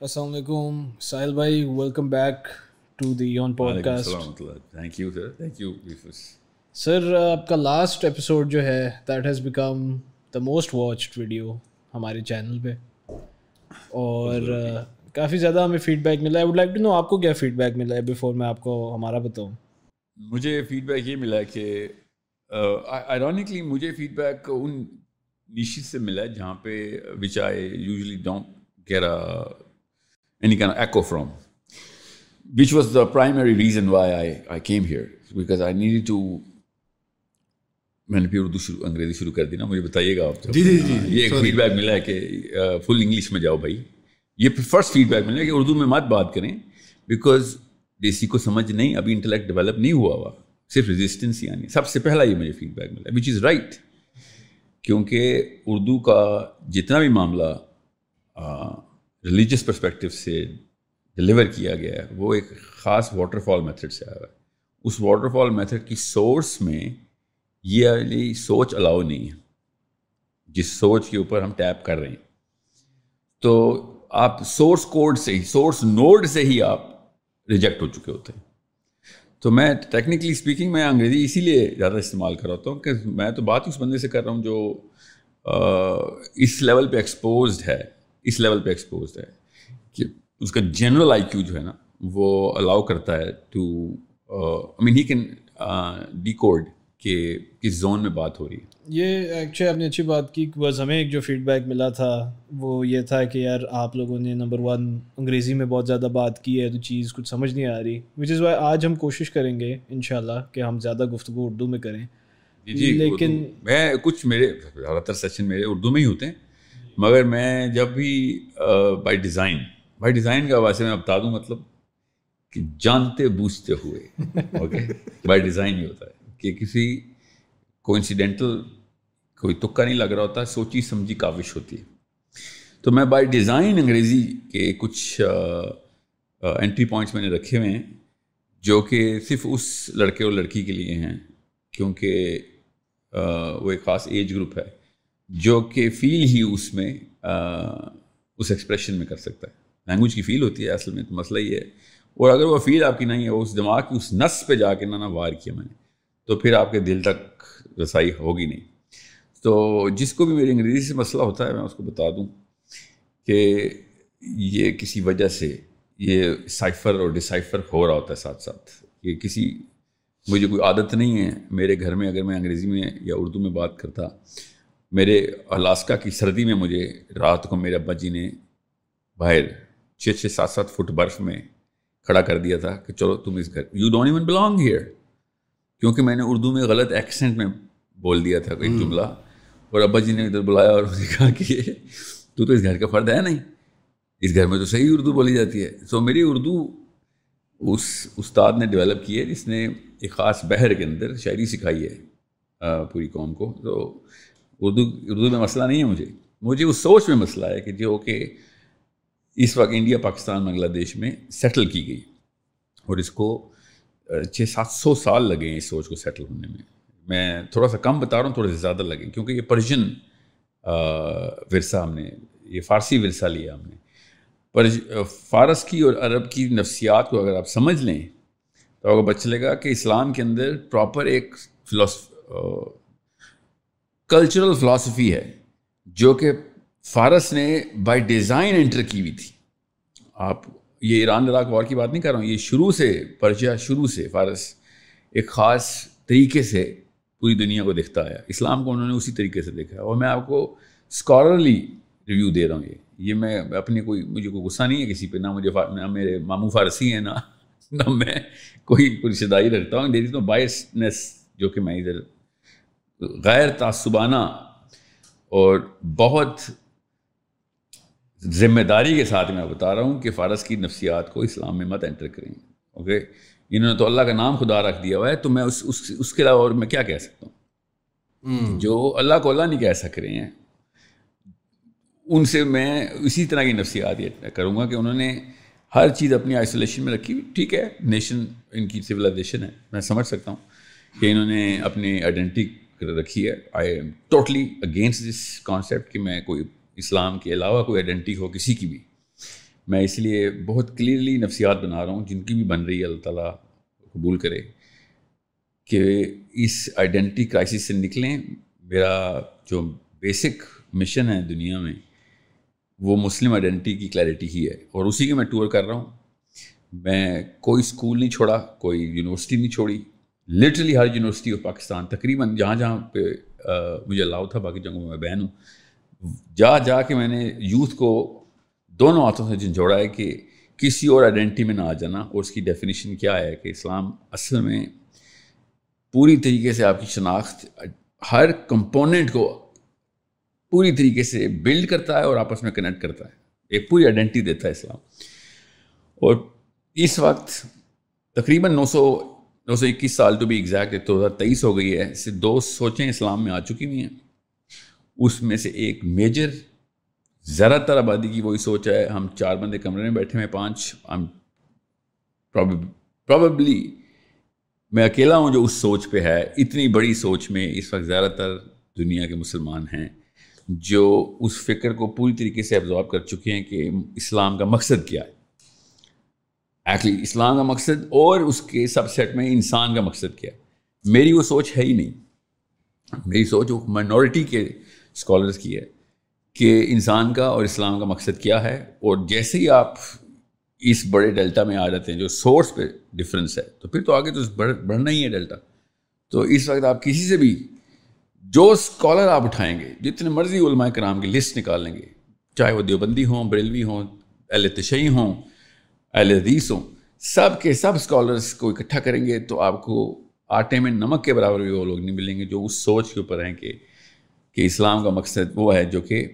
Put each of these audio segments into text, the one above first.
السلام علیکم ساحل بھائی welcome back to the on podcast thank you sir thank you sir آپ کا لاسٹ ایپیسوڈ جو ہے that has become the most watched video ہمارے چینل پہ۔ اور کافی زیادہ ہمیں فیڈ بیک ملا۔ ہے وڈ لائک ٹو نو آپ کو کیا فیڈ بیک ملا ہے بیفور میں آپ کو ہمارا بتاؤں۔ مجھے فیڈ بیک یہ ملا کہ آئرونکلی مجھے فیڈ بیک ان نیشز سے ملا ہے جہاں پہ which I usually don't get any can echo from which was the primary reason why I I came here because I need to میں نے پھر اردو شروع انگریزی شروع کر دی نا مجھے بتائیے گا آپ جی جی جی یہ ایک فیڈ بیک ملا ہے کہ فل انگلش میں جاؤ بھائی یہ فرسٹ فیڈ بیک ملا ہے کہ اردو میں مت بات کریں بیکاز دیسی کو سمجھ نہیں ابھی انٹلیکٹ ڈیولپ نہیں ہوا ہوا صرف ریزسٹنس ہی آنی سب سے پہلا یہ مجھے فیڈ بیک ملا وچ از رائٹ کیونکہ اردو کا جتنا بھی معاملہ ریلیجیس پرسپیکٹو سے ڈلیور کیا گیا ہے، وہ ایک خاص واٹر فال میتھڈ سے آیا ہے۔ اس واٹر فال میتھڈ کی سورس میں یہ والی سوچ الاؤ نہیں ہے۔ جس سوچ کے اوپر ہم ٹیپ کر رہے ہیں۔ تو آپ سورس کوڈ سے ہی سورس نوڈ سے ہی آپ ریجیکٹ ہو چکے ہوتے ہیں۔ تو میں ٹیکنیکلی اسپیکنگ میں انگریزی اسی لیے زیادہ استعمال کر رہا ہوں کہ میں تو بات اس بندے سے کر رہا ہوں جو اس لیول پہ ایکسپوزڈ ہے۔ اس لیول پہ ایکسپوزڈ ہے کہ اس کا جنرل آئی کیو جو ہے نا وہ الاؤ کرتا ہے to I mean he can decode کہ کس زون میں بات ہو رہی ہے۔ یہ ایکچولی آپ نے اچھی بات کی بس ہمیں ایک جو فیڈ بیک ملا تھا وہ یہ تھا کہ یار آپ لوگوں نے نمبر ون انگریزی میں بہت زیادہ بات کی ہے تو چیز کچھ سمجھ نہیں آ رہی وچ از وائی آج ہم کوشش کریں گے ان شاء اللہ کہ ہم زیادہ گفتگو اردو میں کریں۔ جی جی لیکن میں کچھ میرے زیادہ تر سیشن میرے اردو میں ہی ہوتے ہیں۔ مگر میں جب بھی بائی ڈیزائن بائی ڈیزائن کا ویسے میں بتا دوں مطلب کہ جانتے بوجھتے ہوئے اوکے بائی ڈیزائن ہی ہوتا ہے کہ کسی کو انسیڈنٹل کوئی تکا نہیں لگ رہا ہوتا، سوچی سمجھی کاوش ہوتی ہے۔ تو میں بائی ڈیزائن انگریزی کے کچھ انٹری پوائنٹس میں نے رکھے ہوئے ہیں، جو کہ صرف اس لڑکے اور لڑکی کے لیے ہیں، کیونکہ وہ ایک خاص ایج گروپ ہے۔ جو کہ فیل ہی اس میں اس ایکسپریشن میں کر سکتا ہے۔ لینگویج کی فیل ہوتی ہے اصل میں، تو مسئلہ یہ ہے۔ اور اگر وہ فیل آپ کی نہیں ہے اس دماغ کی، اس نس پہ جا کے نہ وار کیا میں نے، تو پھر آپ کے دل تک رسائی ہوگی نہیں۔ تو جس کو بھی میری انگریزی سے مسئلہ ہوتا ہے، میں اس کو بتا دوں کہ یہ کسی وجہ سے یہ سائفر اور ڈسائفر ہو رہا ہوتا ہے ساتھ ساتھ۔ یہ کسی، مجھے کوئی عادت نہیں ہے، میرے گھر میں اگر میں انگریزی میں یا اردو میں بات کرتا میرے الاسکا کی سردی میں مجھے رات کو میرے ابا جی نے باہر چھ چھ سات سات فٹ برف میں کھڑا کر دیا تھا کہ چلو تم اس گھر you don't even belong here کیونکہ میں نے اردو میں غلط ایکسنٹ میں بول دیا تھا ایک جملہ اور ابا جی نے ادھر بلایا اور نے کہا کہ تو تو اس گھر کا فرد ہے نہیں۔ اس گھر میں تو صحیح اردو بولی جاتی ہے۔ سو میری اردو اس استاد نے ڈیولپ کی ہے جس نے ایک خاص بحر کے اندر شاعری سکھائی ہے پوری قوم کو۔ تو اردو اردو میں مسئلہ نہیں ہے مجھے۔ مجھے اس سوچ میں مسئلہ ہے کہ جو کہ اس وقت انڈیا، پاکستان، بنگلہ دیش میں سیٹل کی گئی۔ اور اس کو چھ، سات سو سال لگے ہیں اس سوچ کو سیٹل ہونے میں۔ میں تھوڑا سا کم بتا رہا ہوں، تھوڑے سے زیادہ لگے۔ کیونکہ یہ پرشین ورثہ ہم نے، یہ فارسی ورثہ لیا ہم نے۔ پرج فارس کی اور عرب کی نفسیات کو اگر آپ سمجھ لیں، تو آپ کو پتہ چلے گا کہ اسلام کے اندر پراپر ایک فلوس کلچرل فلاسفی ہے جو کہ فارس نے بائی ڈیزائن انٹر کی ہوئی تھی۔ آپ یہ ایران عراق وار کی بات نہیں کر رہا ہوں، یہ شروع سے پرچیا شروع سے فارس ایک خاص طریقے سے پوری دنیا کو دیکھتا ہے اسلام کو انہوں نے اسی طریقے سے دیکھا ہے۔ اور میں آپ کو اسکالرلی ریویو دے رہا ہوں یہ۔ یہ میں اپنی کوئی، مجھے کوئی غصہ نہیں ہے کسی پہ، نہ مجھے نہ میرے ماموں فارسی ہیں، نہ نہ میں کوئی کوئی رشتے داری رکھتا ہوں۔ دیر تو بائسنس جو کہ میں ادھر غیر تعصبانہ اور بہت ذمہ داری کے ساتھ میں بتا رہا ہوں کہ فارس کی نفسیات کو اسلام میں مت انٹر کریں۔ اوکے انہوں نے تو اللہ کا نام خدا رکھ دیا ہوا ہے تو میں اس اس اس کے علاوہ اور میں کیا کہہ سکتا ہوں؟ جو اللہ کو اللہ نہیں کہہ سک رہے ہیں ان سے میں اسی طرح کی نفسیات یہ کروں گا کہ انہوں نے ہر چیز اپنی آئسولیشن میں رکھی۔ ٹھیک ہے نیشن ان کی سویلائزیشن ہے۔ میں سمجھ سکتا ہوں کہ انہوں نے اپنی آئیڈینٹی رکھی ہے. I am totally against this concept کہ میں کوئی اسلام کے علاوہ کوئی آئیڈینٹی ہو کسی کی بھی. میں اس لیے بہت کلیئرلی نفسیات بنا رہا ہوں، جن کی بھی بن رہی ہے، اللہ تعالیٰ قبول کرے کہ اس آئیڈینٹی کرائسس سے نکلیں. میرا جو بیسک مشن ہے دنیا میں، وہ مسلم آئیڈینٹی کی کلیئرٹی ہی ہے. اور اسی کے میں ٹور کر رہا ہوں. میں کوئی اسکول نہیں چھوڑا، کوئی یونیورسٹی نہیں چھوڑی. لٹرلی ہر یونیورسٹی آف پاکستان، تقریباً جہاں جہاں پہ مجھے الاؤ تھا، باقی جگہوں میں بہن ہوں۔ جا جا کے میں نے یوتھ کو دونوں ہاتھوں سے جھنجھوڑا ہے کہ کسی اور آئیڈینٹی میں نہ آ جانا اور اس کی ڈیفینیشن کیا ہے کہ اسلام اصل میں پوری طریقے سے آپ کی شناخت، ہر کمپوننٹ کو پوری طریقے سے بلڈ کرتا ہے اور آپس میں کنیکٹ کرتا ہے۔ ایک پوری آئیڈینٹی دیتا ہے اسلام۔ اور اس وقت تقریباً نو سو نو سو اکیس سال تو بھی ایگزیکٹ دو ہزار تیئیس ہو گئی ہے سے دو سوچیں اسلام میں آ چکی ہوئی ہیں۔ اس میں سے ایک میجر زیادہ تر آبادی کی وہی سوچ ہے۔ ہم چار بندے کمرے میں بیٹھے ہوئے پانچ۔ ہم پرابیبلی میں اکیلا ہوں جو اس سوچ پہ ہے۔ اتنی بڑی سوچ میں اس وقت زیادہ تر دنیا کے مسلمان ہیں جو اس فکر کو پوری طریقے سے ابزارو کر چکے ہیں کہ اسلام کا مقصد کیا ہے۔ ایکچولی اسلام کا مقصد اور اس کے سب سیٹ میں انسان کا مقصد کیا ہے۔ میری وہ سوچ ہے ہی نہیں۔ میری سوچ وہ مائنورٹی کے اسکالرس کی ہے کہ انسان کا اور اسلام کا مقصد کیا ہے۔ اور جیسے ہی آپ اس بڑے ڈیلٹا میں آ جاتے ہیں جو سورس پہ ڈفرینس ہے، تو پھر تو آگے تو بڑھنا ہی ہے ڈیلٹا تو اس وقت آپ کسی سے بھی جو اسکالر آپ اٹھائیں گے، جتنے مرضی علماء کرام کی لسٹ نکال لیں گے، چاہے وہ دیوبندی ہوں، بریلوی ہوں، اہل تشہی ہوں اہلحدیث ہوں سب کے سب اسکالرس کو اکٹھا کریں گے تو آپ کو آٹے میں نمک کے برابر بھی وہ لوگ نہیں ملیں گے جو اس سوچ کے اوپر ہیں کہ کہ اسلام کا مقصد وہ ہے جو کہ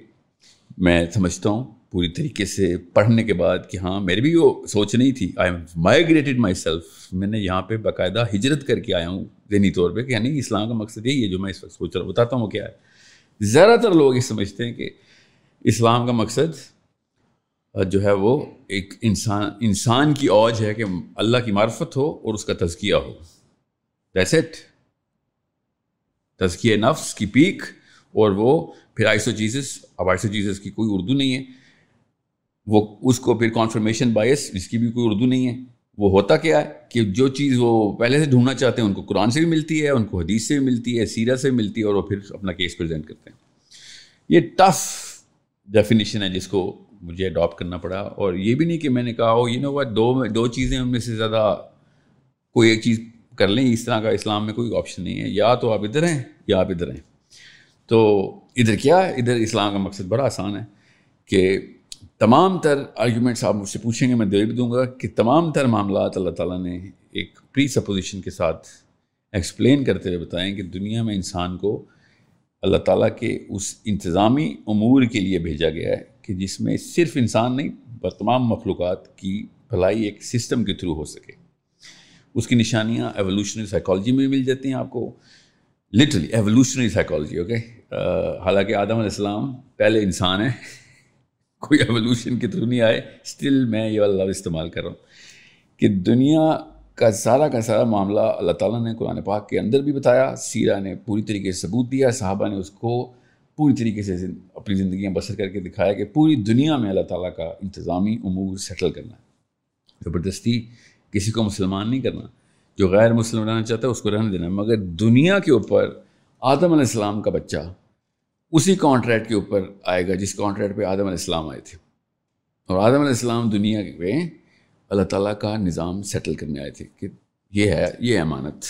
میں سمجھتا ہوں پوری طریقے سے پڑھنے کے بعد کہ ہاں میری بھی وہ سوچ نہیں تھی۔ I am migrated myself میں نے یہاں پہ باقاعدہ ہجرت کر کے آیا ہوں ذہنی طور پہ کہ یعنی اسلام کا مقصد یہی ہے جو میں اس وقت سوچ رہا ہوں۔ بتاتا ہوں وہ کیا ہے۔ زیادہ تر لوگ یہ سمجھتے ہیں کہ اسلام کا مقصد جو ہے وہ ایک انسان انسان کی اوج ہے کہ اللہ کی معرفت ہو اور اس کا تزکیہ ہو۔ دیٹس اٹ تزکیہ نفس کی پیک اور وہ پھر آئسو چیزز اب آئسو چیزز کی کوئی اردو نہیں ہے۔ وہ اس کو پھر کانفرمیشن باعث جس کی بھی کوئی اردو نہیں ہے۔ وہ ہوتا کیا ہے کہ جو چیز وہ پہلے سے ڈھونڈنا چاہتے ہیں، ان کو قرآن سے بھی ملتی ہے، ان کو حدیث سے بھی ملتی ہے سیرت سے بھی ملتی ہے اور وہ پھر اپنا کیس پریزنٹ کرتے ہیں۔ یہ ٹف ڈیفینیشن ہے جس کو مجھے اڈاپٹ کرنا پڑا اور یہ بھی نہیں کہ میں نے کہا ہو یہ نو دو دو چیزیں ان میں سے زیادہ کوئی ایک چیز کر لیں، اس طرح کا اسلام میں کوئی آپشن نہیں ہے۔ یا تو آپ ادھر ہیں یا آپ ادھر ہیں۔ تو ادھر کیا ہے؟ ادھر اسلام کا مقصد بڑا آسان ہے کہ تمام تر آرگیومنٹس آپ مجھ سے پوچھیں گے، میں دے بھی دوں گا کہ تمام تر معاملات اللہ تعالیٰ نے ایک پری سپوزیشن کے ساتھ ایکسپلین کرتے ہوئے بتائیں کہ دنیا میں انسان کو اللہ تعالیٰ کے اس انتظامی امور کے لیے بھیجا گیا ہے۔ کہ جس میں صرف انسان نہیں تمام مخلوقات کی بھلائی ایک سسٹم کے تھرو ہو سکے۔ اس کی نشانیاں ایولیوشنری سائیکالوجی میں مل جاتی ہیں آپ کو۔ لٹرلی ایولیوشنری سائیکالوجی اوکے حالانکہ آدم علیہ السلام پہلے انسان ہے کوئی ایولیوشن کے تھرو نہیں آئے۔ اسٹل میں یہ اللہ استعمال کر رہا ہوں۔ کہ دنیا کا سارا کا سارا معاملہ اللہ تعالیٰ نے قرآن پاک کے اندر بھی بتایا سیرا نے پوری طریقے سے ثبوت دیا، صحابہ نے اس کو پوری طریقے سے اپنی زندگیاں بسر کر کے دکھایا کہ پوری دنیا میں اللہ تعالیٰ کا انتظامی امور سیٹل کرنا ہے۔ زبردستی کسی کو مسلمان نہیں کرنا۔ جو غیر مسلم رہنا چاہتا ہے اس کو رہنے دینا مگر دنیا کے اوپر آدم علیہ السلام کا بچہ اسی کانٹریکٹ کے اوپر آئے گا جس کانٹریکٹ پہ آدم علیہ السلام آئے تھے۔ اور آدم علیہ السلام دنیا پہ اللہ تعالیٰ کا نظام سیٹل کرنے آئے تھے کہ یہ ہے، یہ امانت۔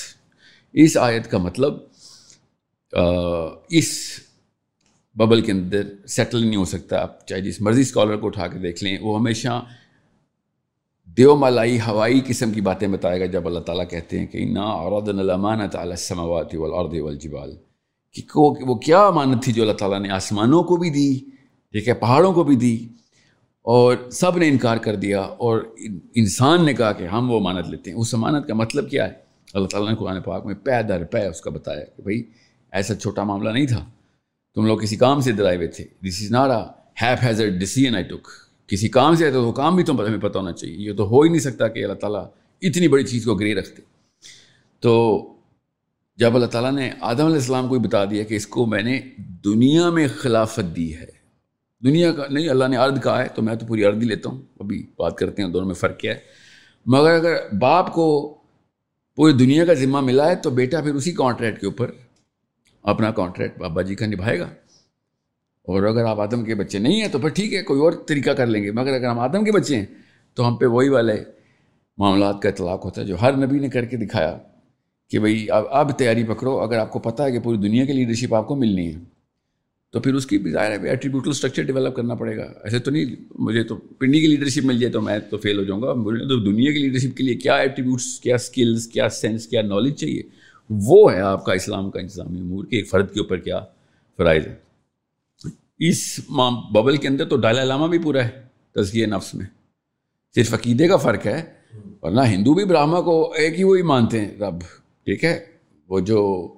اس آیت کا مطلب اس ببل کے اندر سیٹل نہیں ہو سکتا۔ آپ چاہے جس مرضی اسکالر کو اٹھا کے دیکھ لیں، وہ ہمیشہ دیو مالائی ہوائی قسم کی باتیں بتائے گا۔ جب اللہ تعالیٰ کہتے ہیں کہ نا اور الامانت علی السماوات والارض والجبال کہ وہ کیا امانت تھی جو اللہ تعالیٰ نے آسمانوں کو بھی دی، ٹھیک ہے، پہاڑوں کو بھی دی، اور سب نے انکار کر دیا۔ اور انسان نے کہا کہ ہم وہ امانت لیتے ہیں۔ اس امانت کا مطلب کیا ہے؟ اللہ تعالیٰ نے قرآن پاک میں پے در پے اس کا بتایا کہ بھائی، ایسا چھوٹا معاملہ نہیں تھا۔ تم لوگ کسی کام سے ڈرائے ہوئے تھے۔ This is not hap has a I tick کسی کام سے آئے تو وہ کام بھی تم ہمیں پتہ ہونا چاہیے۔ یہ تو ہو ہی نہیں سکتا کہ اللہ تعالیٰ اتنی بڑی چیز کو گرے رکھتے۔ تو جب اللہ تعالیٰ نے آدم علیہ السلام کو بتا دیا کہ اس کو میں نے دنیا میں خلافت دی ہے۔ دنیا کا نہیں، اللہ نے ارد کہا ہے، تو میں تو پوری ارد ہی لیتا ہوں۔ ابھی بات کرتے ہیں، دونوں میں فرق کیا ہے۔ مگر اگر باپ کو پوری دنیا کا ذمہ ملا ہے تو بیٹا پھر اسی کانٹریکٹ کے اوپر اپنا کانٹریکٹ بابا جی کا نبھائے گا۔ اور اگر آپ آدم کے بچے نہیں ہیں تو پھر ٹھیک ہے، کوئی اور طریقہ کر لیں گے۔ مگر اگر ہم آدم کے بچے ہیں تو ہم پہ وہی والے معاملات کا اطلاق ہوتا ہے جو ہر نبی نے کر کے دکھایا کہ بھائی، اب اب تیاری پکڑو۔ اگر آپ کو پتہ ہے کہ پوری دنیا کی لیڈرشپ آپ کو ملنی ہے، تو پھر اس کی بھی ظاہر ہے ایٹریبیوٹل اسٹرکچر ڈیولپ کرنا پڑے گا۔ ایسے تو نہیں، مجھے تو پنڈی کی لیڈرشپ مل جائے تو میں تو فیل ہو جاؤں گا۔ تو دنیا کی لیڈرشپ کے لیے کیا ایٹریبیوٹس کیا اسکلس کیا سینس کیا نالج چاہیے؟ وہ ہے آپ کا اسلام کا انتظامی امور کہ ایک فرد کے اوپر کیا فرائض ہے اس ببل کے اندر تو ڈالا علامہ بھی پورا ہے تزکیہ نفس میں۔ صرف عقیدے کا فرق ہے، ورنہ ہندو بھی برہما کو ایک ہی وہی مانتے ہیں، رب، ٹھیک ہے؟ وہ جو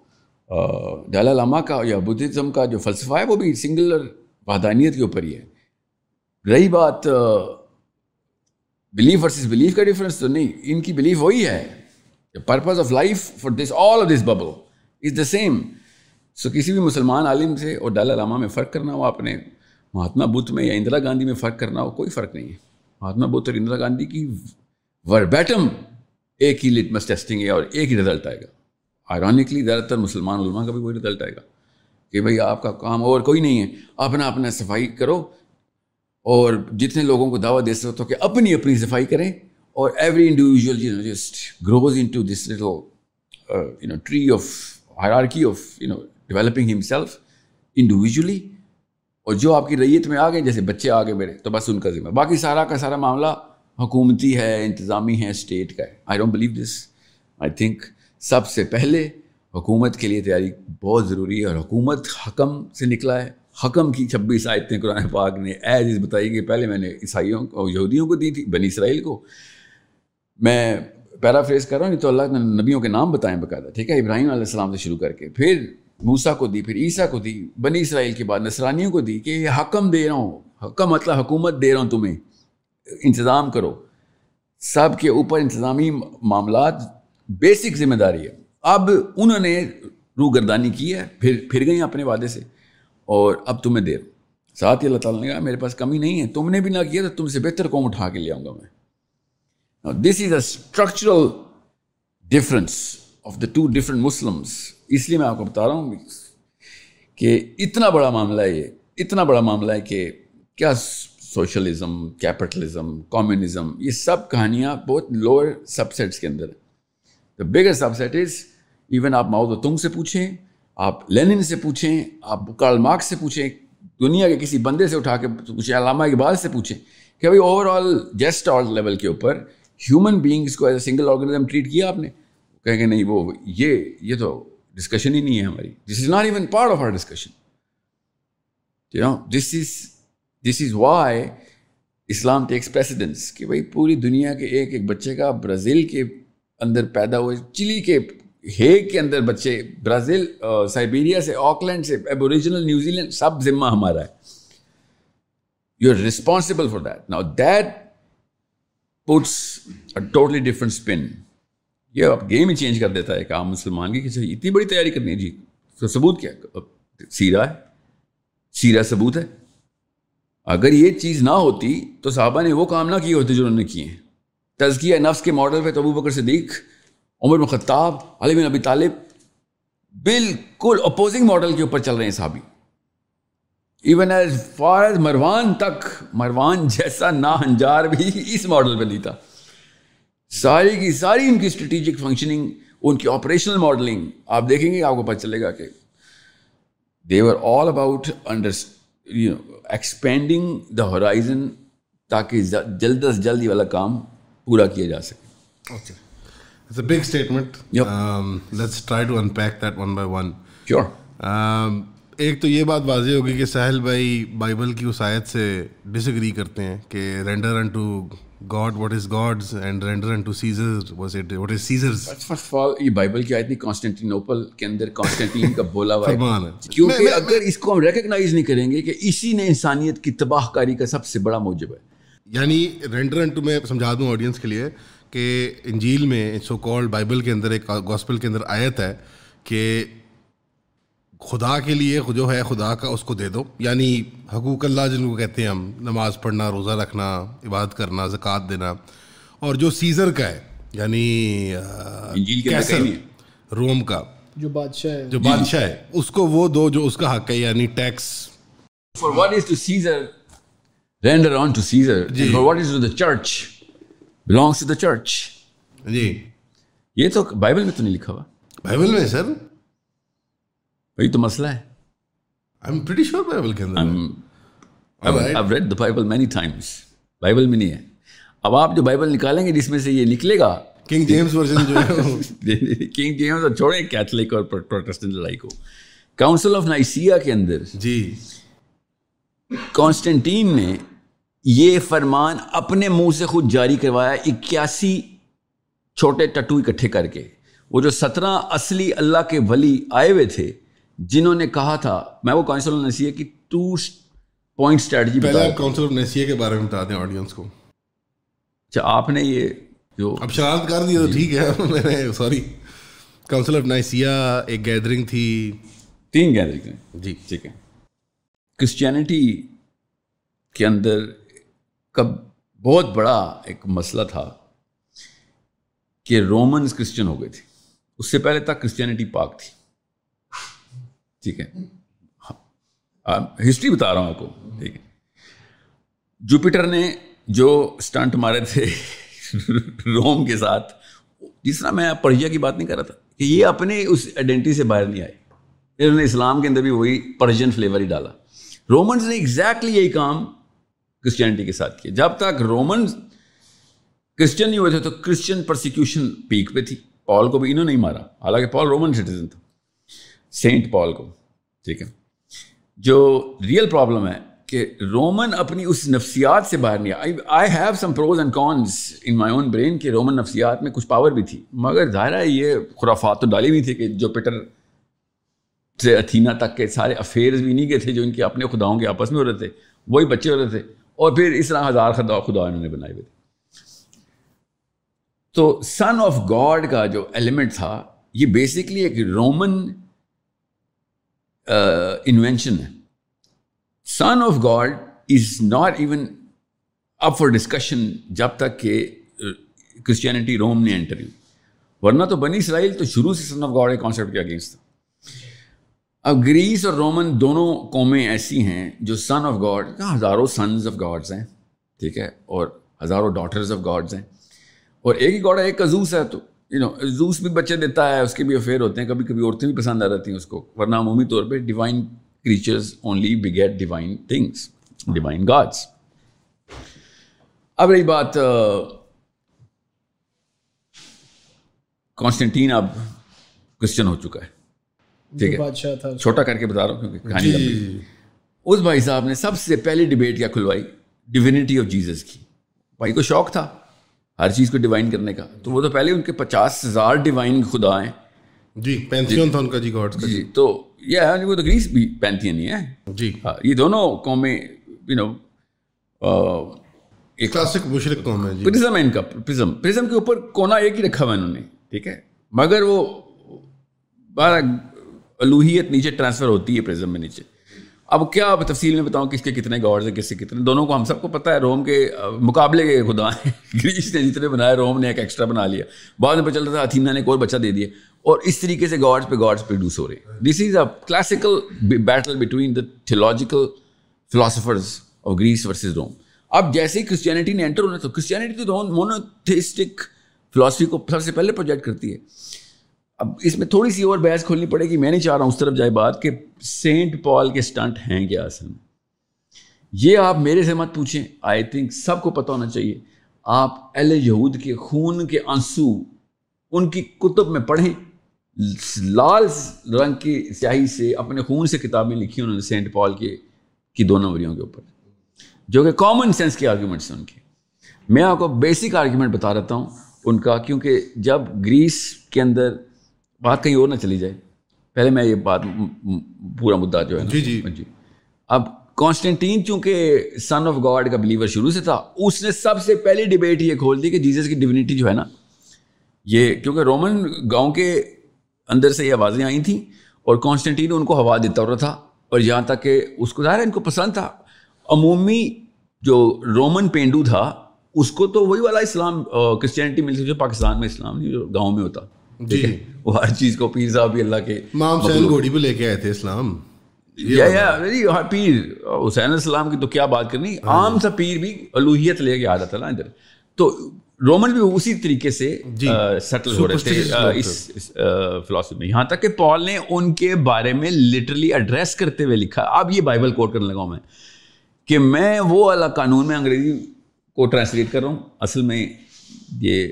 ڈالا لاما کا یا بدھزم کا جو فلسفہ ہے، وہ بھی سنگلر وحدانیت کے اوپر ہی ہے۔ رہی بات بلیف ورسز بلیف کا ڈفرینس تو نہیں، ان کی بلیف وہی ہے۔ Purpose of life for this all of this bubble is the same so کسی بھی مسلمان عالم سے اور ڈالا لاما میں فرق کرنا ہو اپنے مہاتما بدھ میں یا اندرا گاندھی میں فرق کرنا ہو، کوئی فرق نہیں ہے۔ مہاتما بدھ اور اندرا گاندھی کی وربیٹم ایک ہی لٹمس ٹیسٹنگ ہے اور ایک ہی رزلٹ آئے گا۔ آئرونکلی زیادہ تر مسلمان علماء کا بھی وہی رزلٹ آئے گا کہ بھائی، آپ کا کام اور کوئی نہیں ہے۔ اپنا اپنا صفائی کرو اور جتنے لوگوں کو دعوت دے سکتے ہو کہ اپنی اپنی صفائی کریں۔ اور every individual just grows in to this little tree of hierarchy of you know developing ہم سیلف انڈیویژلی اور جو آپ کی ریت میں آ گئے جیسے بچے آ گئے میرے تو بس ان کا ذمہ۔ باقی سارا کا سارا معاملہ حکومتی ہے، انتظامی ہے اسٹیٹ کا ہے۔ I don't believe this I think سب سے پہلے حکومت کے لیے تیاری بہت ضروری ہے اور حکومت حکم سے نکلا ہے۔ حکم کی چھبیس آیتیں قرآن پاک نے ایز از بتائی کہ پہلے میں نے عیسائیوں کو، یہودیوں کو دی تھی، بنی اسرائیل کو۔ میں پیرافریز کر رہا ہوں تو اللہ نے نبیوں کے نام بتائیں باقاعدہ ٹھیک ہے، ابراہیم علیہ السلام سے شروع کر کے، پھر موسا کو دی، پھر عیسیٰ کو دی، بنی اسرائیل کے بعد نسرانیوں کو دی کہ یہ حکم دے رہا ہوں، حکم مطلب حکومت دے رہا ہوں تمہیں، انتظام کرو۔ سب کے اوپر انتظامی معاملات بیسک ذمہ داری ہے۔ اب انہوں نے روح گردانی کی ہے، پھر پھر گئی اپنے وعدے سے، اور اب تمہیں دیر ساتھ ہی اللہ تعالیٰ نے کہا، میرے پاس کمی نہیں ہے، تم نے بھی نہ کیا تو تم سے بہتر قوم اٹھا کے لے آؤں گا میں۔ This is a structural difference of the two different Muslims اس لیے میں آپ کو بتا رہا ہوں کہ اتنا بڑا معاملہ ہے یہ، اتنا بڑا معاملہ ہے کہ کیا سوشلزم کیپٹلزم کمیونزم یہ سب کہانیاں بہت لوور سب سیٹس کے اندر دا بگر سب سیٹ از ایون آپ ماؤ تنگ سے پوچھیں، آپ لینن سے پوچھیں، آپ کارل مارکس سے پوچھیں، دنیا کے کسی بندے سے اٹھا کے پوچھیں، علامہ اقبال سے پوچھیں کہ بھائی over all just all level کے اوپر ہیومن بینگس کو as a single organism treat کیا آپ نے؟ کہیں گے نہیں، وہ یہ یہ تو ڈسکشن ہی نہیں ہے ہماری۔ This is not even part of our discussion this is this is why Islam takes precedence کہ بھائی پوری دنیا کے ایک ایک بچے کا برازیل کے اندر پیدا ہوئے، چلی کے ہیگ کے اندر بچے، برازیل سائبیریا سے، آکلینڈ سے ایبوریجنل نیوزی لینڈ، سب ذمہ ہمارا ہے۔ You are responsible for that now that puts totally different spin یہ اب گیم ہی چینج کر دیتا ہے کہ عام مسلمان کی کسی اچھا، اتنی بڑی تیاری کرنی ہے؟ جی تو ثبوت کیا؟ سیرا ہے۔ سیرا ثبوت ہے۔ اگر یہ چیز نہ ہوتی تو صحابہ نے وہ کام نہ کیے ہوتے جو انہوں نے کیے ہیں۔ تزکیہ نفس کے ماڈل پہ تبو بکر صدیق، عمر خطاب، علی بن ابی طالب بالکل اپوزنگ ماڈل کے اوپر چل رہے ہیں صحابی۔ Even as far as Marwan تک مروان جیسا نا ہنجار بھی اس ماڈل پہ نہیں تھا ساری کی ساری ان کی اسٹریٹجک فنکشننگ ان کی آپریشنل ماڈلنگ آپ دیکھیں گے آپ کو پتہ چلے گا کہ they're all about under expanding the horizon تاکہ جلد از جلد یہ والا کام پورا کیا جا سکے big statement let's try to unpack that one by one ایک تو یہ بات واضح ہوگی کہ سہل بھائی بائبل کی اس آیت سے ڈس اگری کرتے ہیں کہ render unto God what is God's and render unto Caesar was it what is Caesar's first of all یہ بائبل کی آیت نہیں کانسٹینٹینوپل کے اندر کانسٹینٹین کا بولا ہوا ہے۔ کیونکہ اگر اس کو ہم ریکگنائز نہیں کریں گے کہ اسی نے انسانیت کی تباہ کاری کا سب سے بڑا موجب ہے۔ یعنی رینڈر ان ٹو میں سمجھا دوں آڈینس کے لیے کہ انجیل میں سو کال بائبل کے اندر ایک گاسپل کے اندر آیت ہے کہ خدا کے لیے جو ہے خدا کا اس کو دے دو۔ یعنی حقوق اللہ جن کو کہتے ہیں ہم نماز پڑھنا روزہ رکھنا عبادت کرنا زکوٰۃ دینا۔ اور جو سیزر کا ہے یعنی روم کا۔ جو بادشاہ ہے۔ جو بادشاہ ہے اس کو وہ دو جو اس کا حق ہے یعنی tax. For what is to Caesar render on to Caesar for what is to the church belongs to the church جی۔ یہ تو بائبل میں تو نہیں لکھا ہوا۔ بائبل میں سر۔ وہی تو مسئلہ ہے I am pretty sure Bible کے اندر I've read the Bible many times. Bible میں نہیں ہے اب آپ جو بائبل نکالیں گے جس میں سے یہ نکلے گا کنگ جیمس ورژن جو ہے کنگ جیمس اور چھوڑیں کیتھولک اور پروٹیسٹنٹ لڑائی کو کاؤنسل آف نائسیا کے اندر جی کانسٹنٹین نے یہ فرمان اپنے منہ سے خود جاری کروایا اکیاسی چھوٹے ٹٹو اکٹھے کر کے وہ جو سترہ اصلی اللہ کے ولی آئے ہوئے تھے جنہوں نے کہا تھا میں وہ کاؤنسل آف نسیہ کی ٹو پوائنٹ اسٹریٹجی پہلے آپ کاؤنسل آف نسیہ کے بارے میں بتا دیں آڈینس کو۔ اچھا آپ نے یہ جو اب شرارت کر دیا تو ٹھیک ہے۔ میں نے سوری کاؤنسل آف نائسیا ایک گیدرنگ تھی۔ تین گیدرنگ جی۔ ٹھیک ہے۔ کرسچینٹی کے اندر کب بہت بڑا ایک مسئلہ تھا کہ رومنس کرسچن ہو گئے تھے۔ اس سے پہلے تک کرسچینٹی پاک تھی۔ ٹھیک ہے۔ ہاں، ہسٹری بتا رہا ہوں آپ کو۔ ٹھیک ہے۔ جوپیٹر نے جو اسٹنٹ مارے تھے روم کے ساتھ، جس طرح میں پرجیا کی بات نہیں کر رہا تھا کہ یہ اپنے اس آئیڈینٹی سے باہر نہیں آئے۔ انہوں نے اسلام کے اندر بھی وہی پرجن فلیور ہی ڈالا۔ رومنس نے ایگزیکٹلی یہی کام کرسچینٹی کے ساتھ کیا۔ جب تک رومنس کرسچن نہیں ہوئے تھے تو کرسچن پرسیکیوشن پیک پہ تھی۔ پال کو بھی انہوں نے نہیں مارا۔ حالانکہ پال رومن سٹیزن تھا۔ سینٹ پال کو۔ ٹھیک ہے۔ جو ریئل پرابلم ہے کہ رومن اپنی اس نفسیات سے باہر نہیں آئی I have some pros and cons in my own brain کہ رومن نفسیات میں کچھ پاور بھی تھی۔ مگر ظاہر ہے یہ خرافات تو ڈالی ہوئی تھی کہ جو پیٹر سے اتھینا تک کے سارے افیئرز بھی نہیں گئے تھے جو ان کے اپنے خداؤں کے آپس میں ہو رہے تھے، وہی بچے ہو رہے تھے۔ اور پھر اس طرح ہزار خدا خدا انہوں نے بنائے ہوئے تھے۔ تو سن آف گاڈ کا جو ایلیمنٹ تھا، یہ بیسکلی ایک رومن انوینشن ہے son of God is not even up for discussion جب تک کہ uh, کرسچینٹی روم نے انٹر ورنہ تو بنی اسرائیل تو شروع سے سن آف گاڈ کے کانسیپٹ کے اگینسٹ تھا اب گریس اور رومن دونوں قومیں ایسی ہیں جو سن آف گاڈ ہزاروں سنز آف گاڈس ہیں، ٹھیک ہے، اور ہزاروں ڈاٹرز آف گاڈز ہیں، اور ایک ہی گاڈ ہے، ایک ازوس ہے تو یو نو زوس بھی بچے دیتا ہے اس کے بھی افیئر ہوتے ہیں کبھی کبھی عورتیں بھی پسند آ جاتی ہیں اس کو۔ ورنہ عمومی طور پہ divine creatures only beget divine things divine gods اب رہی بات کانسٹنٹین اب کرسچن ہو چکا ہے۔ ٹھیک ہے۔ چھوٹا کر کے بتا رہا ہوں کیونکہ کہانی جی۔ اس بھائی صاحب نے سب سے پہلی ڈبیٹ کیا کھلوائی ڈیوینٹی آف جیزس کی۔ بھائی کو شوق تھا۔ ہر چیز کو ڈیوائن کرنے کا۔ تو وہ تو پہلے ان کے پچاس ہزار ڈیوائن خدا ہیں۔ جی پینتھیون تھا ان کا جی گاڈ جی تو یہ وہ تو گریس بھی پینتھین ہی ہے جی۔ ہاں یہ دونوں قومیں یو نو ایک کلاسک مشرق قوم ہے پرزم ہے ان کا پرزم پرزم کے اوپر کونا ایک ہی رکھا ہوا انہوں نے ٹھیک ہے؟ مگر وہ بارہ الوحیت نیچے ٹرانسفر ہوتی ہے پرزم میں نیچے۔ اب کیا تفصیل میں بتاؤں کس کے کتنے گاڈز ہیں، کس کے کتنے؟ دونوں کو ہم سب کو پتہ ہے، روم کے مقابلے کے خدا ہیں۔ گریس نے جتنے بنائے، روم نے ایک ایکسٹرا بنا لیا۔ بعد میں پتہ چلتا تھا اتھینا نے کوئی بچہ دے دیا۔ اور اس طریقے سے گاڈس پہ گاڈس پروڈیوس ہو رہے ہیں۔ This is a classical battle between the theological philosophers of grace versus Rome اب جیسے ہی کرسچینٹی نے انٹر ہونا، تو کرسچینٹی تو مونوتھسٹک فلاسفی کو سب سے پہلے پروجیکٹ کرتی ہے۔ اب اس میں تھوڑی سی اور بحث کھولنی پڑے گی۔ میں نہیں چاہ رہا ہوں اس طرف جائے بات کہ سینٹ پال کے اسٹنٹ ہیں کیا اصل میں؟ یہ آپ میرے سے مت پوچھیں۔ آئی تھنک سب کو پتہ ہونا چاہیے۔ آپ ایل یہود کے خون کے آنسو، ان کی کتب میں پڑھیں۔ لال رنگ کی سیاہی سے اپنے خون سے کتابیں لکھی انہوں نے سینٹ پال کے، کی دو نمبریوں کے اوپر۔ جو کہ کامن سینس کے آرگیومنٹس ہیں ان کے۔ میں آپ کو بیسک آرگیومنٹ بتا رہتا ہوں ان کا، کیونکہ جب گریس کے اندر بات کہیں اور نہ چلی جائے۔ پہلے میں یہ بات پورا مدعا جو ہے جی جی۔ جی۔ اب کانسٹینٹین چونکہ سن آف گاڈ کا بلیور شروع سے تھا اس نے سب سے پہلی ڈبیٹ یہ کھول دی کہ جیزس کی ڈیونیٹی جو ہے نا یہ کیونکہ رومن گاؤں کے اندر سے یہ آوازیں آئی تھیں اور کانسٹنٹین ان کو ہوا دیتا رہا تھا اور یہاں تک کہ اس کو ظاہر ان کو پسند تھا۔ عمومی جو رومن پینڈو تھا اس کو تو وہی والا اسلام کرسچینٹی ملتی جو پاکستان میں اسلام نہیں جو گاؤں میں ہوتا۔ جی۔ وہ ہر چیز کو پیر صاحب بھی اللہ کے مام حسین گھوڑی پہ لے کے آئے تھے اسلام۔ پیر حسین السلام کی تو کیا بات کرنی؟ ہاں عام سا پیر بھی الوحیت لے کے آ جاتا نا ادھر۔ تو رومن بھی اسی طریقے سے سیٹل جی۔ ہو رہے تھے اس فلاسفی میں۔ یہاں تک کہ پال نے ان کے بارے میں لٹرلی ایڈریس کرتے ہوئے لکھا۔ اب یہ بائبل کوٹ کرنے لگا ہوں میں کہ میں وہ والا قانون میں انگریزی کو ٹرانسلیٹ کر رہا ہوں۔ اصل میں یہ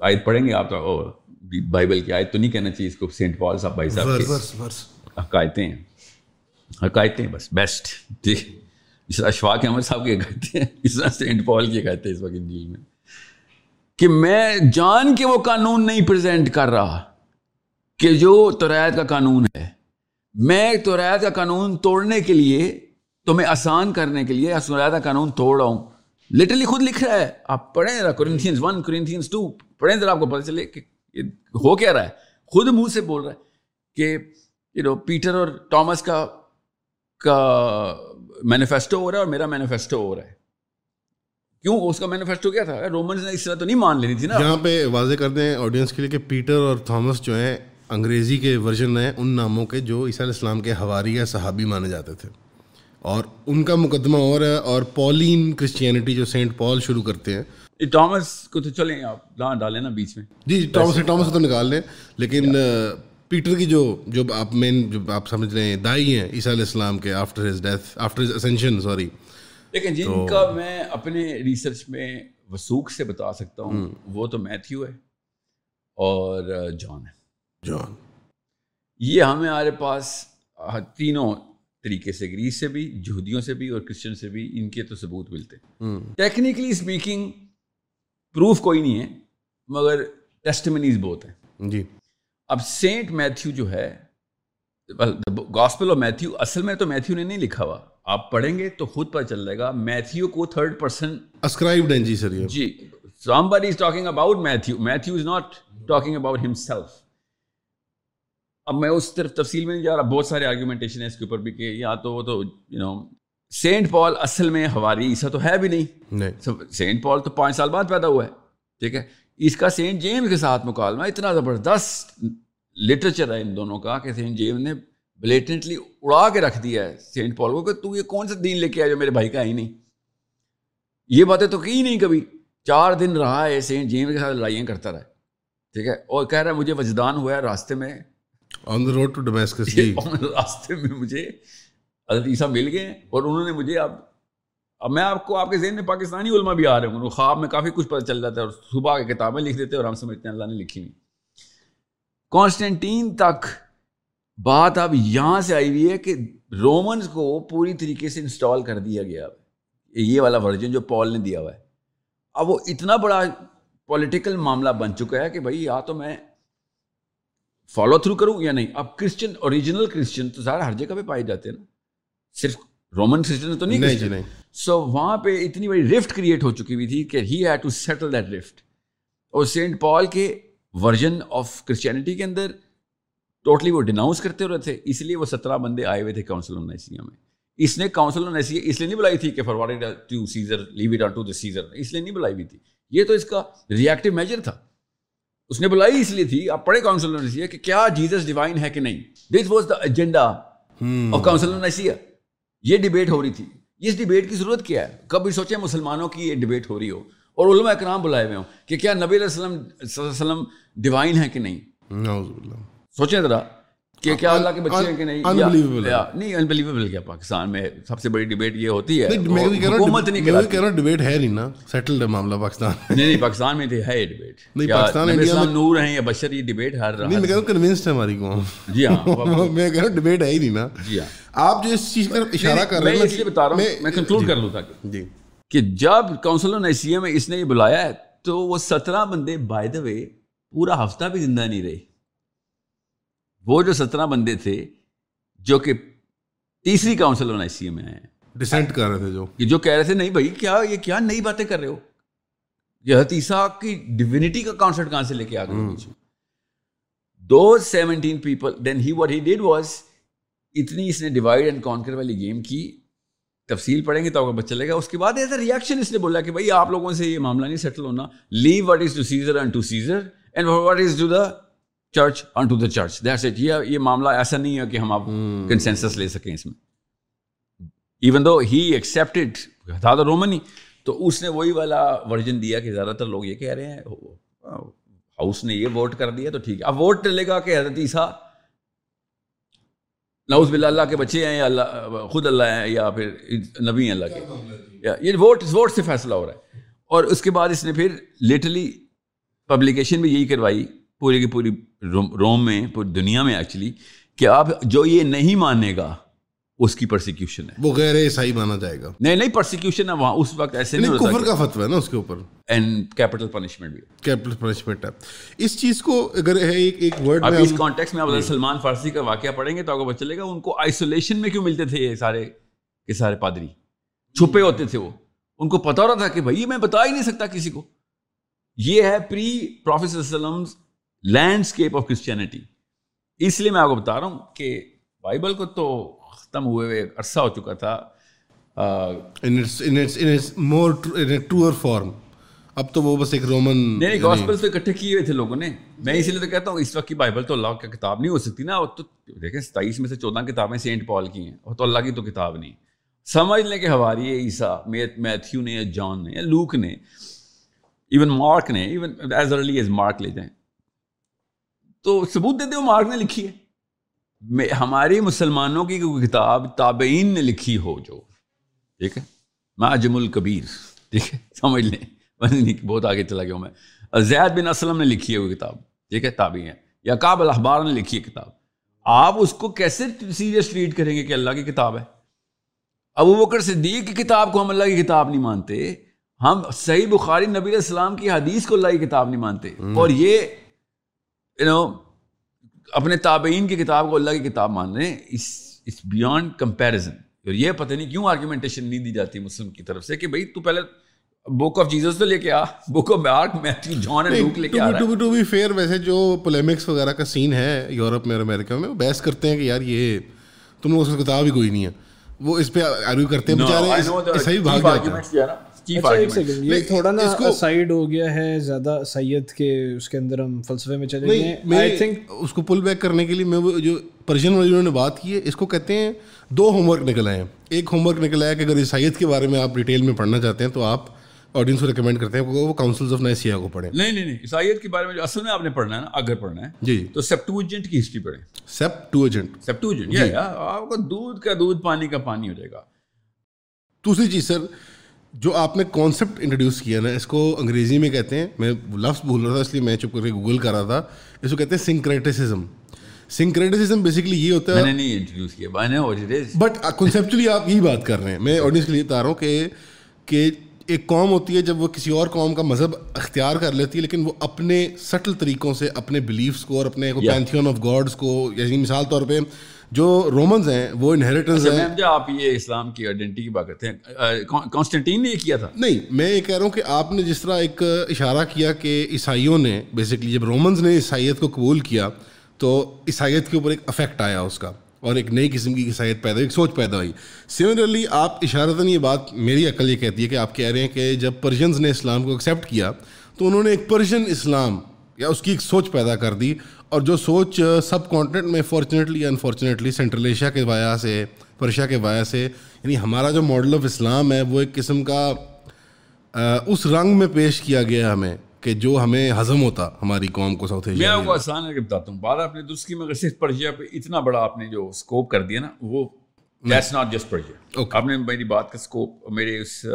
آیت پڑھیں گے آپ بائبل کی آیت تو نہیں کہنا چاہیے اس کو سینٹ پال صاحب بھائی صاحب حقائتیں ہیں۔ حقائتیں بس بیسٹ ٹھیک۔ جس طرح اشفاق احمد صاحب کی حقائتیں ہیں۔ اس طرح سینٹ پال کی حقائتیں اس وقت انجیل میں۔ کہ میں جان کے وہ قانون نہیں پریزنٹ کر رہا کہ جو توریت کا قانون ہے میں توریت کا قانون توڑنے کے لیے تمہیں آسان کرنے کے لیے توریت کا قانون توڑ رہا ہوں۔ لٹرلی خود لکھ رہا ہے۔ آپ پڑھیں ذرا کرنتھینس ون کرنتھینس ٹو پڑھیں ذرا آپ کو پتہ چلے کہ ہو کیا رہا ہے؟ خود منہ سے بول رہا ہے کہ یو نو پیٹر اور ٹامس کا کا مینیفیسٹو ہو رہا ہے اور میرا مینیفیسٹو ہو رہا ہے۔ کیوں؟ اس کا مینیفیسٹو کیا تھا؟ رومنس نے اس طرح تو نہیں مان لینی تھی نا۔ یہاں پہ واضح کر دیں آڈینس کے لیے کہ پیٹر اور تھامس جو ہیں، انگریزی کے ورژن ہیں ان ناموں کے جو عیسیٰ علیہ السلام کے ہواری یا صحابی مانے جاتے تھے۔ اور ان کا مقدمہ اور ہے اور پولین کرسچینٹی جو سینٹ پال شروع کرتے ہیں ٹامس کو تو چلیں آپ ڈالیں نا بیچ میں۔ جی ٹامس ٹامس تو نکال لیں لیکن پیٹر کی جو جو آپ مین جو آپ سمجھ رہے ہیں دائی ہیں عیسیٰ علیہ السلام کے after his death after his ascension sorry لیکن جن کا میں اپنے ریسرچ میں وسوخ سے بتا سکتا ہوں وہ تو میتھیو ہے اور جان ہے۔ جان۔ یہ ہمیں ہمارے پاس تینوں طریقے سے گریس سے بھی جہودیوں سے بھی اور کرسچن سے بھی ان کے تو ثبوت ملتے۔ ٹیکنیکلی اسپیکنگ پروف کوئی نہیں ہے مگر ٹیسٹمنیز بہت ہیں۔ جی۔ اب سینٹ میتھیو جو ہے گاسپل آف میتھیو اصل میں تو میتھیو نے نہیں لکھا ہوا۔ آپ پڑھیں گے تو خود پتہ چل جائے گا میتھیو کو تھرڈ پرسن اسکرائبڈ ہیں جی سر جی somebody is talking about Matthew Matthew is not talking about himself اب میں اس طرف تفصیل میں نہیں جا رہا بہت سارے آرگومنٹیشن ہے اس کے اوپر بھی کہ یا تو وہ تو یو نو سینٹ پال اصل میں ہماری عیسا تو ہے بھی نہیں۔ سینٹ پال تو پانچ سال بعد پیدا ہوا ہے ٹھیک ہے۔ اس کا سینٹ جیمز کے ساتھ مکالمہ اتنا زبردست لٹریچر ہے ان دونوں کا کہ سینٹ جیمز نے بلیٹنٹلی اڑا کے رکھ دیا ہے سینٹ پال کو کہ تو یہ کون سا دین لے کے آیا جو میرے بھائی کا ہی نہیں۔ یہ باتیں تو کی نہیں کبھی۔ چار دن رہا ہے سینٹ جیمز کے ساتھ لڑائیاں کرتا رہا ٹھیک ہے۔ اور کہہ رہا ہے مجھے وجدان ہوا ہے راستے میں۔ آن دا روڈ ٹو ڈومیسکس راستے میں مجھے حضرت عیسیٰ مل گئے اور انہوں نے مجھے اب اب میں آپ کو آپ کے ذہن میں پاکستانی علماء بھی آ رہے ہوں خواب میں کافی کچھ پتہ چل جاتا ہے اور صبح کی کتابیں لکھ دیتے اور ہم سمجھتے ہیں اللہ نے لکھی نہیں۔ کانسٹینٹین تک بات اب یہاں سے آئی ہوئی ہے کہ رومنز کو پوری طریقے سے انسٹال کر دیا گیا یہ والا ورژن جو پال نے دیا ہوا ہے۔ اب وہ اتنا بڑا پولیٹیکل معاملہ بن چکا ہے کہ بھائی یا تو میں فالو تھرو کروں یا نہیں۔ اب کرسچن اوریجنل کرسچن تو سارا ہر جگہ پہ پائے جاتے ہیں نا۔ صرف رومن کرسچن تو نہیں سو جی، وہاں پہ اتنی بڑی رفٹ کریٹ ہو چکی ہوئی تھی کہ he had to settle that rift اور سینٹ پال کے ورژن آف کرسچینٹی کے اندر ٹوٹلی وہ ڈیناؤنس کرتے ہوئے تھے اس لیے وہ سترہ بندے آئے ہوئے تھے کاؤنسل آف نیسیا میں۔ اس نے کاؤنسل آف نیسیا اس لیے نہیں بلائی تھی کہ forward to Caesar leave it to the Caesar اس لیے نہیں بلائی ہوئی تھی۔ یہ تو اس کا ریئیکٹو میجر تھا۔ اس نے بلائی اس لیے تھی آپ پڑھے کاؤنسل آف نیسیا کہ کیا جیزس ڈیوائن ہے کہ نہیں۔ This was the agenda of council of Nicaea یہ ڈبیٹ ہو رہی تھی۔ اس ڈبیٹ کی ضرورت کیا ہے؟ کبھی سوچیں مسلمانوں کی یہ ڈبیٹ ہو رہی ہو۔ اور علماء اکرام بلائے ہوئے ہوں کہ کیا نبی علیہ السلام صلی اللہ علیہ وسلم ڈیوائن ہے کہ نہیں؟ سوچیں ذرا۔ کہ کیا اللہ کے بچے ہیں کہ نہیں؟ نہیں انبلیویبل کیا پاکستان میں سب سے بڑی ڈیبیٹ یہ ہوتی ہے۔ حکومت نہیں کہہ رہا ڈیبیٹ ہے نہیں نا سیٹلڈ ہے معاملہ پاکستان۔ نہیں نہیں پاکستان میں ہے ڈیبیٹ نہیں پاکستان نور ہیں یا بشر یہ ڈیبیٹ ہر رہا نہیں میں کہہ رہا ہوں کنونسڈ ہے ہماری قوم۔ جی ہاں میں کہہ رہا ہوں ڈیبیٹ ہے ہی نہیں نا۔ جی ہاں۔ آپ جو اس چیز پر اشارہ کر رہے ہیں میں اس لیے بتا رہا ہوں میں کنکلوڈ کر لوں تاکہ۔ جی۔ کہ جب نیسیا میں اس نے یہ بلایا ہے تو وہ سترہ بندے بائی دا وے پورا ہفتہ بھی زندہ نہیں رہے۔ وہ جو سترہ بندے تھے جو کہ تیسری کاؤنسل آن آئی میں آئے۔ ڈسینٹ کر رہے تھے جو۔ جو کہہ رہے تھے نہیں بھائی کیا یہ کیا نئی باتیں کر رہے ہو؟ یہ حتیثہ کی ڈیوینٹی کا کانسرٹ کہاں سے لے کے آ گئے دو seventeen people then he what he did was اتنی اس نے ڈیوائڈ اینڈ کانکر والی گیم کی۔ تفصیل پڑھیں گے تو آپ کو چلے گا۔ اس کے بعد ایز اے ریئیکشن اس نے بولا کہ بھائی آپ لوگوں سے یہ معاملہ نہیں سیٹل ہونا۔ Leave what is to Caesar and to Caesar and what is to the church on to the church that's it یہ معاملہ ایسا نہیں ہے کہ ہم آپ کنسنسس لے سکیں اس میں. ایون دو ہی ایکسیپٹیڈ تھا تو رومن ہی تو اس نے وہی والا ورژن دیا کہ زیادہ تر لوگ یہ کہہ رہے ہیں ہاؤس نے یہ ووٹ کر دیا تو ٹھیک ہے۔ اب ووٹ لے گا کہ حضرت عیسیٰ نوز بلا اللہ کے بچے ہیں یا اللہ خود اللہ ہیں یا پھر نبی ہیں اللہ کے۔ یہ ووٹ ووٹ سے فیصلہ ہو رہا ہے۔ اور اس کے بعد اس نے پھر لٹرلی پبلیکیشن بھی یہی کروائی۔ پوری کی پوری روم میں پوری دنیا میں ایکچولی کہ آپ جو یہ نہیں مانے گا اس کی پرسیکیوشن ہے۔ وہ غیر عیسائی مانا جائے گا۔ نہیں نہیں پرسیکیوشن ہے وہاں اس وقت ایسے نہیں کفر کا فتوی ہے نا اس کے اوپر۔ اینڈ کیپٹل پنشمنٹ بھی۔ کیپٹل پنشمنٹ ہے۔ اس چیز کو اگر ہے ایک ایک ورڈ میں اس کانٹیکس میں آپ سلمان فارسی کا واقعہ پڑھیں گے تو آپ کو چلے گا ان کو آئسولیشن میں کیوں ملتے تھے یہ سارے یہ سارے پادری؟ چھپے ہوتے تھے وہ۔ ان کو پتا رہا تھا کہ بھائی میں بتا ہی نہیں سکتا کسی کو۔ یہ ہے پری پروفیسر وسلم لینڈسکیپ آف کرسچینٹی اس لیے میں آپ کو بتا رہا ہوں کہ بائبل کو تو ختم ہوئے ہوئے عرصہ ہو چکا تھا۔ فارم اب تو وہ بس ایک رومن نہیں گاسپل تو اکٹھے کیے ہوئے تھے لوگوں نے۔ میں اسی لیے تو کہتا ہوں اس وقت کی بائبل تو اللہ کی کتاب نہیں ہو سکتی نا۔ تو دیکھیں ستائیس میں سے چودہ کتابیں سینٹ پال کی ہیں۔ اور تو اللہ کی تو کتاب نہیں۔ سمجھ لیں کہ ہماری عیسیٰ میتھیو نے یا جان نے یا لوک نے ایون مارک نے even as early as Mark لے جائیں۔ تو ثبوت دیتے ہو مارک نے لکھی ہے۔ ہماری مسلمانوں کی کوئی کتاب تابعین نے لکھی ہو جو ٹھیک ہے؟ معجم الکبیر ٹھیک ہے؟ سمجھ لیں۔ بہت آگے چلا گیا ہوں میں۔ زید بن اسلم نے لکھی ہے وہ کتاب ٹھیک ہے؟ تابعی ہے یا کاب الحبار نے لکھی ہے کتاب۔ آپ اس کو کیسے سیریس ٹریٹ کریں گے کہ اللہ کی کتاب ہے؟ ابو بکر صدیق کی کتاب کو ہم اللہ کی کتاب نہیں مانتے۔ ہم صحیح بخاری نبی السلام کی حدیث کو اللہ کی کتاب نہیں مانتے۔ اور یہ یو نو اپنے تابعین کی کتاب کو اللہ کی کتاب مان ہیں اس بیانڈ کمپیریزن اور یہ پتہ نہیں کیوں آرگومنٹیشن نہیں دی جاتی مسلم کی طرف سے کہ بھائی تو پہلے بک آف جیزس تو لے کے آ book of Mark Matthew John and Luke لے کے آ رہا ہے۔ ٹو بی فیئر ویسے جو پولیمکس وغیرہ کا سین ہے یورپ میں اور امریکہ میں وہ بحث کرتے ہیں کہ یار یہ تم لوگوں سے کتاب ہی کوئی نہیں ہے۔ وہ اس پہ آرگو کرتے ہیں بیچارے صحیح بھاگ جاتے ہیں۔ اچھا، یہ تھوڑا نا سائڈ ہو گیا ہے زیادہ سید کے اس کے اندر ہم فلسفے میں چلے گئے۔ آئی تھنک اس کو پل بیک کرنے کے لیے میں جو پرشین والے نے بات کی ہے اس کو کہتے ہیں دو ہوم ورک نکل آئے ہیں۔ ایک ہوم ورک نکل آیا کہ اگر عیسائیت کے بارے میں آپ ڈیٹیل میں پڑھنا چاہتے ہیں تو آپ آڈینس کو ریکمینڈ کرتے ہیں وہ کاؤنسل آف نائسیا کو پڑھیں۔ نہیں نہیں نہیں عیسائیت کے بارے میں جو اصل میں آپ نے پڑھنا ہے نا اگر پڑھنا ہے جی۔ تو سیپٹو ایجنٹ کی ہسٹری پڑھیں۔ سیپٹو ایجنٹ سیپٹو ایجنٹ آپ کو دودھ کا دودھ پانی کا پانی ہو جائے گا۔ دوسری چیز سر جو آپ نے کانسیپٹ انٹروڈیوس کیا نا اس کو انگریزی میں کہتے ہیں میں لفظ بھول رہا تھا اس لیے میں چپ کر کے گوگل کر رہا تھا۔ اس کو کہتے ہیں سنکریٹسزم سنکریٹسزم بیسکلی یہ ہوتا ہے نہیں انٹروڈیوس کیا بٹ کنسیپچلی آپ یہی بات کر رہے ہیں۔ میں آڈینس کے لیے بتا رہا ہوں کہ کہ ایک قوم ہوتی ہے جب وہ کسی اور قوم کا مذہب اختیار کر لیتی ہے لیکن وہ اپنے سٹل طریقوں سے اپنے بلیفس کو اور اپنے پینتھیون آف گاڈس کو یعنی مثال طور پہ جو رومنز ہیں وہ انہیریٹنس ہیں۔ جب آپ یہ اسلام کی آئیڈینٹی کی بات کرتے ہیں۔ کانسٹنٹین نے یہ کیا تھا؟ نہیں میں یہ کہہ رہا ہوں کہ آپ نے جس طرح ایک اشارہ کیا کہ عیسائیوں نے بیسکلی جب رومنز نے عیسائیت کو قبول کیا تو عیسائیت کے اوپر ایک افیکٹ آیا اس کا اور ایک نئی قسم کی عیسائیت پیدا ہوئی ایک سوچ پیدا ہوئی۔ سملرلی آپ اشارتاً یہ بات میری عقل یہ کہتی ہے کہ آپ کہہ رہے ہیں کہ جب پرشنز نے اسلام کو ایکسیپٹ کیا تو انہوں نے ایک پرشین اسلام یا اس کی ایک سوچ پیدا کر دی اور جو سوچ سب کانٹینٹ میں فارچونیٹلی انفارچونیٹلی سینٹرل ایشیا کے وجہ سے پرشیا کے وجہ سے یعنی ہمارا جو ماڈل آف اسلام ہے وہ ایک قسم کا اس رنگ میں پیش کیا گیا ہمیں کہ جو ہمیں ہضم ہوتا ہماری قوم کو ساؤتھ ایشیا میں آپ کو آسان ہے کہ بتاتا ہوں۔ بارہ اپنے دوسری میں اگر صرف پرشیا پہ اتنا بڑا آپ نے جو اسکوپ کر دیا نا وہ دیٹس ناٹ جسٹ پرشیا آپ نے میری بات کا اسکوپ میرے اس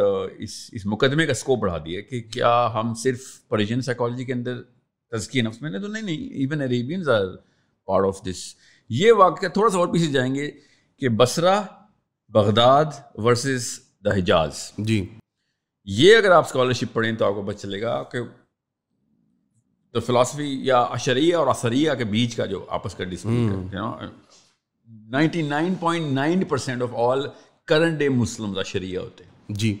اس مقدمے کا اسکوپ بڑھا دیا کہ کیا ہم صرف پرشین سائیکالوجی کے اندر تزکی نفس میں نے تو نہیں نہیں even Arabians are part of this یہ واقعہ تھوڑا سا اور پیچھے جائیں گے کہ Basra Baghdad versus the Hijaz جی۔ یہ اگر آپ اسکالرشپ پڑھیں تو آپ کو پتہ چلے گا کہ تو فلاسفی یا اشریہ اور اثریہ کے بیچ کا جو آپس کا dispute ninety nine point nine percent of all current day Muslim اشریہ ہوتے ہیں۔ جی۔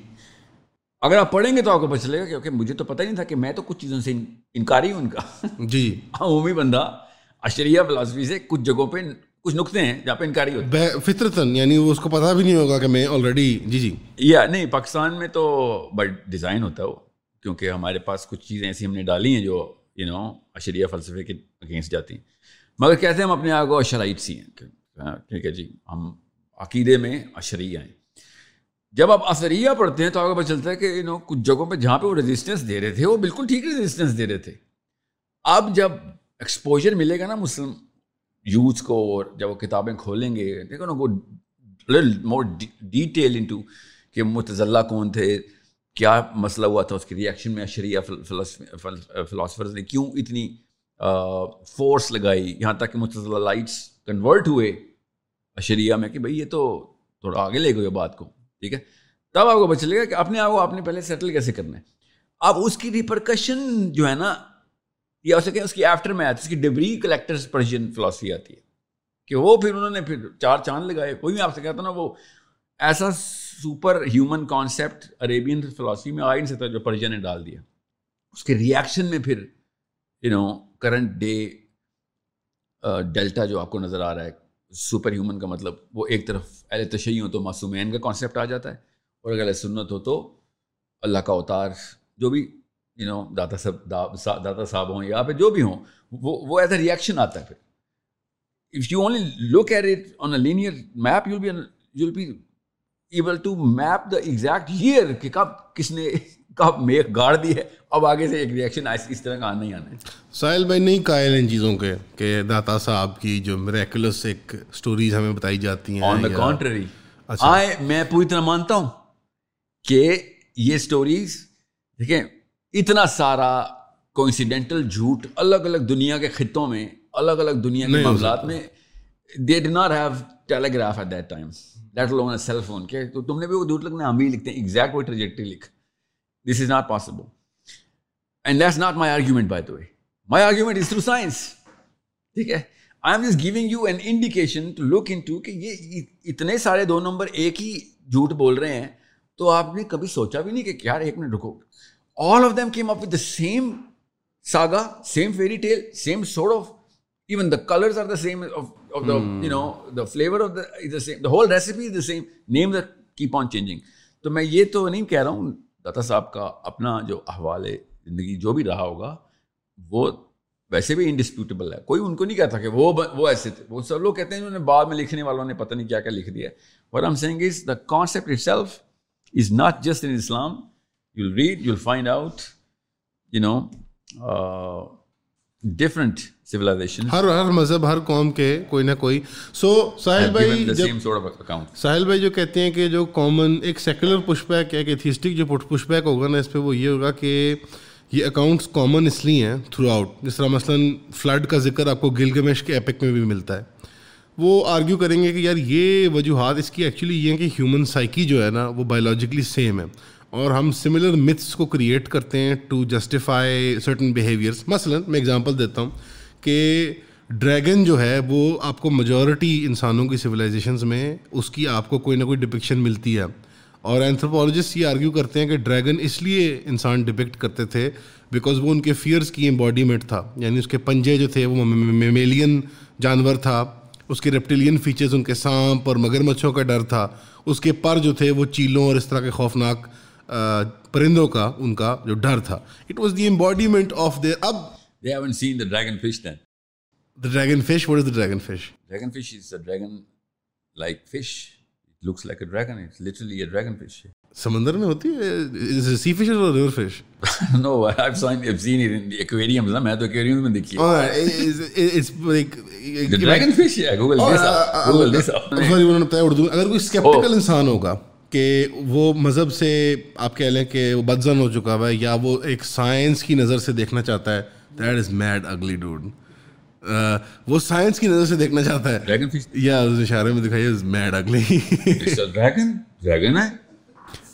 اگر آپ پڑھیں گے تو آپ کو پتہ چلے گا کیونکہ مجھے تو پتہ ہی نہیں تھا کہ میں تو کچھ چیزوں سے انکاری ہوں ان کا۔ جی۔ عمومی بندہ اشریہ فلاسفی سے کچھ جگہوں پہ کچھ نقطے ہیں جہاں پہ انکاری ہوتی ہے۔ فطرتاً یعنی وہ اس کو پتا بھی نہیں ہوگا کہ میں آلریڈی جی جی۔ یا نہیں پاکستان میں تو بٹ ڈیزائن ہوتا ہے وہ کیونکہ ہمارے پاس کچھ چیزیں ایسی ہم نے ڈالی ہیں جو یو نو اشریہ فلسفے کے اگینسٹ جاتی ہیں۔ مگر کہتے ہیں ہم اپنے آپ کو اشرائٹ سی ہیں۔ ہاں، ٹھیک ہے جی ہم عقیدے میں اشریہ ہیں۔ جب آپ اثریہ پڑھتے ہیں تو آپ کو پتہ چلتا ہے کہ یو نو کچھ جگہوں پہ جہاں پہ وہ ریزسٹنس دے رہے تھے، وہ بالکل ٹھیک ریزسٹنس دے رہے تھے۔ اب جب ایکسپوجر ملے گا نا مسلم یوتھ کو اور جب وہ کتابیں کھولیں گے، دیکھو نا، وہ مور ڈیٹیل انٹو کہ متضلہ کون تھے، کیا مسئلہ ہوا تھا اس کی ریئیکشن میں اشریہ فلاسفرز نے کیوں اتنی فورس لگائی؟ یہاں تک کہ متضلہ لائٹس کنورٹ ہوئے اشریہ میں کہ بھائی یہ تو تھوڑا آگے لے گئے بات کو۔ ٹھیک ہے؟ تب آپ کو پتہ چلے گا کہ اپنے آپ کو آپ نے پہلے سیٹل کیسے کرنا ہے۔ اب اس کی ریپرکشن جو ہے نا، یا اسے کہ اس کی آفٹر میں آتی ہے اس کی ڈبری کلیکٹرز پرشین فلاسفی آتی ہے۔ کہ وہ پھر انہوں نے پھر چار چاند لگائے۔ کوئی میں آپ سے کہتا نا وہ ایسا super human concept Arabian philosophy میں آ ہی نہیں سکتا جو پرشین نے ڈال دیا۔ اس کے ریئیکشن میں پھر you know current day delta جو آپ کو نظر آ رہا ہے۔ سپر ہیومن کا مطلب وہ ایک طرف اہل تشیع ہو تو معصومین کا کانسیپٹ آ جاتا ہے، اور اگر سنت ہو تو اللہ کا اوتار جو بھی یو نو داتا صاحب داتا صاحب ہوں یا پھر جو بھی ہوں، وہ وہ ایز اے ریئیکشن آتا ہے پھر۔ If you only look at it on a linear map you be you be able to map the exact year کہ کب، کس نے کب میک گاڑ دی ہے اب آگے سے ایک ریئیکشن اس طرح کا آنا ہی آنا ہے۔ ساحل بھائی نہیں قائل ان چیزوں کے کہ داتا صاحب کی جو میریکولس ایک سٹوریز ہمیں بتائی جاتی ہیں آن دا کانٹری آئے میں پوری طرح مانتا ہوں کہ یہ سٹوریز دیکھیں اتنا سارا کوئنسیڈنٹل جھوٹ الگ الگ دنیا کے خطوں میں الگ الگ دنیا کے معاملات میں they did not have telegraph at that time let alone cell phone کہ تو تم نے بھی وہ جھوٹ لکھنا ہم بھی لکھتے ہیں ایگزیکٹ وہ ٹریجیکٹری لکھ۔ This is not possible and that's not my argument by the way my argument is through science ٹھیک ہے I am just giving you an indication to look into کہ یہ اتنے سارے دو نمبر ایک ہی جھوٹ بول رہے ہیں تو آپ نے کبھی سوچا بھی نہیں کہ یار ایک منٹ رکو all of them came up with the same saga, same fairy tale, same sort of, even the colors are the same of, of the, mm. you know, the flavor of the is the same. The whole recipe is the same. Names that keep on changing. تو میں یہ تو نہیں کہہ رہا ہوں داتا صاحب کا اپنا جو احوال ہے زندگی جو بھی رہا ہوگا وہ ویسے بھی انڈسپیوٹیبل ہے۔ کوئی ان کو نہیں کہتا کہ وہ وہ ایسے تھے۔ وہ سب لوگ کہتے ہیں انہوں نے بعد میں لکھنے والوں نے پتہ نہیں کیا کیا لکھ دیا اور ہم saying is the concept itself is not just in Islam you'll read, you'll find out, you know, uh, different civilization ہر ہر مذہب ہر قوم کے کوئی نہ کوئی۔ سو ساحل بھائی ساحل بھائی جو کہتے ہیں کہ جو کامن ایک سیکولر پش بیک ایک ایتھیسٹک جو پش بیک ہوگا نا اس پہ وہ یہ ہوگا کہ یہ اکاؤنٹس کامن اس لیے ہیں تھرو آؤٹ جس طرح مثلاً فلڈ کا ذکر آپ کو گلگمش کے ایپک میں بھی ملتا ہے۔ وہ آرگیو کریں گے کہ یار یہ وجوہات اس کی ایکچولی یہ ہیں کہ ہیومن سائیکی جو ہے نا وہ بایولوجیکلی سیم ہے۔ اور ہم سملر متھس کو کریٹ کرتے ہیں ٹو جسٹیفائی سرٹن بیہیویئرس مثلاً میں اگزامپل دیتا ہوں۔ کہ ڈریگن جو ہے وہ آپ کو میجورٹی انسانوں کی سویلائزیشنز میں اس کی آپ کو کوئی نہ کوئی ڈپکشن ملتی ہے۔ اور اینتھروپولوجسٹ یہ آرگیو کرتے ہیں کہ ڈریگن اس لیے انسان ڈپکٹ کرتے تھے بیکاز وہ ان کے فیئرس کی امباڈیمنٹ تھا۔ یعنی اس کے پنجے جو تھے وہ میمیلین جانور تھا۔ اس کے ریپٹیلین فیچرز ان کے سانپ اور مگر مچھوں کا ڈر تھا۔ اس کے پر جو تھے وہ چیلوں اور اس طرح کے خوفناک پرندوں کا، ان کا جو ڈر تھا۔ It was the embodiment of their اب they have seen the dragon fish then the dragon fish what is the dragon fish dragon fish is a dragon like fish looks like a dragon it's literally a dragon fish سمندر میں ہوتی ہے؟ Sea fish اور river fish no I have seen I seen it in aquarium میں تو aquarium میں دیکھی it's like dragon fish ہے Google this Google this sorry انہوں نے بتایا اردو اگر کوئی سکیپٹیکل انسان ہوگا کہ وہ مذہب سے آپ کہہ لیں کہ وہ بدزن ہو چکا ہوا ہے یا وہ ایک سائنس کی نظر سے دیکھنا چاہتا ہے دیٹ از میڈ اگلی ڈوڈ وہ سائنس کی نظر سے دیکھنا چاہتا ہے. یا اس اشارے میں دکھائیے میڈ اگلی ڈریگن ڈریگن ہے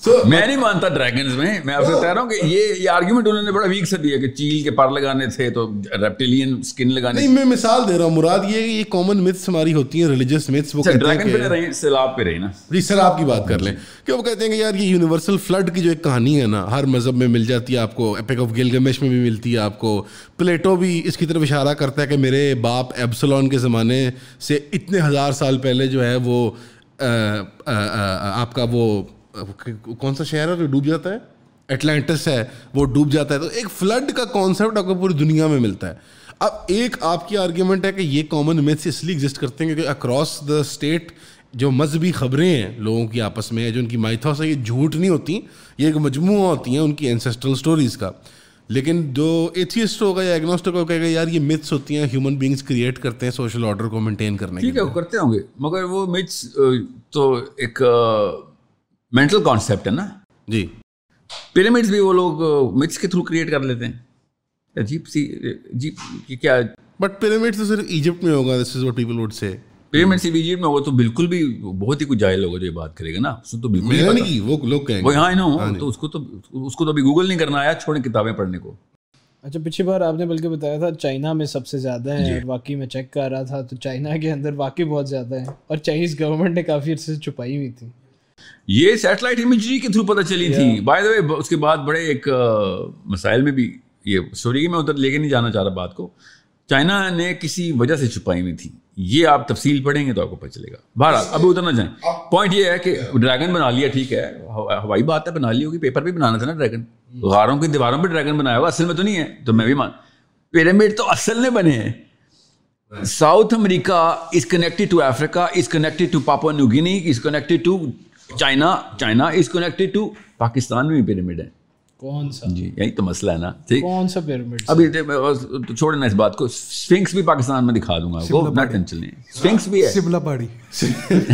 میں نہیں مانتا ڈریگنز میں میں آپ سے کہہ رہا ہوں کہ یہ یہ آرگیومنٹ انہوں نے بڑا ویک سے دیا کہ چیل کے پر لگانے تھے تو ریپٹیلین اسکن لگانے نہیں میں مثال دے رہا ہوں مراد یہ یہ کامن متس ہماری ہوتی ہیں ریلیجیس متس وہ ڈریگن پہ رہی سیلاب پہ رہی نا۔ جی سیلاب کی بات کر لیں۔ کہ وہ کہتے ہیں کہ یار یہ یونیورسل فلڈ کی جو ایک کہانی ہے نا ہر مذہب میں مل جاتی ہے آپ کو ایپک آف گلگمش میں بھی ملتی ہے آپ کو پلیٹو بھی اس کی طرف اشارہ کرتا ہے کہ میرے باپ ایبسلون کے زمانے سے اتنے ہزار سال پہلے جو ہے وہ آپ کا وہ کون سا شہر ہے جو ڈوب جاتا ہے؟ اٹلانٹس ہے وہ ڈوب جاتا ہے۔ تو ایک فلڈ کا کانسیپٹ آپ کو پوری دنیا میں ملتا ہے۔ اب ایک آپ کی آرگیومنٹ ہے کہ یہ کامن میتھس اس لیے ایگزسٹ کرتے ہیں کیونکہ اکراس دا اسٹیٹ جو مذہبی خبریں ہیں لوگوں کی آپس میں جو ان کی مائتھوس ہے یہ جھوٹ نہیں ہوتی یہ ایک مجموعہ ہوتی ہیں ان کی انسسٹرل اسٹوریز کا۔ لیکن جو ایتھیسٹ ہوگا یا ایگنوسٹک ہوگا کہے گا یار یہ متس ہوتی ہیں ہیومن بینگس کریٹ کرتے ہیں سوشل آرڈر کو مینٹین کرنے وہ کرتے ہوں گے۔ مگر وہ متس تو ایک مینٹل کانسیپٹ ہے نا? جی۔ پیرامڈس بھی وہ لوگ مکس کے تھرو کریٹ کر لیتے ہیں۔ عجیب سی عجیب کیا بٹ پیرامڈ تو صرف ایجپٹ میں ہوگا this is what people would say pyramid صرف ایجپٹ میں ہوگا تو بالکل بھی بہت ہی کچھ جاہل ہوگا جو یہ بات کرے گا نا۔ اس تو بالکل نہیں وہ لوگ کہیں وہ یہاں نا تو اس کو تو اس کو تو ابھی گوگل نہیں کرنا آیا چھوڑیں کتابیں پڑھنے کو۔ اچھا پچھلی بار آپ نے بلکہ بتایا تھا چائنا میں سب سے زیادہ ہیں اور واقعی میں چیک کر رہا تھا تو چائنا کے اندر واقعی بہت زیادہ ہیں اور چائنیز گورنمنٹ نے کافی عرصے سے چھپائی ہوئی تھی۔ یہ سیٹلائٹ امیجری کے تھرو پتہ چلی تھی۔ بائی دا وے اس کے بعد بڑے ایک مسائل میں بھی یہ اسٹوری میں ادھر لے کے نہیں جانا چاہ رہا بات کو۔ چائنا نے کسی وجہ سے چھپائی ہوئی تھی۔ یہ آپ تفصیل پڑھیں گے تو آپ کو پتہ چلے گا۔ بہرحال ابھی ادھر نہ جائیں۔ پوائنٹ یہ ہے کہ ڈریگن بنا لیا ٹھیک ہے۔ ہوائی بات ہے بنا لی ہوگی پیپر بھی بنانا تھا نا ڈریگن غاروں کی دیواروں پہ ڈریگن بنایا ہوا اصل میں تو نہیں ہے۔ تو میں بھی مان پیرامڈ تو اصل میں بنے ہیں۔ South America is connected to Africa is connected to Papua New Guinea is connected to China China is connected to Pakistan میں بھی پیرامڈ ہے۔ کون سا؟ جی یہی تو مسئلہ ہے نا۔ ٹھیک۔ کون سا پیرامڈ ابھی چھوڑنا اس بات کو۔ سفنکس بھی پاکستان میں دکھا دوں گا۔ وہ نہ ٹینشن نہیں سفنکس بھی ہے۔ شملہ پہاڑی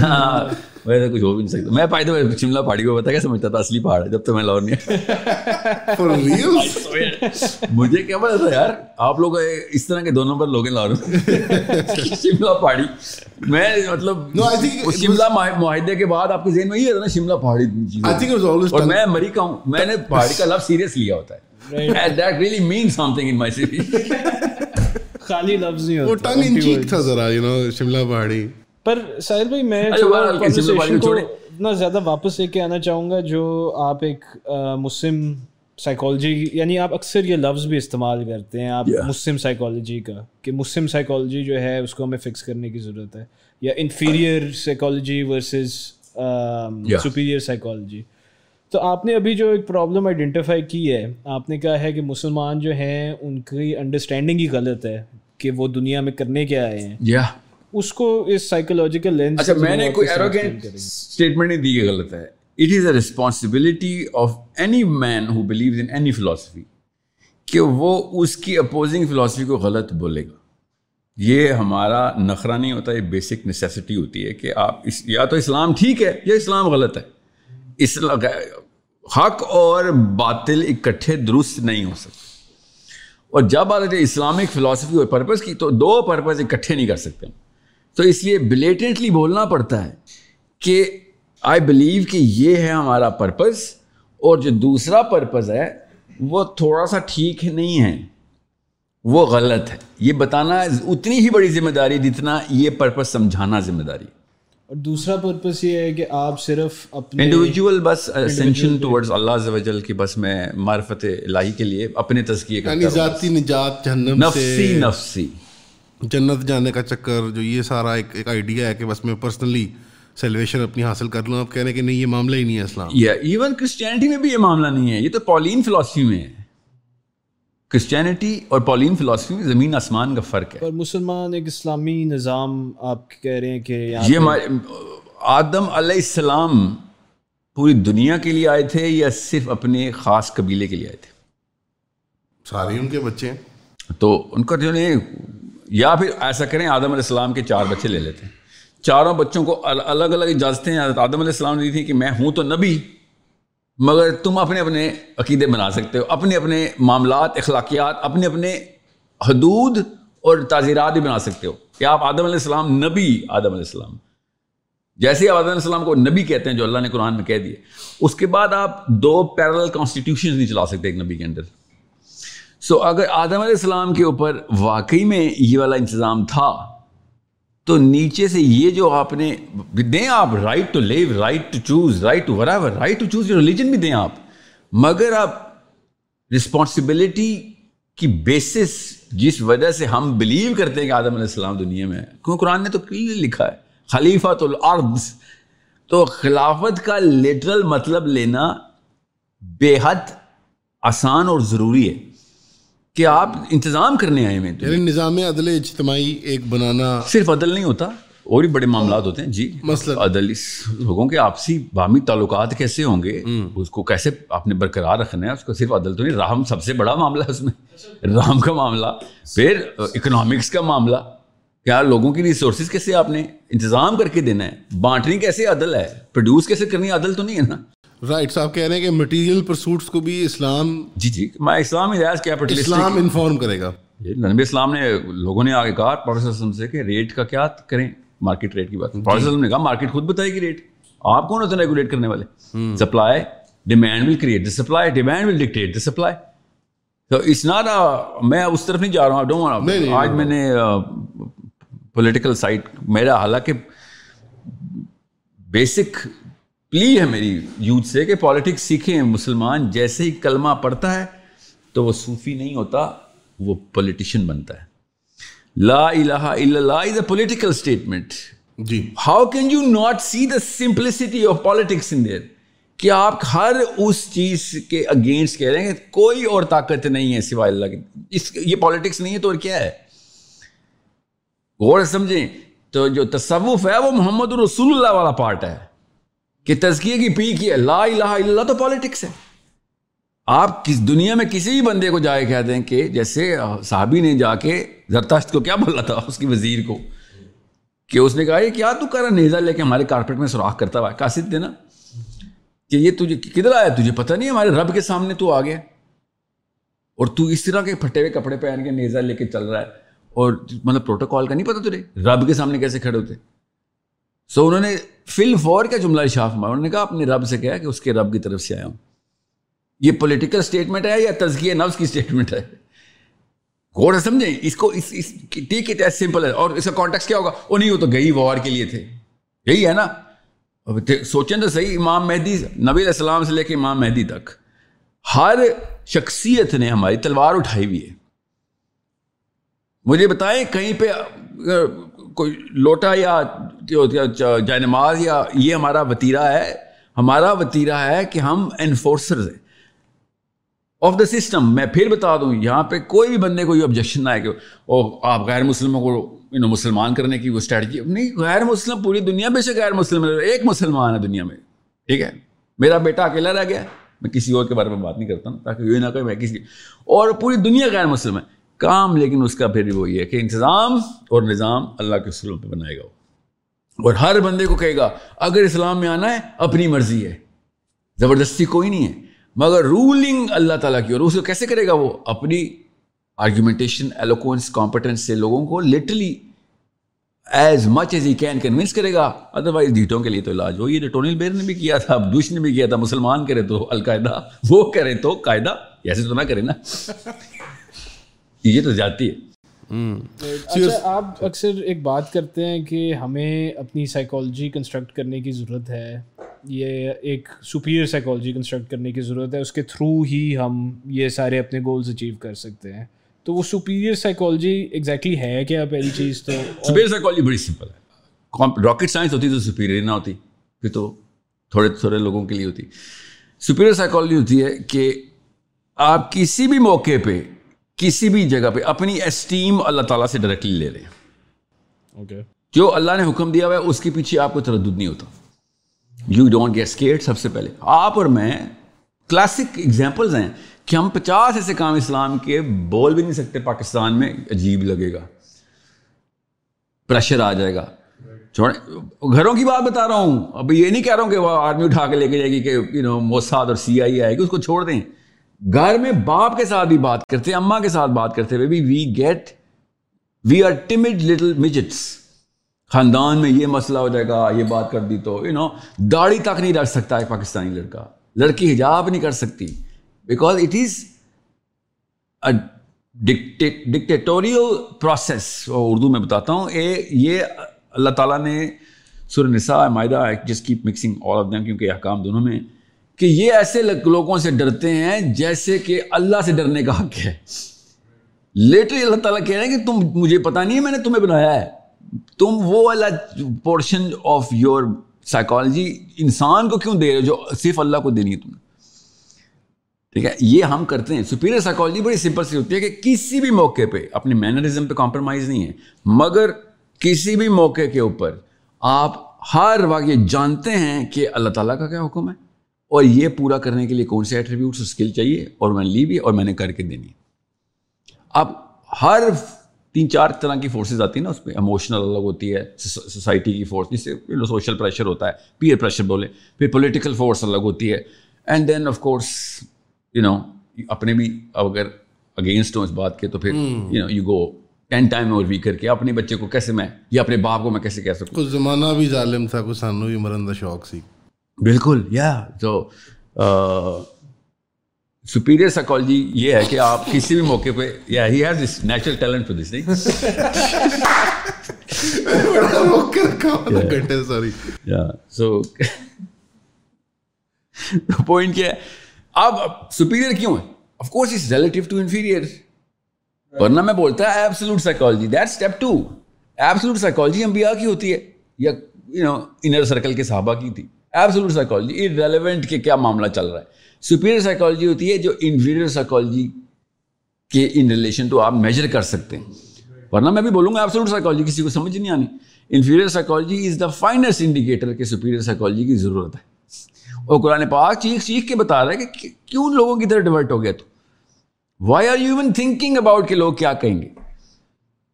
ہاں۔ ویسے کچھ ہو بھی نہیں سکتا۔ میں پائے تو شملہ پہاڑی کو پتا کیا سمجھتا تھا؟ اصلی پہاڑ ہے۔ جب تو میں لاہور نہیں مجھے کیا پتا تھا یار آپ لوگ اس طرح کے دو نمبر لوگ ہیں لاہور۔ شملہ پہاڑی۔ میں مطلب شملہ معاہدے کے بعد آپ کے ذہن میں یہ ہے نا شملہ پہاڑی اور میں امریکہ ہوں میں نے پہاڑی کا لفظ سیریس لیا ہوتا ہے۔ خالی لفظ نہیں وہ ٹنگ ان چیک تھا ذرا یو نو شملہ پہاڑی۔ پر ساحل بھائی میں اتنا زیادہ واپس لے کے آنا چاہوں گا جو آپ ایک مسلم سائیکالوجی یعنی آپ اکثر یہ لفظ بھی استعمال کرتے ہیں آپ مسلم سائیکالوجی کا کہ مسلم سائیکالوجی جو ہے اس کو ہمیں فکس کرنے کی ضرورت ہے یا inferior psychology versus superior psychology تو آپ نے ابھی جو ایک پرابلم آئیڈینٹیفائی کی ہے آپ نے کہا ہے کہ مسلمان جو ہیں ان کی انڈرسٹینڈنگ ہی غلط ہے کہ وہ دنیا میں کرنے کے آئے ہیں۔ اس کو اس سائیکولوجیکل لینس اچھا میں نے کوئی ایروگینٹ اسٹیٹمنٹ نہیں دی کہ غلط ہے۔ It is a responsibility of any man who believes in any philosophy کہ وہ اس کی اپوزنگ فلاسفی کو غلط بولے گا۔ یہ ہمارا نخرہ نہیں ہوتا یہ بیسک نیسیسٹی ہوتی ہے کہ آپ اس یا تو اسلام ٹھیک ہے یا اسلام غلط ہے۔ اسلام حق اور باطل اکٹھے درست نہیں ہو سکتے۔ اور جب آتے اسلامک فلاسفی اور پرپز کی تو دو پرپز اکٹھے نہیں کر سکتے۔ تو اس لیے بلیٹنٹلی بولنا پڑتا ہے کہ آئی بلیو کہ یہ ہے ہمارا پرپز اور جو دوسرا پرپز ہے وہ تھوڑا سا ٹھیک نہیں ہے وہ غلط ہے۔ یہ بتانا اتنی ہی بڑی ذمہ داری جتنا یہ پرپز سمجھانا ذمہ داری اور دوسرا پرپز یہ ہے کہ آپ صرف اپنے انڈیویجول بس اسینشن ٹورڈز اللہ عز و جل کی بس میں معرفت الہی کے لیے اپنے تزکیے کا یعنی ذاتی نجات جہنم نفسی نفسی۔ جنت جانے کا چکر جو یہ سارا ایک ایک آئیڈیا ہے کہ بس میں پرسنلی سیلویشن اپنی حاصل کر لوں آپ کہنے کہ نہیں یہ معاملہ ہی نہیں ہے اسلام۔ یا ایون کرسچینٹی میں بھی یہ معاملہ نہیں ہے یہ تو پولین فلاسفی میں ہے۔ کرسچینٹی اور پولین فلاسفی میں زمین آسمان کا فرق ہے۔ اور مسلمان ایک اسلامی نظام آپ کہہ رہے ہیں کہ یہ آدم علیہ السلام پوری دنیا کے لیے آئے تھے یا صرف اپنے خاص قبیلے کے لیے آئے تھے؟ سارے ان کے بچے ہیں۔ تو ان کا جو یا پھر ایسا کریں آدم علیہ السلام کے چار بچے لے لیتے ہیں۔ چاروں بچوں کو الگ الگ اجازتیں حضرت آدم علیہ السلام نے دی تھی کہ میں ہوں تو نبی، مگر تم اپنے اپنے عقیدے بنا سکتے ہو، اپنے اپنے معاملات، اخلاقیات، اپنے اپنے حدود اور تعزیرات بھی بنا سکتے ہو۔ کہ آپ آدم علیہ السلام نبی، آدم علیہ السلام۔ جیسے آپ آدم علیہ السلام کو نبی کہتے ہیں جو اللہ نے قرآن میں کہہ دیے اس کے بعد آپ دو پیرل کانسٹیٹیوشن نہیں چلا سکتے ایک نبی کے اندر۔ سو so, اگر آدم علیہ السلام کے اوپر واقعی میں یہ والا انتظام تھا تو نیچے سے یہ جو آپ نے دیں آپ right to live right to choose right to warrior right to choose religion بھی دیں آپ مگر آپ رسپانسبلٹی کی بیسس جس وجہ سے ہم بلیو کرتے ہیں کہ آدم علیہ السلام دنیا میں کیوں قرآن نے تو کلیئر لکھا ہے خلیفہ تو تو خلافت کا لٹرل مطلب لینا بے حد آسان اور ضروری ہے۔ کہ آپ انتظام کرنے آئے ہوئے یعنی نظام عدل اجتماعی ایک بنانا صرف عدل نہیں ہوتا اور بھی بڑے معاملات ہوتے ہیں۔ جی مثلا عدل اس لوگوں کے آپسی باہمی تعلقات کیسے ہوں گے؟ اس کو کیسے آپ نے برقرار رکھنا ہے؟ اس کو صرف عدل تو نہیں رحم سب سے بڑا معاملہ ہے اس میں۔ رحم کا معاملہ۔ پھر اکنامکس کا معاملہ۔ کیا لوگوں کی ریسورسز کیسے آپ نے انتظام کر کے دینا ہے؟ بانٹنی کیسے عدل ہے؟ پروڈیوس کیسے کرنی عدل تو نہیں ہے نا۔ رائٹ صاحب کہہ رہے ہیں کہ مٹیریل پرسوٹس کو بھی اسلام جی جی میں اسلام کیا اسلام انفارم کرے گا۔ نبی اسلام نے لوگوں نے آگے کہا پروفیسر سے کہ ریٹ کا کیا کریں؟ مارکیٹ ریٹ کی بات۔ پروفیسر نے کہا مارکیٹ خود بتائے گی ریٹ آپ کون ہوتے ہیں ریگولیٹ کرنے والے؟ Supply demand will create the supply demand will dictate the supply تو اس ناٹ میں اس طرف نہیں جا رہا ہوں آج میں نے پولیٹیکل سائٹ میرا حالانکہ بیسک پلی ہے میری یوتھ سے کہ پالیٹکس سیکھیں مسلمان جیسے ہی کلمہ پڑھتا ہے تو وہ صوفی نہیں ہوتا وہ پولیٹیشین بنتا ہے۔ لا الہ الا اللہ is a political statement G. How can you not see the simplicity of politics in there کہ آپ ہر اس چیز کے اگینسٹ کہہ رہے ہیں کہ کوئی اور طاقت نہیں ہے سوائے اللہ کی۔ اس یہ پالیٹکس نہیں ہے تو اور کیا ہے؟ غور سمجھیں تو جو تصوف ہے وہ محمد رسول اللہ والا پارٹ ہے۔ کہ تزکیے کی پی کی لا الہ الا اللہ تو پالیٹکس ہے۔ آپ کس دنیا میں کسی بھی بندے کو جائے کہتے ہیں کہ جیسے صحابی نے جا کے زرتاشت کو کیا بولا تھا اس کی وزیر کو؟ کہ اس نے کہا، یہ کیا تو کر رہا نیزا لے کے ہمارے کارپیٹ میں سوراخ کرتا ہوا کاسد دینا کہ یہ تجھے کدھر آیا؟ تجھے پتہ نہیں، ہمارے رب کے سامنے تو آ گیا اور تو اس طرح کے پھٹے ہوئے کپڑے پہن کے نیزا لے کے چل رہا ہے۔ اور مطلب پروٹوکال کا نہیں پتا تجھے؟ رب کے سامنے کیسے کھڑے ہوتے؟ سو انہوں نے فل فور کا جملہ شاف مارا انہوں نے کہا، اپنے رب سے کہا کہ اس کے رب کی طرف سے آیا ہوں۔ یہ پولیٹیکل اسٹیٹمنٹ ہے یا تزکیہ نفس کی اسٹیٹمنٹ ہے؟ غور سمجھیں، اس کو، اس ٹیک اٹ ایز سمپل ہے اور اس کا کانٹیکس کیا ہوگا؟ وہ نہیں وہ تو گئی وار کے لیے تھے۔ یہی ہے نا؟ سوچیں تو صحیح، امام مہدی، نبی علیہ السلام سے لے کے امام مہدی تک۔ ہر شخصیت نے ہماری تلوار اٹھائی ہوئی ہے۔ مجھے بتائیں کہیں پہ کوئی لوٹا یا جائے نماز یا یہ ہمارا وطیرہ ہے، ہمارا وطیرہ ہے کہ ہم انفورسرز ہیں۔ آف دا سسٹم میں پھر بتا دوں، یہاں پہ کوئی بھی بندے کو یہ آبجیکشن نہ ہے کہ او آپ غیر مسلموں کو یو نو مسلمان کرنے کی وہ اسٹریٹجی نہیں، غیر مسلم، پوری دنیا میں سے غیر مسلم ایک مسلمان ہے دنیا میں، ٹھیک ہے؟ میرا بیٹا اکیلا رہ گیا، میں کسی اور کے بارے میں بات نہیں کرتا ہوں، تاکہ یہ نہ کہ میں کسی اور پوری دنیا غیر مسلم ہے۔ کام، لیکن اس کا پھر وہی ہے کہ انتظام اور نظام اللہ کے سلوں پہ بنائے گا اور ہر بندے کو کہے گا، اگر اسلام میں آنا ہے، اپنی مرضی ہے۔ زبردستی کوئی نہیں ہے۔ مگر رولنگ اللہ تعالیٰ کی، اور اس کو کیسے کرے گا وہ؟ اپنی آرگیومنٹیشن ایلوکوینس کمپٹنس سے لوگوں کو literally as much as he can convince کرے گا۔ ادروائز ڈیٹوں کے لیے تو علاج۔ وہ یہ ٹونل بیر نے بھی کیا تھا بش نے بھی کیا تھا، مسلمان کرے تو القاعدہ، وہ کرے تو قاعدہ، ایسے تو نہ کرے نا۔ یہ تو جاتی ہے۔ اچھا آپ اکثر ایک بات کرتے ہیں کہ ہمیں اپنی سائیکالوجی کنسٹرکٹ کرنے کی ضرورت ہے۔ یہ ایک سپیریئر سائیکالوجی کنسٹرکٹ کرنے کی ضرورت ہے اس کے تھرو ہی ہم یہ سارے اپنے گولز اچیو کر سکتے ہیں۔ تو وہ سپیریئر سائیکالوجی ایگزیکٹلی ہے کیا پہلی چیز تو؟ سپیریئر سائیکالوجی بڑی سمپل ہے۔ راکٹ سائنس ہوتی تو سپیریئر نہ ہوتی پھر تو تھوڑے تھوڑے لوگوں کے لیے ہوتی۔ سپیریئر سائیکالوجی ہوتی ہے کہ آپ کسی بھی موقع پہ کسی بھی جگہ پہ اپنی اسٹیم اللہ تعالیٰ سے ڈائریکٹلی لے رہے ہیں جو اللہ نے حکم دیا ہوا ہے اس کے پیچھے آپ کو تردد نہیں ہوتا۔ یو ڈونٹ گیٹ اسکیٹ سب سے پہلے۔ آپ اور میں کلاسک ایگزامپلز ہیں کہ ہم پچاس ایسے کام اسلام کے بول بھی نہیں سکتے پاکستان میں عجیب لگے گا۔ پریشر آ جائے گا۔ گھروں کی بات بتا رہا ہوں۔ اب یہ نہیں کہہ رہا ہوں کہ وہ آرمی اٹھا کے لے کے جائے گی کہ یو نو موساد اور سی آئی آئے گی اس کو چھوڑ دیں۔ گھر میں باپ کے ساتھ بھی بات کرتے، اماں کے ساتھ بات کرتے ہوئے بھی we get we are tamed little midgets خاندان میں یہ مسئلہ ہو جائے گا، یہ بات کر دی تو یو نو داڑھی تک نہیں رکھ سکتا ایک پاکستانی لڑکا۔ لڑکی حجاب نہیں کر سکتی۔ Because it is dictatorial process Urdu میں بتاتا ہوں، اے، یہ اللہ تعالیٰ نے سر نساء معاہدہ جس کی مکسنگ آل آف دیم کیونکہ احکام دونوں میں کہ یہ ایسے لوگوں سے ڈرتے ہیں جیسے کہ اللہ سے ڈرنے کا حق ہے۔ لیٹرلی اللہ تعالیٰ کہہ رہے ہیں کہ تم مجھے پتا نہیں ہے، میں نے تمہیں بنایا ہے۔ تم وہ والا پورشن آف یور سائیکالوجی انسان کو کیوں دے رہے ہو جو صرف اللہ کو دینی ہے تم نے؟ ٹھیک ہے، یہ ہم کرتے ہیں۔ سپیریئر سائیکالوجی بڑی سمپل سی ہوتی ہے کہ کسی بھی موقع پہ اپنے مینرزم پہ کمپرومائز نہیں ہے، مگر کسی بھی موقع کے اوپر آپ ہر وقت یہ جانتے ہیں کہ اللہ تعالیٰ کا کیا حکم ہے۔ اور یہ پورا کرنے کے لیے کون سے ایٹریبیوٹس اسکل چاہیے؟ اور میں نے لی بھی اور میں نے کر کے دینی۔ اب ہر تین چار طرح کی فورسز آتی ہیں نا اس پہ اموشنل الگ ہوتی ہے سوسائٹی کی فورس جس سے سوشل پریشر ہوتا ہے پیئر پریشر بولے پھر پولیٹیکل فورس الگ ہوتی ہے۔ And then of course you know اپنے بھی اگر اگینسٹ ہوں اس بات کے تو پھر you know you go ten time اور وی کر کے اپنے بچے کو کیسے میں یا اپنے باپ کو میں کیسے کہہ سکوں؟ کچھ زمانہ بھی ظالم تھا کچھ سانو بھی مرن کا شوق سی۔ بالکل یا تو سپیریئر سائیکالوجی یہ ہے کہ آپ کسی بھی موقع پہ یا he has this natural talent for this نہیں سو پوائنٹ کیا ہے؟ اب سپیریئر کیوں ہے of course is relative to inferior ورنہ میں بولتا ہے absolute psychology that step to absolute psychology انبیاء کی ہوتی ہے یا یو نو انر سرکل کے صحابہ کی تھی۔ ایبسلوٹ سائیکالوجی ریلیونٹ کہ کیا معاملہ چل رہا ہے۔ سپیریئر سائیکالوجی ہوتی ہے جو انفیریئر سائیکالوجی کے ان ریلیشن ٹو آپ میجر کر سکتے ہیں۔ ورنہ میں بھی بولوں گا ایبسلوٹ سائیکالوجی کسی کو سمجھ نہیں آنی۔ Inferior psychology is the finest indicator کہ سپیریئر سائیکالوجی کی ضرورت ہے۔ اور قرآن پاک چیخ چیخ کے بتا رہا ہے کہ کیوں لوگوں کی طرح ڈیورٹ ہو گیا تو۔ Why are you even thinking about کہ لوگ کیا کہیں گے؟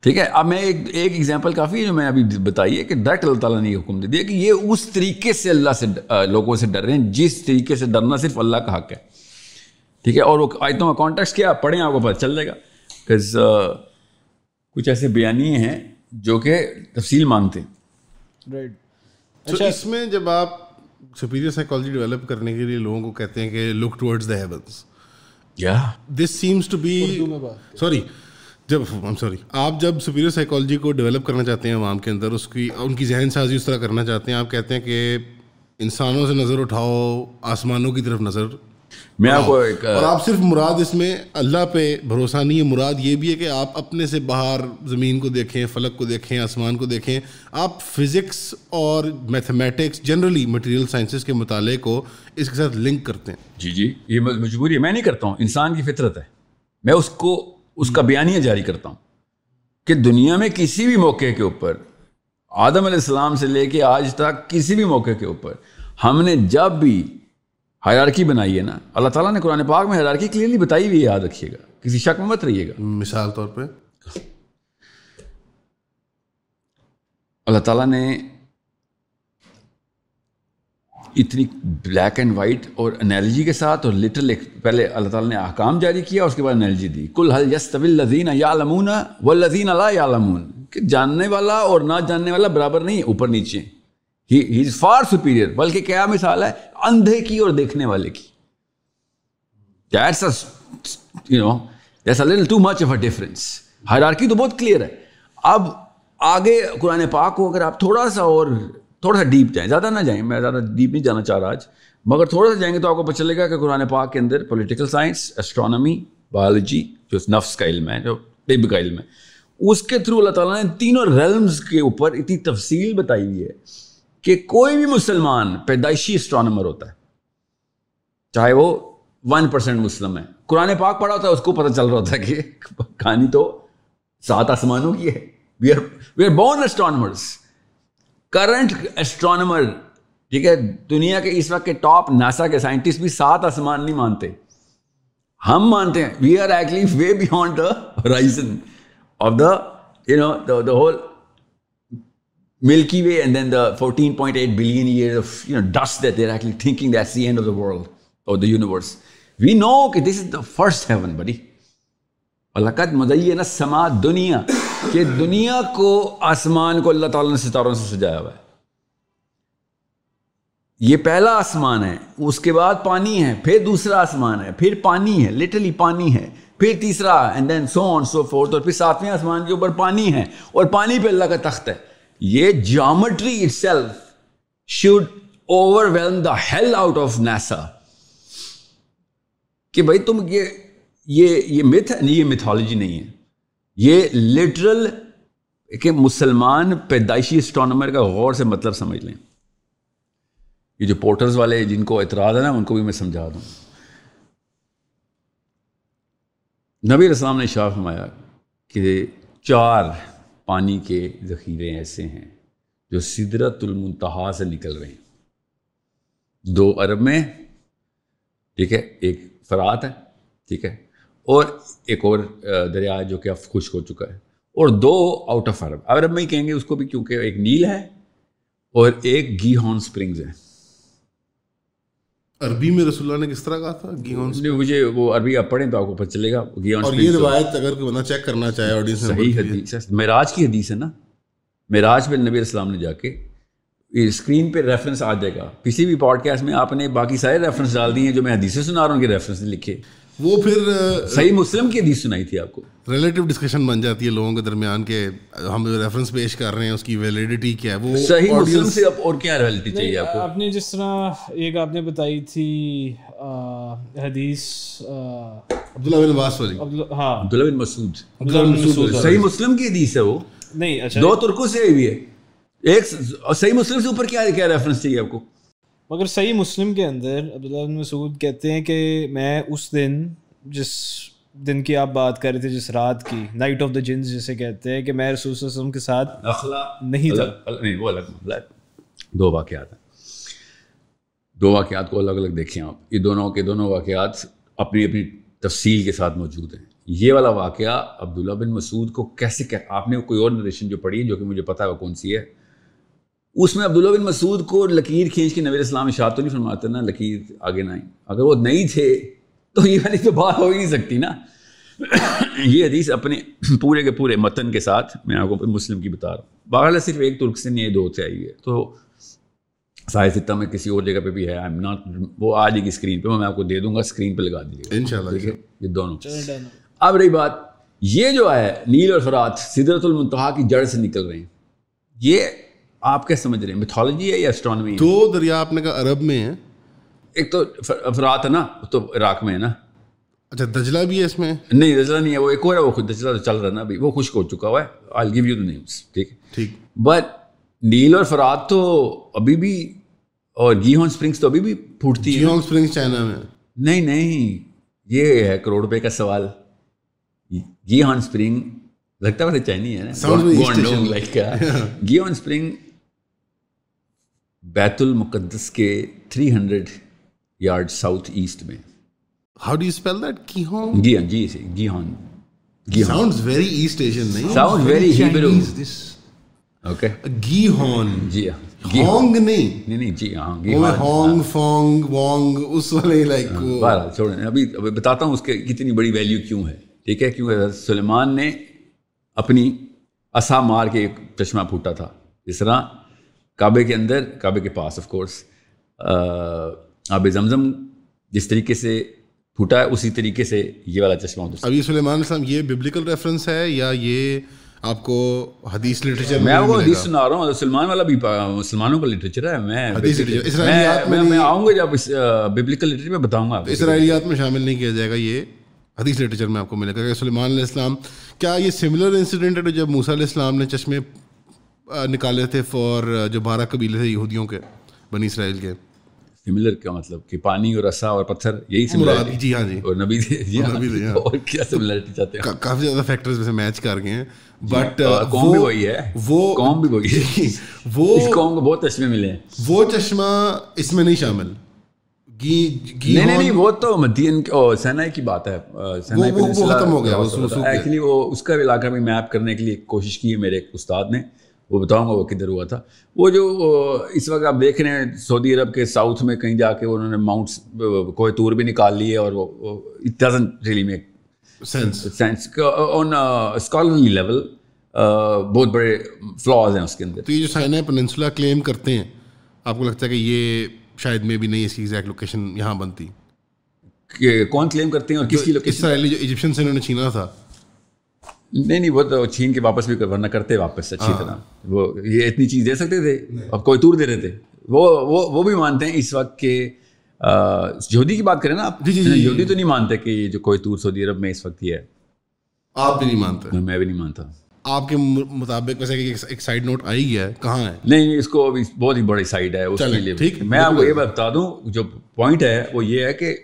ٹھیک ہے اب میں ایک ایک ایگزامپل کافی ہے جو میں ابھی بتائی ہے کہ ڈائریکٹ اللہ تعالیٰ نے یہ حکم دے دیا کہ یہ اس طریقے سے اللہ سے لوگوں سے ڈر رہے ہیں جس طریقے سے ڈرنا صرف اللہ کا حق ہے۔ ٹھیک ہے اور وہ آیتوں کا کانٹیکس کیا؟ پڑھیں آپ کو پتہ چل جائے گا۔ بکاز کچھ ایسے بیانی ہیں جو کہ تفصیل مانگتے ہیں۔ رائٹ اچھا۔ اس میں جب آپ سپیریئر سائیکالوجی ڈیولپ کرنے کے لیے لوگوں کو کہتے ہیں کہ لک ٹورڈز دا ہیونس یا this seems to be sorry جب سوری آپ جب سپیریئر سائیکالوجی کو ڈیولپ کرنا چاہتے ہیں عوام کے اندر اس کی ان کی ذہن سازی اس طرح کرنا چاہتے ہیں آپ کہتے ہیں کہ انسانوں سے نظر اٹھاؤ آسمانوں کی طرف نظر۔ میں آپ کو ایک اور آپ صرف مراد اس میں اللہ پہ بھروسہ نہیں ہے مراد یہ بھی ہے کہ آپ اپنے سے باہر زمین کو دیکھیں فلک کو دیکھیں آسمان کو دیکھیں۔ آپ فزکس اور میتھمیٹکس جنرلی مٹیریل سائنسز کے مطالعے کو اس کے ساتھ لنک کرتے ہیں۔ جی جی یہ مجبوری ہے۔ میں نہیں کرتا ہوں انسان کی فطرت ہے۔ میں اس کو اس کا بیانیہ جاری کرتا ہوں کہ دنیا میں کسی بھی موقع کے اوپر آدم علیہ السلام سے لے کے آج تک کسی بھی موقع کے اوپر ہم نے جب بھی حیرارکی بنائی ہے نا اللہ تعالیٰ نے قرآن پاک میں حیرارکی کلیئرلی بتائی ہوئی یاد رکھیے گا کسی شک میں مت رہیے گا۔ مثال طور پہ؟ اللہ تعالیٰ نے اتنی بلیک اینڈ وائٹ اور انالوجی کے ساتھ اور لٹرل پہلے اللہ تعالیٰ نے احکام جاری کیا، اس کے بعد انالوجی دی۔ کل حل یس طویل لذین یا لمون و لذین اللہ یا لمون کہ جاننے والا اور نہ جاننے والا برابر نہیں ہے اوپر نیچے۔ ہی از فار سپیریئر بلکہ کیا مثال ہے؟ اندھے کی اور دیکھنے والے کی۔ That's you know that's a little too much of a difference hierarchy تو بہت کلیئر ہے۔ اب آگے قرآن پاک کو اگر آپ تھوڑا سا اور تھوڑا سا ڈیپ جائیں، زیادہ نہ جائیں، میں زیادہ ڈیپ نہیں جانا چاہ رہا آج، مگر تھوڑا سا جائیں گے تو آپ کو پتہ چلے گا کہ قرآن پاک کے اندر پولیٹیکل سائنس اسٹرانومی بایولوجی جو نفس کا علم ہے، جو طب کا علم ہے، اس کے تھرو اللہ تعالیٰ نے تینوں ریلمز کے اوپر اتنی تفصیل بتائی ہوئی ہے کہ کوئی بھی مسلمان، پیدائشی اسٹرانومر ہوتا ہے، چاہے وہ ون پرسینٹ مسلم ہے۔ قرآن پاک پڑھا ہوتا ہے، اس کو پتہ چل رہا ہوتا ہے کہ کہانی تو سات آسمانوں کی ہے۔ We are we are born astronomers current astronomer ٹھیک ہے، دنیا کے اس وقت کے ٹاپ ناسا کے سائنٹسٹ بھی سات آسمان نہیں مانتے۔ ہم مانتے ہیں we are actually way beyond the horizon of the you know the whole Milky Way and then the fourteen point eight billion year of you know dust that they're actually thinking that's the end of the world اور the universe we نو کہ دس is the first heaven بڑی اللہ کا مدعی نا سما دنیا کہ دنیا کو آسمان کو اللہ تعالیٰ نے ستاروں سے سجایا ہوا ہے۔ یہ پہلا آسمان ہے، اس کے بعد پانی ہے، پھر دوسرا آسمان ہے، پھر پانی ہے لٹرلی پانی ہے، پھر تیسرا and then so on so forth اور پھر ساتویں آسمان کے اوپر پانی ہے، اور پانی پہ اللہ کا تخت ہے۔ یہ geometry itself should overwhelm the hell out of Nicaea کہ بھائی تم یہ یہ یہ متھ یہ میتھالوجی نہیں ہے۔ یہ لٹرل کہ مسلمان پیدائشی اسٹرانومر کا غور سے مطلب سمجھ لیں۔ یہ جو پورٹرز والے جن کو اعتراض ہے نا، ان کو بھی میں سمجھا دوں۔ نبی السلام نے شاہ فرمایا کہ چار پانی کے ذخیرے ایسے ہیں جو سدرت المنتہا سے نکل رہے ہیں۔ دو عرب میں، ٹھیک ہے، ایک فرات ہے، ٹھیک ہے اور ایک اور دریا جو کہ اب خشک ہو چکا ہے اور دو آؤٹ آف عرب عرب میں ہی کہیں گے اس کو بھی کیونکہ ایک نیل ہے اور ایک گی ہارن اسپرنگز ہے۔ عربی میں رسول اللہ نے کس طرح کہا تھا؟ گی ہارن مجھے وہ عربی آپ پڑھیں تو آپ کو پتہ چلے گا۔ گی ہارن اور یہ روایت اگر کوئی بندہ چیک کرنا چاہے آڈینس صحیح حدیث ہے۔ معراج کی حدیث ہے نا۔ معراج پہ نبی السلام نے جا کے اسکرین پہ ریفرنس آ جائے گا۔ کسی بھی پوڈ کاسٹ میں آپ نے باقی سارے ریفرنس ڈال دیے ہیں جو میں حدیثیں سنا رہا ہوں کے ریفرنس لکھے۔ وہ پھر صحیح مسلم کی حدیث سنائی تھی آپ کو؟ ریلیٹو ڈسکشن بن جاتی ہے لوگوں کے درمیان کہ ہم جو ریفرنس پیش کر رہے ہیں اس کی ویلیڈیٹی کیا ہے؟ وہ صحیح مسلم سے اب اور کیا ریلیٹی چاہیے آپ کو؟ آپ نے جس طرح ایک آپ نے بتائی تھی حدیث عبداللہ بن عباس والی۔ ہاں۔ عبداللہ بن مسعود۔ عبداللہ بن مسعود صحیح مسلم کی حدیث ہے وہ۔ نہیں اچھا۔ دو ترکوں سے ہوئی ہے۔ ایک صحیح مسلم سے اوپر کیا کیا ریفرنس چاہیے آپ کو؟ مگر صحیح مسلم کے اندر عبداللہ بن مسعود کہتے ہیں کہ میں اس دن جس دن کی آپ بات کر رہے تھے جس رات کی نائٹ آف دا جنس جسے کہتے ہیں کہ میں رسول صلی اللہ علیہ وسلم کے ساتھ نہیں تھا۔ نہیں وہ الگ دو واقعات ہیں۔ دو واقعات کو الگ الگ دیکھیں آپ۔ یہ دونوں کے دونوں واقعات اپنی اپنی تفصیل کے ساتھ موجود ہیں۔ یہ والا واقعہ عبداللہ بن مسعود کو کیسے کہ آپ نے کوئی اور نریشن جو پڑھی ہے جو کہ مجھے پتا ہے وہ کون سی ہے؟ اس میں عبداللہ بن مسعود کو لکیر کھینچ کے نبی اسلام اشاعت تو نہیں فرماتے نا لکیر آگے نہ اگر وہ نہیں تھے تو یہ والی تو بات ہو ہی نہیں سکتی نا۔ یہ حدیث اپنے پورے کے پورے متن کے ساتھ میں آپ کو مسلم کی بتا رہا ہوں۔ باغ صرف ایک ترک سے نہیں دو سے آئی ہے۔ تو سائے ستہ میں کسی اور جگہ پہ بھی ہے ناٹ وہ آ جائے گی اسکرین پہ میں آپ کو دے دوں گا اسکرین پہ لگا دیجیے گا۔ یہ دونوں۔ اب رہی بات یہ جو ہے نیل اور فرات سدرت المنتہا کی جڑ سے نکل رہے ہیں۔ یہ آپ کیا سمجھ رہے ہیں؟ میتھولوجی ہے یا اسٹرانومی دو دریا آپ نے کہا عرب میں ہے ایک تو افراد ہے نا تو عراق میں ہے نا۔ اچھا دجلہ بھی ہے اس میں؟ نہیں دجلہ نہیں ہے وہ ایک اور ہے وہ خود دجلہ چل رہا ہے نا ابھی۔ وہ خشک ہو چکا ہوا ہے۔ آئی گیو یو نیمس ٹھیک ٹھیک۔ بٹ نیل اور فراد تو ابھی بھی اور گی ہون اسپرنگس تو ابھی بھی پھوٹتی ہے گی ہون اسپرنگس چائنا میں۔ نہیں نہیں یہ ہے کروڑ روپے کا سوال۔ گی ہون اسپرنگ لگتا ہے چائنی ہے نا۔ گی ہون اسپرنگ بیت المقدس کے three hundred yard south asset میں۔ ہاؤ ڈو اسپیل دیٹ کی ہون گی ہان جی گی ہان گی ساؤنڈز ویری ایسٹ ایشین نہیں ساؤنڈ ویری ہیبرو اوکے گی ہون جی ہونگ نہیں۔ نہیں نہیں جی ہاں ہونگ فونگ وونگ اس والے لائک بہرحال چھوڑیں۔ ابھی بتاتا ہوں اس کے کتنی بڑی ویلیو کیوں ہے۔ ٹھیک ہے؟ کیونکہ سلیمان نے اپنی اسا مار کے ایک چشمہ پھوٹا تھا۔ جس طرح کعبے کے اندر کعبے کے پاس آف کورس آب زمزم جس طریقے سے پھوٹا ہے اسی طریقے سے یہ والا چشمہ ہوتا ابھی سلیمان السلام یہ ببلیکل ریفرنس ہے یا یہ آپ کو حدیث لٹریچر میں آپ کو حدیث سنا رہا ہوں سلمان والا بھی مسلمانوں کا لٹریچر ہے میں میں آؤں گا جب ببلیکل لٹریچر میں بتاؤں گا اسرائیلیات میں شامل نہیں کیا جائے گا یہ حدیث لٹریچر میں آپ کو ملے گا۔ کہ سلیمان علیہ السلام کیا یہ سملر انسیڈنٹ ہے جب موسیٰ علیہ السلام نے چشمے نکالے تھے فور جو بارہ قبیلے تھے یہودیوں کے بنی اسرائیل کے۔ سملر کا مطلب؟ کہ پانی اور رسا اور پتھر یہی سملر جی ہاں جی۔ اور نبی جی ہاں۔ اور کیا سملرٹی چاہتے ہیں؟ کافی زیادہ فیکٹرز میں سے میچ کر گئے ہیں۔ بٹ قوم بھی وہی ہے۔ وہ قوم بھی وہی ہے۔ وہ اس قوم کو بہت چشمے ملے ہیں۔ وہ چشمہ اس میں نہیں شامل۔ نہیں نہیں وہ تو مدین سینائی کی بات ہے۔ وہ ختم ہو گیا ایکچولی وہ اس کا علاقہ میں میپ کرنے کے لیے کوشش کی ہے میرے ایک استاد نے۔ وہ بتاؤں گا وہ کدھر ہوا تھا۔ وہ جو اس وقت آپ دیکھ رہے ہیں سعودی عرب کے ساؤتھ میں کہیں جا کے انہوں نے ماؤنٹس کوئی تور بھی نکال لیے اور وہ it doesn't really make sense on scholarly level بہت بڑے فلاز ہیں اس کے اندر۔ تو یہ جو سائنا پنسولا کلیم کرتے ہیں آپ کو لگتا ہے کہ یہ شاید میں بھی نہیں اس کی ایگزیکٹ لوکیشن یہاں بنتی۔ کہ کون کلیم کرتے ہیں اور کس کی لوکیشن جو ایجپشن سے انہوں نے چھینا تھا۔ نہیں نہیں وہ تو چھین کے واپس بھی ورنہ کرتے واپس اچھی ہاں۔ طرح۔ وہ یہ اتنی چیز دے سکتے تھے؟ اب کوئی تور دے رہے تھے؟ وہ وہ وہ بھی مانتے ہیں اس وقت کہ یہودی کی بات کریں نا آپ؟ جی، جی، جی، یہودی تو نہیں مانتے کہ یہ جو کوئی تور سعودی عرب میں اس وقت یہ ہے۔ آپ بھی نہیں مانتے۔ میں بھی نہیں مانتا۔ آپ کے مطابق ویسے ایک سائڈ نوٹ آئی گیا ہے کہاں ہے؟ نہیں اس کو ابھی بہت ہی بڑی سائڈ ہے اس کے لیے ٹھیک۔ میں آپ کو یہ بتا دوں جو پوائنٹ ہے وہ یہ ہے کہ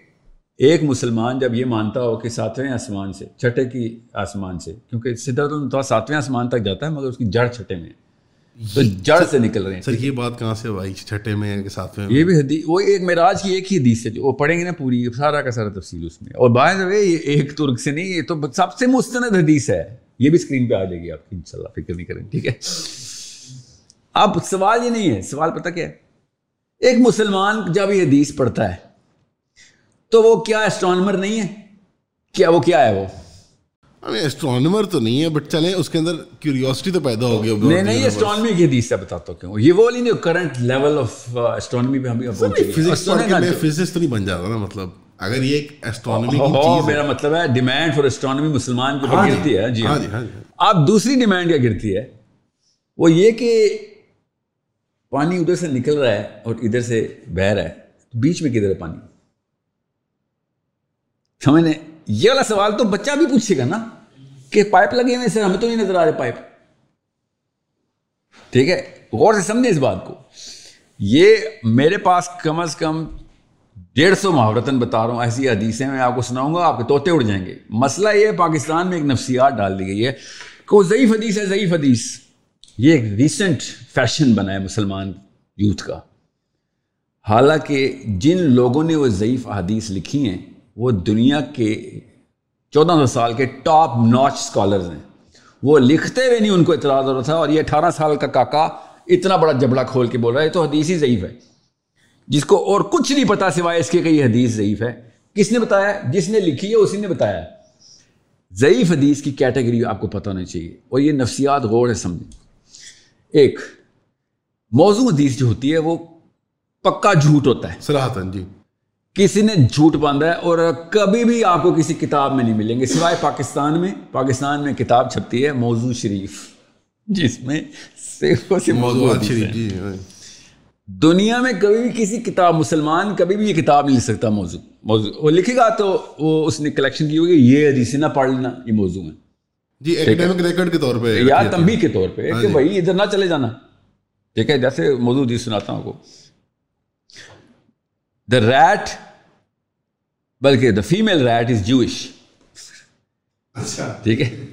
ایک مسلمان جب یہ مانتا ہو کہ ساتویں آسمان سے چھٹے کی آسمان سے کیونکہ سدھرت تو ساتویں آسمان تک جاتا ہے مگر اس کی جڑ چھٹے میں تو جڑ سے نکل رہے ہیں۔ سر یہ بات کہاں سے بھائی چھٹے میں ساتویں یہ بھی حدیث وہ ایک معراج کی ایک ہی حدیث ہے جو وہ پڑھیں گے نا پوری سارا کا سارا تفصیل اس میں۔ اور باہر یہ ایک ترک سے نہیں یہ تو سب سے مستند حدیث ہے۔ یہ بھی اسکرین پہ آ جائے گی آپ کی ان شاء اللہ فکر نہیں کریں ٹھیک ہے؟ اب سوال یہ نہیں ہے سوال پتہ کیا ہے؟ ایک مسلمان جب یہ حدیث پڑھتا ہے تو وہ کیا اسٹرانمر نہیں ہے؟ کیا وہ کیا ہے وہ؟ اسٹرانمر تو نہیں ہے بٹ چلیں اس کے اندر کیوریوسٹی تو پیدا ہو گیا نہیں نہیں اسٹرانمی کی حدیث سے بتاتا ہوں کیوں۔ یہ وہ نہیں کرنٹ لیول آف اسٹرانمی پہ ہم فزکس تو نہیں بن جاتا نا مطلب اگر یہ ایک اسٹرانمی کی چیز میرا مطلب ہے ڈیمانڈ فار اسٹرانمی مسلمان کے اوپر ہاں جی، گرتی ہے جی ہاں۔ جی ہاں جی۔ اب دوسری ڈیمانڈ کیا گرتی ہے؟ وہ یہ کہ پانی ادھر سے نکل رہا ہے اور ادھر سے بہ رہا ہے بیچ میں کدھر ہے پانی؟ سمجھنے یہ والا سوال تو بچہ بھی پوچھے گا نا کہ پائپ لگے ہوئے سر، ہمیں تو نہیں نظر آ رہے پائپ۔ ٹھیک ہے؟ غور سے سمجھے اس بات کو۔ یہ میرے پاس کم از کم ڈیڑھ سو محاورتن بتا رہا ہوں، ایسی حدیثیں میں آپ کو سناؤں گا، آپ کے طوطے اڑ جائیں گے۔ مسئلہ یہ پاکستان میں ایک نفسیات ڈال دی گئی ہے کہ وہ ضعیف حدیث ہے، ضعیف حدیث۔ یہ ایک ریسنٹ فیشن بنا ہے مسلمان یوتھ کا۔ حالانکہ جن لوگوں نے وہ ضعیف حدیث لکھی ہیں وہ دنیا کے چودہ سو سال کے ٹاپ ناچ اسکالرز ہیں۔ وہ لکھتے ہوئے نہیں ان کو اعتراض ہو رہا تھا اور یہ اٹھارہ سال کا کاکا اتنا بڑا جبڑا کھول کے بول رہا ہے تو حدیث ہی ضعیف ہے۔ جس کو اور کچھ نہیں پتا سوائے اس کے کہ یہ حدیث ضعیف ہے۔ کس نے بتایا؟ جس نے لکھی ہے، اسی نے بتایا۔ ضعیف حدیث کی کیٹیگری آپ کو پتہ ہونا چاہیے۔ اور یہ نفسیات غور ہے، سمجھیں۔ ایک، موضوع حدیث جو ہوتی ہے، وہ پکا جھوٹ ہوتا ہے۔ جی۔ کسی نے جھوٹ باندھا ہے اور کبھی بھی آپ کو کسی کتاب میں نہیں ملیں گے سوائے پاکستان میں۔ پاکستان میں کتاب چھپتی ہے موضوع شریف۔ جس میں موضوع جی، دنیا میں کبھی بھی کسی کتاب مسلمان کبھی بھی یہ کتاب نہیں لکھ سکتا موضوع۔ موضوع وہ لکھے گا تو وہ اس نے کلیکشن کی ہوگی یہ حدیث نہ پڑھ لینا یہ موضوع ہے جی ایکڈیمک ریکارڈ کے طور پہ یا تمبی کے طور پہ ہاں کہ جی۔ بھائی ادھر نہ چلے جانا۔ ٹھیک ہے جیسے موضوع حدیث سناتا ہوں کو۔ دا ریٹ بلکہ دا فیمل ریٹ از جوش ٹھیک ہے؟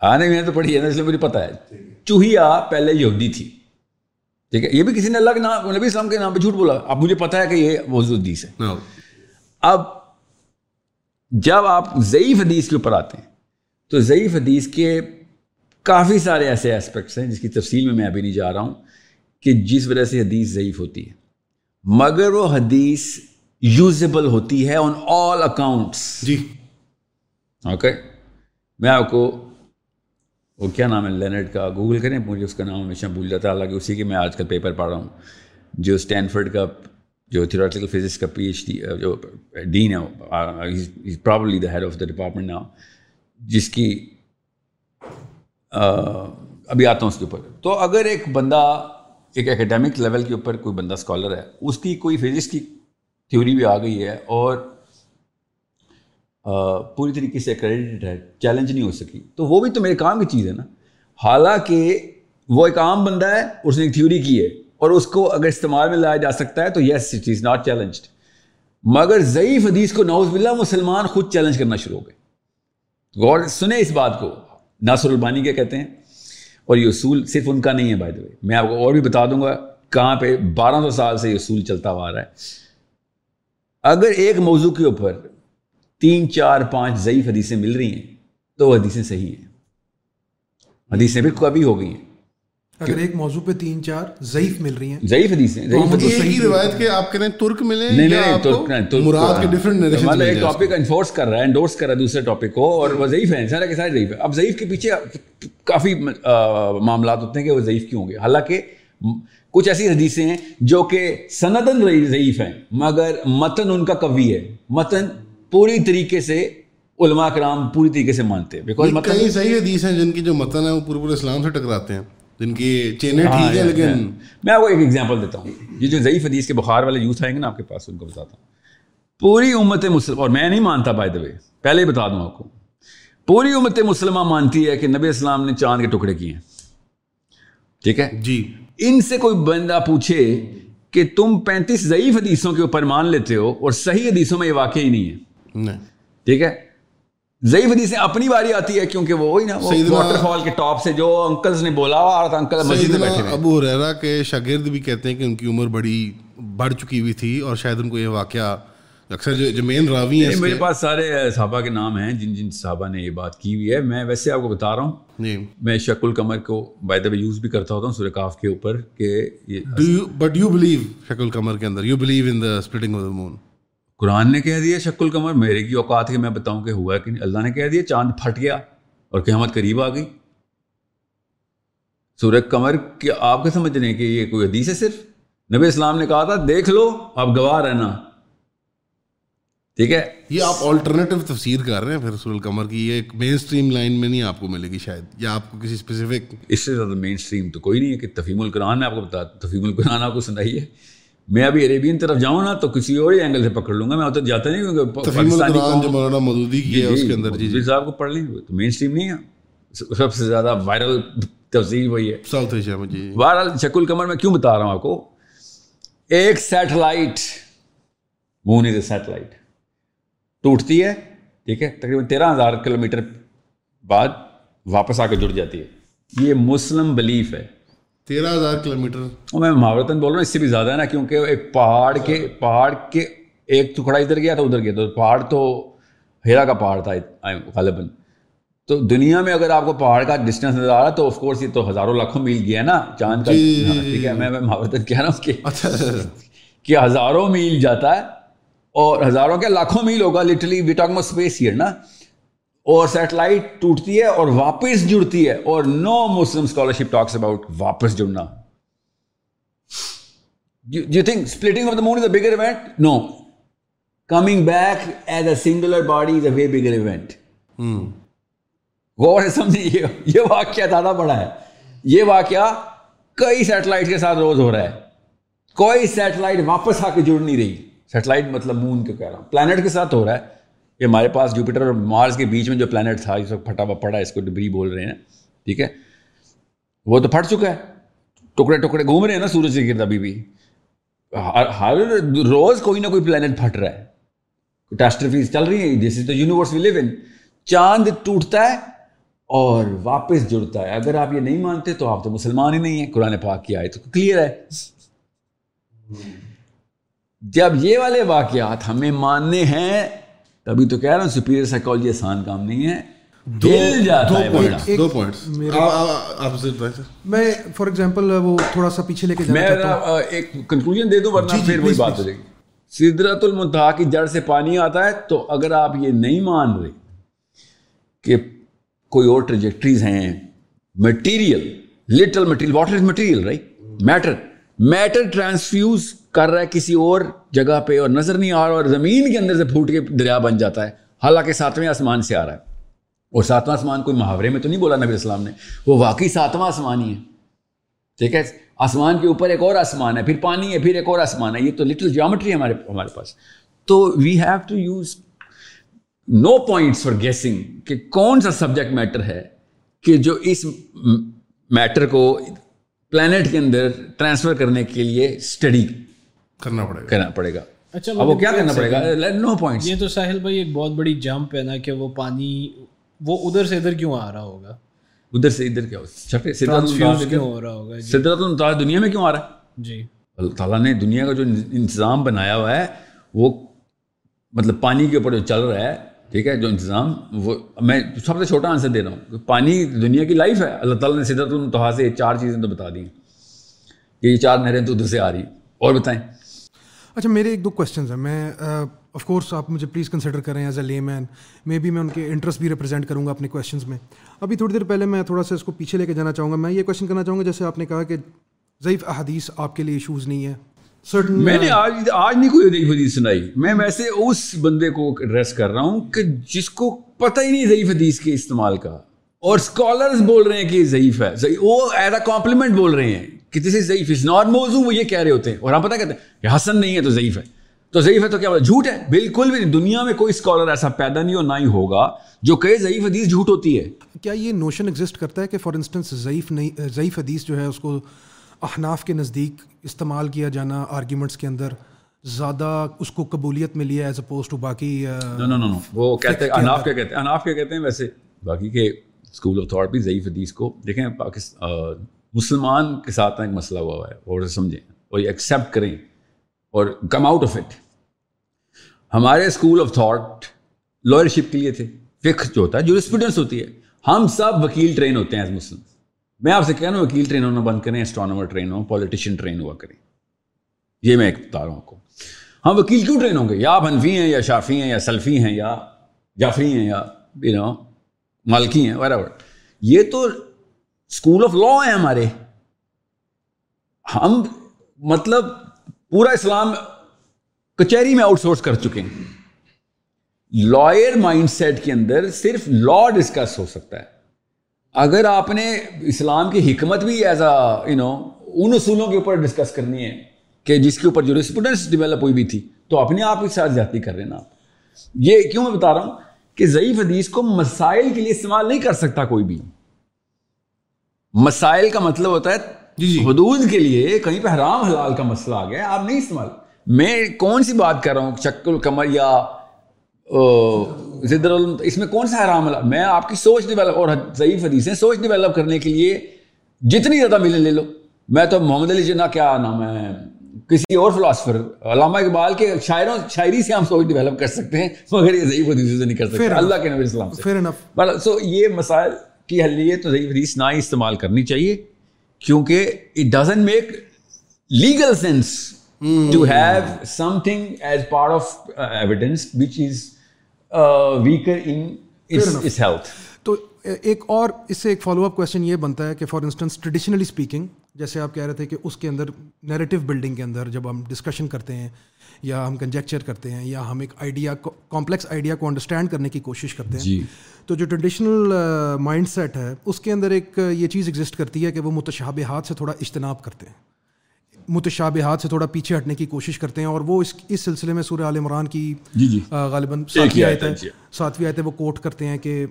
آنے میں تو پڑھی ہے نا اس لیے مجھے پتا ہے۔ چوہیا پہلے یہودی تھی۔ ٹھیک ہے؟ یہ بھی کسی نے اللہ کے نام نبی اسلام کے نام پہ جھوٹ بولا۔ اب مجھے پتا ہے کہ یہ موضوع حدیث ہے۔ اب جب آپ ضعیف حدیث کے اوپر آتے ہیں تو ضعیف حدیث کے کافی سارے ایسے اسپیکٹس ہیں جس کی تفصیل میں میں ابھی نہیں جا رہا ہوں کہ جس وجہ سے حدیث ضعیف ہوتی ہے۔ مگر وہ حدیث یوزیبل ہوتی ہے آن آل اکاؤنٹس جی۔ اوکے میں آپ کو وہ کیا نام ہے لینڈ کا گوگل کریں مجھے اس کا نام ہمیشہ بھول جاتا ہے حالانکہ اسی کے میں آج کل پیپر پڑھ رہا ہوں۔ جو اسٹینفرڈ کا جو تھیوریٹیکل فزکس کا پی ایچ ڈی جو ڈین ہے probably the head of the department now جس کی ابھی آتا ہوں اس کے اوپر۔ تو اگر ایک بندہ ایک اکیڈیمک لیول کے اوپر کوئی بندہ اسکالر ہے، اس کی کوئی فزکس کی تھیوری بھی آ گئی ہے اور پوری طریقے سے کریڈٹ ہے چیلنج نہیں ہو سکی۔ تو وہ بھی تو میرے کام کی چیز ہے نا۔ حالانکہ وہ ایک عام بندہ ہے، اس نے ایک تھیوری کی ہے اور اس کو اگر استعمال میں لایا جا سکتا ہے تو yes it is not challenged مگر ضعیف حدیث کو نوز باللہ مسلمان خود چیلنج کرنا شروع ہو گئے۔ غور، سنیں اس بات کو۔ ناصر البانی کیا کہتے ہیں؟ اور یہ اصول صرف ان کا نہیں ہے بھائی میں آپ کو اور بھی بتا دوں گا کہاں پہ بارہ سو سال سے یہ اصول چلتا ہوا رہا ہے۔ اگر ایک موضوع کے اوپر تین، چار، پانچ ضعیف حدیثیں مل رہی ہیں، تو وہ حدیثیں صحیح ہیں۔ حدیثیں بھی کبھی ہو گئی ہیں۔ اگر ایک موضوع پہ تین چار ضعیف مل رہی ہیں ضعیف حدیث ہیں ضعیف ہی روایت کے آپ ہیں ترک ملے نہیں نہیں ترک نہیں مراد کے ڈیفرنٹ نیریشن مطلب ایک ٹاپک انفورس کر رہا ہے انڈورس کر رہا ہے دوسرے ٹاپک کو اور وہ ضعیف ہیں سارے کے سارے ضعیف ہیں۔ اب ضعیف کے پیچھے کافی معاملات ہوتے ہیں کہ وہ ضعیف کیوں ہوں گے۔ حالانکہ کچھ ایسی حدیثیں ہیں جو کہ سندن ضعیف ہیں مگر متن ان کا قوی ہے۔ متن پوری طریقے سے علماء کرام پوری طریقے سے مانتے ہیں۔ بیکاز کئی صحیح حدیث ہیں جن کی جو متن ہے وہ پورے پورے اسلام سے ٹکراتے ہیں۔ جن کی چینیں ٹھیک ہیں لیکن میں کو ایک ایگزامپل دیتا ہوں۔ یہ جو ضعیف حدیث کے بخار والے یوتھ آئیں گے نا آپ کے پاس ان کو بتاتا ہوں۔ پوری امت مسلم اور میں نہیں مانتا بائی دا وے پہلے ہی بتا دوں آپ کو۔ پوری امت مسلمہ مانتی ہے کہ نبی اسلام نے چاند کے ٹکڑے کیے ہیں۔ ٹھیک ہے؟ جی۔ ان سے کوئی بندہ پوچھے کہ تم پینتیس ضعیف حدیثوں کے اوپر مان لیتے ہو اور صحیح حدیثوں میں یہ واقع ہی نہیں ہے۔ ٹھیک ہے؟ ضعیف حدیثیں اپنی باری آتی ہے کیونکہ وہ وہی نا واٹر فال کے ٹاپ سے جو انکلز نے بولا آ رہا تھا انکل مسجد میں بیٹھے ابو ریرا کے شاگرد بھی کہتے ہیں کہ ان کی عمر بڑی بڑھ چکی ہوئی تھی اور شاید ان کو یہ واقعہ اکثر جو مین راوی ہیں میرے پاس سارے صحابہ کے نام ہیں جن جن صحابہ نے یہ بات کی ہوئی ہے۔ میں ویسے آپ کو بتا رہا ہوں جی۔ میں شک القمر کو بائی دا یوز بھی کرتا ہوتا ہوں سورہ کاف کے اوپر کہ بٹ یو بلیو شک القمر کے اندر you believe in the splitting of the moon قرآن نے کہہ دیا شک القمر میرے کی اوقات ہے میں بتاؤں کہ ہوا کہ اللہ نے کہہ دیا چاند پھٹ گیا اور قیامت قریب آ گئی۔ سورہ قمر کہ آپ کے سمجھ رہے ہیں کہ یہ کوئی حدیث ہے صرف؟ نبی اسلام نے کہا تھا دیکھ لو آپ گواہ رہنا۔ ٹھیک ہے؟ یہ آپ آلٹرنیٹو تفسیر کر رہے ہیں پھر سورہ القمر کی یہ مین اسٹریم لائن میں نہیں آپ کو ملے گی شاید یا آپ کو کسی اسپیسیفک اس سے زیادہ مین اسٹریم تو کوئی نہیں ہے کہ تفیم القرآن نے آپ کو بتا تفیم القرآن آپ کو سنائی ہے۔ میں ابھی عربین طرف جاؤں نا تو کسی اور ہی اینگل سے پکڑ لوں گا میں ادھر جاتا نہیں کیونکہ مولانا مودودی کی ہے اس کے اندر جی صاحب کو پڑھ لیں تو مین اسٹریم نہیں ہے۔ سب سے زیادہ وائرل تفصیل وہی ہے۔ ساؤتھ ایشیا میں جی بہرحال شک القمر میں کیوں بتا رہا ہوں آپ کو؟ ایک satellite moon is a satellite ٹوٹتی ہے ٹھیک ہے تقریباً تیرہ ہزار کلو میٹر بعد واپس آ کے جڑ جاتی ہے۔ یہ مسلم بلیف ہے۔ تیرہ ہزار کلو میٹر میں محاورتن بول رہا ہوں اس سے بھی زیادہ ہے نا کیونکہ ایک پہاڑ کے پہاڑ کے ایک ٹکڑا ادھر گیا تو ادھر گیا تو پہاڑ تو ہیرا کا پہاڑ تھا غالباً۔ تو دنیا میں اگر آپ کو پہاڑ کا ڈسٹینس نظر آ رہا تو آف کورس یہ تو ہزاروں لاکھوں میل گیا نا چاند کا۔ جی، ہاں، ٹھیک ہے میں محاورتن کہہ رہا ہوں کہ اچھا۔ کہ ہزاروں میل جاتا ہے اور ہزاروں کے لاکھوں میل ہوگا literally we talk space here نا۔ اور سیٹلائٹ ٹوٹتی ہے اور واپس جڑتی ہے اور no Muslim scholarship talks about واپس جڑنا۔ You think splitting of the moon is a bigger event no coming back as a singular body is a way bigger event غور ہے سمجھیے یہ واقعہ زیادہ بڑا ہے یہ واقعہ کئی سیٹلائٹ کے ساتھ روز ہو رہا ہے کوئی سیٹلائٹ واپس آ کے جڑ نہیں رہی سیٹلائٹ مطلب مون کیوں کہہ رہا ہوں پلانٹ کے ساتھ ہو رہا ہے کہ ہمارے پاس جوپیٹر اور مارس کے بیچ میں جو پلانٹ تھا جس وقت پھٹا ہوا پڑا، اس کو ڈبری بول رہے ہیں، ٹھیک ہے؟ وہ تو پھٹ چکا ہے۔ ٹکڑے ٹکڑے گھوم رہے ہیں نا سورج کے گرد ابھی بھی۔ ہر روز کوئی نہ کوئی پلانٹ پھٹ رہا ہے۔ ٹیسٹرفیز چل رہی ہیں۔ جیسے تو یونیورس وی لیو ان چاند ٹوٹتا ہے اور واپس جڑتا ہے۔ اگر آپ یہ نہیں مانتے تو آپ تو مسلمان ہی نہیں ہیں۔ قرآن پاک کی آئے تو کلیئر ہے۔ جب یہ والے واقعات ہمیں ماننے ہیں تبھی تو کہہ رہا ہوں سپیریئر سائیکالوجی آسان کام نہیں ہے۔ میں فار ایگزامپل وہ تھوڑا سا پیچھے لے کے میں ایک کنکلوژن دے دوں ورنہ جی، جی، پھر وہی بات ہو جائے گی۔ سدرت المنتہا کی جڑ سے پانی آتا ہے تو اگر آپ یہ نہیں مان رہے کہ کوئی اور ٹریجیکٹریز ہیں material little material water is material right matter matter transfuse کر رہا ہے کسی اور جگہ پہ اور نظر نہیں آ رہا اور زمین کے اندر سے پھوٹ کے دریا بن جاتا ہے۔ حالانکہ ساتویں آسمان سے آ رہا ہے۔ اور ساتواں آسمان کوئی محاورے میں تو نہیں بولا نبی السلام نے؟ وہ واقعی ساتواں آسمان ہی ہے۔ ٹھیک ہے؟ آسمان کے اوپر ایک اور آسمان ہے، پھر پانی ہے، پھر ایک اور آسمان ہے۔ یہ تو لٹل جیومیٹری ہے ہمارے ہمارے پاس۔ تو we have to use no points for guessing کہ کون سا سبجیکٹ میٹر ہے کہ جو اس میٹر کو پلانٹ کے اندر ٹرانسفر کرنے کے لیے اسٹڈی کرنا پڑے گا۔ کرنا پڑے گا۔ اچھا اب وہ کیا کرنا پڑے گا؟ نو پوائنٹ یہ تو ساحل بھائی ایک بہت بڑی جمپ ہے نا کہ وہ پانی وہ ادھر سے ادھر کیوں آ رہا ہوگا؟ ادھر سے ادھر کیا کیوں ہو رہا ہوگا؟ سدرت المطالعہ دنیا میں کیوں آ رہا ہے؟ جی۔ اللہ تعالیٰ نے دنیا کا جو انتظام بنایا ہوا ہے وہ مطلب پانی کے اوپر جو چل رہا ہے ٹھیک ہے جو انتظام وہ میں سب سے چھوٹا آنسر دے رہا ہوں پانی دنیا کی لائف ہے۔ اللہ تعالیٰ نے سدرت التحا سے چار چیزیں تو بتا دی کہ یہ چار نہریں تو ادھر سے آ رہی اور بتائیں۔ اچھا میرے ایک دو کوشچنز ہیں۔ میں آف کورس آپ مجھے پلیز کنسیڈر کریں as a layman may be میں ان کے انٹرسٹ بھی ریپرزینٹ کروں گا اپنے کوشچنس میں۔ ابھی تھوڑی دیر پہلے میں تھوڑا سا اس کو پیچھے لے کے جانا چاہوں گا۔ میں یہ کوشچن کرنا چاہوں گا، جیسے آپ نے کہا کہ ضعیف احادیث آپ کے لیے ایشوز نہیں ہے سرٹن میں نے آج آج نہیں کوئی ضعیف حدیث سنائی۔ میں ویسے اس بندے کو ایڈریس کر رہا ہوں کہ جس کو پتہ ہی نہیں ضعیف حدیث کے استعمال کا۔ اور اسکالرز بول رہے ہیں کہ ضعیف ہے۔ وہ ایز اے کمپلیمنٹ بول رہے ہیں۔ کہ دس از ضعیف. از ناٹ موضوع وہ یہ کہہ رہے ہوتے ہیں. اور ہم پتہ کہتے ہیں کہ حسن نہیں ہے تو ضعیف ہے. تو ضعیف ہے تو کیا جھوٹ ہے. بالکل بھی نہیں. دنیا میں کوئی اسکالر ایسا پیدا نہیں اور نہ ہی ہوگا جو کہے ضعیف حدیث جھوٹ ہوتی ہے. کیا یہ نوشن ایگزسٹ کرتا ہے کہ فار انسٹنس ضعیف نہیں ضعیف حدیث جو ہے اس کو احناف کے نزدیک استعمال کیا جانا آرگیومنٹس کے اندر زیادہ اس کو قبولیت ملی ہے ایز اپوز ٹو باقی وہ کہتے ہیں اناف کیا کہتے ہیں؟ اناف کیا کہتے ہیں؟ ویسے باقی کے اسکول آف تھاٹ بھی ضعیف حدیث کو دیکھیں پاکستان مسلمان کے ساتھ ایک مسئلہ ہوا ہے اور سمجھیں۔ اور یہ ایکسیپٹ کریں اور کم آؤٹ آف اٹ ہمارے اسکول آف تھاٹ لوئرشپ کے لیے تھے۔ فکر جو ہوتا ہے جو اسٹوڈنٹس ہوتی ہے۔ ہم سب وکیل ٹرین ہوتے ہیں ایز مسلم میں آپ سے کہہ رہا ہوں، وکیل ٹرین ہونا بند کریں اسٹرانومر ٹرین ہو پالیٹیشین ٹرین ہوا کریں۔ یہ میں ایک بتا رہا ہوں آپ کو۔ ہم وکیل کیوں ٹرین ہوں گے؟ یا آپ حنفی ہیں، یا شافی ہیں، یا سلفی ہیں، یا جعفری ہیں، یا یو نو مالکی ہیں ویرا یہ تو اسکول آف لا ہیں ہمارے۔ ہم مطلب پورا اسلام کچہری میں آؤٹ سورس کر چکے ہیں۔ لائر مائنڈ سیٹ کے اندر صرف لا ڈسکس ہو سکتا ہے۔ اگر آپ نے اسلام کی حکمت بھی ایز اے یو نو ان اصولوں کے اوپر ڈسکس کرنی ہے کہ جس کے اوپر جو ریسپوڈنس ڈیولپ ہوئی بھی تھی، تو اپنے آپ کے ساتھ زیادتی کر رہے نا آپ۔ یہ کیوں میں بتا رہا ہوں کہ ضعیف حدیث کو مسائل کے لیے استعمال نہیں کر سکتا کوئی بھی۔ مسائل کا مطلب ہوتا ہے جی جی۔ حدود کے لیے کہیں پہ حرام حلال کا مسئلہ آ گیا آپ نہیں استعمال۔ میں کون سی بات کر رہا ہوں؟ چکل کمر یا زدر اس میں کون سا حرام ہے میں آپ کی سوچ ڈیولپ اور ضعیف حدیثیں سوچ ڈیولپ کرنے کے لیے جتنی زیادہ ملیں لے لو۔ میں تو محمد علی جناح کیا نام ہے کسی اور فلاسفر علامہ اقبال کے شاعروں شاعری سے ہم سوچ ڈیولپ کر سکتے ہیں مگر یہ ضعیف حدیث سے نہیں کر سکتے۔ اللہ کے نبی اسلام سے۔ سو یہ مسائل کی حلیت تو ضعیف حدیث نہ ہی استعمال کرنی چاہیے کیونکہ it doesn't make legal sense to have something as part of evidence which is weaker in health تو ایک اور اس سے ایک فالو اپ کوشچن یہ بنتا ہے کہ فار انسٹنس ٹریڈیشنلی اسپیکنگ جیسے آپ کہہ رہے تھے کہ اس کے اندر نیریٹو بلڈنگ کے اندر جب ہم ڈسکشن کرتے ہیں یا ہم کنجیکچر کرتے ہیں یا ہم ایک آئیڈیا کمپلیکس آئیڈیا کو انڈرسٹینڈ کرنے کی کوشش کرتے ہیں جی۔ تو جو ٹریڈیشنل مائنڈ سیٹ ہے اس کے اندر ایک یہ چیز ایگزسٹ کرتی ہے کہ وہ متشابہات سے تھوڑا اجتناب کرتے ہیں۔ متشابہات سے تھوڑا پیچھے ہٹنے کی کوشش کرتے ہیں اور وہ اس اس سلسلے میں سورہ عال عمران کی جی جی۔ غالباً ساتویں آیت ہے ساتویں آیت ہے وہ کوٹ کرتے ہیں کہ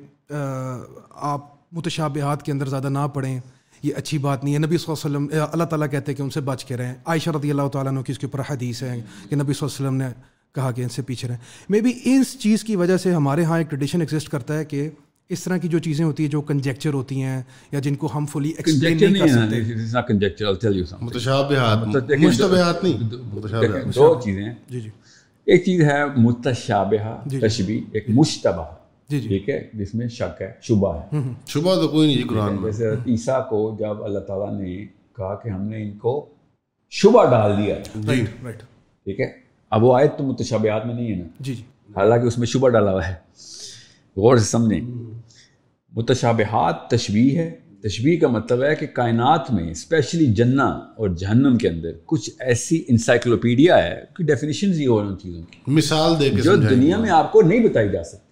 آپ متشابہات کے اندر زیادہ نہ پڑھیں۔ یہ اچھی بات نہیں ہے۔ نبی صلی اللہ علیہ وسلم اللہ تعالیٰ کہتے ہیں کہ ان سے بچ کے رہیں۔ عائشہ رضی اللہ تعالیٰ عنہ کی اس کے اوپر حدیث ہے کہ نبی صلی اللہ علیہ وسلم نے کہا کہ ان سے پیچھے رہیں۔ مے بی اس چیز کی وجہ سے ہمارے ہاں ایک ٹریڈیشن ایگزسٹ کرتا ہے کہ اس طرح کی جو چیزیں ہوتی ہیں جو کنجیکچر ہوتی ہیں یا جن کو ہم فلی ایکسپلین نہیں کر سکتے۔ دو چیزیں جی جی۔ ایک چیز ہے متشابہ جی،۔ تشبیہ ایک مشتبہ۔ ٹھیک ہے جس میں شک ہے شبہ ہے۔ شبہ تو کوئی نہیں قرآن میں۔ جیسے عیسیٰ کو جب اللہ تعالیٰ نے کہا کہ ہم نے ان کو شبہ ڈال دیا ٹھیک ہے اب وہ آیت تو متشابہات میں نہیں ہے نا۔ جی جی۔ حالانکہ اس میں شبہ ڈالا ہوا ہے۔ غور سے سمجھیں۔ متشابہات تشبیح ہے۔ تشبیح کا مطلب ہے کہ کائنات میں اسپیشلی جنا اور جہنم کے اندر کچھ ایسی انسائکلوپیڈیا ہے کہ ڈیفینیشن ہی ہو ان چیزوں کی۔ مثال دے جو دنیا میں آپ کو نہیں بتائی جا سکتی۔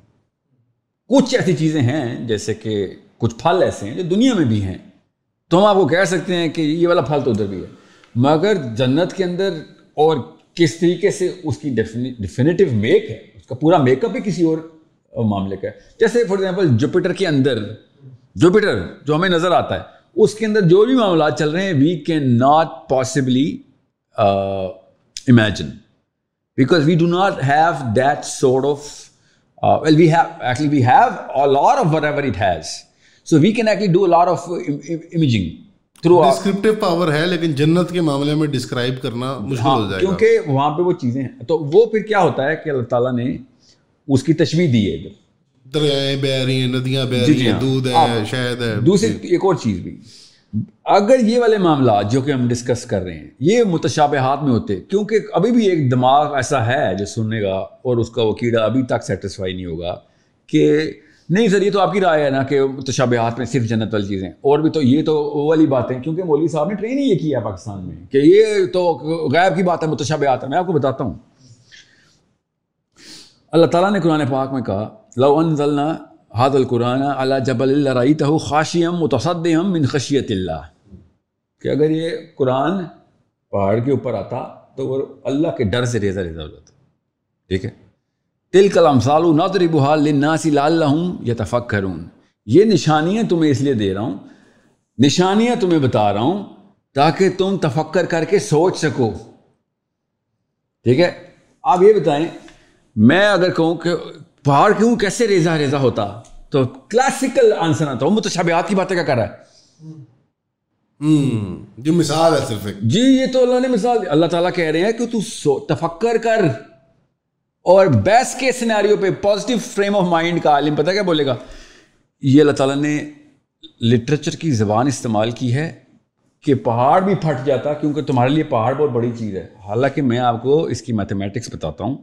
کچھ ایسی چیزیں ہیں جیسے کہ کچھ پھل ایسے ہیں جو دنیا میں بھی ہیں۔ تو ہم آپ کو کہہ سکتے ہیں کہ یہ والا پھل تو ادھر بھی ہے۔ مگر جنت کے اندر اور کس طریقے سے اس کی ڈیفینیٹیو میک ہے، اس کا پورا میک اپ ہی کسی اور معاملے کا ہے۔ جیسے فار ایگزامپل جوپیٹر کے اندر جوپیٹر جو ہمیں نظر آتا ہے، اس کے اندر جو بھی معاملات چل رہے ہیں we can not possibly imagine because we do not have that sort of well we have actually we have lot of whatever it has so we can actually do lot of imagining through descriptive power ہے لیکن جنت کے معاملے میں describe کرنا مشکل ہو جائے گا کیونکہ وہاں پہ وہ چیزیں ہیں تو وہ پھر کیا ہوتا ہے کہ اللہ تعالیٰ نے اس کی تشویح دی ہے دریائیں بہ رہی ہیں ندیاں بہ رہی ہیں دودھ ہے شہد ہے دوسری ایک اور چیز بھی اگر یہ والے معاملات جو کہ ہم ڈسکس کر رہے ہیں، یہ متشابہات میں ہوتے، کیونکہ ابھی بھی ایک دماغ ایسا ہے جو سننے گا اور اس کا وہ کیڑا ابھی تک سیٹسفائی نہیں ہوگا کہ نہیں سر، یہ تو آپ کی رائے ہے نا کہ متشابہات میں صرف جنت والی چیزیں اور بھی تو یہ تو وہ والی باتیں، کیونکہ مولوی صاحب نے ٹرین ہی یہ کیا ہے پاکستان میں کہ یہ تو غائب کی بات ہے، متشابہات ہے۔ میں آپ کو بتاتا ہوں۔ اللہ تعالیٰ نے قرآن پاک میں کہا، لو انزلنا حاد القرآن اللہ جب اللہ رعیت خاشیم متصدم من خشیت اللہ کہ اگر یہ قرآن پہاڑ کے اوپر آتا تو وہ اللہ کے ڈر سے ریزہ ریزہ ہو جاتا. ٹھیک ہے؟ تل کلام سالو نادری بحال لناسی لال ہوں یا تفق یہ نشانیاں تمہیں اس لیے دے رہا ہوں، نشانیاں تمہیں بتا رہا ہوں تاکہ تم تفکر کر کے سوچ سکو. ٹھیک ہے؟ آپ یہ بتائیں، میں اگر کہوں کہ پہاڑ کیوں کیسے ریزا ریزا ہوتا؟ تو کلاسیکل آنسر آتا وہ متشابہات کی باتیں کیا کر رہا ہے؟ جو مثال ہے صرف جی یہ تو اللہ نے مثال اللہ تعالیٰ کہہ رہے ہیں کہ تو تفکر کر اور بیس کے سینیریو پہ پازیٹیو فریم آف مائنڈ کا عالم پتہ کیا بولے گا؟ یہ اللہ تعالیٰ نے لٹریچر کی زبان استعمال کی ہے کہ پہاڑ بھی پھٹ جاتا کیونکہ تمہارے لیے پہاڑ بہت بڑی چیز ہے۔ حالانکہ میں آپ کو اس کی میتھمیٹکس بتاتا ہوں۔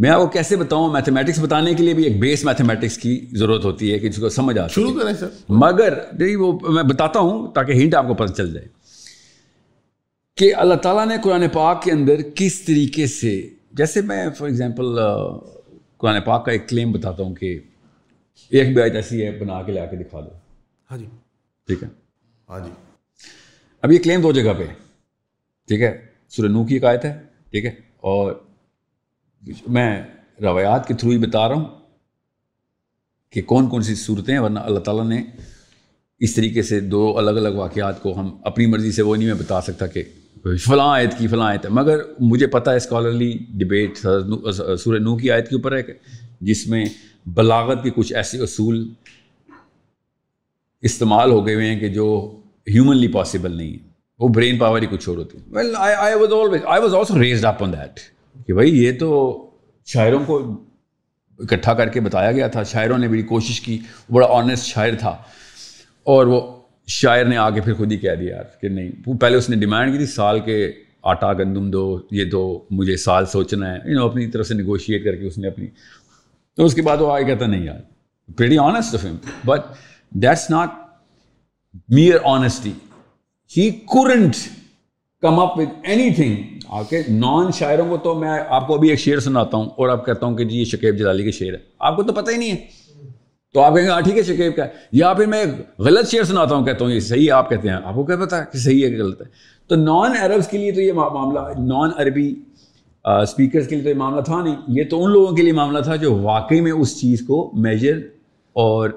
میں آپ کو کیسے بتاؤں؟ میتھمیٹکس بتانے کے لیے بھی ایک بیس میتھمیٹکس کی ضرورت ہوتی ہے کہ جس کو سمجھ آ شروع کریں سر۔ مگر نہیں وہ میں بتاتا ہوں تاکہ ہنٹ آپ کو پتہ چل جائے۔ کہ اللہ تعالیٰ نے قرآن پاک کے اندر کس طریقے سے جیسے میں فار ایگزامپل قرآن پاک کا ایک کلیم بتاتا ہوں کہ ایک بھی آیت ایسی ہے بنا کے لا کے دکھا دو۔ ہاں جی۔ ٹھیک ہے؟ ہاں جی۔ اب یہ کلیم دو جگہ پہ۔ ٹھیک ہے؟ سورہ نو کی ایک آیت ہے ٹھیک ہے؟ اور میں روایات کے تھرو ہی بتا رہا ہوں کہ کون کون سی صورتیں ہیں، ورنہ اللہ تعالیٰ نے اس طریقے سے دو الگ الگ واقعات کو ہم اپنی مرضی سے وہ نہیں میں بتا سکتا کہ فلاں آیت کی فلاں آیت ہے۔ مگر مجھے پتہ ہے اسکالرلی ڈبیٹ سورہ نو کی آیت کے اوپر ہے جس میں بلاغت کے کچھ ایسے اصول استعمال ہو گئے ہوئے ہیں کہ جو ہیومنلی پاسبل نہیں ہے وہ برین پاور ہی کچھ اور ہوتی ہے well I was always I was also raised up on that کہ بھائی یہ تو شاعروں کو اکٹھا کر کے بتایا گیا تھا، شاعروں نے بڑی کوشش کی بڑا آنیسٹ شاعر تھا۔ اور وہ شاعر نے آگے پھر خود ہی کہہ دیا کہ نہیں پہلے اس نے ڈیمانڈ کی تھی، سال کے آٹا گندم دو، یہ دو، مجھے سال سوچنا ہے یو نو اپنی طرف سے نیگوشیٹ کر کے اس نے اپنی۔ تو اس کے بعد وہ آگے کہتا، نہیں یار ویری آنےسٹ آف ہم but that's not mere honesty he couldn't come up with anything آ کے نان شاعروں کو تو میں آپ کو ابھی ایک شعر سناتا ہوں اور آپ کہتا ہوں کہ جی یہ شکیب جلالی کے شعر ہے آپ کو تو پتہ ہی نہیں ہے۔ تو آپ کہیں گے ہاں ٹھیک ہے شکیب کا۔ ہے یا پھر میں غلط شعر سناتا ہوں، کہتا ہوں، یہ صحیح آپ کہتے ہیں۔ آپ کو کیا پتا ہے کہ صحیح ہے کہ غلط ہے۔ تو نان عربس کے لیے تو یہ معاملہ، نان عربی اسپیکرس کے لیے تو یہ معاملہ تھا نہیں۔ یہ تو ان لوگوں کے لیے معاملہ تھا جو واقعی میں اس چیز کو میجر اور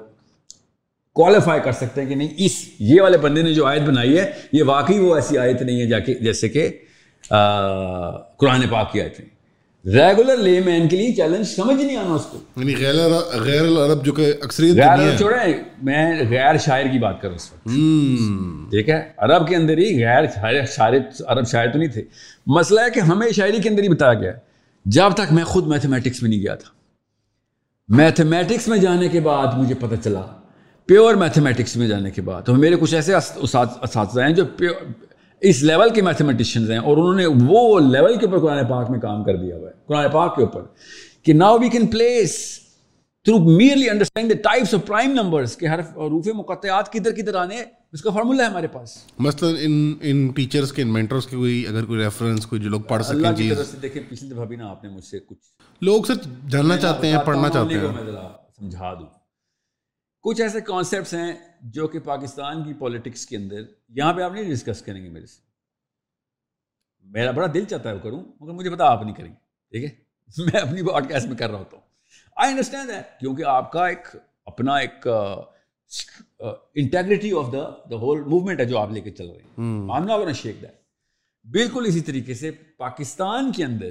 کوالیفائی کر سکتے ہیں کہ نہیں، اس، یہ والے بندے نے جو آیت بنائی ہے، یہ واقعی وہ ایسی آیت نہیں ہے جا کے، جیسے کہ قرآن پاک کی آیتیں۔ ریگولر لے مین کے لیے چیلنج سمجھ نہیں آنا اس کو۔ یعنی غیر غیر العرب جو کہ اکثریت غیر چھوڑیں میں غیر شاعر کی بات کروں اس وقت۔ ٹھیک ہے؟ عرب کے اندر ہی غیر شاعر عرب شاعر تو نہیں تھے۔ مسئلہ ہے کہ ہمیں شاعری کے اندر ہی بتایا گیا جب تک میں خود میتھمیٹکس میں نہیں گیا تھا۔ میتھمیٹکس میں جانے کے بعد مجھے پتہ چلا۔ پیور میتھمیٹکس میں جانے کے بعد۔ تو میرے کچھ ایسے اساتذہ ہیں جو اس لیول کے میتھمیٹیشینز ہیں اور انہوں نے وہ لیول کے اوپر قرآن پاک میں کام کر دیا ہوا ہے قرآن پاک کے اوپر کہ now we can place through merely understand the types of prime numbers کے حرف روف مقطعات کدھر کدھر آنے اس کا فارمولہ ہے ہمارے پاس۔ مثلا ان ان ٹیچرز کے ان مینٹرز کی کوئی اگر کوئی ریفرنس کوئی جو لوگ پڑھ سکیں اللہ کی طرف سے دیکھیں پچھلی دفعہ بھی نا آپ نے مجھ سے کچھ لوگ سر جاننا چاہتے ہیں پڑھنا چاہتے ہیں۔ میں ذرا سمجھا دوں۔ کچھ ایسے کانسیپٹس ہیں جو کہ پاکستان کی پولیٹکس کے اندر یہاں پہ آپ نہیں ڈسکس کریں گے میرے سے۔ میرا بڑا دل چاہتا ہے وہ کروں مگر مجھے پتا آپ نہیں کریں گے ٹھیک ہے؟ میں اپنی باڈ کاسٹ میں کر رہا ہوتا ہوں۔ آئی انڈرسٹینڈ ہے کیونکہ آپ کا ایک اپنا ایک integrity of the the whole movement ہے جو آپ لے کے چل رہے ہیں۔ آم نا شیک دیٹ بالکل اسی طریقے سے پاکستان کے اندر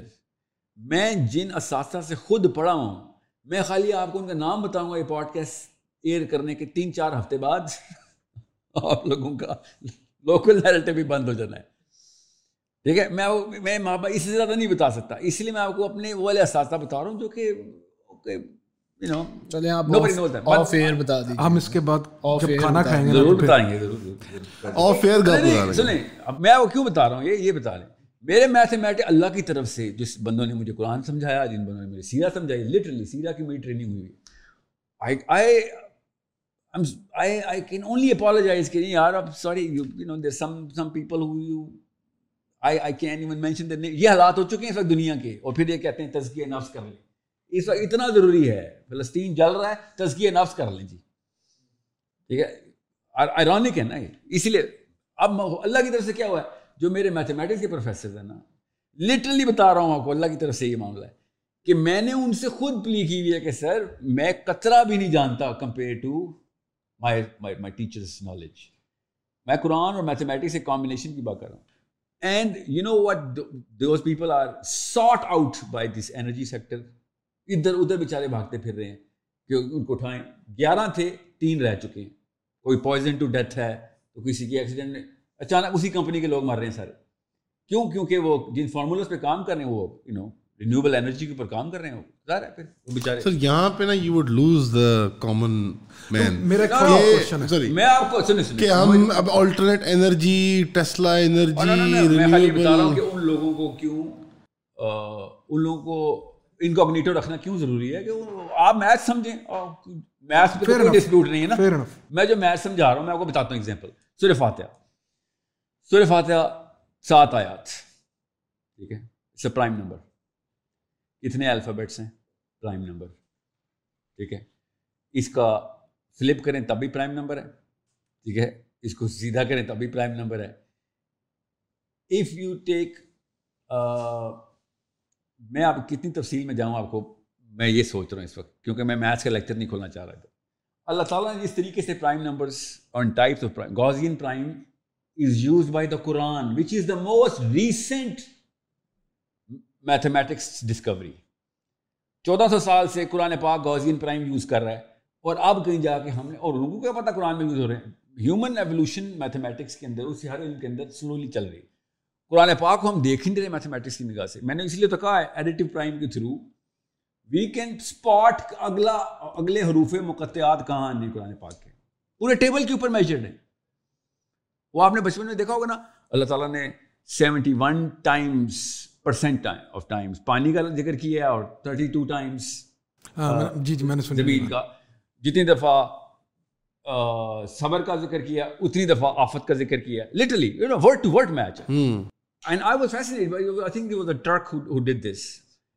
میں جن اساتذہ سے خود پڑھا ہوں میں خالی آپ کو ان کا نام بتاؤں گا یہ پوڈ کاسٹ ایئر کرنے کے تین چار ہفتے بعد آپ لوگوں کا لوکل نیریٹو بھی بند ہو جانا ہے۔ ٹھیک ہے میں میں ماں باپ اس سے زیادہ نہیں بتا سکتا۔ اس لیے میں آپ کو اپنے وہ والے اساتذہ بتا رہا ہوں جو کہ ہم اس کے بعد کھانا کھائیں گے ضرور بتائیں گے سنیں اب میں آپ کو کیوں بتا رہا ہوں؟ یہ یہ بتا لیں میرے میتھمیٹک اللہ کی طرف سے جس بندوں نے مجھے قرآن سمجھایا جن بندوں نے سیرا سمجھائی لٹرلی سیرا کی میری ٹریننگ ہوئی۔ آئی کین اونلی اپالوجائز کہ یار، اب sorry you know there some some people who you I I can even mention یہ حالات ہو چکے ہیں اس وقت دنیا کے، اور پھر یہ کہتے ہیں تزکیہ نفس کر لیں۔ اس وقت اتنا ضروری ہے، فلسطین جل رہا ہے، تزکیہ نفس کر لیں جی۔ ٹھیک ہے؟ آئرونک ہے نا یہ۔ اسی لیے اب اللہ کی طرف سے کیا ہوا ہے؟ جو میرے میتھمیٹکس کے پروفیسر ہیں نا لٹرلی بتا رہا ہوں آپ کو اللہ کی طرف سے یہ معاملہ ہے کہ میں نے ان سے خود پلی کی ہوئی ہے کہ سر، میں کترا بھی نہیں جانتا compare to my my teachers knowledge میں قرآن اور میتھمیٹکس کے کمبینیشن کی بات کر رہا ہوں۔ And you know what those people are sort out by this energy sector ادھر ادھر بیچارے بھاگتے پھر رہے ہیں۔ کہ ان کو اٹھائیں۔ گیارہ تھے، تین رہ چکے ہیں۔ کوئی پوائزن ٹو ڈیتھ ہے، تو کسی کی ایکسیڈنٹ میں۔ اچانک اسی کمپنی کے لوگ مر رہے ہیں سارے کیوں؟ کیونکہ وہ جن فارمولاز پہ کام کر رہے ہیں، وہ یو نو رینیوبل انرجی کے اوپر کام کر رہے ہیں ظاہر ہے پھر وہ بیچارے۔ سر یہاں پہ نا you would lose the common man میرا کوشچن ہے۔ سوری میں آپ کو سنیں سنیں کہ ہم اب الٹرنیٹ انرجی ٹیسلا انرجی میں خالی بتا رہا ہوں کہ ان لوگوں کو کیوں ان لوگوں کو انکوگنیٹو رکھنا کیوں ضروری ہے؟ کہ آپ میتھ سمجھیں۔ میتھ پہ کوئی ڈسپیوٹ نہیں ہے نا۔ میں جو میتھ سمجھا رہا ہوں میں آپ کو بتاتا ہوں ایگزامپل سورہ فاتحہ۔ سورہ فاتحہ سات آیات۔ ٹھیک ہے؟ اس پرائم نمبر کتنے الفابیٹس ہیں پرائم نمبر ٹھیک ہے؟ اس کا فلپ کریں تب بھی پرائم نمبر ہے، ٹھیک ہے؟ اس کو سیدھا کریں تب بھی پرائم نمبر ہے۔ اف یو ٹیک میں آپ کتنی تفصیل میں جاؤں آپ کو، میں یہ سوچ رہا ہوں اس وقت، کیونکہ میں میتھس کا لیکچر نہیں کھولنا چاہ رہا تھا۔ اللہ تعالیٰ نے اس طریقے سے prime numbers on types of Gaussian prime is use by the Quran which is the most recent mathematics discovery چودہ سو سال سے قرآن پاک گوزین پرائم یوز کر رہا ہے اور اب کہیں جا کے ہم نے اور لوگوں کو کیا پتا قرآن میں یوز ہو رہے ہیں۔ ہیومن ایولیوشن میتھمیٹکس کے اندر، اسی ہر علم کے اندر سلولی چل رہی ہے۔ قرآن پاک کو ہم دیکھ نہیں رہے میتھمیٹکس کی نگاہ سے۔ میں نے اس لیے تو کہا ہے ایڈیٹو پرائم کے تھرو وی کین اسپاٹ اگلا اگلے حروف مقطعات کہاں آنے قرآن پاک کے۔ پورے ٹیبل کے اوپر میجرڈ ہیں۔ وہ آپ نے بچپن میں دیکھا ہوگا نا؟ اللہ تعالیٰ نے seventy one times percent of times پانی کا ذکر کیا اور تھرٹی ٹو ٹائمس جی جی میں نے زمین کا۔ جتنی دفعہ صبر کا ذکر کیا اتنی دفعہ آفت کا ذکر کیا۔ Literally you know word to word match and I was fascinate I think was a trick who did this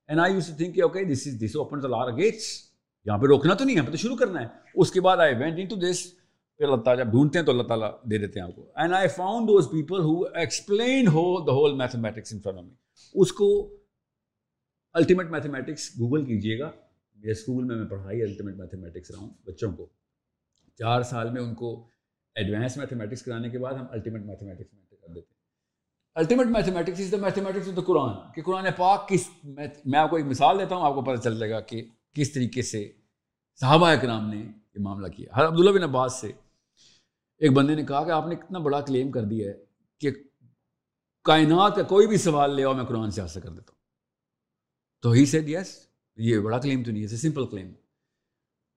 and I use to think okay this is this open lot gates یہاں پہ روکنا تو نہیں ہے پہ تو شروع کرنا ہے۔ اس کے بعد آئی وینٹ ان ٹو دس پھر اللہ تعالیٰ جب ڈھونڈتے ہیں تو اللہ تعالیٰ دے دیتے ہیں آپ کو۔ And I found those people who explain who the whole mathematics in اس کو الٹیمیٹ میتھمیٹکس گوگل کیجیے گا۔ میرے اسکول میں میں پڑھائی الٹیمیٹ میتھمیٹکس رہا ہوں بچوں کو۔ چار سال میں ان کو ایڈوانس میتھمیٹکس کرانے کے بعد ہم الٹیمیٹ میتھمیٹکس میں کر دیتے ہیں۔ Ultimate mathematics is the mathematics of the Quran کہ قرآن پاک کس میں آپ کو ایک مثال دیتا ہوں، آپ کو پتہ چل جائے گا کہ کس طریقے سے صحابہ اکرام نے یہ معاملہ کیا۔ ہر عبداللہ بن عباس سے ایک بندے نے کہا کہ آپ نے اتنا بڑا کلیم کر دیا ہے کہ کائنات کا کوئی بھی سوال لے آؤ، میں قرآن سے حاصل کر دیتا ہوں۔ تو ہی سیٹ یس یہ بڑا کلیم تو نہیں ہے سمپل کلیم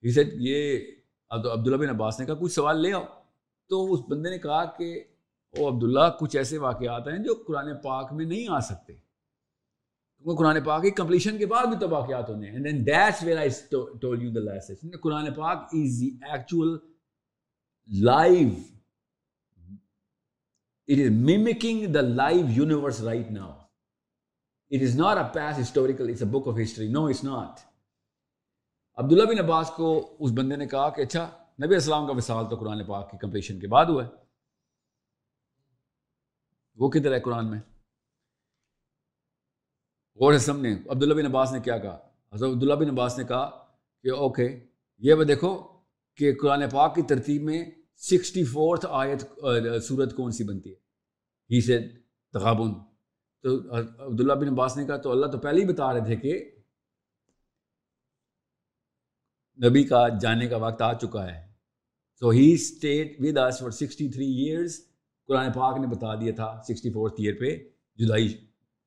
ہی سیٹ یہ عبداللہ بن عباس نے کہا، کچھ سوال لے آؤ۔ تو اس بندے نے کہا کہ او عبداللہ، کچھ ایسے واقعات ہیں جو قرآن پاک میں نہیں آ سکتے۔ کیونکہ قرآن پاک کی کمپلیشن کے بعد بھی تو واقعات ہونے ہیں۔ قرآن پاک is the actual live it is mimicking the live universe right now it is not a piece historical it's a book of history no it's not Abdullah bin Abbas کو اس بندے نے کہا کہ اچھا نبی السلام کا وصال تو قرآن پاک کی کمپلیشن کے بعد ہوا ہے۔ وہ کدھر ہے قرآن میں؟ غور سمجھیں، عبداللہ بن عباس نے کیا کہا؟ حضرت عبداللہ بن عباس نے کہا کہ اوکے، یہ وہ دیکھو کہ قرآن پاک کی ترتیب میں سکسٹی فورتھ آیت صورت کون سی بنتی ہے؟ ہی سے تغابن تو عبداللہ بن عباس نے کہا تو اللہ تو پہلے ہی بتا رہے تھے کہ نبی کا جانے کا وقت آ چکا ہے۔ So he state with us for sixty three years قرآن پاک نے بتا دیا تھا سکسٹی فورتھ ایئر پہ جدائی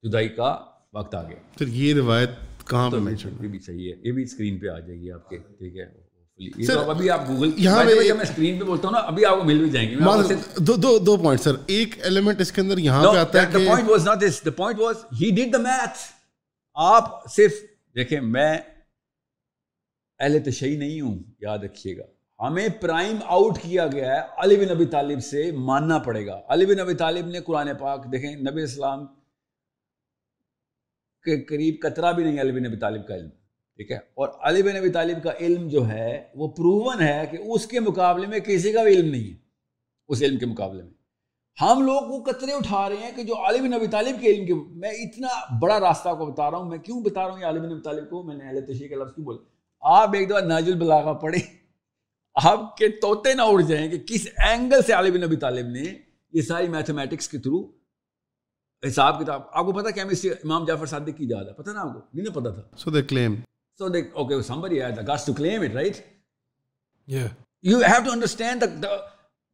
جدائی کا وقت آ گیا۔ پھر یہ روایت کہاں پہ یہ بھی صحیح ہے یہ بھی اسکرین پہ آ جائے گی آپ کے ٹھیک ہے۔ ابھی آپ گوگل یہاں میں اسکرین پہ بولتا ہوں نا ابھی آپ کو مل بھی جائیں گے دو دو دو پوائنٹ سر ایک ایلیمنٹ اس کے اندر یہاں پہ آتا ہے کہ point was not this the point was he did the math آپ صرف دیکھیں میں اہل نہیں ہوں یاد رکھیے گا۔ ہمیں پرائم آؤٹ کیا گیا ہے علی بن نبی طالب سے ماننا پڑے گا۔ علی بن نبی طالب نے قرآن پاک دیکھیں نبی اسلام کے قریب قطرہ بھی نہیں علی بن نبی طالب کا علم۔ ٹھیک ہے؟ اور علی بن نبی طالب کا علم جو ہے، وہ پروون ہے کہ اس کے مقابلے میں کسی کا بھی علم نہیں ہے، اس علم کے مقابلے میں۔ ہم لوگ وہ قطرے اٹھا رہے ہیں کہ جو علی بن نبی طالب کے علم کے، میں اتنا بڑا راستہ کو بتا رہا ہوں، میں کیوں بتا رہا ہوں یہ علی بن نبی طالب کو؟ میں نے اہل تشریح کا لفظ کیوں بولا؟ آپ ایک دفعہ ناج البلاغہ پڑھیں، آپ کے توتے نہ اڑ جائیں کہ کس اینگل سے علی بن نبی طالب نے یہ ساری میتھمیٹکس کے تھرو حساب کتاب۔ آپ کو پتا کیمسٹری امام جعفر صادق کی یاد ہے پتا نا آپ کو؟ نہیں پتا تھا؟ So they claim so they okay somebody had the guts to claim it right? Yeah. You have to understand the, the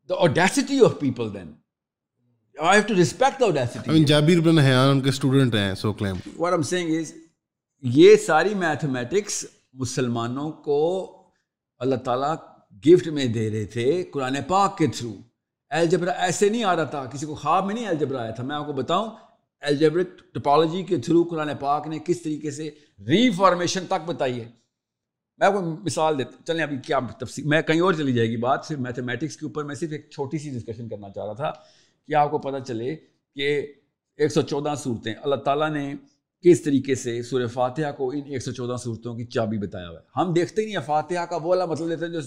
the audacity of people then. I have to respect the audacity. I mean Jabir bin Hayyan ان کے student ہیں سو کلیم what I'm saying is یہ ساری mathematics مسلمانوں کو اللہ تعالیٰ gift میں دے رہے تھے قرآن پاک کے تھرو الجبرا ایسے نہیں آ رہا تھا کسی کو خواب میں نہیں الجبرا آیا تھا میں آپ کو بتاؤں الجبرک ٹپالوجی کے تھرو قرآن پاک نے کس طریقے سے ری فارمیشن تک بتائی ہے؟ میں آپ کو مثال دیتا چلیں ابھی کیا تفصیل میں کہیں اور چلی جائے گی بات، صرف میتھمیٹکس کے اوپر میں صرف ایک چھوٹی سی ڈسکشن کرنا چاہ رہا تھا کہ آپ کو پتہ چلے کہ ایک سو چودہ صورتیں اللہ تعالیٰ نے کس طریقے سے سورہ فاتحہ کو ان ایک سو چودہ صورتوں کی چابی بتایا ہوا ہے۔ ہم دیکھتے ہی نہیں ہیں، فاتحہ کا وہ والا مطلب لیتے ہیں جو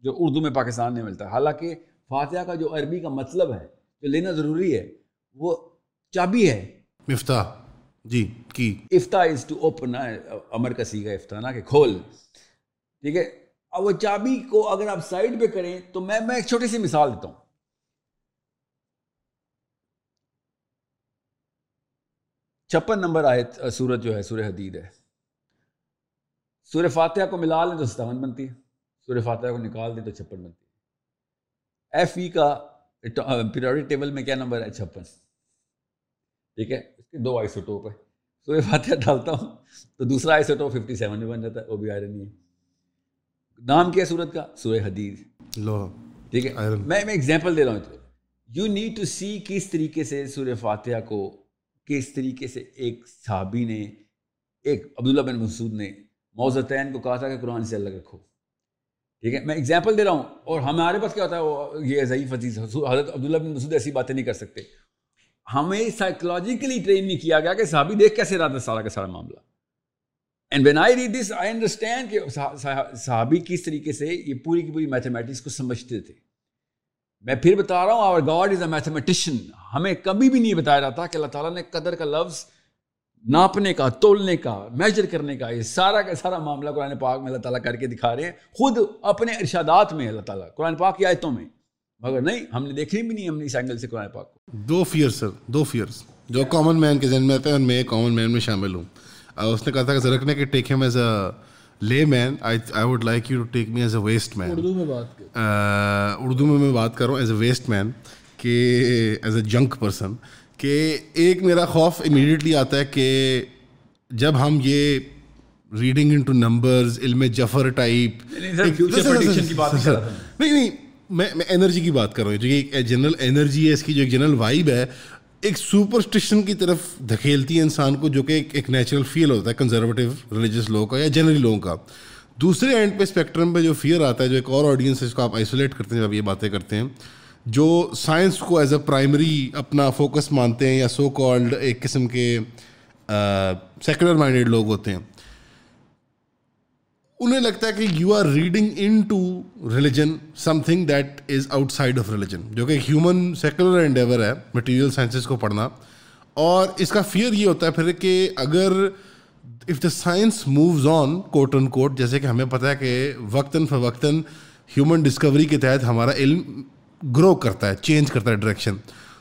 جو اردو میں پاکستان میں ملتا۔ ہے حالانکہ فاتحہ کا جو عربی کا مطلب ہے، جو لینا ضروری ہے، وہ چابی ہے۔ مفتاح جی کی؟ افتا از ٹو اوپن امر کا سیگا افتا نا کہ کھول۔ ٹھیک ہے؟ اب وہ چابی کو اگر آپ سائڈ پہ کریں تو میں میں ایک چھوٹی سی مثال دیتا ہوں۔ چھپن نمبر آئے سورج جو ہے، سورہ حدید ہے۔ سورہ فاتحہ کو ملا لیں تو ستاون بنتی ہے۔ سورہ فاتحہ کو نکال دیں تو چھپن بنتی ہے۔ ایف ای کا پیریوڈک ٹیبل میں کیا نمبر ہے؟ چھپن۔ ٹھیک ہے؟ کے دو آئسوٹوپ ہے سورہ فاتحہ ڈالتا ہوں۔ تو دوسرا آئسوٹوپ ففٹی سیون میں بن جاتا ہے وہ بھی آئرن نہیں ہے۔ نام کیا سورت کا؟ سورہ حدیث ٹھیک ہے۔ میں میں ایگزامپل دے رہا ہوں۔ یو نیڈ ٹو سی کس طریقے سے سورہ فاتحہ کو کس طریقے سے ایک صحابی نے ایک عبداللہ بن مسعود نے موزتین کو کہا تھا کہ قرآن سے الگ رکھو۔ ٹھیک ہے۔ میں ایگزامپل دے رہا ہوں۔ اور ہمارے پاس کیا ہوتا ہے؟ وہ یہ ضعیف عزیز حضرت عبداللہ بن مسعود ایسی باتیں نہیں کر سکتے۔ ہمیں سائیکولوجیکلی ٹرین نہیں کیا گیا کہ صحابی دیکھ کیسے رہا تھا سارا کا سارا معاملہ۔ And when I read this I understand کہ صحابی کس طریقے سے یہ پوری کی پوری میتھمیٹکس کو سمجھتے تھے۔ میں پھر بتا رہا ہوں آور گاڈ از اے میتھمیٹیشین ہمیں کبھی بھی نہیں بتایا جاتا کہ اللہ تعالیٰ نے قدر کا لفظ ناپنے کا، تولنے کا میجر کرنے کا، یہ سارا کا سارا معاملہ قرآن پاک میں اللہ تعالیٰ کر کے دکھا رہے ہیں۔ خود اپنے ارشادات میں اللہ تعالیٰ، قرآن پاک کی آیتوں میں۔ مگر نہیں ہم نے دیکھی بھی نہیں ہم نے اس اینگل سے قرآن پاک کو۔ دو فیئر سر دو فیئرس جو کامن مین کے ذہن میں آتے ہیں میں کامن مین میں شامل ہوں۔ اس نے کہا تھا کہ زرکنے کے ٹیک ہم as a layman I would like you to take me as a west man Urdu میں بات اردو میں میں بات کر رہا ہوں ایز اے ویسٹ مین کہ ایز اے جنک پرسن کہ ایک میرا خوف امیڈیٹلی آتا ہے کہ جب ہم یہ ریڈنگ ان ٹو نمبرز علم جفر ٹائپ نہیں نہیں میں میں انرجی کی بات کر رہا ہوں، جو ایک جنرل انرجی ہے، اس کی جو ایک جنرل وائب ہے، ایک سپرسٹیشن کی طرف دھکیلتی ہے انسان کو، جو کہ ایک نیچرل فیل ہوتا ہے کنزرویٹو ریلیجیس لوگوں کا یا جنرلی لوگوں کا۔ دوسرے اینڈ پہ اسپیکٹرم پہ جو فیئر آتا ہے، جو ایک اور آڈینس ہے، اس کو آپ آئسولیٹ کرتے ہیں، جب یہ باتیں کرتے ہیں، جو سائنس کو ایز اے پرائمری اپنا فوکس مانتے ہیں یا سو کالڈ ایک قسم کے سیکولر مائنڈیڈ لوگ ہوتے ہیں۔ انہیں لگتا ہے کہ you are reading into religion something that is outside of religion جو کہ ہیومن سیکولر انڈیور ہے مٹیریل سائنسز کو پڑھنا. اور اس کا فیئر یہ ہوتا ہے پھر کہ اگر if the science moves on quote unquote جیسے کہ ہمیں پتہ ہے کہ وقتاً فوقتاً ہیومن ڈسکوری کے تحت ہمارا علم گرو کرتا ہے چینج کرتا ہے ڈائریکشن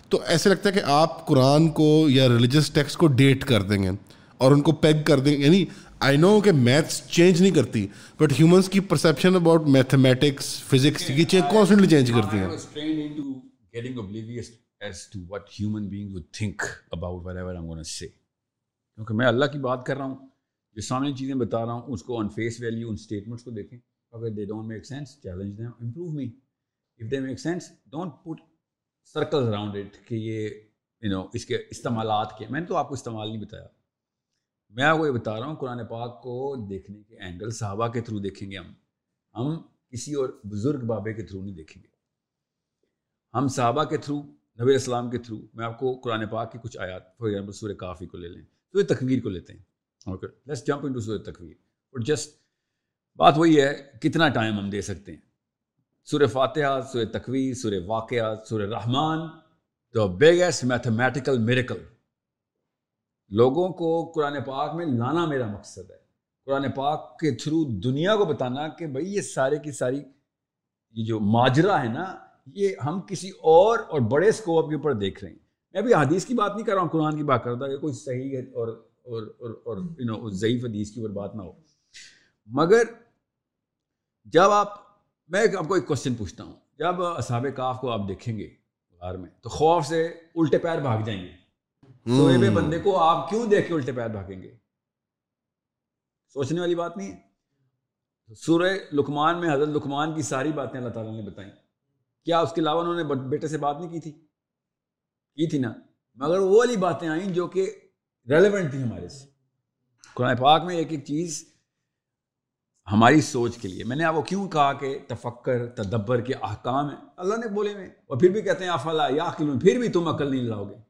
تو ایسے لگتا ہے کہ آپ قرآن کو یا ریلیجس ٹیکسٹ کو ڈیٹ کر دیں گے اور ان کو پیگ کر دیں گے. یعنی آئی نو کہ میتھس چینج نہیں کرتی بٹ ہیومنس کی پرسیپشن اباؤٹ میتھمیٹکس فزکس کی کانسٹنٹلی چینج کرتی ہیں. As to what human being would think about whatever say کیونکہ میں اللہ کی بات کر رہا ہوں، جو سامنے چیزیں بتا رہا ہوں، اس کو on face value in statements کو دیکھیں۔ اگر they don't make sense challenge دیں improve me if they make sense don't put circle around it کہ یہ یو نو اس کے استعمالات کے میں نے تو آپ کو استعمال نہیں بتایا۔ میں آپ کو یہ بتا رہا ہوں، قرآن پاک کو دیکھنے کے اینگل صحابہ کے تھرو دیکھیں گے ہم۔ ہم کسی اور بزرگ بابے کے تھرو نہیں دیکھیں گے۔ ہم صحابہ کے تھرو نبی السلام کے تھرو میں آپ کو قرآن پاک کی کچھ آیات فار ایگزامپل سورہ کافی کو لے لیں۔ سورہ تکویر کو لیتے ہیں۔ اوکے لیٹس جمپ انٹو سورہ تکویر۔ اور جسٹ بات وہی ہے، کتنا ٹائم ہم دے سکتے ہیں۔ سورہ فاتحہ، سورہ تکویر، سورہ واقعات سورہ رحمان دا بگیسٹ میتھمیٹیکل میریکل لوگوں کو قرآن پاک میں لانا میرا مقصد ہے۔ قرآن پاک کے تھرو دنیا کو بتانا کہ بھائی یہ سارے کی ساری یہ جو ماجرا ہے نا، یہ ہم کسی اور اور بڑے اسکوپ کے اوپر دیکھ رہے ہیں۔ میں ابھی حدیث کی بات نہیں کر رہا ہوں، قرآن کی بات کرتا کہ کوئی صحیح ہے اور اور اور اور یو نو ضعیف حدیث کی اوپر بات نہ ہو۔ مگر جب آپ، میں آپ کو ایک کوشچن پوچھتا ہوں۔ جب اصحاب کاف کو آپ دیکھیں گے غار میں، تو خوف سے الٹے پیر بھاگ جائیں گے۔ سوئے ہوئے بندے کو آپ کیوں دیکھ کے الٹے پیر بھاگیں گے؟ سوچنے والی بات نہیں۔ ہے سورہ لکمان میں حضرت لکمان کی ساری باتیں اللہ تعالیٰ نے بتائیں۔ کیا اس کے علاوہ انہوں نے بیٹے سے بات نہیں کی تھی؟ کی تھی نا۔ مگر وہ والی باتیں آئیں جو کہ ریلیونٹ تھی ہمارے سے۔ قرآن پاک میں ایک ایک چیز ہماری سوچ کے لیے۔ میں نے آپ کو کیوں کہا کہ تفکر تدبر کے احکام ہیں؟ اللہ نے بولے میں اور پھر بھی کہتے ہیں افلا یا پھر بھی تم عقل نہیں لاؤ گے۔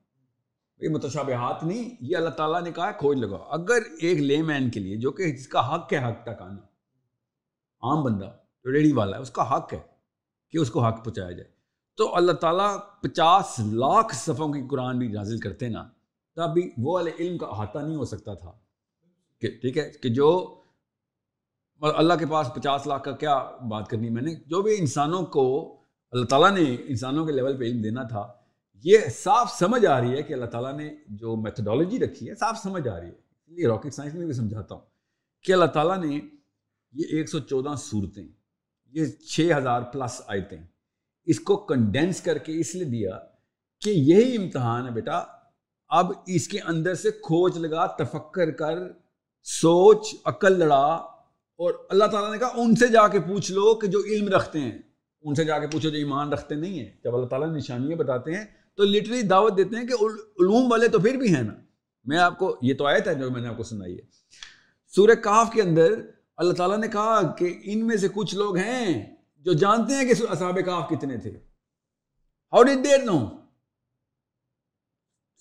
یہ متشابہات نہیں، یہ اللہ تعالیٰ نے کہا ہے، کھوج لگاؤ۔ اگر ایک لے مین کے لیے، جو کہ جس کا حق ہے حق تک آنا، عام بندہ، جو ریڈی والا ہے، اس کا حق ہے کہ اس کو حق پہنچایا جائے۔ تو اللہ تعالیٰ پچاس لاکھ صفوں کی قرآن بھی نازل کرتے نا تب بھی وہ والے علم کا احاطہ نہیں ہو سکتا تھا۔ کہ ٹھیک ہے، کہ جو اللہ کے پاس پچاس لاکھ کا کیا بات کرنی میں نے؟ جو بھی انسانوں کو، اللہ تعالیٰ نے انسانوں کے لیول پہ علم دینا تھا یہ صاف سمجھ آ رہی ہے کہ اللہ تعالیٰ نے جو میتھڈالوجی رکھی ہے صاف سمجھ آ رہی ہے۔ یہ راکٹ سائنس میں بھی سمجھاتا ہوں کہ اللہ تعالیٰ نے یہ ایک سو چودہ صورتیں، یہ چھ ہزار پلس آیتیں اس کو کنڈینس کر کے اس لیے دیا کہ یہی امتحان ہے بیٹا۔ اب اس کے اندر سے کھوج لگا، تفکر کر، سوچ، عقل لڑا اور اللہ تعالیٰ نے کہا ان سے جا کے پوچھ لو کہ جو علم رکھتے ہیں، ان سے جا کے پوچھو جو ایمان رکھتے نہیں ہیں۔ جب اللہ تعالیٰ نشانیاں بتاتے ہیں تو لٹرلی دعوت دیتے ہیں کہ علوم والے تو پھر بھی ہیں نا۔ میں آپ کو، یہ تو آیت ہے جو میں نے آپ کو سنائی ہے۔ سورہ کاف کے اندر اللہ تعالیٰ نے کہا کہ ان میں سے کچھ لوگ ہیں جو جانتے ہیں کہ اصحاب کاف کتنے تھے۔ ہاؤ ڈیڈ دیر نو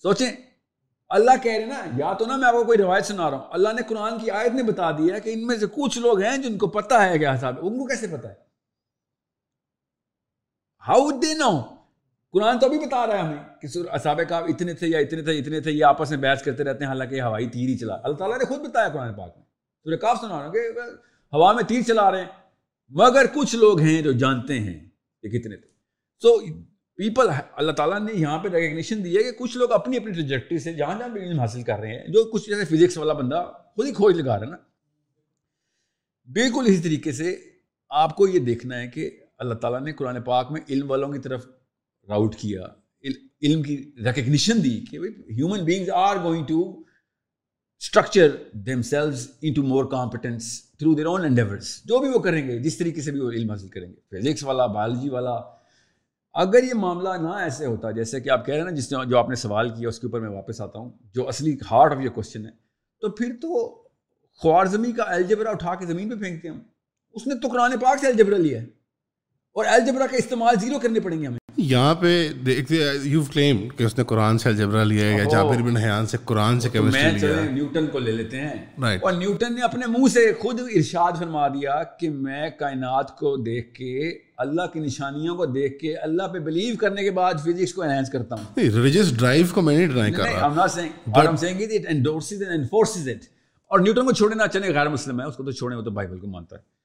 سوچیں، اللہ کہہ رہے نا، یا تو نا میں آپ کو کوئی روایت سنا رہا ہوں۔ اللہ نے قرآن کی آیت نے بتا دیا کہ ان میں سے کچھ لوگ ہیں جن کو پتا ہے کیا صاحب ان کو کیسے پتا ہے؟ ہاؤ دے نو قرآن تو ابھی بتا رہا ہے ہمیں کہ اصحاب کا اتنے تھے یا اتنے تھے اتنے تھے، یہ آپس میں بحث کرتے رہتے ہیں، حالانکہ ہوائی تیر ہی چلا۔ اللہ تعالیٰ نے خود بتایا قرآن پاک میں۔ سورہ کاف سنا رہا کہ ہوا میں تیر چلا رہے ہیں، مگر کچھ لوگ ہیں جو جانتے ہیں کہ کتنے تھے۔ سو پیپل اللہ تعالیٰ نے یہاں پہ ریکگنیشن دی ہے کہ کچھ لوگ اپنی اپنی ٹریجیکٹری سے جہاں جہاں بھی علم حاصل کر رہے ہیں، جو کچھ جیسے فزکس والا بندہ خود ہی کھوج لگا رہا ہے نا۔ بالکل اسی طریقے سے آپ کو یہ دیکھنا ہے کہ اللہ تعالیٰ نے قرآن پاک میں علم والوں کی طرف راؤٹ کیا علم کی ریکگنیشن دی کہ human beings are going to structure themselves into more competence through their own endeavours جو بھی وہ کریں گے، جس طریقے سے بھی وہ علم حاصل کریں گے۔ فزکس والا بایولوجی والا، اگر یہ معاملہ نہ ایسے ہوتا، جیسے کہ آپ کہہ رہے ہیں نا، جس نے، جو آپ نے سوال کیا، اس کے اوپر میں واپس آتا ہوں، جو اصلی ہارٹ آف یہ کوشچن ہے، تو پھر تو خوارزمی کا الجبرا اٹھا کے زمین پہ پھینکتے ہیں ہم۔ اس نے تو قرآن پاک سے الجبرا لیا ہے، اور الجبرا کا استعمال زیرو کرنے پڑیں گے ہمیں۔ یہاں پہ یو کلیم کہ اس نے قرآن سے الجبرا لیا ہے یا جابر بن حیان سے قرآن سے کیمسٹری لیا ہے۔ نیوٹن کو لے لیتے ہیں۔ اور نیوٹن نے اپنے منہ سے خود ارشاد فرما دیا کہ میں کائنات کو دیکھ کے اللہ کی نشانیوں کو دیکھ کے اللہ پہ بلیو کرنے کے بعد فزکس کو انہینس کرتا ہوں۔ ریلیجس ڈرائیو کو میں نہیں ڈرائی کر رہا۔ Not saying but I'm saying it it endorses and enforces it اور نیوٹن کو چھوڑنے نہ چلے غیر مسلم ہے اس کو تو چھوڑنے وہ تو بائبل کو مانتا ہے۔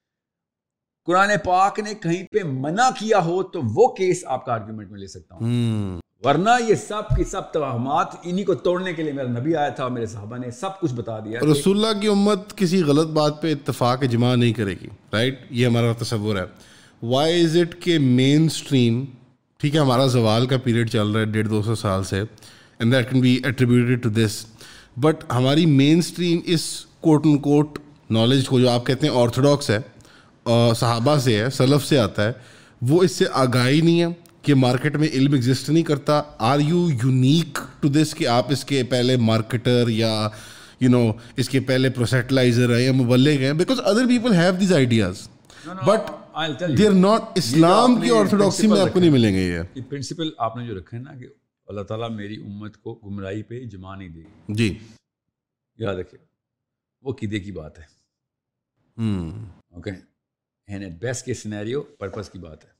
قرآن پاک نے کہیں پہ منع کیا ہو تو وہ کیس آپ کا آرگیومنٹ میں لے سکتا ہوں۔ ورنہ یہ سب کی سب توہمات انہی کو توڑنے کے لیے میرا نبی آیا تھا میرے صحابہ نے سب کچھ بتا دیا رسول اللہ کی امت کسی غلط بات پہ اتفاق جمع نہیں کرے گی رائٹ یہ ہمارا تصور ہے۔ وائی از اٹ کہ مین اسٹریم ٹھیک ہے ہمارا زوال کا پیریڈ چل رہا ہے ڈیڑھ دو سو سال سے and that can be attributed to this but ہماری مین اسٹریم اس کوٹ ان کوٹ نالج کو جو آپ کہتے ہیں آرتھوڈاکس ہے صحابہ سے ہے سلف سے آتا ہے وہ اس سے آگاہی نہیں ہے کہ مارکیٹ میں علم ایگزسٹ نہیں کرتا۔ Are you unique to this کہ آپ اس کے پہلے مارکیٹر یا یو نو اس کے پہلے پروسیٹلائزر ہیں یا مبلغ ہیں؟ Because other people have these ideas but they are not اسلام کی آرتھوڈاکسی میں آپ کو نہیں ملیں گے یہ پرنسپل آپ نے جو رکھا ہے نا کہ اللہ تعالیٰ میری امت کو گمراہی پہ جمع نہیں دے گی جی۔ یاد رکھے وہ قیدے کی بات ہے۔ Okay best case scenario purpose کی بات ہے۔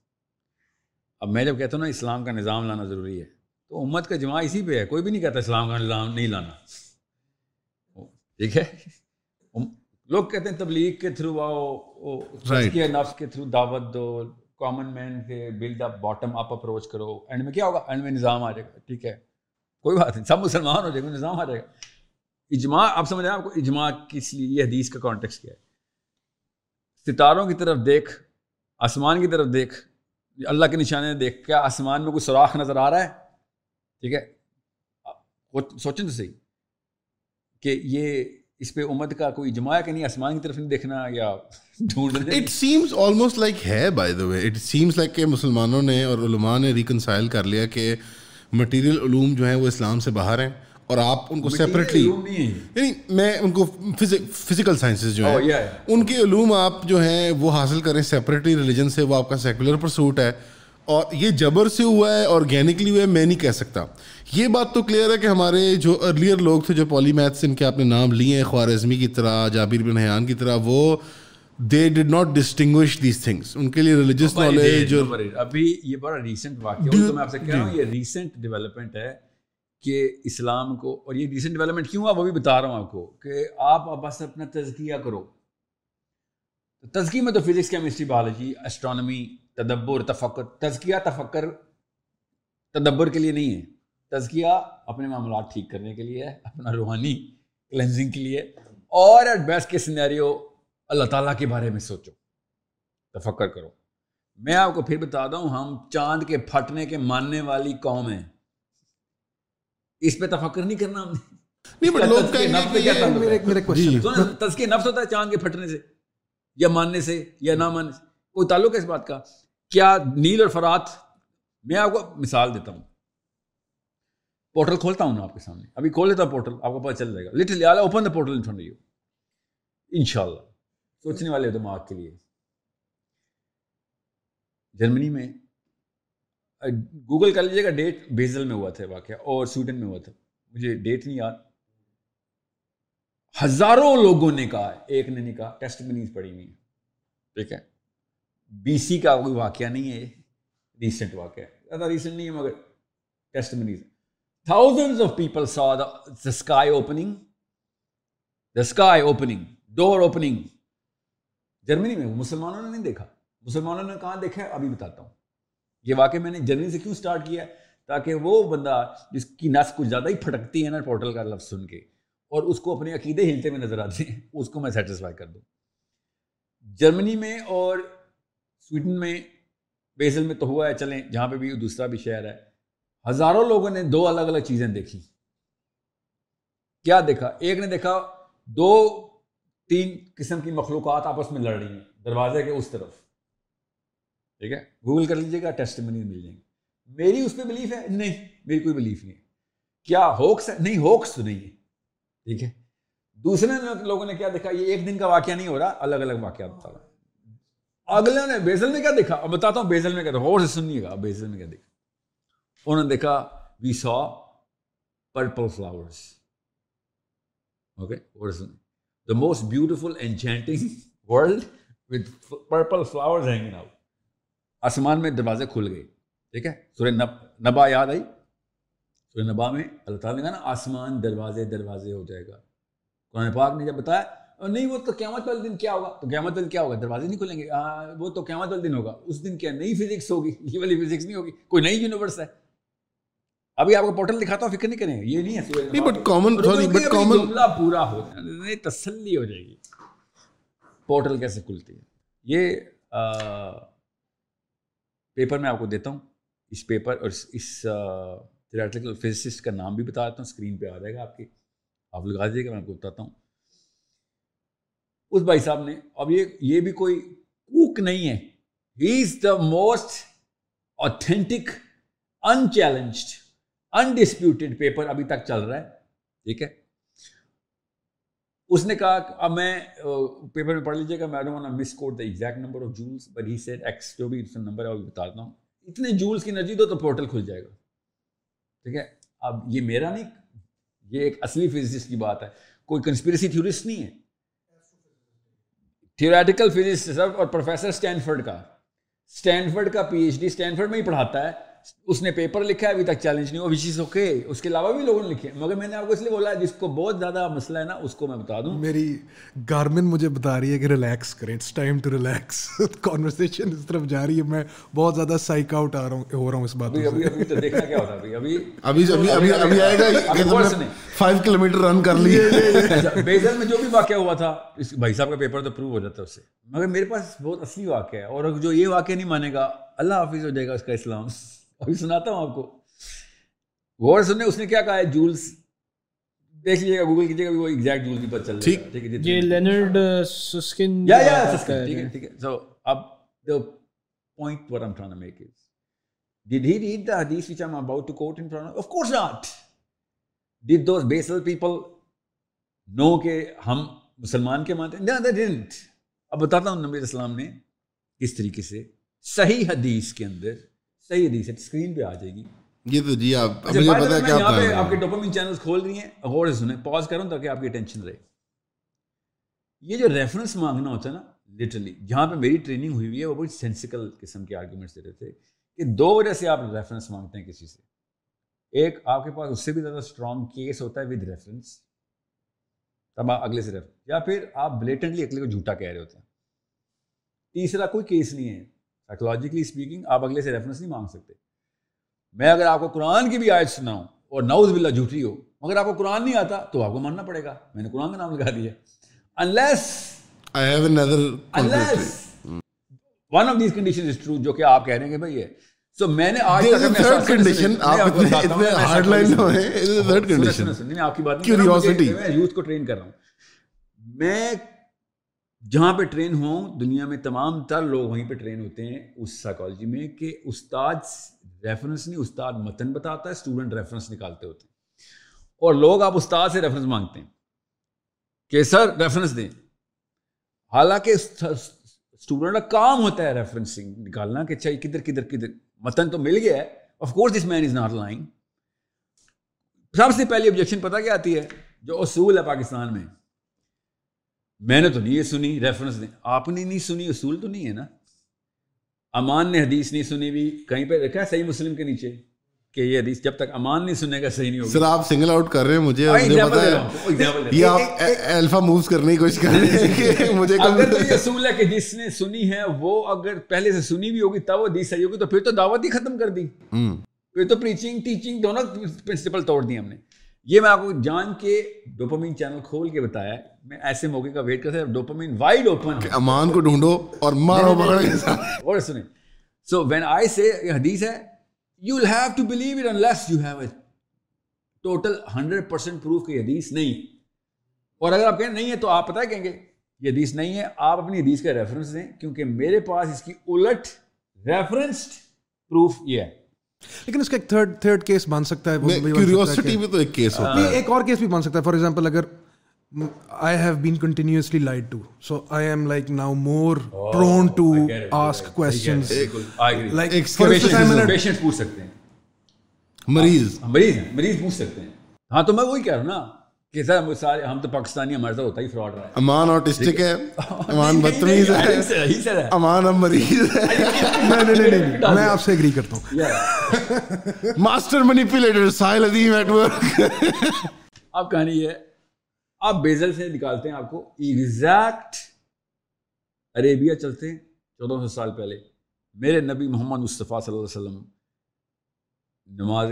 اب میں جب کہتا ہوں نا اسلام کا نظام لانا ضروری ہے تو امت کا جمع اسی پہ ہے کوئی بھی نہیں کہتا اسلام کا نظام نہیں لانا۔ ٹھیک ہے؟ لوگ کہتے ہیں تبلیغ کے تھرو آؤ نفس کے تھرو دعوت دو کامن مین کے build up bottom up approach کرو۔ اینڈ میں کیا ہوگا؟ اینڈ میں نظام آ جائے گا۔ ٹھیک ہے؟ کوئی بات نہیں سب مسلمان ہو جائے گا نظام آ جائے گا۔ اجماع آپ سمجھ رہے ہیں آپ کو اجماع کس لیے یہ حدیث کا کانٹیکس کیا ہے۔ ستاروں کی طرف دیکھ، آسمان کی طرف دیکھ، اللہ کے نشانے دیکھ، کیا آسمان میں کوئی سوراخ نظر آ رہا ہے؟ ٹھیک ہے؟ سوچیں تو صحیح کہ یہ اس پہ امت کا کوئی اجماع کہ نہیں؟ آسمان کی طرف نہیں دیکھنا یا اٹ سیمس آلموسٹ لائک ہے by the way it seems like کہ مسلمانوں نے اور علماء نے ریکنسائل کر لیا کہ مٹیریل علوم جو ہیں وہ اسلام سے باہر ہیں۔ اور آپ ان کو سیپریٹلی یعنی میں ان کو فزیکل سائنسز جو ہیں ان کے علوم آپ جو ہیں وہ حاصل کریں سیپریٹلی ریلیجن سے وہ آپ کا سیکولر پرسوٹ ہے۔ اور یہ جبر سے ہوا ہے آرگینکلی ہوا ہے میں نہیں کہہ سکتا۔ یہ بات تو کلیئر ہے کہ ہمارے جو ارلیئر لوگ تھے جو پالی میتھس ان کے آپ نے نام لیے ہیں خوارزمی کی طرح جابر بن حیان کی طرح وہ they did not distinguish these things ان کے لیے ریلیجس نالج ابھی یہ بڑا ریسنٹ واقعہ میں آپ سے کہہ رہا ہوں یہ ریسنٹ ڈیولپمنٹ ہے۔ کہ اسلام کو اور یہ ریسنٹ ڈیولپمنٹ کیوں ہے وہ بھی بتا رہا ہوں آپ کو کہ آپ بس اپنا تزکیہ کرو۔ تزکی میں تو فزکس، کیمسٹری، بایولوجی اسٹرانومی تدبر، تفکر، تزکیہ، تفکر تدبر کے لیے نہیں ہے۔ تزکیہ اپنے معاملات ٹھیک کرنے کے لیے ہے، اپنا روحانی کلینزنگ کے لیے۔ اور ایٹ بیسٹ کے سینیریو اللہ تعالیٰ کے بارے میں سوچو۔ تفکر کرو۔ میں آپ کو پھر بتا دوں، ہم چاند کے پھٹنے کے ماننے والی قوم ہیں۔ اس پہ تفکر نہیں کرنا ہم نے۔ تزکے نفس ہوتا ہے چاند کے پھٹنے سے یا ماننے سے یا نہ ماننے سے۔ کوئی تعلق ہے اس بات کا؟ کیا نیل اور فرات میں آپ کو مثال دیتا ہوں۔ پورٹل کھولتا ہوں نا آپ کے سامنے۔ ابھی کھول لیتا ہوں پورٹل آپ کو پتہ چل جائے گا۔ Literally all open the portal in front you ان شاء اللہ سوچنے والے دماغ کے لیے۔ جرمنی میں گوگل کر لیجیے گا ڈیٹ بیزل میں ہوا تھا واقعہ، اور سویڈن میں ہوا تھا۔ مجھے ڈیٹ نہیں یاد۔ ہزاروں لوگوں نے کہا، ایک نے نہیں کہا ٹیسٹ منیز پڑی ہوئی ٹھیک ہے۔ بی سی کا کوئی واقعہ نہیں ہے ریسنٹ واقعہ زیادہ ریسنٹ نہیں ہے، مگر testimonies thousand of people saw the sky opening the sky opening door opening Germany میں مسلمانوں نے نہیں دیکھا۔ مسلمانوں نے کہاں دیکھا ابھی بتاتا ہوں۔ یہ واقعہ میں نے جرمنی سے کیوں سٹارٹ کیا تاکہ وہ بندہ جس کی نس کچھ زیادہ ہی پھٹکتی ہے نا پورٹل کا لفظ سن کے، اور اس کو اپنے عقیدے ہلتے میں نظر آتے ہیں، اس کو میں سیٹسفائی کر دوں۔ جرمنی میں اور سویڈن میں بیزل میں تو ہوا ہے، چلیں، جہاں پہ بھی دوسرا بھی شہر ہے، ہزاروں لوگوں نے دو الگ الگ چیزیں دیکھی۔ کیا دیکھا؟ ایک نے دیکھا، دو تین قسم کی مخلوقات آپس میں لڑ رہی ہیں، دروازے کے اس طرف۔ ٹھیک ہے؟ گوگل کر لیجیے گا ٹیسٹ منی مل جائیں گے میری اس پہ بلیف ہے؟ نہیں، میری کوئی بلیف نہیں ہے۔ کیا ہوکس ہے؟ نہیں ہوکس تو نہیں ہے۔ ٹھیک ہے؟ دوسرے لوگوں نے کیا دیکھا؟ یہ ایک دن کا واقعہ نہیں ہو رہا، الگ الگ واقعات بتا رہا اگلے نے بیزل میں کیا دیکھا؟ اب بتاتا ہوں بیزل میں کیا دیکھا۔ اور سے سنیے گا بیزل میں کیا دیکھا؟ انہوں نے دیکھا we saw purple flowers okay اور the most beautiful enchanting world with purple flowers hanging out آسمان میں دروازے کھل گئے۔ ٹھیک ہے؟ سورہ نبا یاد آئی؟ سورہ نبا میں اللہ تعالیٰ نے کہا نا آسمان دروازے دروازے ہو جائے گا۔ قرآن پاک نے جب بتایا نہیں وہ تو قیامت والے دن کیا ہوگا؟ تو قیامت والے کیا ہوگا؟ دروازے نہیں کھلیں گے۔ وہ تو قیامت والے دن ہوگا۔ اس دن کیا نئی فزکس ہوگی۔ یہ والی فزکس نہیں ہوگی۔ کوئی نئی یونیورس ہے۔ ابھی آپ کو پورٹل دکھاتا ہوں فکر نہیں کریں یہ نہیں ہے بٹ کامن بٹ کامن پورا ہو جائے۔ تسلی ہو جائے گی۔ پورٹل کیسے کھلتی ہے؟ یہ پیپر میں آپ کو دیتا ہوں۔ اس پیپر اور اس تھریٹیکل فزسسٹ کا نام بھی بتا دیتا ہوں۔ اسکرین پہ آ جائے گا آپ کی آپ لگا دیجیے گا، میں آپ کو بتاتا ہوں۔ اس بھائی صاحب نے، اب یہ یہ بھی کوئی کوک نہیں ہے۔ He is the most authentic unchallenged undisputed paper ابھی تک چل رہا ہے۔ ٹھیک ہے؟ اس نے کہا کہ اب میں پیپر میں پڑھ لیجیے گا میں misquote the exact number of joules but he set x جو بھی نمبر ہے، وہ بتاتا ہوں۔ اتنے جولس کی انرجی دو تو پورٹل کھل جائے گا۔ ٹھیک ہے؟ اب یہ میرا نہیں، یہ ایک اصلی فزسٹ کی بات ہے۔ کوئی کنسپریسی تھیورسٹ نہیں ہے۔ تھیوریٹیکل فزسٹ اور پروفیسر اسٹینفرڈ کا۔ اسٹینفرڈ کا پی ایچ ڈی اسٹینفرڈ میں ہی پڑھاتا ہے۔ اس نے پیپر لکھا ہے ابھی تک چیلنج نہیں ہوا وچ از اوکے اس کے علاوہ بھی لوگوں نے لکھے مگر میں نے آپ کو اس لیے بولا جس کو بہت زیادہ مسئلہ ہے نا اس کو میں بتا دوں۔ میری گارمن مجھے بتا رہی ہے کہ ریلیکس کریں it's time to relax conversation اس طرف جا رہی ہے میں بہت زیادہ سائک آؤٹ آ رہا ہوں ہو رہا ہوں اس بات ابھی ابھی ابھی تو دیکھنا کیا ہوتا ہے ابھی ابھی ابھی ابھی ابھی آئے گا فائیو کلو میٹر رن کر لیے بیزل میں جو بھی واقعہ ہوا تھا اس بھائی صاحب کا پیپر تو پروو ہو جاتا ہے اس سے۔ مگر میرے پاس بہت اصلی واقعہ ہے اور جو یہ واقعہ نہیں مانے گا اللہ حافظ ہو جائے گا اس کا اسلام۔ ابھی سناتا ہوں آپ کو۔ غور سننے اس نے کیا کہا ہے؟ جولس دیکھ لیجیے گا گوگل کیجیے گا وہ ایگزیکٹ جولس پر چل رہا ہے۔ ٹھیک۔ ہے یہ لینرڈ سسکن یا یا سسکن۔ ٹھیک ہے ٹھیک ہے۔ سو اب the point what I'm trying to make is did he read the hadith which I'm about to quote in front of? Of course not. Did those basal people know کہ ہم مسلمان کے مانتے ہیں؟ No they didn't. اب بتاتا ہوں نبی اسلام نے کس طریقے سے صحیح حدیث کے اندر صحیح حدیث ہے اسکرین پہ آ جائے گی۔ یہ تو جی آپ مجھے پتا کیا یہاں پہ آپ کے ڈوپامین چینلز کھول رہی ہیں غور سے سنیں پاز کروں تاکہ آپ کی اٹینشن رہے۔ یہ جو ریفرنس مانگنا ہوتا ہے نا لٹرلی جہاں پہ میری ٹریننگ ہوئی ہوئی ہے وہ بہت سینسیکل قسم کے آرگومنٹس رہے تھے کہ دو وجہ سے آپ ریفرنس مانگتے ہیں کسی سے۔ ایک آپ کے پاس اس سے بھی زیادہ اسٹرانگ کیس ہوتا ہے ود ریفرنس تب آپ اگلے سے ریفرنس یا پھر آپ بلیٹنٹلی اگلے کو جھوٹا کہہ رہے ہوتے ہیں۔ تیسرا کوئی کیس نہیں ہے۔ سائیکولوجیکلی اسپیکنگ آپ اگلے سے ریفرنس نہیں مانگ سکتے میں اگر آپ کو قرآن کی بھی آیت سناؤں اور نوز بلّہ جھوٹی ہو مگر آپ کو قرآن نہیں آتا تو آپ کو ماننا پڑے گا میں نے قرآن کا نام لگا دیا unless one of these condition is true جو کہ آپ کہہ رہے ہیں کہ بھائی ہے سو میں نے آج تک کنڈیشن آپ کی بات یوتھ کو ٹرین کر رہا ہوں میں جہاں پہ ٹرین ہوں، دنیا میں تمام تر لوگ وہیں پہ ٹرین ہوتے ہیں اس سائیکالوجی میں کہ استاد ریفرنس نہیں، استاد متن بتاتا ہے اسٹوڈنٹ ریفرنس نکالتے ہوتے ہیں۔ اور لوگ آپ استاد سے ریفرنس مانگتے ہیں۔ کہ سر ریفرنس دیں۔ حالانکہ اسٹوڈنٹ کا کام ہوتا ہے ریفرنسنگ نکالنا کہ چاہیے کدھر کدھر کدھر۔ متن تو مل گیا ہے۔ Of course this man is not line سب سے پہلی آبجیکشن پتہ کیا آتی ہے؟ جو اصول ہے پاکستان میں۔ میں نے تو نہیں یہ سنی ریفرنس دیں آپ نے نہیں سنی اصول تو نہیں ہے نا۔ امان نے حدیث نہیں سنی بھی کہیں پہ رکھا ہے صحیح مسلم کے نیچے کہ یہ حدیث جب تک امان نہیں سنے گا صحیح نہیں ہوگا سر آپ سنگل آؤٹ کر رہے ہیں مجھے یہ آپ الفا مووز کرنے کی کوشش کر رہے ہیں کہ مجھے اگر تو یہ اصول ہے کہ جس نے سنی ہے وہ اگر پہلے سے سنی بھی ہوگی تب وہ حدیث صحیح ہوگی تو پھر تو دعوت ہی ختم کر دی۔ پھر تو پریچنگ ٹیچنگ دونوں پرنسپل توڑ دی ہم نے۔ یہ میں آپ کو جان کے ڈوپامین چینل کھول کے بتایا میں ایسے موقع کا ویٹ کرتا ڈوپامین وائڈ اوپن امان کو ڈھونڈو اور مارو اور سنیں۔ سو وین آئی سے یہ حدیث ہے you will have to believe it unless you have a total hundred percent proof کہ حدیث نہیں۔ اور اگر آپ کہیں نہیں ہے تو آپ پتہ کہیں گے یہ حدیث نہیں ہے۔ آپ اپنی حدیث کا ریفرنس دیں کیونکہ میرے پاس اس کی الٹ ریفرنسڈ پروف یہ ہے۔ لیکن اس کا ایک تھرڈ تھرڈ کیس بن سکتا ہے کیوریوسٹی بھی تو ایک کیس ہوتا ہے۔ ایک اور کیس بھی بن سکتا ہے۔ فار ایگزامپل اگر I have been continuously lied to so I am like now more prone to ask questions like پوچھ سکتے ہیں مریض مریض مریض پوچھ سکتے ہیں ہاں تو میں وہی کہہ رہا ہوں نا کہ سر سارے ہم تو پاکستانی ہمارے ساتھ ہوتا ہی فراڈ رہا ہے۔ امان آٹسٹک ہے امان بدتمیز ہے۔ امان اب مریض ہے۔ نہیں نہیں میں آپ سے کرتا ہوں۔ Master manipulator Sahil Azeem at work اب کہانی ہے۔ آپ بیزل سے نکالتے ہیں آپ کو۔ ایگزیکٹ عربیہ چلتے ہیں چودہ سو سال پہلے۔ میرے نبی محمد مصطفیٰ صلی اللہ علیہ وسلم نماز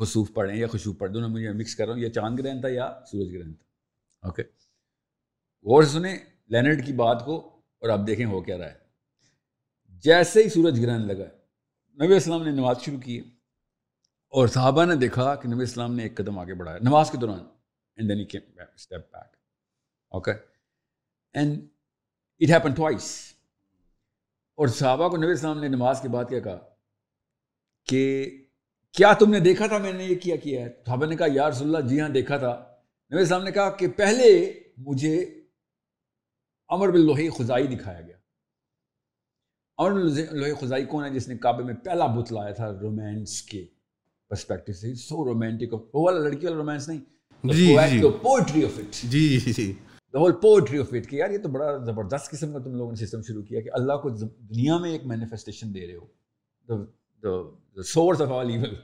خصوف پڑھیں یا خشوف پڑھ دونوں مجھے مکس کر رہا ہوں یہ چاند گرہن تھا یا سورج گرہن تھا۔ اوکے غور سے سنیں لینڈ کی بات کو اور آپ دیکھیں ہو کیا رہا ہے۔ جیسے ہی سورج گرہن لگا، نبی السلام نے نماز شروع کی اور صحابہ نے دیکھا کہ نبی السلام نے ایک قدم آگے بڑھایا۔ نماز کے دوران and then step back okay and it happen twice اور صحابہ کو نبی السلام نے نماز کے بعد کیا کہا کہ کیا تم نے دیکھا تھا میں نے یہ کیا کیا ہے؟ صحابہ نے کہا یا رسول اللہ جی ہاں دیکھا تھا۔ نبی السلام نے کہا کہ پہلے مجھے امر بلوہی خزائی دکھایا گیا۔ امر بلوہی خزائی کون ہے جس نے کعبے میں پہلا بت لایا تھا رومانس کے پرسپیکٹو سے؟ سو رومانٹک وہ والا لڑکی والا رومانس نہیں پوئٹری آف اٹ جی۔ جی the whole poetry of it کہ یار یہ تو بڑا زبردست قسم کا تم لوگوں نے سسٹم شروع کیا کہ اللہ کو دنیا میں ایک مینیفیسٹیشن دے رہے ہو۔ سورس آف آل ایول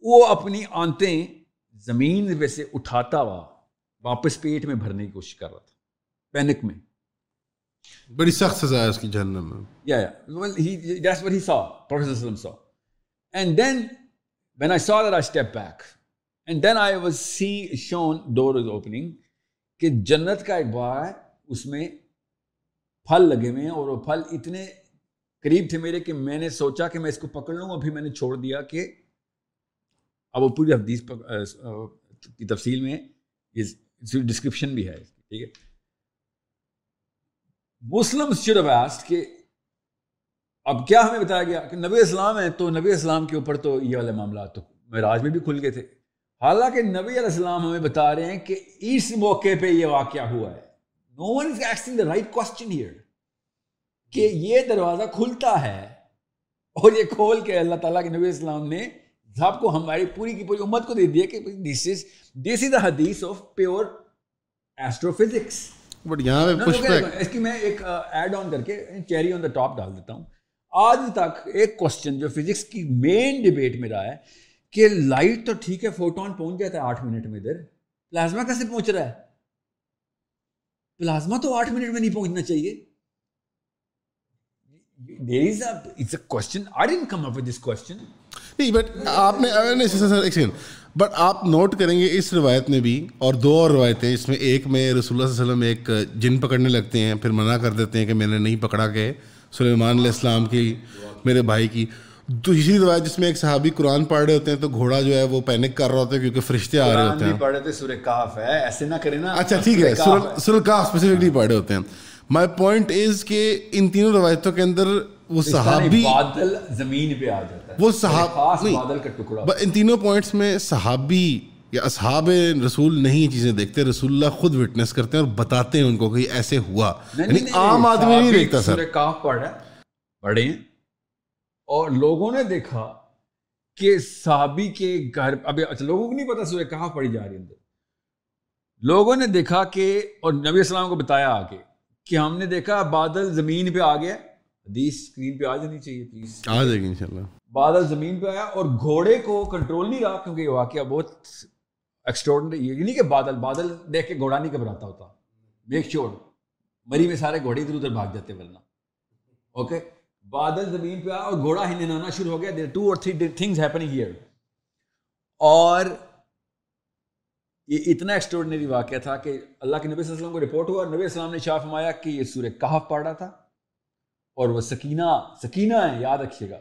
وہ اپنی آنتیں زمین پہ سے اٹھاتا ہوا واپس پیٹ میں بھرنے کی کوشش کر رہا تھا پینک میں۔ بڑی سخت سزا ہے اس کی جہنم میں۔ یا یا well he that's what he saw prophet sallam saw. And then when i saw that i stepped back. And then i was see shown door is opening کہ جنت کا ایک ہے اس میں پھل لگے ہوئے ہیں اور وہ پھل اتنے قریب تھے میرے کہ میں نے سوچا کہ میں اس کو پکڑ لوں، ابھی میں نے چھوڑ دیا کہ اب وہ پوری حدیث کی تفصیل میں ڈسکرپشن بھی ہے ٹھیک ہے۔ مسلم آسٹ کہ اب کیا ہمیں بتایا گیا کہ نبی اسلام ہے تو نبی اسلام کے اوپر تو یہ والے معاملات تو معراج میں بھی کھل گئے تھے۔ حالانکہ نبی علیہ السلام ہمیں بتا رہے ہیں کہ اس موقع پہ یہ واقعہ ہوا ہے۔ No one is asking the right question here کہ یہ دروازہ کھلتا ہے اور یہ کھول کے اللہ تعالیٰ کے نبی اسلام نے صاحب کو ہماری پوری کی پوری امت کو دے دیا کہ دس از دس از دا حدیث of pure astrophysics but یہاں پہ اس کی میں ایک ایڈ آن کر کے چیری آن دا ٹاپ ڈال دیتا ہوں۔ آج تک ایک کوشچن جو فزکس کی مین ڈبیٹ میں رہا ہے کہ لائٹ تو ٹھیک ہے فوٹون پہنچ جاتا ہے آٹھ منٹ میں ادھر۔ پلازما کیسے پہنچ رہا ہے؟ پلازما تو آٹھ منٹ میں نہیں پہنچنا چاہیے۔ نہیں بٹ آپ نے بٹ آپ نوٹ کریں گے اس روایت میں بھی اور دو اور روایتیں اس میں ایک میں رسول اللہ صلی اللہ علیہ وسلم ایک جن پکڑنے لگتے ہیں پھر منع کر دیتے ہیں کہ میں نے نہیں پکڑا کہ سلیمان علیہ السلام کی میرے بھائی کی دوسری روایت جس میں ایک صحابی قرآن پڑھ رہے ہوتے ہیں تو گھوڑا جو ہے وہ پینک کر رہا ہوتا ہے کیونکہ فرشتے آ رہے ہوتے ہیں پڑھ رہے سورہ کاف ہے ایسے نہ کریں نا اچھا ٹھیک ہے سورہ کاف اسپیسیفکلی پڑھ رہے ہوتے ہیں مائی پوائنٹ از کہ ان تینوں روایتوں کے اندر وہ صحابی بادل زمین پہ آ جاتا ہے۔ وہ صحابی بادل کا ٹکڑا۔ ان تینوں پوائنٹس میں صحابی یا اصحاب رسول نہیں چیزیں دیکھتے رسول اللہ خود وٹنس کرتے ہیں اور بتاتے ہیں ان کو کہ ایسے ہوا۔ یعنی عام آدمی نہیں دیکھتا سر۔ کاف پڑھ رہا ہے پڑھے ہیں۔ اور لوگوں نے دیکھا کہ صحابی کے گھر ابھی اچھا لوگوں کو نہیں پتا سورہ کہاں پڑھی جا رہی اندر۔ لوگوں نے دیکھا کہ اور نبی السلام کو بتایا آگے۔ کہ ہم نے دیکھا بادل زمین پہ آ گیا حدیث اسکرین پہ آ جانی چاہیے پلیز آ جائے گی انشاءاللہ۔ بادل زمین پہ آیا اور گھوڑے کو کنٹرول نہیں رہا کیونکہ یہ واقعہ بہت ایکسٹرڈنری یہ نہیں کہ بادل بادل دیکھ کے گھوڑا نہیں گھبراتا ہوتا۔ میک شیور مری میں سارے گھوڑے ادھر ادھر بھاگ جاتے ورنہ۔ اوکے بادل زمین پہ آیا اور گھوڑا ہی نانا شروع ہو گیا۔ دیر ٹو اور تھری تھنگز ہیپننگ ہیئر اور یہ اتنا ایکسٹرڈنری واقعہ تھا کہ اللہ کے نبی صلی اللہ علیہ وسلم کو رپورٹ ہوا نبی السلام نے شاہ فرمایا کہ یہ سورہ کہف پڑھ رہا تھا اور وہ سکینہ سکینہ ہے یاد رکھیے گا۔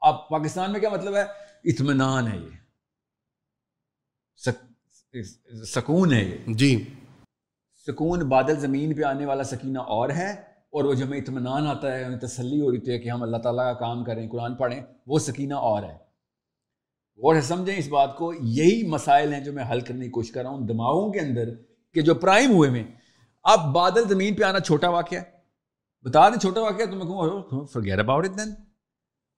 اب پاکستان میں کیا مطلب ہے؟ اطمینان ہے یہ۔ سکون ہے یہ۔ جی۔ سکون بادل زمین پہ آنے والا سکینہ اور ہے اور وہ جو ہمیں اطمینان آتا ہے ہمیں تسلی ہو رہی ہے کہ ہم اللہ تعالیٰ کا کام کریں قرآن پڑھیں وہ سکینہ اور ہے۔ اور سمجھیں، اس بات کو یہی مسائل ہیں جو میں حل کرنے کی کوشش کر رہا ہوں دماغوں کے اندر کہ جو پرائم ہوئے میں، اب بادل زمین پہ آنا چھوٹا واقعہ ہے۔ بتا دیں چھوٹا واقعہ، تو میں کہوں فرگیر اباؤٹ اٹ دین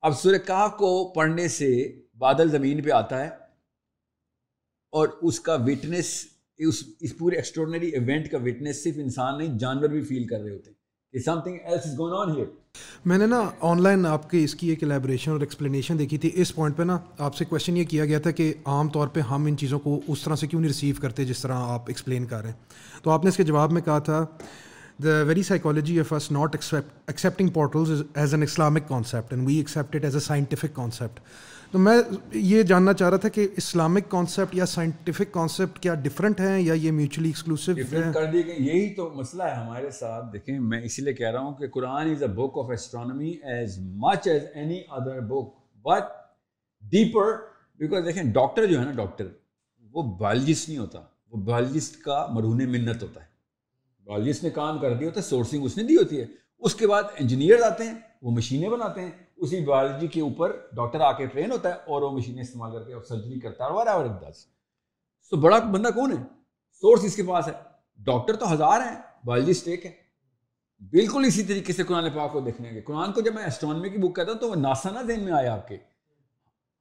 اب سورہ کاف کو پڑھنے سے بادل زمین پہ آتا ہے اور اس کا وٹنس اس اس پورے ایکسٹرڈنری ایونٹ کا وٹنس صرف انسان نہیں، جانور بھی فیل کر رہے ہوتے ہیں۔ میں نے نا آن لائن آپ کے اس کی ایک الیبریشن اور ایکسپلینیشن دیکھی تھی. اس پوائنٹ پہ نا آپ سے کویشچن یہ کیا گیا تھا کہ عام طور پہ ہم ان چیزوں کو اس طرح سے کیوں نہیں ریسیو کرتے جس طرح آپ ایکسپلین کر رہے ہیں؟ تو آپ نے اس کے جواب میں کہا تھا the very psychology of us not accepting portals as an Islamic concept and we accept as a scientific concept تو میں یہ جاننا چاہ رہا تھا کہ اسلامک کانسیپٹ یا سائنٹیفک کانسیپٹ کیا ڈفرینٹ ہیں یا یہ میوچلی ایکسکلوسو کر دی گئی۔ یہی تو مسئلہ ہے ہمارے ساتھ۔ دیکھیں میں اسی لیے کہہ رہا ہوں کہ Quran is a book of astronomy as much as any other book but deeper because دیکھیں ڈاکٹر جو ہے نا ڈاکٹر وہ بایولوجسٹ نہیں ہوتا۔ وہ بایولوجسٹ کا مرہون منت ہوتا ہے۔ بایولوجسٹ نے کام کر دیا ہوتا ہے سورسنگ اس نے دی ہوتی ہے۔ اس کے بعد انجینئر آتے ہیں وہ مشینیں بناتے ہیں۔ اسی بایولوجی کے اوپر ڈاکٹر آ کے ٹرین ہوتا ہے اور وہ مشینیں استعمال کر کے اور سرجری کرتا ہے اور دس تو بڑا بندہ کون ہے؟ سورس اس کے پاس ہے۔ ڈاکٹر تو ہزار ہیں بایولوجسٹ ایک ہے۔ بالکل اسی طریقے سے قرآن پاک کو دیکھنے کے۔ قرآن کو جب میں اسٹرانومی کی بک کہتا ہوں تو وہ ناسا نہ ذہن میں آیا آپ کے۔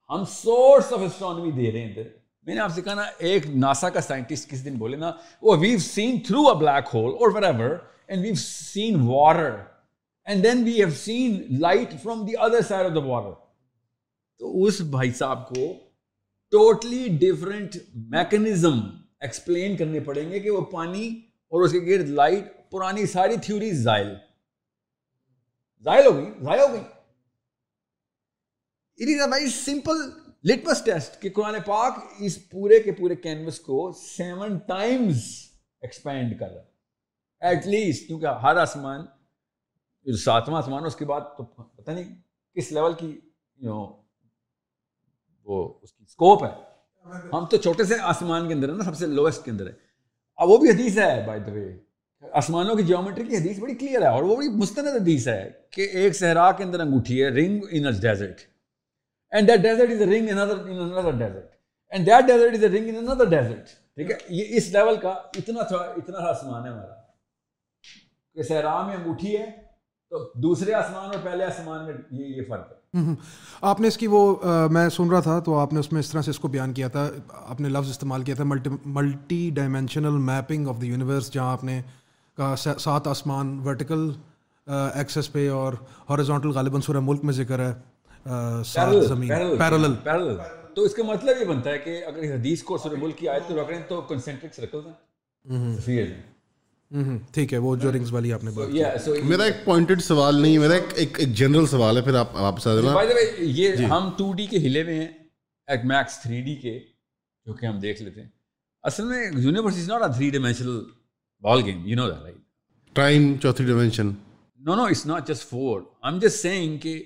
ہم سورس آف اسٹرانومی دے رہے ہیں میں نے آپ سے کہا نا، ایک ناسا کا سائنٹسٹ کس دن بولے نا، وہ we've seen through a black hole اور wherever and we've seen water and then we have seen light from the other side of the water تو اس بھائی صاحب کو ٹوٹلی ڈفرینٹ میکنزم ایکسپلین کرنے پڑیں گے کہ وہ پانی اور اس کے گرد لائٹ پرانی ساری تھیوری زائل. زائل ہو گئی ضائع ہو گئی. It is a very simple litmus test کہ قرآن پاک اس پورے کے پورے کینوس کو سیون ٹائمز ایکسپینڈ کر رہا ہے. ایٹ لیسٹ کیونکہ ہر آسمان ساتواں آسمان، اس کے بعد تو پتہ نہیں کس لیول کی یو نو وہ اس کی اسکوپ ہے۔ ہم تو چھوٹے سے آسمان کے اندر ہے نا، سب سے لوئسٹ کے اندر ہے اب وہ بھی حدیث ہے بائی دا وے آسمانوں کی جیومیٹری کی حدیث بڑی کلیئر ہے اور وہ بڑی مستند حدیث ہے کہ ایک صحرا کے اندر انگوٹھی ہے ring in desert and that desert is a ring in other desert and that desert is a ring in other desert ٹھیک ہے؟ یہ اس لیول کا اتنا تھوڑا اتنا سا آسمان ہے ہمارا۔ کہ صحرا میں انگوٹھی ہے تو دوسرے آسمان اور پہلے آسمان میں یہ یہ فرق ہے۔ آپ نے اس کی وہ میں سن رہا تھا تو آپ نے اس میں اس طرح سے اس کو بیان کیا تھا۔ آپ نے لفظ استعمال کیا تھا multi multi dimensional mapping of the universe جہاں آپ نے کہا سات آسمان ورٹیکل ایکسس پہ اور ہارزونٹل غالباً سورہ ملک میں ذکر ہے۔ پیرل تو اس کا مطلب یہ بنتا ہے کہ اگر حدیث کو سورہ ملک کی آیت کو رکھ رہے ہیں تو کنسنٹرک سرکلز ہیں۔ ٹھیک ہے وہ جو رنگز والی آپ نے میرا ایک پوائنٹڈ سوال نہیں میرا ایک ایک جنرل سوال ہے پھر آپ واپس آ جانا یہ ہم ٹو ڈی کے ہلے میں ہیں ایک میکس تھری ڈی کے جو کہ ہم دیکھ لیتے ہیں۔ اصل میں universe is not a three dimensional ball game you know that right time چوتھی dimension no no it's not just four I am just seeing کہ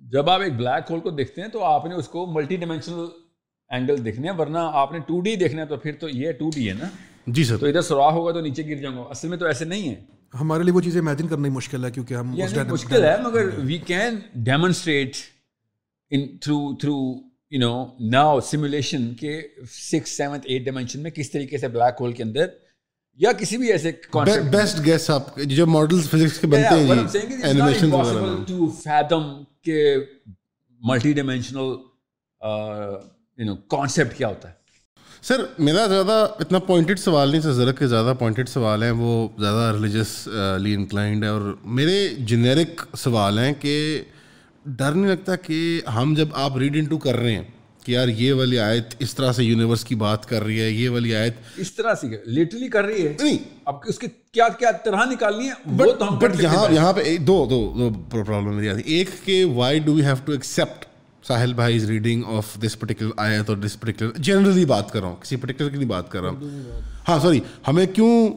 جب آپ ایک بلیک ہول کو دیکھتے ہیں تو آپ نے اس کو ملٹی ڈائمینشنل اینگل دیکھنے ہیں ورنہ آپ نے ٹو ڈی دیکھنا ہے تو پھر تو یہ ٹو ڈی ہے نا۔ جی سر۔ تو ادھر سوراخ ہوگا تو نیچے گر جاؤں گا۔ اصل میں تو ایسے نہیں ہے۔ ہمارے لیے وہ چیزیں امیجن کرنا مشکل ہے کیونکہ ہم مشکل ہے مگر we can demonstrate in through through you know now simulation کے سکس سیونتھ ایٹ ڈائمینشن میں کس طریقے سے بلیک ہول کے اندر یا کسی بھی ایسے بیسٹ گیس آپ جو ماڈلز فزکس کے بنتے ہیں اینیمیشن ٹو فیتھم کہ multi dimensional you know concept کیا ہوتا ہے۔ سر میرا زیادہ اتنا پوائنٹڈ سوال نہیں سر ذرا کے زیادہ پوائنٹڈ سوال ہیں وہ زیادہ ریلیجسلی انکلائنڈ ہے اور میرے جنیرک سوال ہیں کہ ڈر نہیں لگتا کہ ہم جب آپ ریڈ انٹو کر رہے ہیں کہ یار یہ والی آیت اس طرح سے یونیورس کی بات کر رہی ہے یہ والی آیت اس طرح سے لٹرلی کر رہی ہے؟ نہیں۔ اب اس کی کیا کیا طرح نکالنی ہے؟ بٹ یہاں یہاں پہ دو دو دو پرابلم میری آتی۔ ایک کہ why do you have to accept Sahil بھائی is reading of this particular آیت اور دس پرٹیکولر جنرلی بات کر رہا ہوں، کسی پرٹیکولر کی نہیں بات کر رہا ہوں۔ ہاں سوری ہمیں کیوں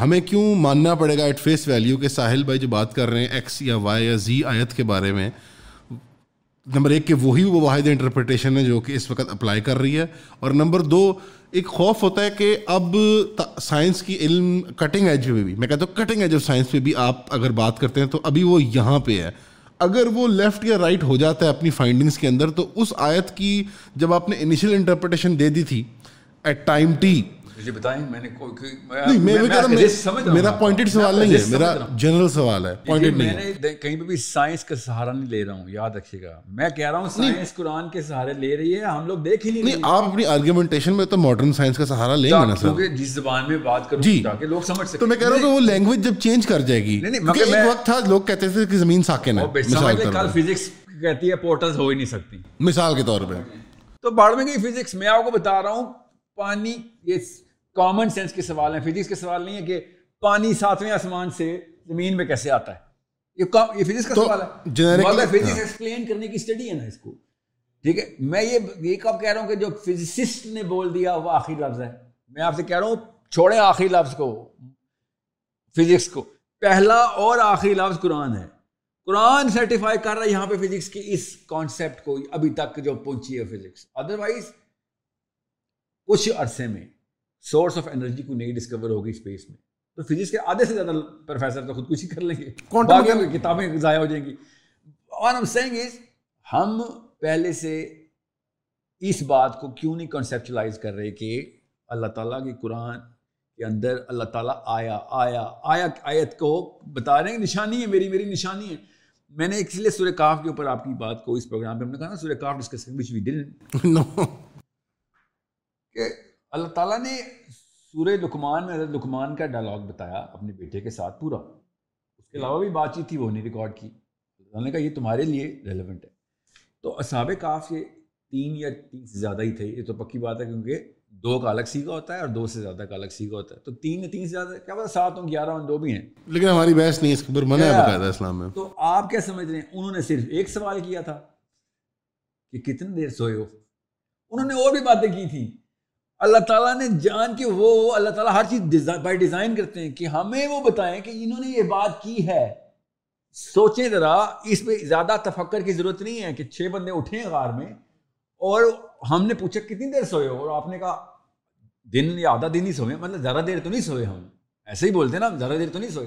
ہمیں کیوں ماننا پڑے گا ایٹ فیس ویلیو کہ ساحل بھائی جو بات کر رہے ہیں ایکس یا وائی یا زی آیت کے بارے میں؟ نمبر ایک کہ وہی وہ واحد انٹرپریٹیشن ہے جو کہ اس وقت اپلائی کر رہی ہے۔ اور نمبر دو، ایک خوف ہوتا ہے کہ اب سائنس کی علم کٹنگ ایج پہ بھی میں کہتا ہوں کٹنگ ایج آف سائنس پہ بھی آپ اگر بات کرتے ہیں تو ابھی وہ یہاں پہ ہے۔ اگر وہ لیفٹ یا رائٹ ہو جاتا ہے اپنی فائنڈنگس کے اندر، تو اس آیت کی جب آپ نے انیشیل انٹرپریٹیشن دے دی تھی ایٹ ٹائم ٹی میرا پوائنٹڈ سوال نہیں ہے میرا جنرل سوال ہے میں نے کہیں پہ بھی سائنس کا سہارا نہیں لے رہا ہوں یاد رکھیے گا۔ میں کہہ رہا ہوں سائنس قرآن کے سہارے لے رہی ہے ہم لوگ دیکھ ہی نہیں آپ اپنی آرگیومنٹیشن میں تو ماڈرن سائنس کا سہارا لیں گے نا سر۔ جس زبان میں بات کروں جی۔ تاکہ لوگ سمجھ سکیں۔ تو میں کہہ رہا ہوں کہ وہ لینگویج جب چینج کر جائے گی کیونکہ ایک وقت تھا لوگ کہتے تھے کہ زمین ساکن ہے مثال کل فزکس کہتی ہے پورٹلز ہو ہی نہیں سکتی۔ مثال کے طور پہ۔ تو باڑ میں گئی فزکس میں آپ کو بتا رہا ہوں پانی یہ کامن سینس کے سوال ہیں۔ فزکس کے سوال نہیں ہے کہ پانی ساتویں آسمان سے زمین میں کیسے آتا ہے۔ یہ فزکس کا سوال ہے۔ فزکس ایکسپلین کرنے کی اسٹڈی ہے نا اس کو۔ ٹھیک ہے؟ میں یہ یہ کب کہہ رہا ہوں کہ جو فزسسٹ نے بول دیا وہ آخری لفظ ہے۔ میں آپ سے کہہ رہا ہوں چھوڑیں آخری لفظ کو۔ فزکس کو۔ پہلا اور آخری لفظ قرآن ہے۔ قرآن سرٹیفائی کر رہا ہے یہاں پہ فزکس کی اس کانسیپٹ کو ابھی تک جو پہنچی ہے فزکس۔ ادروائز کچھ عرصے میں۔ سورس آف انرجی کو نہیں ڈسکور ہوگی اسپیس میں۔ تو فزکس کے آدھے سے زیادہ پروفیسر تو خود کچھ ہی کر لیں گے۔ کتابیں ضائع ہو جائیں گی۔ ہم پہلے سے اس بات کو کیوں نہیں کنسیپچلائز کر رہے کہ اللہ تعالیٰ کی قرآن کے اندر اللہ تعالیٰ آیا آیا آیا آیت کو بتا رہے ہیں نشانی ہے میری میری نشانی ہے۔ میں نے اس لیے سورہ کاف کے اوپر آپ کی بات کو اس پروگرام پہ ہم نے کہا نا سورہ کاف ڈسکس وچ وی ڈنٹ کہ اللہ تعالیٰ نے سورہ لکمان میں حضرت لکمان کا ڈائلاگ بتایا اپنے بیٹے کے ساتھ پورا۔ اس کے علاوہ بھی بات چیت تھی وہ نہیں ریکارڈ کی۔ اللہ نے کہا یہ تمہارے لیے ریلیونٹ ہے۔ تو اصحاب کاف یہ تین یا تین سے زیادہ ہی تھے یہ تو پکی بات ہے کیونکہ دو کا الگ سیکھا ہوتا ہے اور دو سے زیادہ کا الگ سیکھا ہوتا ہے۔ تو تین یا تین سے زیادہ کیا پتا سات ہوں گیارہ ہوں دو بھی ہیں۔ لیکن ہماری بحث نہیں اس کے اوپر منع ہے بقاعدہ اسلام میں۔ تو آپ کیا سمجھ رہے ہیں؟ انہوں نے صرف ایک سوال کیا تھا کہ کتنی دیر سوئے ہو؟ انہوں نے اور بھی باتیں کی تھیں۔ اللہ تعالیٰ نے جان کے وہ اللہ تعالیٰ ہر چیز بائی ڈیزائن کرتے ہیں کہ ہمیں وہ بتائیں کہ انہوں نے یہ بات کی ہے۔ سوچیں ذرا، اس پہ زیادہ تفکر کی ضرورت نہیں ہے کہ چھ بندے اٹھیں غار میں اور ہم نے پوچھا کتنی دیر سوئے ہو اور آپ نے کہا، دن یا آدھا دن ہی سوئے مطلب زیادہ دیر تو نہیں سوئے ہم۔ ایسے ہی بولتے نا، زیادہ دیر تو نہیں سوئے۔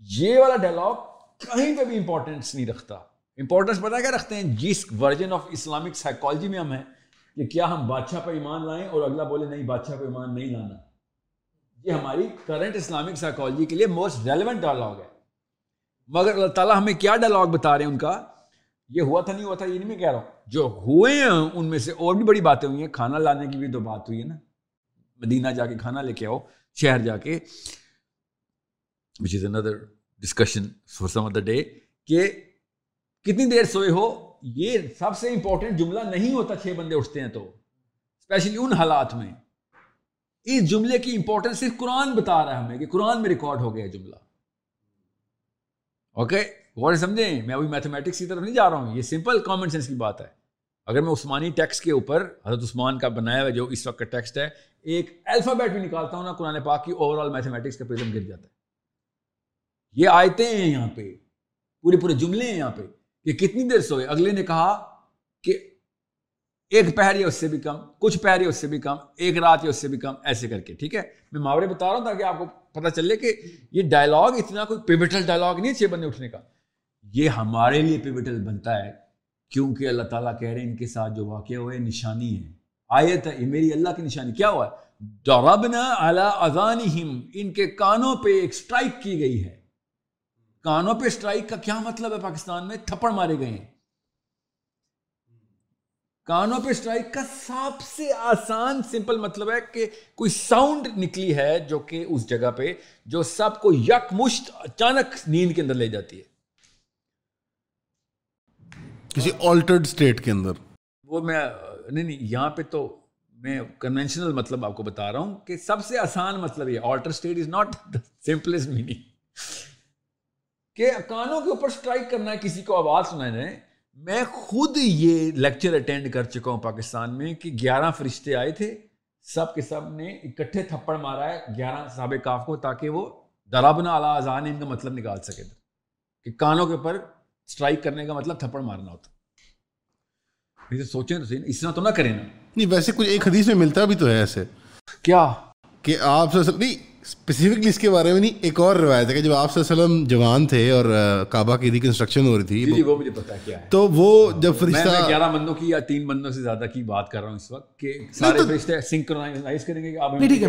یہ والا ڈائلاگ کہیں پہ بھی امپورٹینس نہیں رکھتا۔ امپورٹینس پتا کیا رکھتے ہیں؟ جس ورژن آف اسلامک سائیکالوجی میں ہم ہیں کہ کیا ہم بادشاہ پہ ایمان لائیں اور اگلا بولے نہیں، بادشاہ پہ ایمان نہیں لانا۔ یہ ہماری کرنٹ اسلامک سائیکالوجی کے لیے موسٹ ریلیونٹ ڈائلاگ ہے۔ مگر اللہ تعالیٰ ہمیں کیا ڈائلاگ بتا رہے ہیں ان کا؟ یہ ہوا تھا، نہیں ہوا تھا، یہ نہیں میں کہہ رہا ہوں۔ جو ہوئے ہیں، ان میں سے اور بھی بڑی باتیں ہوئی ہیں۔ کھانا لانے کی بھی تو بات ہوئی ہے نا۔ مدینہ جا کے کھانا لے کے آؤ، شہر جا کے۔ Which is under discussion for some other day کہ کتنی دیر سوئے ہو؟ یہ سب سے امپورٹنٹ جملہ نہیں ہوتا چھ بندے اٹھتے ہیں تو اسپیشلی ان حالات میں۔ اس جملے کی امپورٹنس صرف قرآن بتا رہا ہے ہمیں کہ قرآن میں ریکارڈ ہو گیا جملہ۔ اوکے غور سمجھیں، میں ابھی میتھمیٹکس کی طرف نہیں جا رہا ہوں، یہ سمپل کامن سینس کی بات ہے۔ اگر میں عثمانی ٹیکسٹ کے اوپر حضرت عثمان کا بنایا ہوا جو اس وقت کا ٹیکسٹ ہے، ایک الفابیٹ بھی نکالتا ہوں نا، قرآن پاک کی اوور آل میتھمیٹکس کا پرزم گر جاتا ہے۔ یہ آیتیں ہیں یہاں پہ، پورے پورے جملے ہیں یہاں پہ۔ کہ کتنی دیر سوئے؟ اگلے نے کہا کہ ایک پہر یا اس سے بھی کم، کچھ پہر یا اس سے بھی کم، ایک رات یا اس سے بھی کم، ایسے کر کے، ٹھیک ہے؟ میں محاورے بتا رہا ہوں تاکہ آپ کو پتا چلے کہ یہ ڈائلاگ اتنا کوئی پیوٹل ڈائلاگ نہیں چھ بندے اٹھنے کا۔ یہ ہمارے لیے پیوٹل بنتا ہے کیونکہ اللہ تعالیٰ کہہ رہے ہیں ان کے ساتھ جو واقعہ ہوئے، نشانی ہے آیت ہے، یہ میری اللہ کی نشانی، کیا ہوا؟ ہے ڈربنا اعلیٰ اذانہم، ان کے کانوں پہ ایک سٹرائک کی گئی ہے۔ کانوں پہ سٹرائک کا کیا مطلب ہے پاکستان میں؟ تھپڑ مارے گئے ہیں۔ کانوں پہ سٹرائک کا سب سے آسان سمپل مطلب ہے کہ کوئی ساؤنڈ نکلی ہے جو کہ اس جگہ پہ جو سب کو یک مشت اچانک نیند کے اندر لے جاتی ہے۔ کسی آلٹرڈ اسٹیٹ کے اندر۔ وہ میں نہیں نہیں یہاں پہ تو میں کنونشنل مطلب آپ کو بتا رہا ہوں کہ سب سے آسان مطلب یہ alter state is not simplest meaning کہ کانوں کے اوپر سٹرائک کرنا ہے کسی کو آواز سنانا ہے میں خود یہ لیکچر اٹینڈ کر چکا ہوں پاکستان میں کہ گیارہ فرشتے آئے تھے۔ سب کے سب نے اکٹھے تھپڑ مارا ہے گیارہ صحاب کاف کو تاکہ وہ درابنا اعلیٰ اذان ان کا مطلب نکال سکے۔ کہ کانوں کے اوپر سٹرائک کرنے کا مطلب تھپڑ مارنا ہوتا۔ سوچیں تو صحیح اس طرح تو نہ کریں نا۔ نہیں ویسے کچھ ایک حدیث میں ملتا بھی تو ہے ایسے۔ کیا؟ کہ آپ نہیں اسپیسیفکلی اس کے بارے میں نہیں ایک اور روایت ہے کہ جب آپ صلی اللہ علیہ وسلم جوان تھے اور کعبہ کی ریکنسٹرکشن ہو رہی تھی جی وہ مجھے پتا کیا ہے۔ تو وہ جب فرشتہ میں گیارہ بندوں کی یا تین بندوں سے زیادہ کی بات کر رہا ہوں اس وقت کہ سارے فرشتے سنکرونائز کریں گے کہ آپ ٹھیک ہے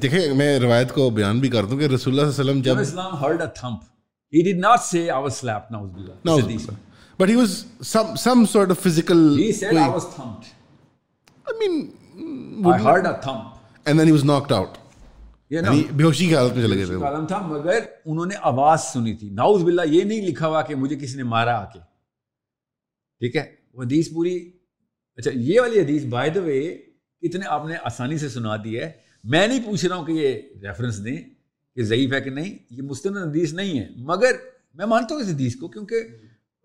دیکھیں میں روایت کو بیان بھی کر دوں کہ رسول اللہ صلی اللہ علیہ وسلم جب اسلام heard a thump he did not say I was sleep ناؤز باللہ but he was some some sort of physical he said I was thumped I mean I heard a thump and then he was knocked out یعنی بےہوشی کی حالت میں چلے گئے تھے column تھا مگر انہوں نے آواز سنی تھی۔ ناؤز باللہ یہ نہیں لکھا ہوا کہ مجھے کسی نے مارا آ کے ٹھیک ہے؟ وہ حدیث پوری اچھا یہ والی حدیث بائی دا وے اتنے آپ نے آسانی سے سنا دی ہے۔ میں نہیں پوچھ رہا ہوں کہ یہ ریفرنس دیں کہ ضعیف ہے کہ نہیں یہ مستند حدیث نہیں ہے۔ مگر میں مانتا ہوں اس حدیث کو کیونکہ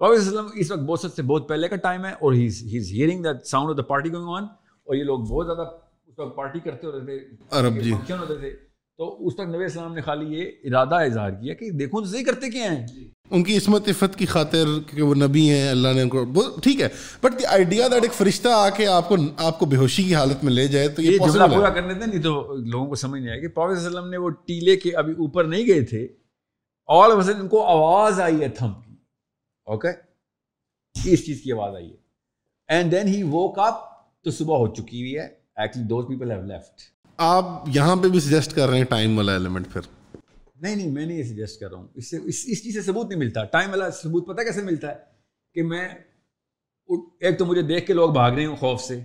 وسلم اس وقت بہت سے بہت پہلے کا ٹائم ہے اور hearing the sound of the party going on اور یہ لوگ بہت زیادہ اس وقت پارٹی کرتے ہوتے تھے عرب جی۔ فنکشن ہوتے تھے۔ تو اس وقت نبی السلام نے خالی یہ ارادہ اظہار کیا کہ دیکھو تو صحیح کرتے کیا ہیں۔ ان کی عصمت عفت کی خاطر کہ وہ نبی ہیں اللہ نے ان کو ٹھیک ہے۔ بٹ دی آئیڈیا دیٹ ایک فرشتہ آ کے آپ کو آپ کو بے ہوشی کی حالت میں لے جائے تو یہ جملہ پورا کرنے تھے نہیں تو لوگوں کو سمجھ نہیں آئے کہ پاک وسلم نے وہ ٹیلے کے ابھی اوپر نہیں گئے تھے۔ آل وسلم ان کو آواز آئی ہے تھم کی۔ اوکے اس چیز کی آواز آئی ہے۔ And then he woke up تو صبح ہو چکی ہوئی ہے۔ Actually those people have left آپ یہاں پہ بھی سجیسٹ کر رہے ہیں ٹائم والا ایلیمنٹ پھر. نہیں نہیں میں نہیں یہ سجیسٹ کر رہا ہوں۔ اس سے اس چیز سے ثبوت نہیں ملتا۔ ٹائم والا ثبوت پتہ کیسے ملتا ہے؟ کہ میں ایک تو مجھے دیکھ کے لوگ بھاگ رہے ہوں خوف سے۔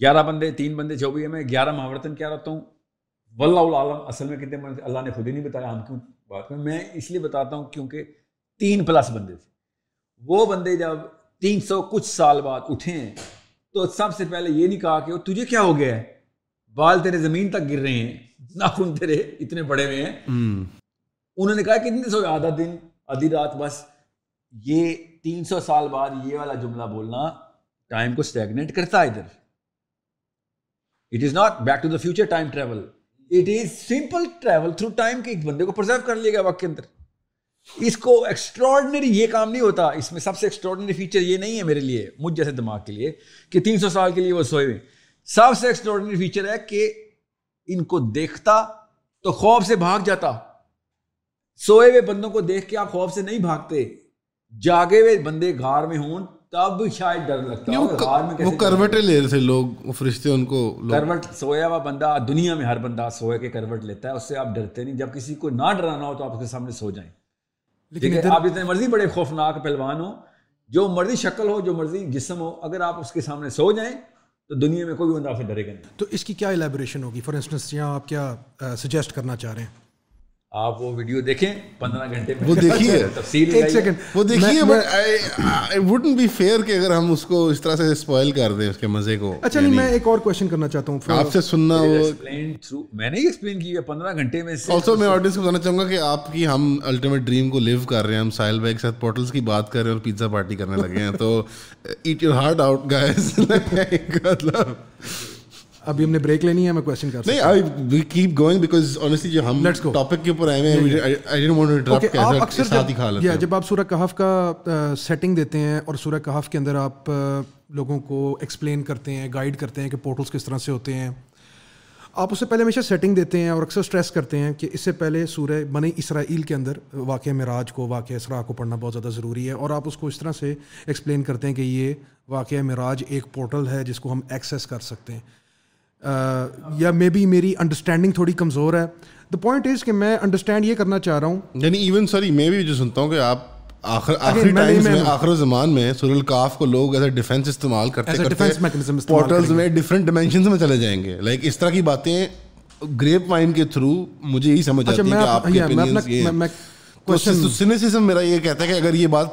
گیارہ بندے تین بندے جو بھی ہے میں گیارہ محاورتن کیا رہتا ہوں۔ واللہ عالم اصل میں کتنے بندے اللہ نے خود ہی نہیں بتایا ہم کیوں بات میں میں اس لیے بتاتا ہوں کیونکہ تین پلس بندے تھے۔ وہ بندے جب تین سو کچھ سال بعد اٹھے ہیں تو سب سے پہلے یہ نہیں کہا کہ تجھے کیا ہو گیا ہے؟ بال تیرے زمین تک گر رہے ہیں۔ ناخن تیرے اتنے بڑے ہوئے ہیں۔ انہوں نے کہا کہ اتنے سو آدھا دن آدھی رات بس یہ تین سو سال بعد یہ والا جملہ بولنا ٹائم کو اسٹیگنیٹ کرتا ہے ادھر۔ It is not back to the future time travel it is simple travel through time کے ایک بندے کو پرزرو کر لیا گیا وقت کے اندر۔ اس کو ایکسٹراڈنری یہ کام نہیں ہوتا۔ اس میں سب سے ایکسٹراڈنری فیچر یہ نہیں ہے میرے لیے مجھ جیسے دماغ کے لیے کہ تین سو سال کے لیے وہ سوئے ہوئے۔ سب سے ایکسٹراڈنری فیچر ہے کہ ان کو دیکھتا تو خوف سے بھاگ جاتا۔ سوئے ہوئے بندوں کو دیکھ کے آپ خوف سے نہیں بھاگتے۔ جاگے ہوئے بندے گھر میں ہوں تب شاید ڈر لگتا وہ کروٹیں لے رہے تھے لوگ فرشتے ان کو کروٹ سویا ہوا بندہ دنیا میں ہر بندہ سوئے کے کروٹ لیتا ہے اس سے آپ ڈرتے نہیں۔ جب کسی کو نہ ڈرانا ہو تو آپ اس کے سامنے سو جائیں۔ لیکن آپ اتنے مرضی بڑے خوفناک پہلوان ہو جو مرضی شکل ہو جو مرضی جسم ہو اگر آپ اس کے سامنے سو جائیں تو دنیا میں کوئی بندہ آپ سے ڈرے گا نہیں۔ تو اس کی کیا الیبوریشن ہوگی؟ فار انسٹنس یہاں آپ کیا سجیسٹ کرنا چاہ رہے ہیں؟ آپ وہ ویڈیو دیکھیں پندرہ گھنٹے وہ دیکھیے۔ ایک سیکنڈ وہ دیکھیے بٹ وڈنٹ بی فیئر کہ اگر ہم اس کو اس طرح سے اسپوائل کر دیں اس کے مزے کو۔ اچھا نہیں میں ایک اور کوشچن کرنا چاہتا ہوں۔ آپ سے سننا وہ میں نے ایکسپلین کی ہے پندرہ گھنٹے میں آلسو میں آڈینس کو بتانا چاہوں گا کہ آپ کی ہم الٹیمیٹ ڈریم کو لیو کر رہے ہیں۔ ہم ساحل بھائی کے ساتھ پورٹلس کی بات کر رہے ہیں اور پیزا پارٹی کرنے لگے ہیں۔ تو eat your heart out guys مطلب ابھی ہم نے بریک لینی ہے میں کوشچن کر نہیں I we keep going because honestly جو ہم ٹاپک کے اوپر آئے ہیں I don't want to interrupt آپ اکثر ساتھ ہی کھا لیتے ہیں۔ جب آپ سورہ کہف کا سیٹنگ دیتے ہیں اور سورہ کہف کے اندر آپ لوگوں کو ایکسپلین کرتے ہیں گائیڈ کرتے ہیں کہ پورٹلس کس طرح سے ہوتے ہیں۔ آپ اس سے پہلے ہمیشہ سیٹنگ دیتے ہیں اور اکثر اسٹریس کرتے ہیں کہ اس سے پہلے سورہ بنی اسرائیل کے اندر واقع معراج کو واقع اسرا کو پڑھنا بہت زیادہ ضروری ہے اور آپ اس کو اس طرح سے ایکسپلین کرتے ہیں کہ یہ واقع معراج ایک پورٹل ہے جس کو ہم ایکسیس کر سکتے ہیں۔ یا مے بی میری انڈرسٹینڈنگ تھوڑی کمزور ہے۔ دا پوائنٹ از کہ میں انڈرسٹینڈ یہ کرنا چاہ رہا ہوں۔ یعنی ایون سوری میں بھی جو سنتا ہوں کہ آپ آخر آخری ٹائمز میں آخر زمان میں سور الکاف کو لوگ ایز اے ڈیفینس استعمال کرتے کرتے پورٹلز میں ڈفرینٹ ڈائمینشنز میں چلے جائیں گے۔ لائک اس طرح کی باتیں گریپ وائن کے تھرو مجھے یہی سمجھ آتی ہے کہ آپ کے اپینینز یہ سینسزم میرا یہ کہتا ہے کہ اگر یہ بات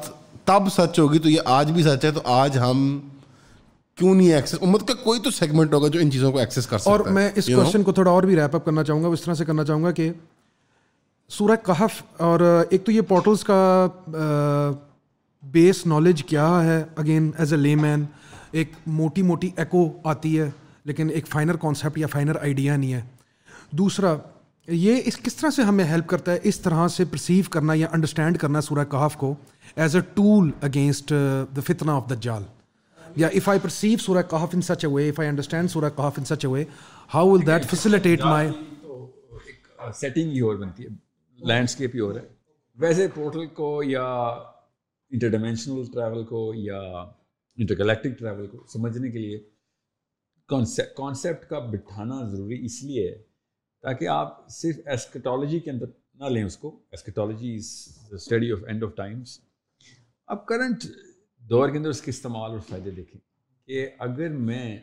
تب سچ ہوگی تو یہ آج بھی سچ ہے تو آج ہم کیوں نہیں ایکسیس امت کا کوئی تو سیگمنٹ ہوگا جو ان چیزوں کو ایکسیس کر سکتا اور میں اس کوشچن کو تھوڑا اور بھی ریپ اپ کرنا چاہوں گا اس طرح سے کرنا چاہوں گا کہ سورہ کہف اور ایک تو یہ پورٹلس کا بیس نالج کیا ہے اگین ایز اے لے مین ایک موٹی موٹی ایکو آتی ہے لیکن ایک فائنر کانسیپٹ یا فائنر آئیڈیا نہیں ہے۔ دوسرا یہ اس کس طرح سے ہمیں ہیلپ کرتا ہے اس طرح سے پرسیو کرنا یا انڈرسٹینڈ کرنا سورہ کہف کو as a tool against the فتنا آف دا جال یا اف آئی پرسیو سورہ Kahf in such a way if I understand Surah Kahf in such a way how will that facilitate my setting ہی اور بنتی ہے لینڈسکیپ ہی اور ہے ویسے پورٹل کو یا انٹر ڈائمینشنل ٹریول کو یا انٹر گلیکٹک ٹریول کو سمجھنے کے لیے کانسیپٹ کا بٹھانا ضروری اس لیے ہے تاکہ آپ صرف ایسکٹالوجی کے اندر نہ لیں اس کو eschatology is study of end of times اب کرنٹ دور کے اندر اس کے استعمال اور فائدے دیکھیں کہ اگر میں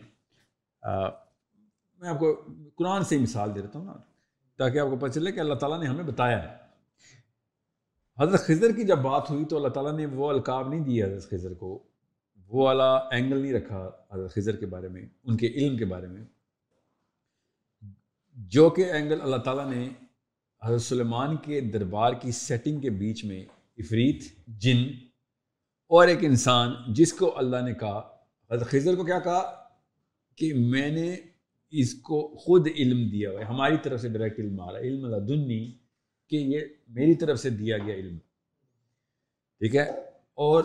میں آپ کو قرآن سے ہی مثال دے دیتا ہوں نا، تاکہ آپ کو پتہ چلے کہ اللہ تعالیٰ نے ہمیں بتایا ہے۔ حضرت خضر کی جب بات ہوئی تو اللہ تعالیٰ نے وہ القاب نہیں دی حضرت خضر کو، وہ والا اینگل نہیں رکھا حضرت خضر کے بارے میں، ان کے علم کے بارے میں۔ جو کہ اینگل اللہ تعالیٰ نے حضرت سلیمان کے دربار کی سیٹنگ کے بیچ میں، افریت، جن اور ایک انسان جس کو اللہ نے کہا، حضرت خضر کو کیا کہا؟ کہ میں نے اس کو خود علم دیا ہوا ہے، ہماری طرف سے ڈائریکٹ علم آ رہا ہے۔ علم لدنی کہ یہ میری طرف سے دیا گیا علم۔ ٹھیک ہے؟ اور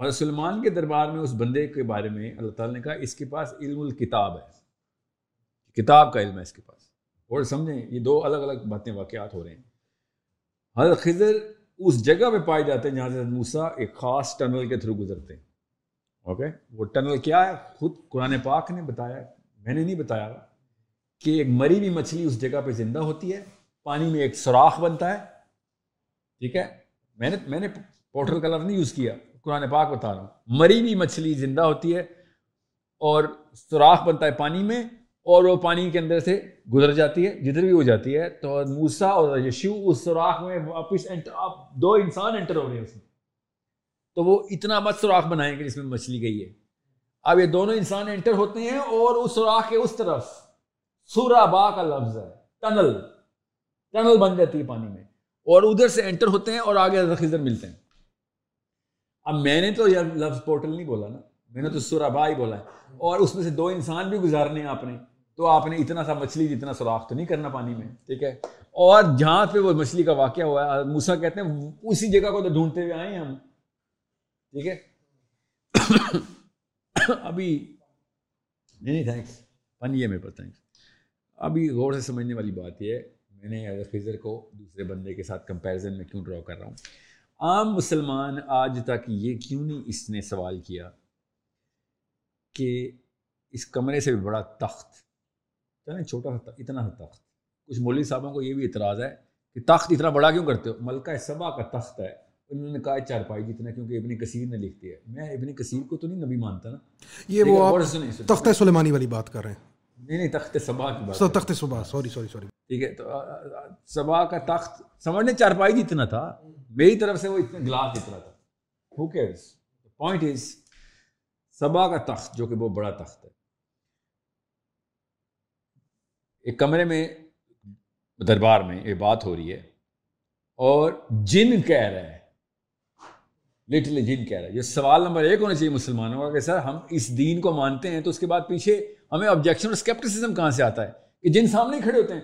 حضرت سلمان کے دربار میں اس بندے کے بارے میں اللہ تعالیٰ نے کہا، اس کے پاس علم الکتاب ہے۔ کتاب کا علم ہے اس کے پاس۔ اور سمجھیں، یہ دو الگ الگ باتیں واقعات ہو رہے ہیں۔ حضرت خضر اس جگہ پہ پائے جاتے ہیں جہاں سے موسا ایک خاص ٹنل کے تھرو گزرتے ہیں۔ اوکے وہ ٹنل کیا ہے؟ خود قرآن پاک نے بتایا میں نے نہیں بتایا کہ ایک مری ہوئی مچھلی اس جگہ پہ زندہ ہوتی ہے، پانی میں ایک سوراخ بنتا ہے۔ ٹھیک ہے؟ میں نے میں نے پورٹل کا لفظ نہیں یوز کیا، قرآن پاک بتا رہا ہوں۔ مری ہوئی مچھلی زندہ ہوتی ہے اور سوراخ بنتا ہے پانی میں اور وہ پانی کے اندر سے گزر جاتی ہے، جدھر بھی ہو جاتی ہے، تو موسا اور یشو اس سوراخ میں واپس دو انسان انٹر ہو رہے ہیں اس میں۔ تو وہ اتنا مت سوراخ بنائیں گے جس میں مچھلی گئی ہے۔ اب یہ دونوں انسان انٹر ہوتے ہیں اور اس سوراخ کے اس طرف سورا با کا لفظ ہے ٹنل ٹنل بن جاتی ہے پانی میں۔ اور ادھر سے انٹر ہوتے ہیں اور آگے خضر ملتے ہیں۔ اب میں نے تو یہ لفظ پورٹل نہیں بولا نا، میں نے تو سورا با ہی بولا ہے۔ اور اس میں سے دو انسان بھی گزارنے ہیں آپ نے۔ تو آپ نے اتنا سا مچھلی جتنا سوراخ تو نہیں کرنا پانی میں، ٹھیک ہے؟ اور جہاں پہ وہ مچھلی کا واقعہ ہوا ہے موسا کہتے ہیں اسی جگہ کو تو ڈھونڈتے ہوئے آئے ہیں ہم، ٹھیک ہے؟ ابھی، نہیں نہیں تھینکس فن یہ میرے پاس تھینکس ابھی غور سے سمجھنے والی بات یہ ہے، میں نے ایز اے کو دوسرے بندے کے ساتھ کمپیریزن میں کیوں ڈرا کر رہا ہوں؟ عام مسلمان آج تک یہ کیوں نہیں اس نے سوال کیا کہ اس کمرے سے بھی بڑا تخت چلیں چھوٹا سا اتنا سا تخت کچھ مولوی صاحبوں کو یہ بھی اعتراض ہے کہ تخت اتنا بڑا کیوں کرتے ہو؟ ملکہ سبا کا تخت ہے۔ انہوں نے کہا چار پائی جتنا کیونکہ ابن کثیر نے لکھ دیا میں ابن کثیر کو تو نہیں نبی مانتا نا۔ یہ وہ آپ تخت سلیمانی والی بات کر رہے ہیں۔ نہیں نہیں تخت سبا کی بات تخت سبا سوری سوری سوری۔ ٹھیک ہے تو سبا کا تخت سمجھنے چار پائی جتنا تھا۔ میری طرف سے وہ اتنا گلاس اتنا تھا۔ ہو کیئرس پوائنٹ از سبا کا تخت جو کہ وہ بڑا تخت ہے۔ ایک کمرے میں دربار میں یہ بات ہو رہی ہے اور جن کہہ رہا ہے لٹرلی جن کہہ رہا ہے یہ سوال نمبر ایک ہونا چاہیے مسلمانوں کا کہ سر ہم اس دین کو مانتے ہیں تو اس کے بعد پیچھے ہمیں آبجیکشن اور اسکیپٹسزم کہاں سے آتا ہے؟ کہ جن سامنے کھڑے ہوتے ہیں،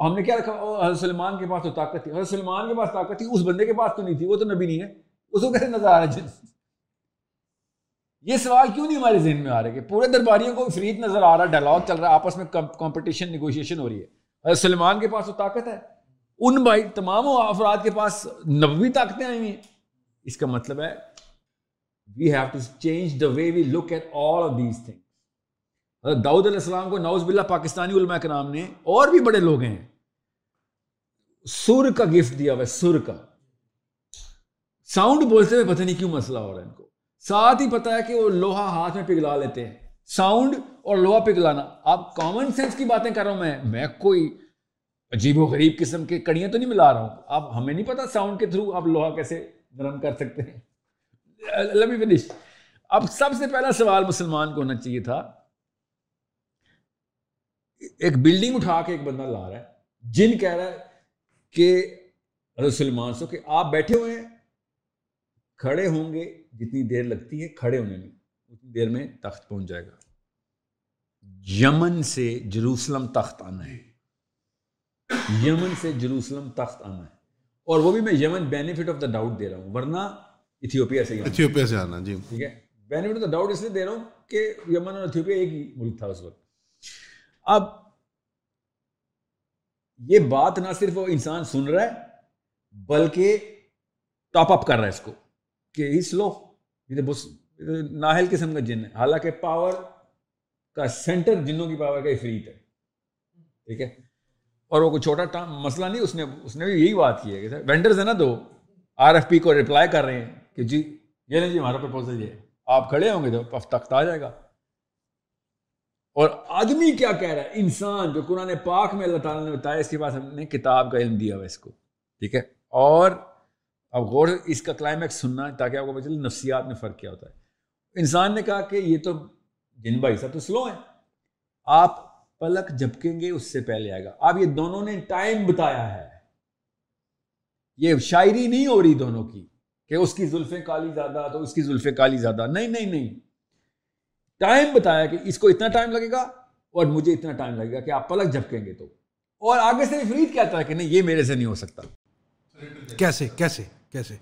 ہم نے کیا رکھا؟ حضرت سلمان کے پاس تو طاقت تھی۔ حضرت سلمان کے پاس طاقت تھی، اس بندے کے پاس تو نہیں تھی، وہ تو نبی نہیں ہے۔ اس کو کیسے نظر آ رہا ہے جن یہ سوال کیوں نہیں ہمارے ذہن میں آ رہا کہ پورے درباریوں کو فریت نظر آ رہا ہے ڈائلاگ چل رہا ہے، آپس میں کمپٹیشن نیگوشیشن ہو رہی ہے۔ حضرت سلمان کے پاس تو طاقت ہے۔ ان بھائی تمام افراد کے پاس نبوی طاقتیں آئی ہوئی ہیں۔ اس کا مطلب ہے we have to change the way we look at all of these thing Dawud علیہ السلام کو نوز باللہ پاکستانی علماء کے نام نے اور بھی بڑے لوگ ہیں۔ سر کا گفٹ دیا ہوا سر کا۔ ساؤنڈ بولتے ہوئے پتہ نہیں کیوں مسئلہ ہو رہا ہے ان کو۔ ساتھ ہی پتا ہے کہ وہ لوہا ہاتھ میں پگھلا لیتے ہیں۔ ساؤنڈ اور لوہا پگھلانا۔ آپ کامن سینس کی باتیں کر رہا ہوں میں۔ میں کوئی عجیب و غریب قسم کے کڑیاں تو نہیں ملا رہا ہوں۔ اب ہمیں نہیں پتا ساؤنڈ کے تھرو آپ لوہا کیسے نرم کر سکتے ہیں۔ فنش اب سب سے پہلا سوال مسلمان کو ہونا چاہیے تھا۔ ایک بلڈنگ اٹھا کے ایک بندہ لا رہا ہے۔ جن کہہ رہا ہے کہ سلمان سو کہ آپ بیٹھے ہوئے ہیں، کھڑے ہوں گے۔ جتنی دیر لگتی ہے کھڑے ہونے میں اتنی دیر میں تخت پہنچ جائے گا۔ یمن سے جروسلم تخت آنا ہے۔ یمن سے جروسلم تخت آنا ہے۔ اور وہ بھی میں یمن بینیفٹ آف دا ڈاؤٹ دے رہا ہوں ورنہ ایتھیوپیا سے ایتھیوپیا سے آنا جی۔ ٹھیک ہے؟ بینیفٹ آف ڈاؤٹ اس لیے دے رہا ہوں کہ یمن اور ایتھیوپیا ایک ہی ملک تھا اس وقت۔ اب یہ بات نہ صرف وہ انسان سن رہا ہے بلکہ ٹاپ اپ کر رہا ہے اس کو کہ اس لو یہ ناہل قسم کا جن ہے۔ حالانکہ پاور کا سینٹر جنوں کی پاور کا افریت ہے۔ ٹھیک ہے؟ اور وہ کوئی چھوٹا مسئلہ نہیں، اس نے اس نے بھی یہی بات کی ہے کہ وینڈرز ہیں نا دو آر ایف پی کو ریپلائی کر رہے ہیں کہ جی یہ نہیں جی ہمارا پرپوزل یہ آپ کھڑے ہوں گے تو پف تخت آ جائے گا۔ اور آدمی کیا کہہ رہا ہے؟ انسان جو قرآن پاک میں اللہ تعالیٰ نے بتایا، اس کے پاس ہم نے کتاب کا علم دیا ہوا اس کو۔ ٹھیک ہے؟ اور اب غور اس کا کلائمیکس سننا تاکہ آپ کو پتہ چلے نفسیات میں فرق کیا ہوتا ہے۔ انسان نے کہا کہ یہ تو جن بھائی سب تو سلو ہیں۔ آپ پلک جھپکیں گے، اس سے پہلے آئے گا۔ اب یہ دونوں نے ٹائم بتایا ہے۔ یہ شاعری نہیں ہو رہی دونوں کی کہ اس کی زلفیں کالی زیادہ تو اس کی زلفیں کالی زیادہ۔ نہیں نہیں نہیں۔ ٹائم بتایا کہ اس کو اتنا ٹائم لگے گا اور مجھے اتنا ٹائم لگے گا کہ آپ پلک جھپکیں گے تو۔ اور آگے سے فرید کہتا ہے کہ نہیں، یہ میرے سے نہیں ہو سکتا۔ کیسے کیسے؟ کیسے؟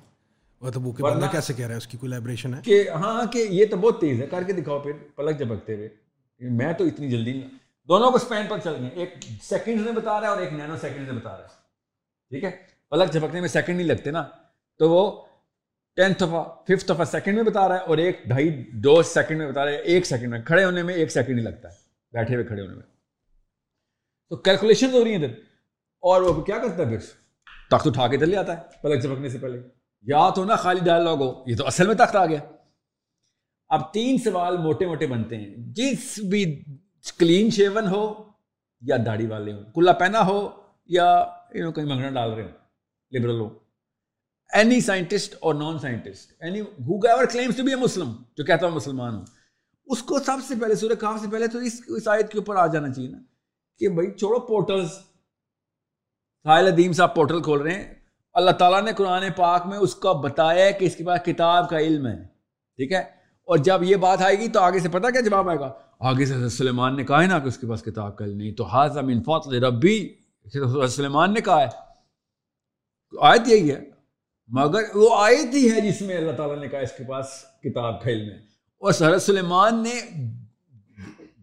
بندہ کیسے کہہ رہا ہے؟ اس کی کوئی لائبریشن ہے؟ کہ ہاں کہ یہ تو بہت تیز ہے۔ کر کے دکھاؤ پھر پلک جھپکتے ہوئے۔ میں تو اتنی جلدی نہیں دونوں کو اسپین پر چل گئے ایک سیکنڈ میں بتا رہا ہے اور ایک نینو سیکنڈ میں بتا رہا ہے۔ ٹھیک ہے؟ پلک جھپکنے میں سیکنڈ نہیں لگتے نا۔ تو وہ ٹینتھ دفعہ ففتھ دفعہ سیکنڈ میں بتا رہا ہے اور ایک ڈھائی دو سیکنڈ میں بتا رہا ہے۔ ایک سیکنڈ میں۔ کھڑے ہونے میں ایک سیکنڈ ہی لگتا ہے۔ بیٹھے ہوئے کھڑے ہونے میں۔ تو کیلکولیشن ہو رہی ہیں ادھر۔ اور وہ کیا کرتا ہے پھر؟ تخت اٹھا کے چلے آتا ہے پلک چپکنے سے پہلے۔ یا تو نا خالی ڈائلاگ ہو، یہ تو اصل میں تخت آ گیا اب تین سوال موٹے موٹے بنتے ہیں۔ جس بھی کلین شیون ہو یا داڑھی والے ہوں کلا پہنا ہو یا یو کہیں منگنا ڈال رہے ہوں لبرل ہو اینی سائنٹسٹ اور non scientist any who ever claims to be a Muslim جو کہتا ہوں مسلمان ہوں، اس کو سب سے پہلے، سورہ کاف سے پہلے تو اس اس آیت کے اوپر آ جانا چاہیے نا کہ بھائی چھوڑو پورٹلز ساحل ادیم صاحب پورٹل کھول رہے ہیں۔ اللہ تعالیٰ نے قرآن پاک میں اس کا بتایا ہے کہ اس کے پاس کتاب کا علم ہے۔ ٹھیک ہے؟ اور جب یہ بات آئے گی تو آگے سے پتہ کیا جواب آئے گا؟ آگے سے سلیمان نے کہا ہے نا کہ اس کے پاس کتاب کا علم نہیں۔ تو حاضر من فضل ربی سلیمان نے کہا ہے۔ آیت یہی ہے۔ مگر وہ آیت ہی ہے جس میں اللہ تعالیٰ نے کہا اس کے پاس کتاب کا علم ہے۔ اور سر سلیمان نے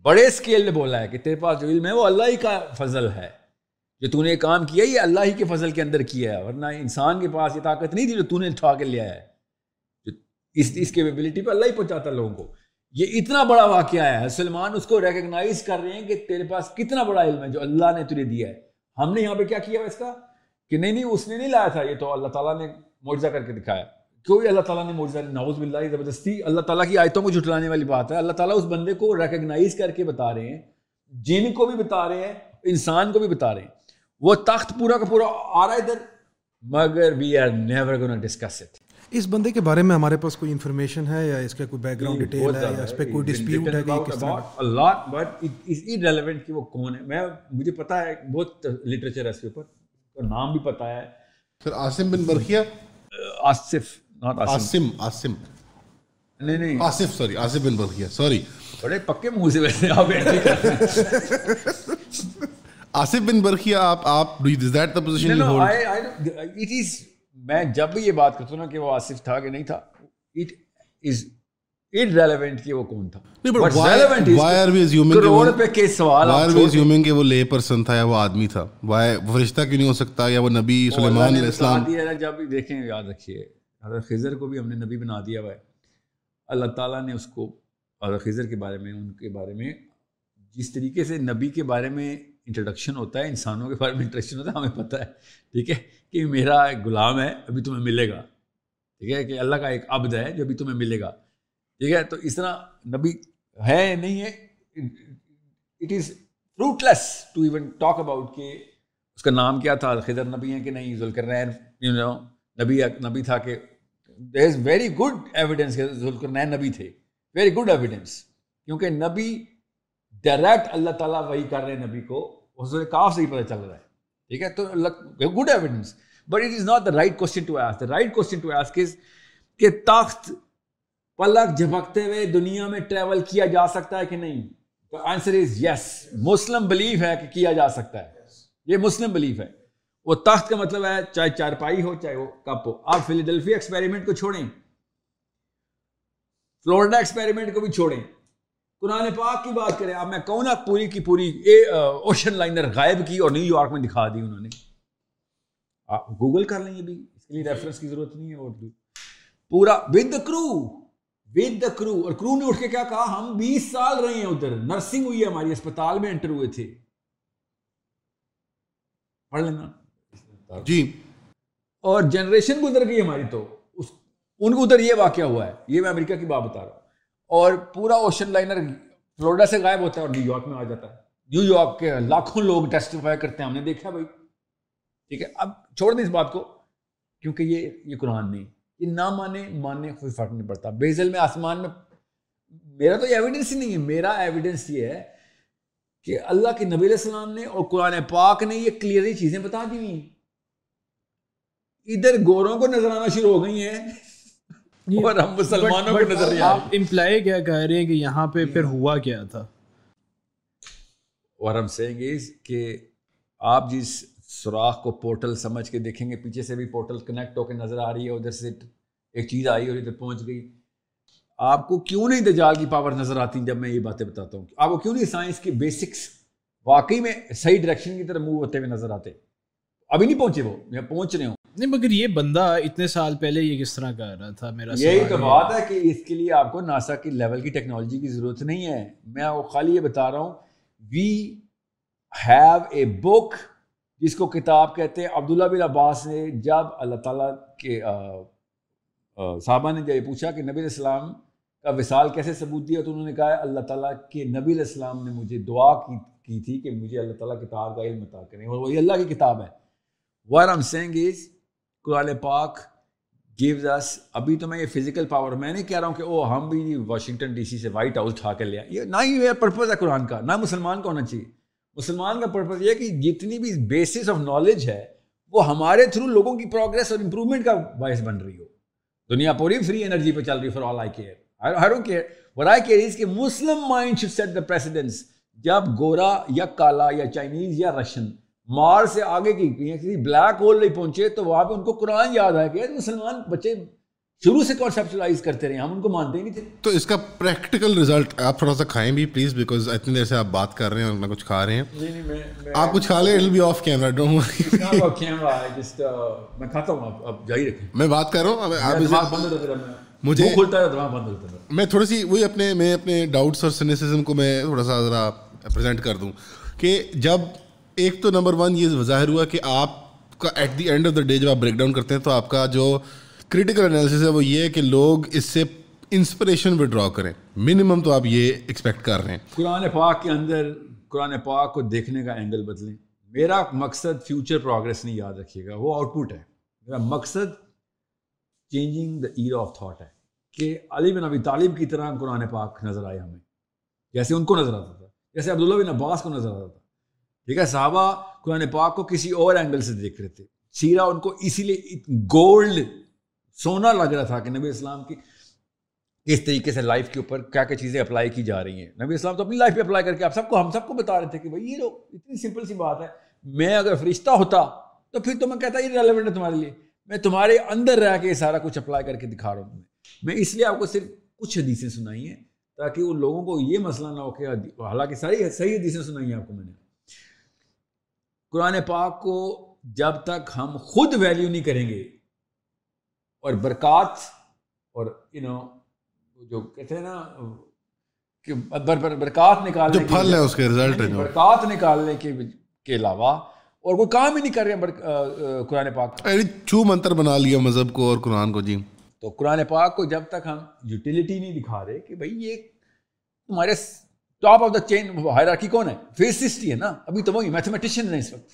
بڑے اسکیل میں بولا ہے کہ تیرے پاس جو علم ہے وہ اللہ ہی کا فضل ہے۔ جو تو نے کام کیا، یہ اللہ ہی کے فضل کے اندر کیا ہے، ورنہ انسان کے پاس یہ طاقت نہیں تھی جو تو نے اٹھا کے لیا ہے۔ اس اس کیپیبلٹی پہ اللہ ہی پہنچاتا لوگوں کو۔ یہ اتنا بڑا واقعہ ہے سلمان اس کو ریکگنائز کر رہے ہیں کہ تیرے پاس کتنا بڑا علم ہے جو اللہ نے تجھے دیا ہے۔ ہم نے یہاں پہ کیا کیا اس کا؟ کہ نہیں نہیں، اس نے نہیں لایا تھا، یہ تو اللہ تعالیٰ نے معجزہ کر کے دکھایا۔ کوئی اللہ تعالیٰ نے معجزہ؟ ناؤز باللہ زبردستی، اللہ تعالیٰ کی آیتوں کو جھٹلانے والی بات ہے۔ اللہ تعالیٰ اس بندے کو ریکگنائز کر کے بتا رہے ہیں، جن کو بھی بتا رہے ہیں، انسان کو بھی بتا رہے ہیں۔ وہ تخت پورا کا پورا آ رہا ہے ادھر مگر we are never gonna discuss it اس بندے کے بارے میں ہمارے پاس کوئی انفارمیشن ہے یا اس کا کوئی بیک گراؤنڈ ڈیٹیل ہے یا اس پہ کوئی ڈسپیوٹ ہے کہ کس طرح؟ اللہ بٹ از ریلیونٹ کہ وہ کون ہے۔ میں مجھے پتا ہے بہت لٹریچر ہے اس کے اوپر نام بھی پتا ہے۔ پھر عاصم بن برخیا آصف آسم آسم نہیں نہیں۔ آصف سوری آصف بن برخیا سوری بڑے پکے منہ سے ویسے آپ آصف بن برخیا آپ آپ is that position you hold it is میں جب بھی یہ بات کرتا ہوں نا کہ وہ آصف تھا کہ نہیں تھا اٹ از ریلیونٹ کہ وہ کون تھا۔ وہ لے پرسن تھا یا وہ آدمی تھا؟ فرشتہ کیوں نہیں ہو سکتا یا وہ نبی سلیمان علیہ السلام؟ جب دیکھیں یاد رکھیے حضرت خضر کو بھی ہم نے نبی بنا دیا ہوا ہے۔ اللہ تعالیٰ نے اس کو حضرت خضر کے بارے میں ان کے بارے میں جس طریقے سے نبی کے بارے میں انٹروڈکشن ہوتا ہے، انسانوں کے بارے میں انٹروڈکشن ہوتا ہے، ہمیں پتہ ہے، ٹھیک ہے؟ کہ میرا ایک غلام ہے، ابھی تمہیں ملے گا۔ ٹھیک ہے؟ کہ اللہ کا ایک عبد ہے، جو ابھی تمہیں ملے گا۔ ٹھیک ہے؟ تو اس طرح نبی ہے نہیں ہے it is fruitless to even talk about کہ اس کا نام کیا تھا، خضر نبی ہے کہ نہیں ذوالکر نبی نبی تھا کہ there is very good evidence ذوالکر نبی تھے۔ ویری گڈ ایویڈینس کیونکہ نبی ڈائریکٹ اللہ تعالیٰ وہی کر رہے ہیں نبی کو حضور کاف سے ہی پتہ چل رہا ہے۔ ٹھیک ہے؟ تو good evidence but it is not the right question to ask the right question to ask کہ تخت پلک جھپکتے ہوئے دنیا میں ٹریول کیا جا سکتا ہے کہ نہیں؟ تو answer is yes Muslim belief ہے کہ کیا جا سکتا ہے۔ یہ مسلم بلیف ہے۔ وہ تخت کا مطلب ہے چاہے چارپائی ہو چاہے وہ کپ ہو۔ آپ فلیڈلفیا ایکسپیریمنٹ کو چھوڑیں۔ فلوریڈا ایکسپیریمنٹ کو بھی چھوڑیں۔ قرآن پاک کی بات کریں اب میں کہوں نا پوری کی پوری اوشن لائنر غائب کی اور نیو یارک میں دکھا دی انہوں نے۔ آپ گوگل کر لیں یہ بھی اس کے لیے ریفرنس کی ضرورت نہیں ہے اور پورا ود کرو ود دا کرو اور کرو نے اٹھ کے کیا کہا ہم بیس سال رہے ہیں ادھر نرسنگ ہوئی ہے ہماری اسپتال میں انٹر ہوئے تھے۔ پڑھ لینا۔ جی۔ اور جنریشن گزر گئی ہماری تو اس ان کو ادھر یہ واقعہ ہوا ہے یہ میں امریکہ کی بات بتا رہا ہوں۔ اور پورا اوشن لائنر فلوریڈا سے غائب ہوتا ہے اور نیو یارک میں آ جاتا ہے۔ نیو یارک کے لاکھوں لوگ ٹیسٹیفائی کرتے ہیں، ہم نے دیکھا بھائی۔ ٹھیک ہے، اب چھوڑ دیں اس بات کو، کیونکہ یہ یہ قرآن نہیں۔ یہ نہ مانے، ماننے کوئی فرق نہیں پڑتا۔ بیزل میں، آسمان میں، میرا تو ایویڈنس ہی نہیں ہے۔ میرا ایویڈنس یہ ہے کہ اللہ کے نبی علیہ السلام نے اور قرآن پاک نے یہ کلیئرلی چیزیں بتا دی ہوئی ادھر گوروں کو نظر آنا شروع ہو گئی ہیں۔ اور ہم مسلمانوں کو نظر نہیں آپ امپلائی کیا کہہ رہے ہیں کہ یہاں پہ پھر ہوا کیا تھا؟ اور ہم سینگ از کہ آپ جس سوراخ کو پورٹل سمجھ کے دیکھیں گے پیچھے سے بھی پورٹل کنیکٹ ہو کے نظر آ رہی ہے ادھر سے ایک چیز آئی اور ادھر پہنچ گئی۔ آپ کو کیوں نہیں دجال کی پاور نظر آتی جب میں یہ باتیں بتاتا ہوں؟ آپ کو کیوں نہیں سائنس کی بیسکس واقعی میں صحیح ڈائریکشن کی طرف موو ہوتے ہوئے نظر آتے؟ ابھی نہیں پہنچے وہ میں پہنچ رہے ہوں۔ نہیں مگر یہ بندہ اتنے سال پہلے یہ کس طرح کر رہا تھا میرا یہی تو بات ہے کہ اس کے لیے آپ کو ناسا کی لیول کی ٹیکنالوجی کی ضرورت نہیں ہے۔ میں وہ خالی یہ بتا رہا ہوں وی ہیو اے بک جس کو کتاب کہتے ہیں۔ عبداللہ بن عباس نے جب اللہ تعالیٰ کے صحابہ نے جب یہ پوچھا کہ نبی السلام کا وصال کیسے ثبوت دیا تو انہوں نے کہا اللہ تعالیٰ کے نبی السلام نے مجھے دعا کی کی تھی کہ مجھے اللہ تعالیٰ کتاب کا علم عطا کریں اور وہی اللہ کی کتاب ہے۔ وار ایم سینگ از قرآن پاک گیوز اس ابھی تو میں یہ فزیکل پاور میں نہیں کہہ رہا ہوں کہ او ہم بھی واشنگٹن ڈی سی سے وائٹ ہاؤس اٹھا کے لیا یہ نہ ہی پرپز ہے قرآن کا نہ مسلمان کا ہونا چاہیے مسلمان کا پرپز یہ کہ جتنی بھی بیسس آف نالج ہے وہ ہمارے تھرو لوگوں کی پروگرس اور امپروومنٹ کا باعث بن رہی ہو دنیا پوری فری انرجی پہ چل رہی for all I care her care what I care is کہ Muslim mind should set the precedence جب گورا یا کالا یا چائنیز یا رشین مار سے آگے کی کسی بلیک ہول نہیں پہنچے تو وہاں پہ ان کو قرآن یاد آیا کہ مسلمان بچے شروع سے کانسیپچلائز کرتے رہے ہم ان کو مانتے ہی نہیں تھے۔ تو اس کا پریکٹیکل ریزلٹ آپ تھوڑا سا کھائیں بھی پلیز بیکاز اتنی دیر سے آپ بات کر رہے ہیں اور کچھ کھا رہے ہیں۔ آپ کچھ کھا لیں it be off camera don't میں کھاتا ہوں اب جاری رکھیں۔ میں بات کر رہا ہوں آپ مجھے میں تھوڑی سی وہی اپنے میں اپنے ڈاؤٹس اور سینسزم کو میں تھوڑا سا ذرا پریزنٹ کر دوں کہ جب ایک تو نمبر ون یہ ظاہر ہوا کہ آپ کا at the end of the day جب آپ بریک ڈاؤن کرتے ہیں تو آپ کا جو کریٹیکل انالیسس ہے وہ یہ ہے کہ لوگ اس سے انسپریشن ڈرا کریں۔ منیمم تو آپ یہ ایکسپیکٹ کر رہے ہیں۔ قرآن پاک کے اندر، قرآن پاک کو دیکھنے کا اینگل بدلیں۔ میرا مقصد فیوچر پروگرس نہیں، یاد رکھیے گا، وہ آؤٹ پٹ ہے۔ میرا مقصد changing the era of thought ہے۔ کہ علی بن ابی طالب کی طرح قرآن پاک نظر آئے ہمیں۔ جیسے ان کو نظر آتا تھا، جیسے عبداللہ بن عباس کو نظر آتا تھا۔ ٹھیک ہے، صحابہ، قرآن پاک کو کسی اور اینگل سے دیکھ رہے تھے۔ سیرا ان کو اسی لیے گولڈ سونا لگ رہا تھا کہ نبی اسلام کی کس طریقے سے لائف کے اوپر کیا کیا چیزیں اپلائی کی جا رہی ہیں۔ نبی اسلام تو اپنی لائف پہ اپلائی کر کے آپ سب کو، ہم سب کو بتا رہے تھے کہ بھائی یہ لو اتنی سمپل سی بات ہے۔ میں اگر فرشتہ ہوتا تو پھر تو میں کہتا یہ ریلیونٹ ہے تمہارے لیے۔ میں تمہارے اندر رہ کے یہ سارا کچھ اپلائی کر کے دکھا رہا ہوں۔ میں اس لیے آپ کو صرف کچھ حدیثیں سنائی ہیں تاکہ ان لوگوں کو یہ مسئلہ نہ ہو کہ حالانکہ ساری صحیح حدیثیں سنائی ہیں آپ کو میں نے۔ قرآن پاک کو جب تک ہم خود ویلیو نہیں کریں گے اور برکات اور یو نو جو کہتے ہیں نا کہ برکات نکالنے جو پھل ہے اس کے رزلٹ برکات نکالنے کے کے علاوہ اور کوئی کام ہی نہیں کر رہے ہیں قرآن پاک۔ یعنی چھو منتر بنا لیا مذہب کو اور قرآن کو جی۔ تو قرآن پاک کو جب تک ہم یوٹیلیٹی نہیں دکھا رہے کہ بھائی یہ تمہارے top of the chain hierarchy کون ہے؟ فیسسٹ ہے نا۔ ابھی تو وہی میتھمیٹیشین ہے اس وقت۔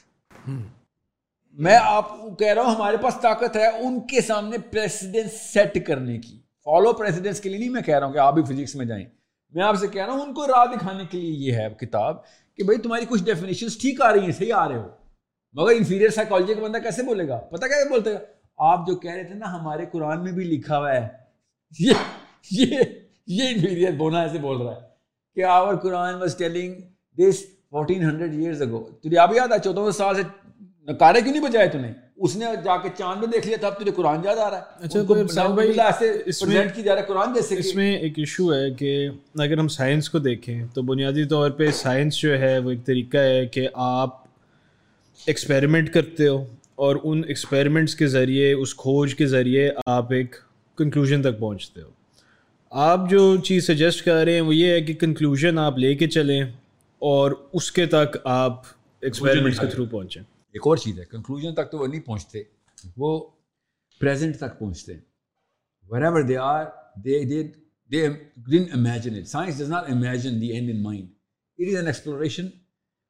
میں آپ کو کہہ رہا ہوں ہمارے پاس طاقت ہے ان کے سامنے پریسیڈنس سیٹ کرنے کی۔ فالو پریسیڈنس کے لیے نہیں میں کہہ رہا ہوں کہ آپ بھی فزکس میں جائیں۔ میں آپ سے کہہ رہا ہوں ان کو راہ دکھانے کے لیے یہ ہے کتاب کہ بھائی تمہاری کچھ ڈیفینیشن ٹھیک آ رہی ہیں صحیح آ رہے ہو۔ مگر انفیریئر سائیکالوجی کا بندہ کیسے بولے گا؟ پتہ کیا بولتے گا آپ جو کہہ رہے تھے نا ہمارے قرآن میں بھی لکھا ہوا ہے۔ یہ یہ یہ انفیریئر بونا ایسے بول رہا ہے۔ کہ our Quran was telling this fourteen hundred years ago تجھے آپ یاد ہے چودہ سو سال سے نکارے کیوں نہیں بجائے تھی اس نے جا کے چاند میں دیکھ لیا تھا اب تجھے قرآن یاد آ رہا ہے۔ اچھا کی جا رہا ہے قرآن جیسے اس میں ایک ایشو ہے کہ اگر ہم سائنس کو دیکھیں تو بنیادی طور پہ سائنس جو ہے وہ ایک طریقہ ہے کہ آپ ایکسپیریمنٹ کرتے ہو اور ان ایکسپیریمنٹس کے ذریعے اس کھوج کے ذریعے آپ ایک کنکلوژن تک پہنچتے ہو۔ آپ جو چیز سجیسٹ کر رہے ہیں وہ یہ ہے کہ کنکلوژن آپ لے کے چلیں اور اس کے تک آپ ایکسپیریمنٹس کے تھرو پہنچیں۔ ایک اور چیز ہے کنکلوژن تک تو وہ نہیں پہنچتے وہ پریزنٹ تک پہنچتے ہیں۔ Wherever they are they they they done imagine it science does not imagine the end in mind it is an exploration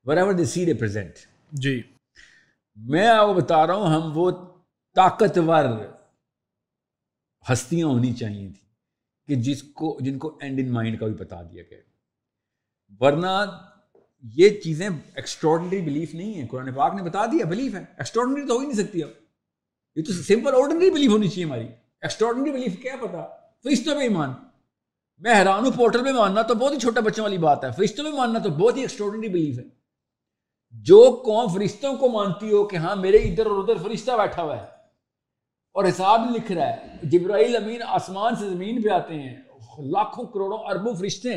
wherever they see they present جی۔ میں آپ کو بتا رہا ہوں ہم وہ طاقتور ہستیاں ہونی چاہیے تھیں۔ کہ جس کو جن کو اینڈ ان مائنڈ کا بھی بتا دیا گیا۔ ورنہ یہ چیزیں ایکسٹراڈنری بلیف نہیں ہے قرآن پاک نے بتا دیا بلیف ہے۔ ایکسٹراڈنری تو ہو ہی نہیں سکتی اب۔ یہ تو سمپل آرڈنری بلیف ہونی چاہیے ہماری۔ ایکسٹراڈنری بلیف کیا پتا؟ فرشتوں میں ایمان۔ میں حیران ہوں پورٹل میں ماننا تو بہت ہی چھوٹا بچوں والی بات ہے۔ فرشتوں میں ماننا تو بہت ہی ایکسٹراڈنری بلیف ہے۔ جو قوم فرشتوں کو مانتی ہو کہ ہاں میرے ادھر اور ادھر فرشتہ بیٹھا ہوا ہے۔ اور حساب لکھ رہا ہے۔ جبرائیل امین آسمان سے زمین پہ آتے ہیں۔ لاکھوں کروڑوں اربوں فرشتے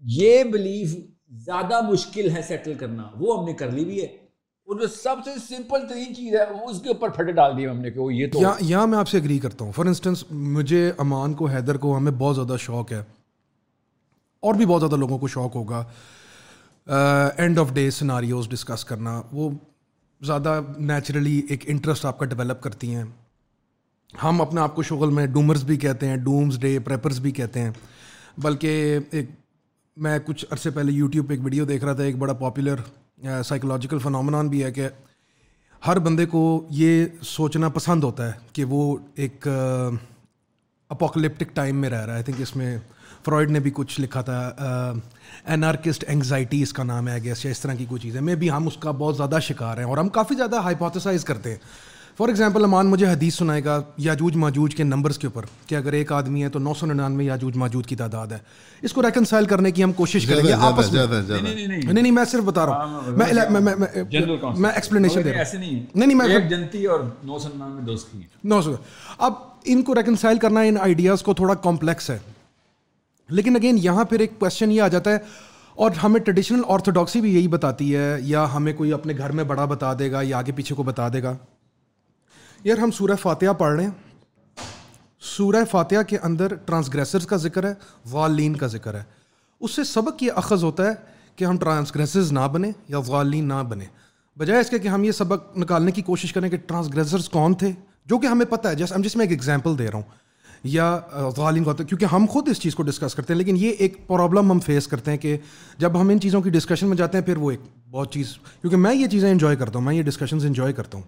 یہ بلیف زیادہ مشکل ہے سیٹل کرنا۔ وہ ہم نے کر لی بھی ہے۔ جو سب سے سمپل ترین چیز ہے اس کے اوپر پھٹے ڈال دیے ہم نے کہ وہ یہ تو یہاں میں آپ سے اگری کرتا ہوں۔ فار انسٹنس مجھے امان کو، حیدر کو ہمیں بہت زیادہ شوق ہے۔ اور بھی بہت زیادہ لوگوں کو شوق ہوگا۔ End of day scenarios discuss کرنا۔ وہ زیادہ نیچرلی ایک انٹرسٹ آپ کا ڈیولپ کرتی ہیں۔ ہم اپنے آپ کو شغل میں ڈومرز بھی کہتے ہیں، ڈومز ڈے پریپرز بھی کہتے ہیں۔ بلکہ ایک میں کچھ عرصے پہلے یوٹیوب پہ ایک ویڈیو دیکھ رہا تھا، ایک بڑا پاپولر سائیکولوجیکل فنامنان بھی ہے کہ ہر بندے کو یہ سوچنا پسند ہوتا ہے کہ وہ ایک اپوکلپٹک ٹائم میں رہ رہا ہے۔ آئی تھنک اس میں فرائڈ نے بھی کچھ لکھا تھا انارکسٹ انگزائٹی اس کا نام ہے گیس یا اس طرح کی کوئی چیز ہے۔ میں بھی ہم اس کا بہت زیادہ شکار ہیں اور ہم کافی زیادہ ہائپوتھسائز کرتے ہیں۔ فار ایگزامپل امان مجھے حدیث سنائے گا یاجوج ماجوج کے نمبرس کے اوپر کہ اگر ایک آدمی ہے تو نو سو ننانوے یاجوج ماجوج کی تعداد ہے۔ اس کو ریکنسائل کرنے کی ہم کوشش کریں گے۔ آپس میں۔ نہیں نہیں میں صرف بتا رہا ہوں۔ میں ایکسپلینیشن دے رہا ہوں۔ نہیں نہیں میں جنتی اور نو سو ننانوے دوست کی نو سو۔ اب ان کو ریکنسائل کرنا ان آئیڈیاز کو تھوڑا کمپلیکس ہے۔ لیکن اگین یہاں پھر ایک کوشچن یہ آ جاتا ہے اور ہمیں ٹریڈیشنل آرتھوڈاکسی بھی یہی بتاتی ہے یا ہمیں کوئی اپنے گھر میں بڑا بتا دے گا یا آگے پیچھے کو بتا دے گا۔ یار ہم سورہ فاتحہ پڑھ رہے ہیں۔ سورہ فاتحہ کے اندر ٹرانسگریسرز کا ذکر ہے، والین کا ذکر ہے۔ اس سے سبق یہ اخذ ہوتا ہے کہ ہم ٹرانسگریسرز نہ بنے یا والین نہ بنے۔ بجائے اس کے کہ ہم یہ سبق نکالنے کی کوشش کریں کہ ٹرانسگریسرز کون تھے، جو کہ ہمیں پتہ ہے۔ جیسے ہم جس میں ایک ایگزامپل دے رہا ہوں۔ یا غالین کا کیونکہ ہم خود اس چیز کو ڈسکس کرتے ہیں، لیکن یہ ایک پرابلم ہم فیس کرتے ہیں کہ جب ہم ان چیزوں کی ڈسکشن میں جاتے ہیں، پھر وہ ایک بہت چیز کیونکہ میں یہ چیزیں انجوائے کرتا ہوں، میں یہ ڈسکشنز انجوائے کرتا ہوں۔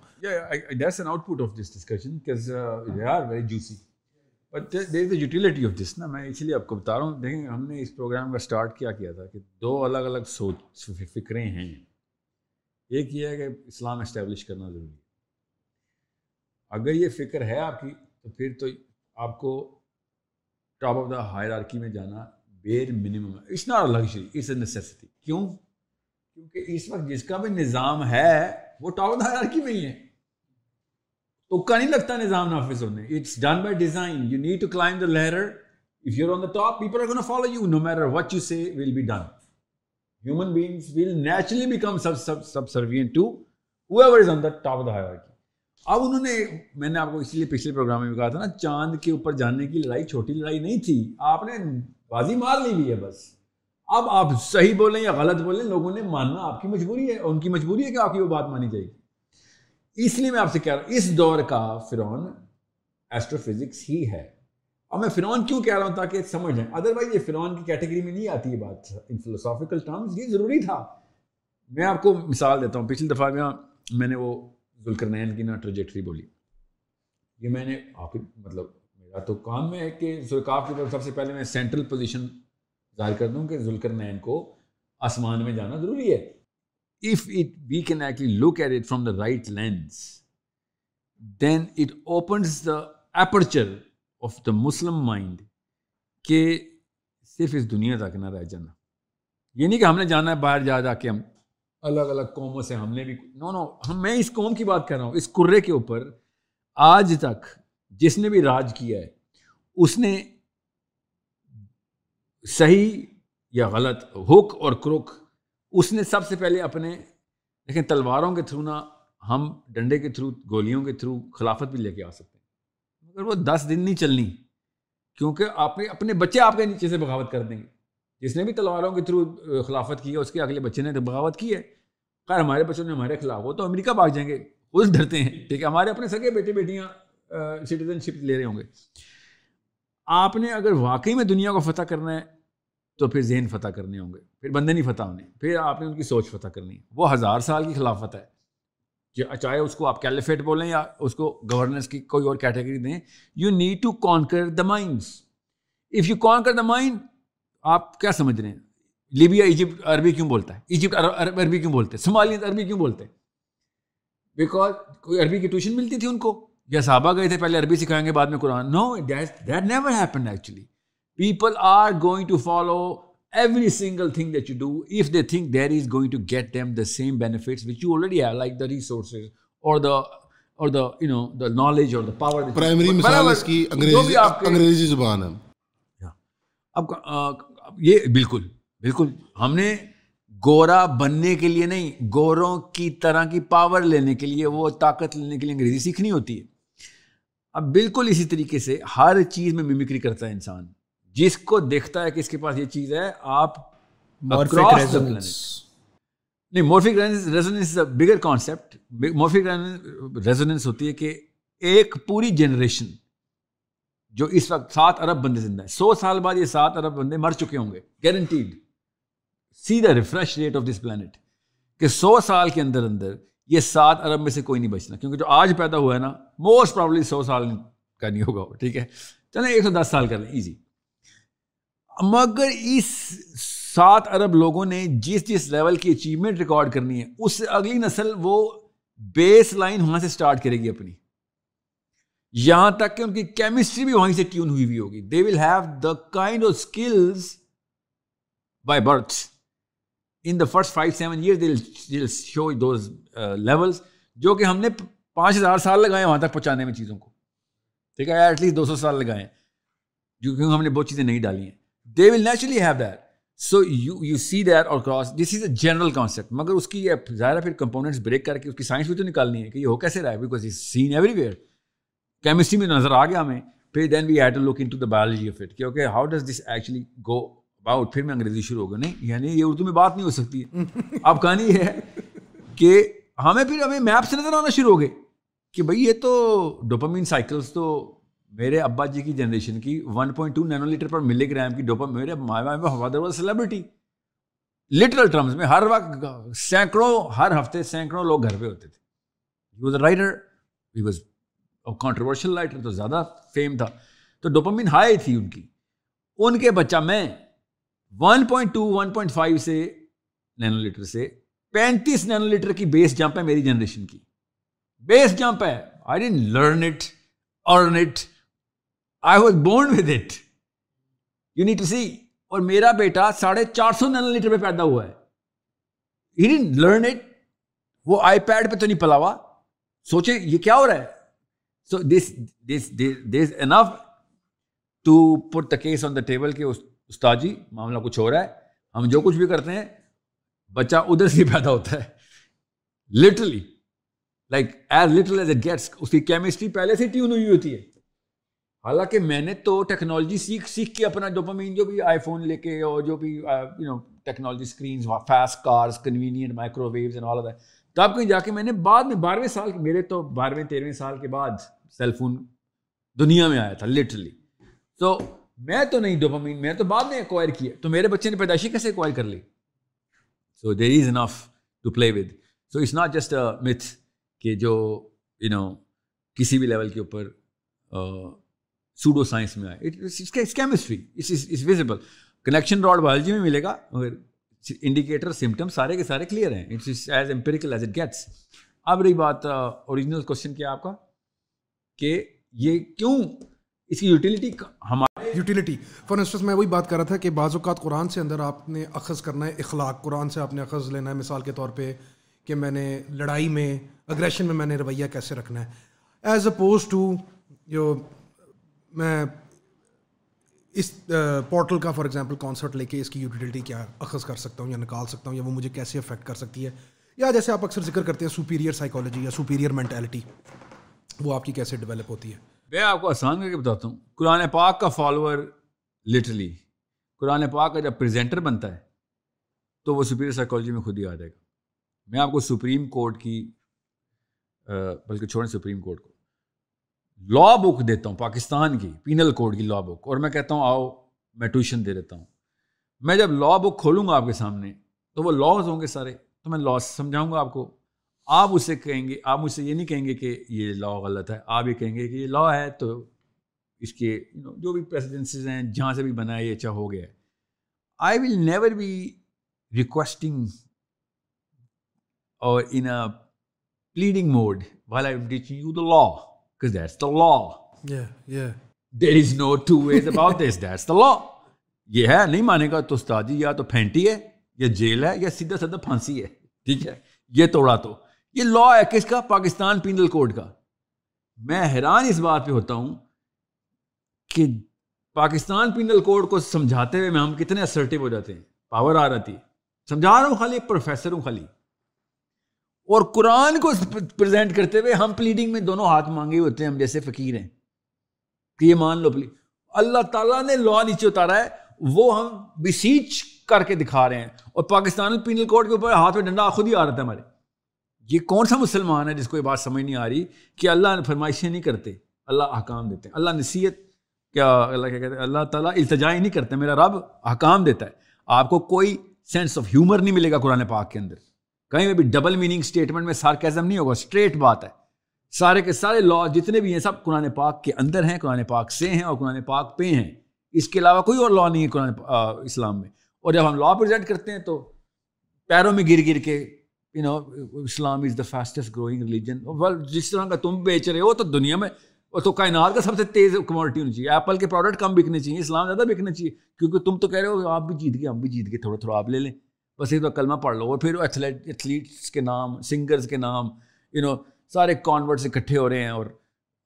یوٹیلیٹی آف دس نا میں اس لیے آپ کو بتا رہا ہوں، دیکھیں ہم نے اس پروگرام کا اسٹارٹ کیا کیا تھا کہ دو الگ الگ سوچ فکریں ہیں۔ ایک یہ ہے کہ اسلام اسٹیبلش کرنا ضروری ہے۔ اگر یہ فکر ہے آپ کی، تو پھر تو آپ کو top of the hierarchy میں جانا بیر منیمم ہے۔ It's not luxury it's a necessity کیوں؟ کیونکہ اس وقت جس کا بھی نظام ہے، وہ top of the hierarchy میں ہی ہے۔ تو کا نہیں لگتا نظام نافذ ہونے؟ It's done by design you need to claim the لہرر if you on the top people are gonna follow you no matter what you say will be done human beings will naturally become sub sub subservient to whoever is on the top of the higher اب انہوں نے میں نے آپ کو اس لیے پچھلے programme میں کہا تھا نا، چاند کے اوپر جاننے کی لڑائی چھوٹی لڑائی نہیں تھی۔ آپ نے بازی مار لی ہوئی ہے بس۔ اب آپ صحیح بولیں یا غلط بولیں، لوگوں نے ماننا آپ کی مجبوری ہے، ان کی مجبوری ہے کہ آپ کی وہ بات مانی جائے گی۔ اس لیے میں آپ سے کہہ رہا ہوں، اس دور کا فرعون ایسٹرو فزکس ہی ہے۔ اور میں فرعون کیوں کہہ رہا ہوں تاکہ سمجھ لیں ادر وائز یہ فرعون کی کیٹیگری میں نہیں آتی یہ بات۔ ان فلوسافیکل ٹرمز یہ ضروری تھا۔ میں آپ کو مثال دیتا ہوں۔ پچھلی دفعہ میں نے وہ ذوالکرنین کی نا ٹریجیکٹری بولی۔ یہ میں نے آخر مطلب میرا تو کام میں ہے کہ ذوالکاف کی طرف سب سے پہلے میں سینٹرل پوزیشن ظاہر کر دوں کہ ذوالکرنین کو آسمان میں جانا ضروری ہے۔ If it we can actually look at it from the right lens then it opens the aperture of the Muslim mind کہ صرف اس دنیا تک نہ رہ جانا۔ یہ نہیں کہ ہم نے جانا ہے، باہر جا جا کے ہم الگ الگ قوموں سے ہم نے بھی نو نو، ہم میں اس قوم کی بات کر رہا ہوں، اس کرے کے اوپر آج تک جس نے بھی راج کیا ہے، اس نے صحیح یا غلط ہک اور کروک، اس نے سب سے پہلے اپنے، دیکھیں، تلواروں کے تھرو نہ ہم ڈنڈے کے تھرو، گولیوں کے تھرو خلافت بھی لے کے آ سکتے ہیں۔ مگر وہ دس دن نہیں چلنی، کیونکہ آپ اپنے بچے آپ کے نیچے سے بغاوت کر دیں گے۔ جس نے بھی تلواروں کے تھرو خلافت کی ہے، اس کے اگلے بچے نے بغاوت کی ہے۔ خیر، ہمارے بچوں نے ہمارے خلاف ہو تو امریکہ بھاگ جائیں گے اس ڈرتے ہیں۔ ٹھیک ہے، ہمارے اپنے سگے بیٹے بیٹیاں سٹیزن شپ لے رہے ہوں گے۔ آپ نے اگر واقعی میں دنیا کو فتح کرنا ہے، تو پھر ذہن فتح کرنے ہوں گے، پھر بندے نہیں فتح ہونے، پھر آپ نے ان کی سوچ فتح کرنی ہے۔ وہ ہزار سال کی خلافت ہے۔ چاہے اس کو آپ کیلیفیٹ بولیں یا اس کو گورننس کی کوئی اور کیٹیگری دیں you need to conquer the minds if you conquer the mind آپ کیا سمجھ رہے ہیں؟ لیبیا ایجپٹ عربی کیوں بولتا ہے؟ ایجپٹ عربی کیوں بولتے ہیں؟ سمالی عربی کیوں بولتے ہیں؟ بیکاز کوئی عربی کی ٹیوشن ملتی تھی ان کو یا صحابہ گئے تھے پہلے عربی سکھائیں گے بعد میں Quran. No that never happen actually people are going to follow every single thing that you do if they think there is going to get them the same benefits which you already have like the resources اور the اور دا you know the knowledge اور the power primary مثال اس کی انگریزی انگریزی زبان ہے۔ اب یہ بالکل بالکل۔ ہم نے گورا بننے کے لیے نہیں گوروں کی طرح کی پاور لینے کے لیے وہ طاقت لینے کے لیے انگریزی سیکھنی ہوتی ہے۔ اب بالکل اسی طریقے سے ہر چیز میں میمکری کرتا ہے انسان۔ جس کو دیکھتا ہے کہ اس کے پاس یہ چیز ہے آپ نہیں مورفک ریزوننس بگر کانسیپٹ مورفک ریزوننس ہوتی ہے کہ ایک پوری جنریشن جو اس وقت سات ارب بندے زندہ ہیں۔ سو سال بعد یہ سات ارب بندے مر چکے ہوں گے۔ Guaranteed see the refresh rate of this planet کہ سو سال کے اندر اندر یہ سات ارب میں سے کوئی نہیں بچنا۔ کیونکہ جو آج پیدا ہوا ہے نا موسٹ پرابلی سو سال کا نہیں ہوگا ٹھیک ہے؟ چلیں ایک سو دس سال کر لیں ایزی مگر اس سات ارب لوگوں نے جس جس لیول کی اچیومنٹ ریکارڈ کرنی ہے، اس سے اگلی نسل وہ بیس لائن وہاں سے اسٹارٹ کرے گی اپنی۔ یہاں تک کہ ان کی کیمسٹری بھی وہیں سے ٹیون ہوئی ہوئی ہوگی۔ They will have the kind of skills by birth in the first five seven year show those levels جو کہ ہم نے پانچ ہزار سال لگائے وہاں تک پہنچانے میں چیزوں کو۔ ٹھیک ہے ایٹ لیسٹ دو سو سال لگائے۔ جو کہ ہم نے بہت چیزیں نہیں ڈالی ہیں۔ They will naturally have that so you you see that اور cross this is a general concept مگر اس کی ظاہر ہے پھر کمپوننٹس بریک کر کے اس کی سائنس بھی تو نکالنی ہے کہ یہ ہو کیسے رہا ہے because is seen everywhere chemistry میں نظر آ گیا ہمیں، پھر then we had to look into the biology of it کہ how does this actually go about پھر میں انگریزی شروع ہو گیا، نہیں یعنی یہ اردو میں بات نہیں ہو سکتی۔ اب کہانی یہ ہے کہ ہمیں پھر ہمیں میپ سے نظر آنا شروع ہو گئے کہ بھائی یہ تو ڈوپامین سائیکلس تو میرے ابا جی کی جنریشن کی one point two Nano letter پر ملی گرام کی ڈوپا میرے father was celebrity literal terms میں ہر وقت سینکڑوں، ہر ہفتے سینکڑوں لوگ گھر پہ ہوتے تھے۔ He was a writer he was اور کانٹروورشل رائٹر تو زیادہ فیم تھا۔ تو ڈوپامین ہائی تھی ان کی۔ ان کے بچہ میں one point two one point five سے نینو لیٹر سے پینتیس نینو لیٹر کی بیس جمپ ہے میری جنریشن کی۔ بیس جمپ ہے۔ I didn't learn it earn it I was born with it you need to see اور میرا بیٹا ساڑھے چار سو نینو لیٹر پہ پیدا ہوا ہے۔ ہی ڈنٹ لرن اٹ وہ آئی پیڈ پہ تو نہیں پلا ہوا سوچے یہ کیا ہو رہا ہے؟ So this this this enough to put the case on the table کے استاد جی معاملہ کچھ ہو رہا ہے ہم جو کچھ بھی کرتے ہیں بچہ ادھر سے پیدا ہوتا ہے literally like as little as it gets اس کی کیمسٹری پہلے سے ٹیون ہوئی ہوتی ہے حالانکہ میں نے تو ٹیکنالوجی سیکھ سیکھ کے اپنا ڈوپامین جو بھی آئی فون لے کے اور جو بھی you know technology screens fast cars convenient microwaves and all of that تب کہیں جا کے میں نے بعد میں بارہویں سال میرے تو بارہویں، تیرہویں سال کے بعد سیل فون دنیا میں آیا تھا لٹرلی تو میں تو نہیں ڈوپامین میں تو بعد میں ایکوائر کیا تو میرے بچے نے پیدائشی کیسے ایکوائر کر لی؟ So there is enough to play with so it's not just myth کہ جو یو نو کسی بھی لیول کے اوپر سوڈو سائنس میں آئے۔ کیمسٹری اٹس ویزیبل کنیکشن راڈ بایولوجی میں ملے گا، مگر انڈیکیٹر سمٹم سارے کے سارے کلیئر ہیں. It's as empirical as it gets اب رہی بات uh, اوریجنل کوشچن کیا آپ کا؟ کہ یہ کیوں اس کی یوٹیلیٹی ہمارے یوٹیلیٹی فار انسٹنس میں وہی بات کر رہا تھا کہ بعض اوقات قرآن سے اندر آپ نے اخذ کرنا ہے اخلاق. قرآن سے آپ نے اخذ لینا ہے مثال کے طور پہ کہ میں نے لڑائی میں اگریشن میں میں نے رویہ کیسے رکھنا ہے. ایز اپوز ٹو جو میں اس پورٹل کا فار ایگزامپل کانسرٹ لے کے اس کی یوٹیلیٹی کیا اخذ کر سکتا ہوں یا نکال سکتا ہوں یا وہ مجھے کیسے افیکٹ کر سکتی ہے؟ یا جیسے آپ اکثر ذکر کرتے ہیں سپیریئر سائیکالوجی یا سپیریئر مینٹیلٹی وہ آپ کی کیسے ڈیولپ ہوتی ہے؟ میں آپ کو آسان کر کے بتاتا ہوں، قرآن پاک کا فالوور لٹرلی قرآن پاک کا جب پریزنٹر بنتا ہے، تو وہ سپیریئر سائیکالوجی میں خود ہی آ جائے گا۔ میں آپ کو سپریم کورٹ کی بلکہ چھوڑیں سپریم کورٹ کو۔ لا بک دیتا ہوں، پاکستان کی پینل کوڈ کی لا بک اور میں کہتا ہوں، آؤ، میں ٹیوشن دے دیتا ہوں۔ میں جب لا بک کھولوں گا آپ کے سامنے، تو وہ لاز ہوں گے سارے۔ تو میں لاس سمجھاؤں گا آپ کو۔ آپ اسے کہیں گے، آپ مجھ سے یہ نہیں کہیں گے کہ یہ لا غلط ہے۔ آپ یہ کہیں گے کہ یہ لا ہے تو اس کے جو بھی پریسیڈنسز ہیں، جہاں سے بھی بنا ہے، یہ اچھا ہو گیا ہے۔ I will never be requesting اور in pleading mode why I teaching you the law because that's the law. Yeah, yeah. There is no two ways about this. That's the law. یہ ہے نہیں مانے گا تو استادی یا تو پھینٹی ہے یا جیل ہے یا سیدھا سیدھا پھانسی ہے ٹھیک ہے یہ توڑا تو یہ لا ہے کس کا پاکستان پینل کوڈ کا میں حیران اس بات پہ ہوتا ہوں کہ پاکستان پینل کوڈ کو سمجھاتے ہوئے میں ہم کتنے اسرٹیو ہو جاتے ہیں پاور آ رہی سمجھا رہا ہوں خالی پروفیسر ہوں خالی اور قرآن کو پریزنٹ کرتے ہوئے ہم پلیڈنگ میں دونوں ہاتھ مانگے ہوتے ہیں، ہم جیسے فقیر ہیں۔ کہ یہ مان لو پلیڈ اللہ تعالیٰ نے لا نیچے اتارا ہے، وہ ہم بسیچ کر کے دکھا رہے ہیں۔ اور پاکستان پینل کوڈ کے اوپر ہاتھ میں ڈنڈا خود ہی آ رہا تھا ہمارے۔ یہ کون سا مسلمان ہے جس کو یہ بات سمجھ نہیں آ رہی کہ اللہ فرمائشیں نہیں کرتے، اللہ احکام دیتے ہیں۔ اللہ نصیحت، کیا اللہ کیا کہتے ہیں؟ اللہ تعالیٰ التجائی نہیں کرتے، میرا رب احکام دیتا ہے۔ آپ کو کوئی سینس آف ہیومر نہیں ملے گا قرآن پاک کے اندر۔ کہیں میں بھی ڈبل میننگ اسٹیٹمنٹ میں سارکیزم نہیں ہوگا اسٹریٹ بات ہے۔ سارے کے سارے لا جتنے بھی ہیں، سب قرآن پاک کے اندر ہیں، قرآن پاک سے ہیں اور قرآن پاک پہ ہیں۔ اس کے علاوہ کوئی اور لا نہیں ہے قرآن اسلام میں۔ اور جب ہم لا پرزینٹ کرتے ہیں تو پیروں میں گر گر کے you know Islam is the fastest growing religion جس طرح کا تم بیچ رہے ہو تو دنیا میں اور تو کائنات کا سب سے تیز کموڈٹی ہونی چاہیے۔ ایپل کے پروڈکٹ کم بکنے چاہیے، اسلام زیادہ بکنا چاہیے۔ کیونکہ تم تو کہہ رہے ہو، آپ بھی جیت گئے، ہم بھی جیت گئے، تھوڑا تھوڑا آپ لے لیں۔ بس ایک تو کلمہ پڑھ لو اور پھر ایتھلیٹ ایتھلیٹس کے نام سنگرز کے نام یو نو سارے کانورٹس اکٹھے ہو رہے ہیں اور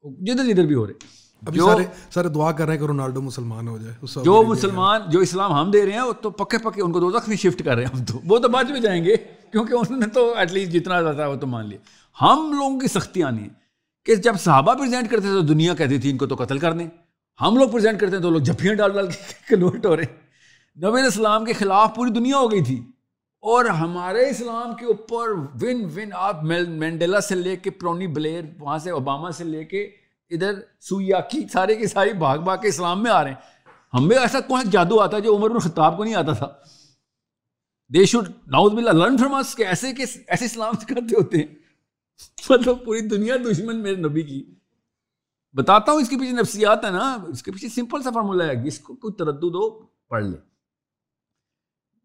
جدھر جدھر بھی ہو رہے ہیں۔ جو سارے دعا کر رہے ہیں کہ رونالڈو مسلمان ہو جائے جو مسلمان جو اسلام ہم دے رہے ہیں تو پکے پکے ان کو دو میں شفٹ کر رہے ہیں ہم تو۔ وہ تو بعد میں جائیں گے کیونکہ انہوں نے تو ایٹ لیسٹ جتنا زیادہ ہے وہ تو مان لیا۔ ہم لوگوں کی سختی آنی ہے کہ جب صحابہ پریزنٹ کرتے تھے تو دنیا کہتی تھی ان کو تو قتل کر دیں ہم لوگ پریزنٹ کرتے ہیں تو لوگ جھپیاں ڈال ڈال کے کنورٹ ہو رہے ہیں۔ نبی اسلام کے خلاف پوری دنیا ہو گئی تھی۔ اور ہمارے اسلام کے اوپر ون ون آپ مینڈیلا سے لے کے پرونی بلیر، وہاں سے اوباما سے لے کے ادھر سویاکی سارے کی ساری بھاگ بھاگ کے اسلام میں آ رہے ہیں۔ ہمیں ایسا کون جادو آتا ہے جو عمر خطاب کو نہیں آتا تھا؟ دے شوڈ ناؤز بلا لرن فرام اس کے ایسے کے ایسے اسلام سے کرتے ہوتے ہیں۔ مطلب پوری دنیا دشمن میرے نبی کی۔ بتاتا ہوں اس کے پیچھے نفسیات ہے نا، اس کے پیچھے سمپل سا فارمولہ ہے اس کو کوئی تردد ہو، پڑھ لے۔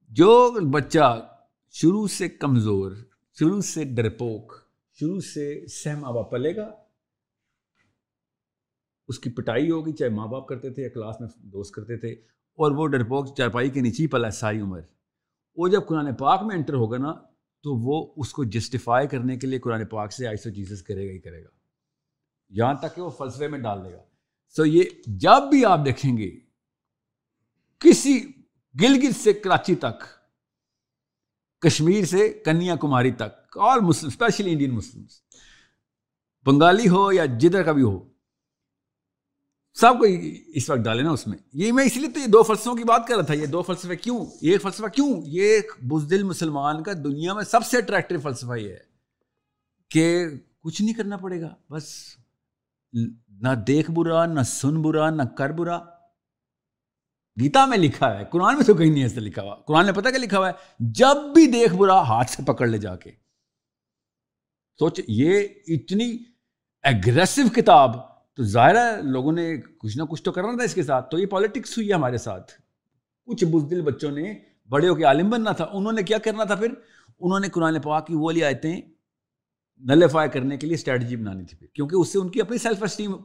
جو بچہ شروع سے کمزور، شروع سے ڈرپوک، شروع سے سہم آبا پلے گا۔ اس کی پٹائی ہوگی، چاہے ماں باپ کرتے تھے یا کلاس میں دوست کرتے تھے، اور وہ ڈرپوک، چارپائی کے نیچے ہی پلا ہے ساری عمر۔ وہ جب قرآن پاک میں انٹر ہوگا نا، تو وہ اس کو جسٹیفائی کرنے کے لیے قرآن پاک سے آئسو چیزز کرے گا ہی کرے گا۔ یہاں تک کہ وہ فلسفے میں ڈال دے گا۔ سو یہ جب بھی آپ دیکھیں گے، کسی گلگت سے کراچی تک کشمیر سے کنیا کماری تک اور مسلم اسپیشلی انڈین مسلم بنگالی ہو یا جدھر کا بھی ہو، سب کو اس وقت ڈالے نا اس میں۔ یہ میں اس لیے تو یہ دو فلسفوں کی بات کر رہا تھا، یہ دو فلسفے کیوں، یہ فلسفہ کیوں، یہ ایک بزدل مسلمان کا دنیا میں سب سے اٹریکٹیو فلسفہ یہ ہے کہ کچھ نہیں کرنا پڑے گا، بس، نہ دیکھ برا، نہ سن برا، نہ کر برا۔ گیتا میں لکھا ہے، قرآن میں تو کہیں نہیں ایسا لکھا ہوا۔ قرآن نے پتا کیا لکھا ہوا ہے؟ جب بھی دیکھ برا، ہاتھ سے پکڑ لے جا کے۔ سوچ، یہ اتنی ایگریسو کتاب، تو ظاہر ہے لوگوں نے کچھ نہ کچھ تو کرنا تھا اس کے ساتھ۔ تو یہ پالیٹکس ہوئی ہے ہمارے ساتھ۔ کچھ بزدل بچوں نے، بڑے ہو کے عالم بننا تھا۔ انہوں نے کیا کرنا تھا پھر؟ انہوں نے قرآن پاک کی وہ لی آیتیں نلیفائی کرنے کے لیے اسٹریٹجی بنانی تھی پھر۔ کیونکہ اس سے ان کی اپنی سیلف اسٹیم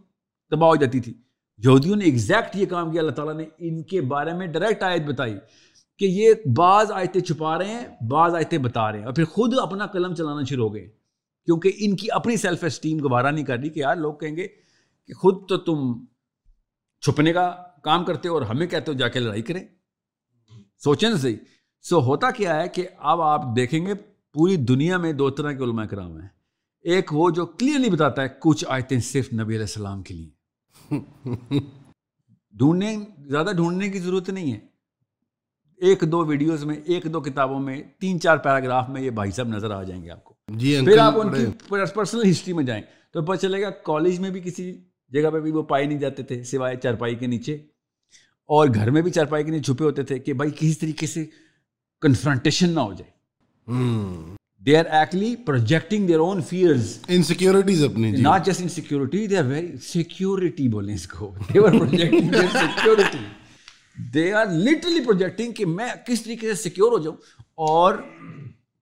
تباہ ہو جاتی تھی۔ یہودیوں نے ایگزیکٹ یہ کام کیا، اللہ تعالیٰ نے ان کے بارے میں ڈائریکٹ آیت بتائی کہ یہ بعض آیتیں چھپا رہے ہیں، بعض آیتیں بتا رہے ہیں۔ اور پھر خود اپنا قلم چلانا شروع ہو گئے، کیونکہ ان کی اپنی سیلف اسٹیم گوارا نہیں کر رہی کہ یار لوگ کہیں گے کہ خود تو تم چھپنے کا کام کرتے ہو اور ہمیں کہتے ہو جا کے لڑائی کریں۔ سوچیں نا صحیح۔ سو ہوتا کیا ہے کہ اب آپ دیکھیں گے پوری دنیا میں دو طرح کے علماء کرام ہیں۔ ایک وہ جو کلیئرلی بتاتا ہے کچھ آیتیں صرف نبی علیہ السلام کے لیے۔ ڈھونڈنے زیادہ ڈھونڈنے کی ضرورت نہیں ہے۔ ایک دو ویڈیوز میں ایک دو کتابوں میں تین چار پیراگراف میں یہ بھائی صاحب نظر آ جائیں گے آپ کو۔ جی پھر آپ ان کی پرسنل ہسٹری میں جائیں۔ تو پتہ چلے گا کالج میں بھی کسی جگہ پہ بھی وہ پائے نہیں جاتے تھے سوائے چارپائی کے نیچے۔ اور گھر میں بھی چارپائی کے نیچے چھپے ہوتے تھے کہ بھائی کسی طریقے سے کنفرنٹیشن نہ ہو جائے۔ They are actually projecting their own fears insecurities اپنی not just insecurity they are very security بولیں اس کو they are projecting their security they are literally projecting کہ میں کس طریقے سے سیکیور ہو جاؤں اور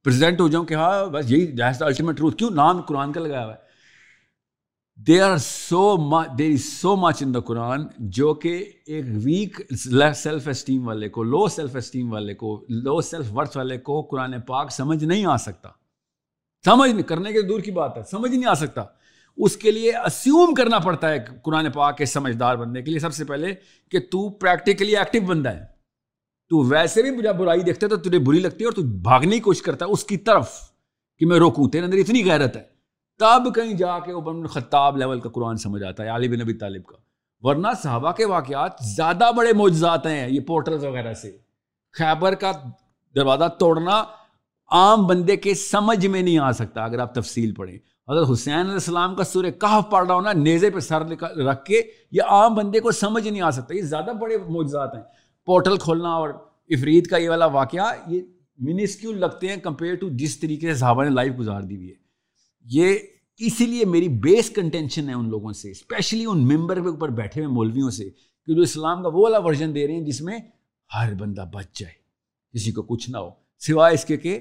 پریزنٹ ہو جاؤں کہ ہاں بس یہی الٹیمیٹ ٹروتھ کیوں نام قرآن کا لگایا ہوا ہے دے آر سو دیر از سو مچ ان دا قرآن جو کہ ایک ویک سیلف اسٹیم والے کو لو سیلف اسٹیم والے کو لو سیلف ورتھ والے کو قرآن پاک سمجھ نہیں آ سکتا سمجھ نہیں کرنے کے دور کی بات ہے سمجھ نہیں آ سکتا اس کے لیے اسیوم کرنا پڑتا ہے قرآن پاک کے سمجھدار بننے کے لیے سب سے پہلے کہ تو پریکٹیکلی ایکٹیو بندہ ہے تو ویسے بھی مجھے برائی دیکھتا ہے تو تجھے بری لگتی ہے اور تو بھاگنے کی کوشش کرتا ہے اس کی طرف کہ میں روکوں تیرے اندر اتنی غیرت ہے تب کہیں جا کے وہ خطاب لیول کا قرآن سمجھ آتا ہے، علی بن نبی طالب کا۔ ورنہ صحابہ کے واقعات زیادہ بڑے معجزات ہیں یہ پورٹلز وغیرہ سے۔ خیبر کا دروازہ توڑنا عام بندے کے سمجھ میں نہیں آ سکتا اگر آپ تفصیل پڑھیں۔ حضرت حسین علیہ السلام کا سورہ کہف پڑھ رہا ہوں نا نیزے پہ سر رکھ کے یہ عام بندے کو سمجھ نہیں آ سکتا۔ یہ زیادہ بڑے معجزات ہیں۔ پورٹل کھولنا اور افرید کا یہ والا واقعہ، یہ منسکیول لگتے ہیں کمپیئر ٹو جس طریقے سے صحابہ نے لائف گزار دی ہوئی ہے۔ یہ اسی لیے میری بیس کنٹینشن ہے ان لوگوں سے اسپیشلی ان ممبر کے اوپر بیٹھے ہوئے مولویوں سے، کہ جو اسلام کا وہ والا ورژن دے رہے ہیں جس میں ہر بندہ بچ جائے، کسی کو کچھ نہ ہو، سوائے اس کے کہ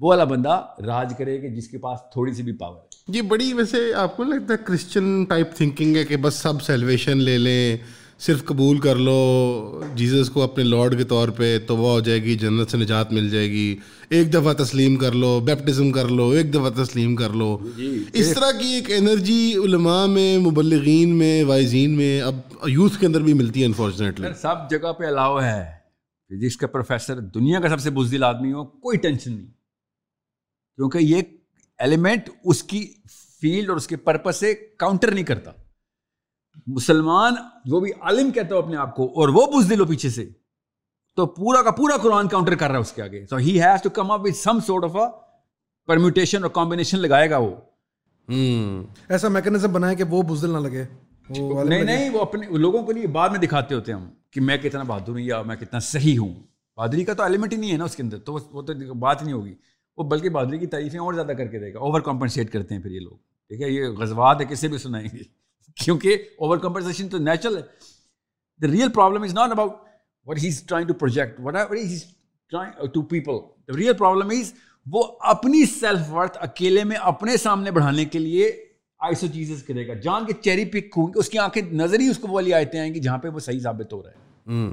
وہ والا بندہ راج کرے کہ جس کے پاس تھوڑی سی بھی پاور ہے۔ یہ بڑی ویسے آپ کو لگتا ہے کرسچن ٹائپ تھنکنگ ہے کہ بس سب سیلویشن لے لیں۔ صرف قبول کر لو جیزس کو اپنے لارڈ کے طور پہ تو وہ ہو جائے گی جنت سے نجات مل جائے گی۔ ایک دفعہ تسلیم کر لو بیپٹزم کر لو ایک دفعہ تسلیم کر لو۔ جی، اس طرح کی ایک انرجی علماء میں مبلغین میں وائزین میں اب یوتھ کے اندر بھی ملتی ہے انفارچونیٹلی سب جگہ پہ الاؤ ہے۔ جس کا پروفیسر دنیا کا سب سے بزدل آدمی ہو کوئی ٹینشن نہیں۔ کیونکہ یہ ایلیمنٹ اس کی فیلڈ اور اس کے پرپز سے کاؤنٹر نہیں کرتا۔ مسلمان جو بھی عالم کہتا ہو اپنے آپ کو اور وہ بزدل ہو پیچھے سے۔ تو پورا کا پورا قرآن کاؤنٹر کر رہا ہے اس کے آگے۔ So he has to come up with some sort of permutation اور کمبینیشن لگائے گا وہ۔ ایسا میکنزم بنائے کہ وہ بزدل نہ لگے۔ نہیں نہیں وہ اپنے لوگوں کو لیے بعد میں دکھاتے ہوتے ہیں ہم کہ میں کتنا بہادر ہوں یا میں کتنا صحیح ہوں۔ بہادری کا تو ایلیمنٹ ہی نہیں ہے نا اس کے اندر تو وہ تو بات نہیں ہوگی۔ وہ بلکہ بہادری کی تعریفیں اور زیادہ کر کے دے گا۔ اوور کمپنسیٹ کرتے ہیں پھر یہ لوگ۔ ٹھیک ہے یہ غزوات ہے کسی بھی سنائیں گے۔ کیونکہ اوور کمپنسیشن تو نیچرل ہے۔ The real problem is not about what he is trying to project whatever to people the real problem is وہ اپنی سیلف ورتھ اکیلے میں اپنے سامنے بڑھانے کے لیے آئسو چیزز کرے گا۔ جان کے چیری پک ہوں گے اس کی آنکھیں نظر ہی اس کو والی آئے آئیں گی جہاں پہ وہ صحیح ثابت ہو رہا ہے۔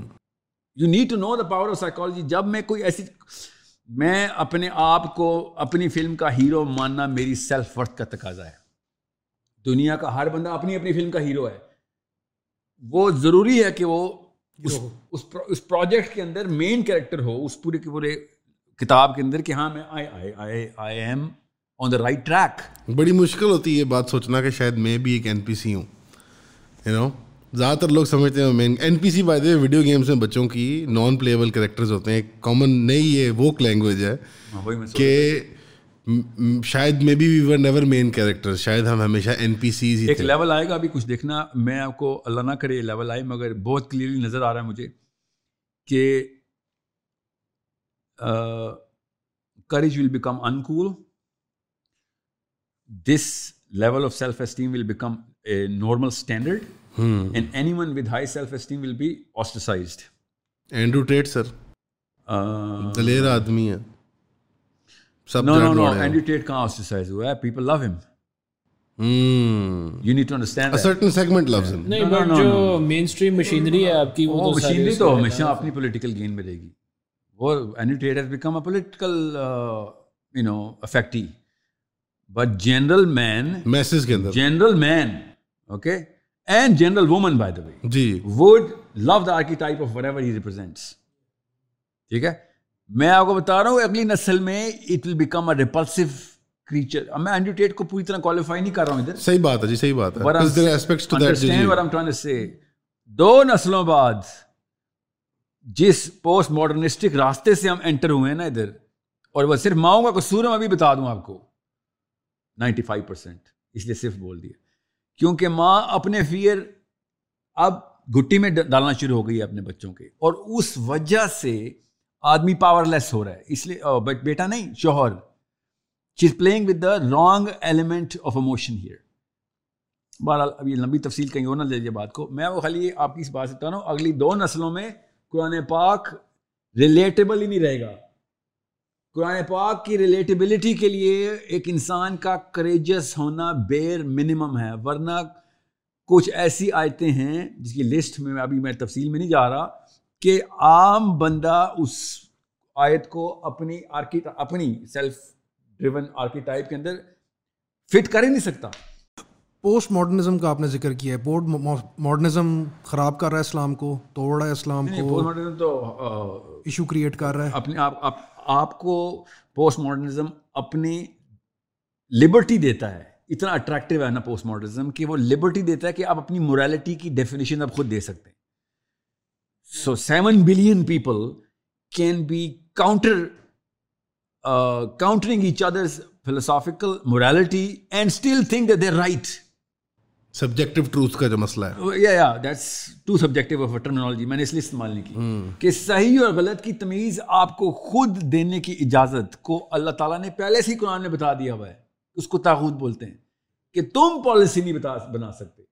You need to know the power of psychology جب میں کوئی ایسی میں اپنے آپ کو اپنی فلم کا ہیرو ماننا میری سیلف ورتھ کا تقاضا ہے۔ دنیا کا ہر بندہ اپنی اپنی فلم کا ہیرو ہے۔ وہ ضروری ہے کہ وہ اس پروجیکٹ کے اندر مین کیریکٹر ہو اس پورے کے پورے کتاب کے اندر کہ ہاں میں I'm on the right track بڑی مشکل ہوتی ہے یہ بات سوچنا کہ شاید میں بھی ایک این پی سی ہوں۔ یو نو زیادہ تر لوگ سمجھتے ہیں main N P C by video games میں بچوں کی نان پلیبل کریکٹرز ہوتے ہیں۔ کامن نئی یہ ووک لینگویج ہے ہاں، کہ شاید maybe we were never main character شاید ہم ہمیشہ این پی سیز ایک لیول آئے گا ابھی کچھ دیکھنا۔ میں آپ کو اللہ نہ کرے لیول آئے مگر بہت کلیئرلی نظر آ رہا ہے مجھے کہ courage will become uncool this level of self esteem will become a normal standard and anyone with high self esteem will be ostracized Andrew Tate sir دلیر آدمی ہے۔ سب no no no Andy TET کہاں آسٹرسائز ہوا ہے؟ People love ہم you need to understand certain segment loves ہم نہیں but جو مین سٹریم مشینری ہے آپ کی وہ مشینری تو ہمیشہ اپنی پولیٹیکل گین میں رہے گی وہ Andy Tate has become a political you know افیکٹی but general man message کے اندر general man okay and general woman by the way G would love the archetype of whatever he represents ٹھیک ہے میں آپ کو بتا رہا ہوں اگلی نسل میں it will become a repulsive creature میں اینڈیو ٹیٹ کو پوری طرح کوالیفائی نہیں کر رہا ہوں ادھر. صحیح بات ہے جی صحیح بات ہے. دو نسلوں بعد جس پوسٹ ماڈرنسٹک راستے سے ہم انٹر ہوئے ہیں نا ادھر اور وہ صرف ماؤں کا قصور میں بھی بتا دوں آپ کو۔ نائنٹی فائیو پرسینٹ اس لیے صرف بول دیا۔ کیونکہ ماں اپنے فیئر اب گھٹی میں ڈالنا شروع ہو گئی ہے اپنے بچوں کے اور اس وجہ سے آدمی پاور لیس ہو رہا ہے۔ اس لیے بٹ بیٹا نہیں، شوہر۔ She is playing with the wrong element of emotion here بہرحال، اب یہ لمبی تفصیل کہیں اور نہ لیجیے بات کو۔ میں وہ خالی آپ کی اس بات سے بتا رہا ہوں، اگلی دو نسلوں میں قرآن پاک ریلیٹیبل ہی نہیں رہے گا۔ قرآن پاک کی ریلیٹیبلٹی کے لیے ایک انسان کا کریجس ہونا بیر منیمم ہے۔ ورنہ کچھ ایسی آیتیں ہیں جس کی لسٹ میں ابھی میں تفصیل میں نہیں جا رہا۔ کہ عام بندہ اس آیت کو اپنی اپنی سیلف ڈریون آرکیٹائپ کے اندر فٹ کر ہی نہیں سکتا۔ پوسٹ ماڈرنزم کا آپ نے ذکر کیا ہے۔ ماڈرنزم خراب کر رہا ہے اسلام کو توڑ رہا ہے اسلام کو تو ایشو کریٹ کر رہا ہے۔ اپنے آپ آپ کو پوسٹ ماڈرنزم اپنی لبرٹی دیتا ہے۔ اتنا اٹریکٹیو ہے نا پوسٹ ماڈرنزم کہ وہ لبرٹی دیتا ہے کہ آپ اپنی مورالٹی کی ڈیفینیشن اب خود دے سکتے ہیں۔ So seven billion people can be counter countering each others philosophical morality and still think they're right subjective truth کا جو مسئلہ ہے یا یا that's too subjective of terminology میں نے اس لیے استعمال نہیں کی کہ صحیح اور غلط کی تمیز آپ کو خود دینے کی اجازت کو اللہ تعالیٰ نے پہلے سے ہی قرآن میں بتا دیا ہوا ہے اس کو تاغوت بولتے ہیں کہ تم پالیسی نہیں بتا بنا سکتے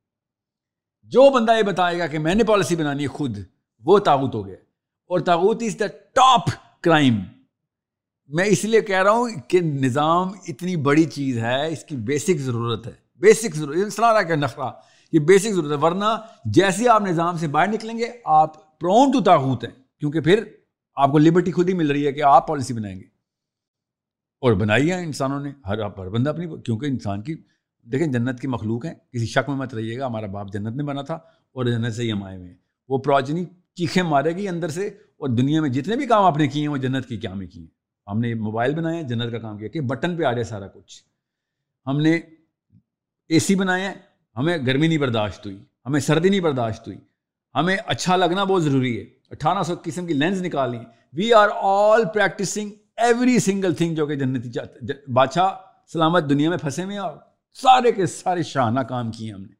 جو بندہ یہ بتائے گا کہ میں نے پالیسی بنانی ہے خود وہ تاغوت ہو گیا اور تاغوت از دا ٹاپ کرائم میں اس لیے کہہ رہا ہوں کہ نظام اتنی بڑی چیز ہے، اس کی بیسک ضرورت ہے۔ بیسک ضرورت رہا کہ نخرا یہ بیسک ضرورت ہے، ورنہ جیسے آپ نظام سے باہر نکلیں گے، آپ پرون ٹو تاغوت ہیں۔ کیونکہ پھر آپ کو لبرٹی خود ہی مل رہی ہے کہ آپ پالیسی بنائیں گے۔ اور بنائی ہے انسانوں نے، ہر ہر بندہ اپنی، کیونکہ انسان کی، دیکھیں جنت کی مخلوق ہیں۔ کسی شک میں مت رہیے گا، ہمارا باپ جنت میں بنا تھا اور جنت سے ہی ہم آئے ہوئے ہیں۔ وہ پروجنی چیخیں مارے گی اندر سے اور دنیا میں جتنے بھی کام آپ نے کیے ہیں وہ جنت کی کیا میں کیے ہیں؟ ہم نے موبائل بنایا جنت کا کام کیا، کہ بٹن پہ آ جائے سارا کچھ۔ ہم نے اے سی بنائے ہیں، ہمیں گرمی نہیں برداشت ہوئی، ہمیں سردی نہیں برداشت ہوئی، ہمیں اچھا لگنا بہت ضروری ہے۔ اٹھارہ سو قسم کی لینس نکالی we are all practicing every single thing جو کہ جنتی بادشاہ سلامت دنیا میں پھنسے ہوئے اور سارے کے سارے شاہانہ کام کیے ہم نے۔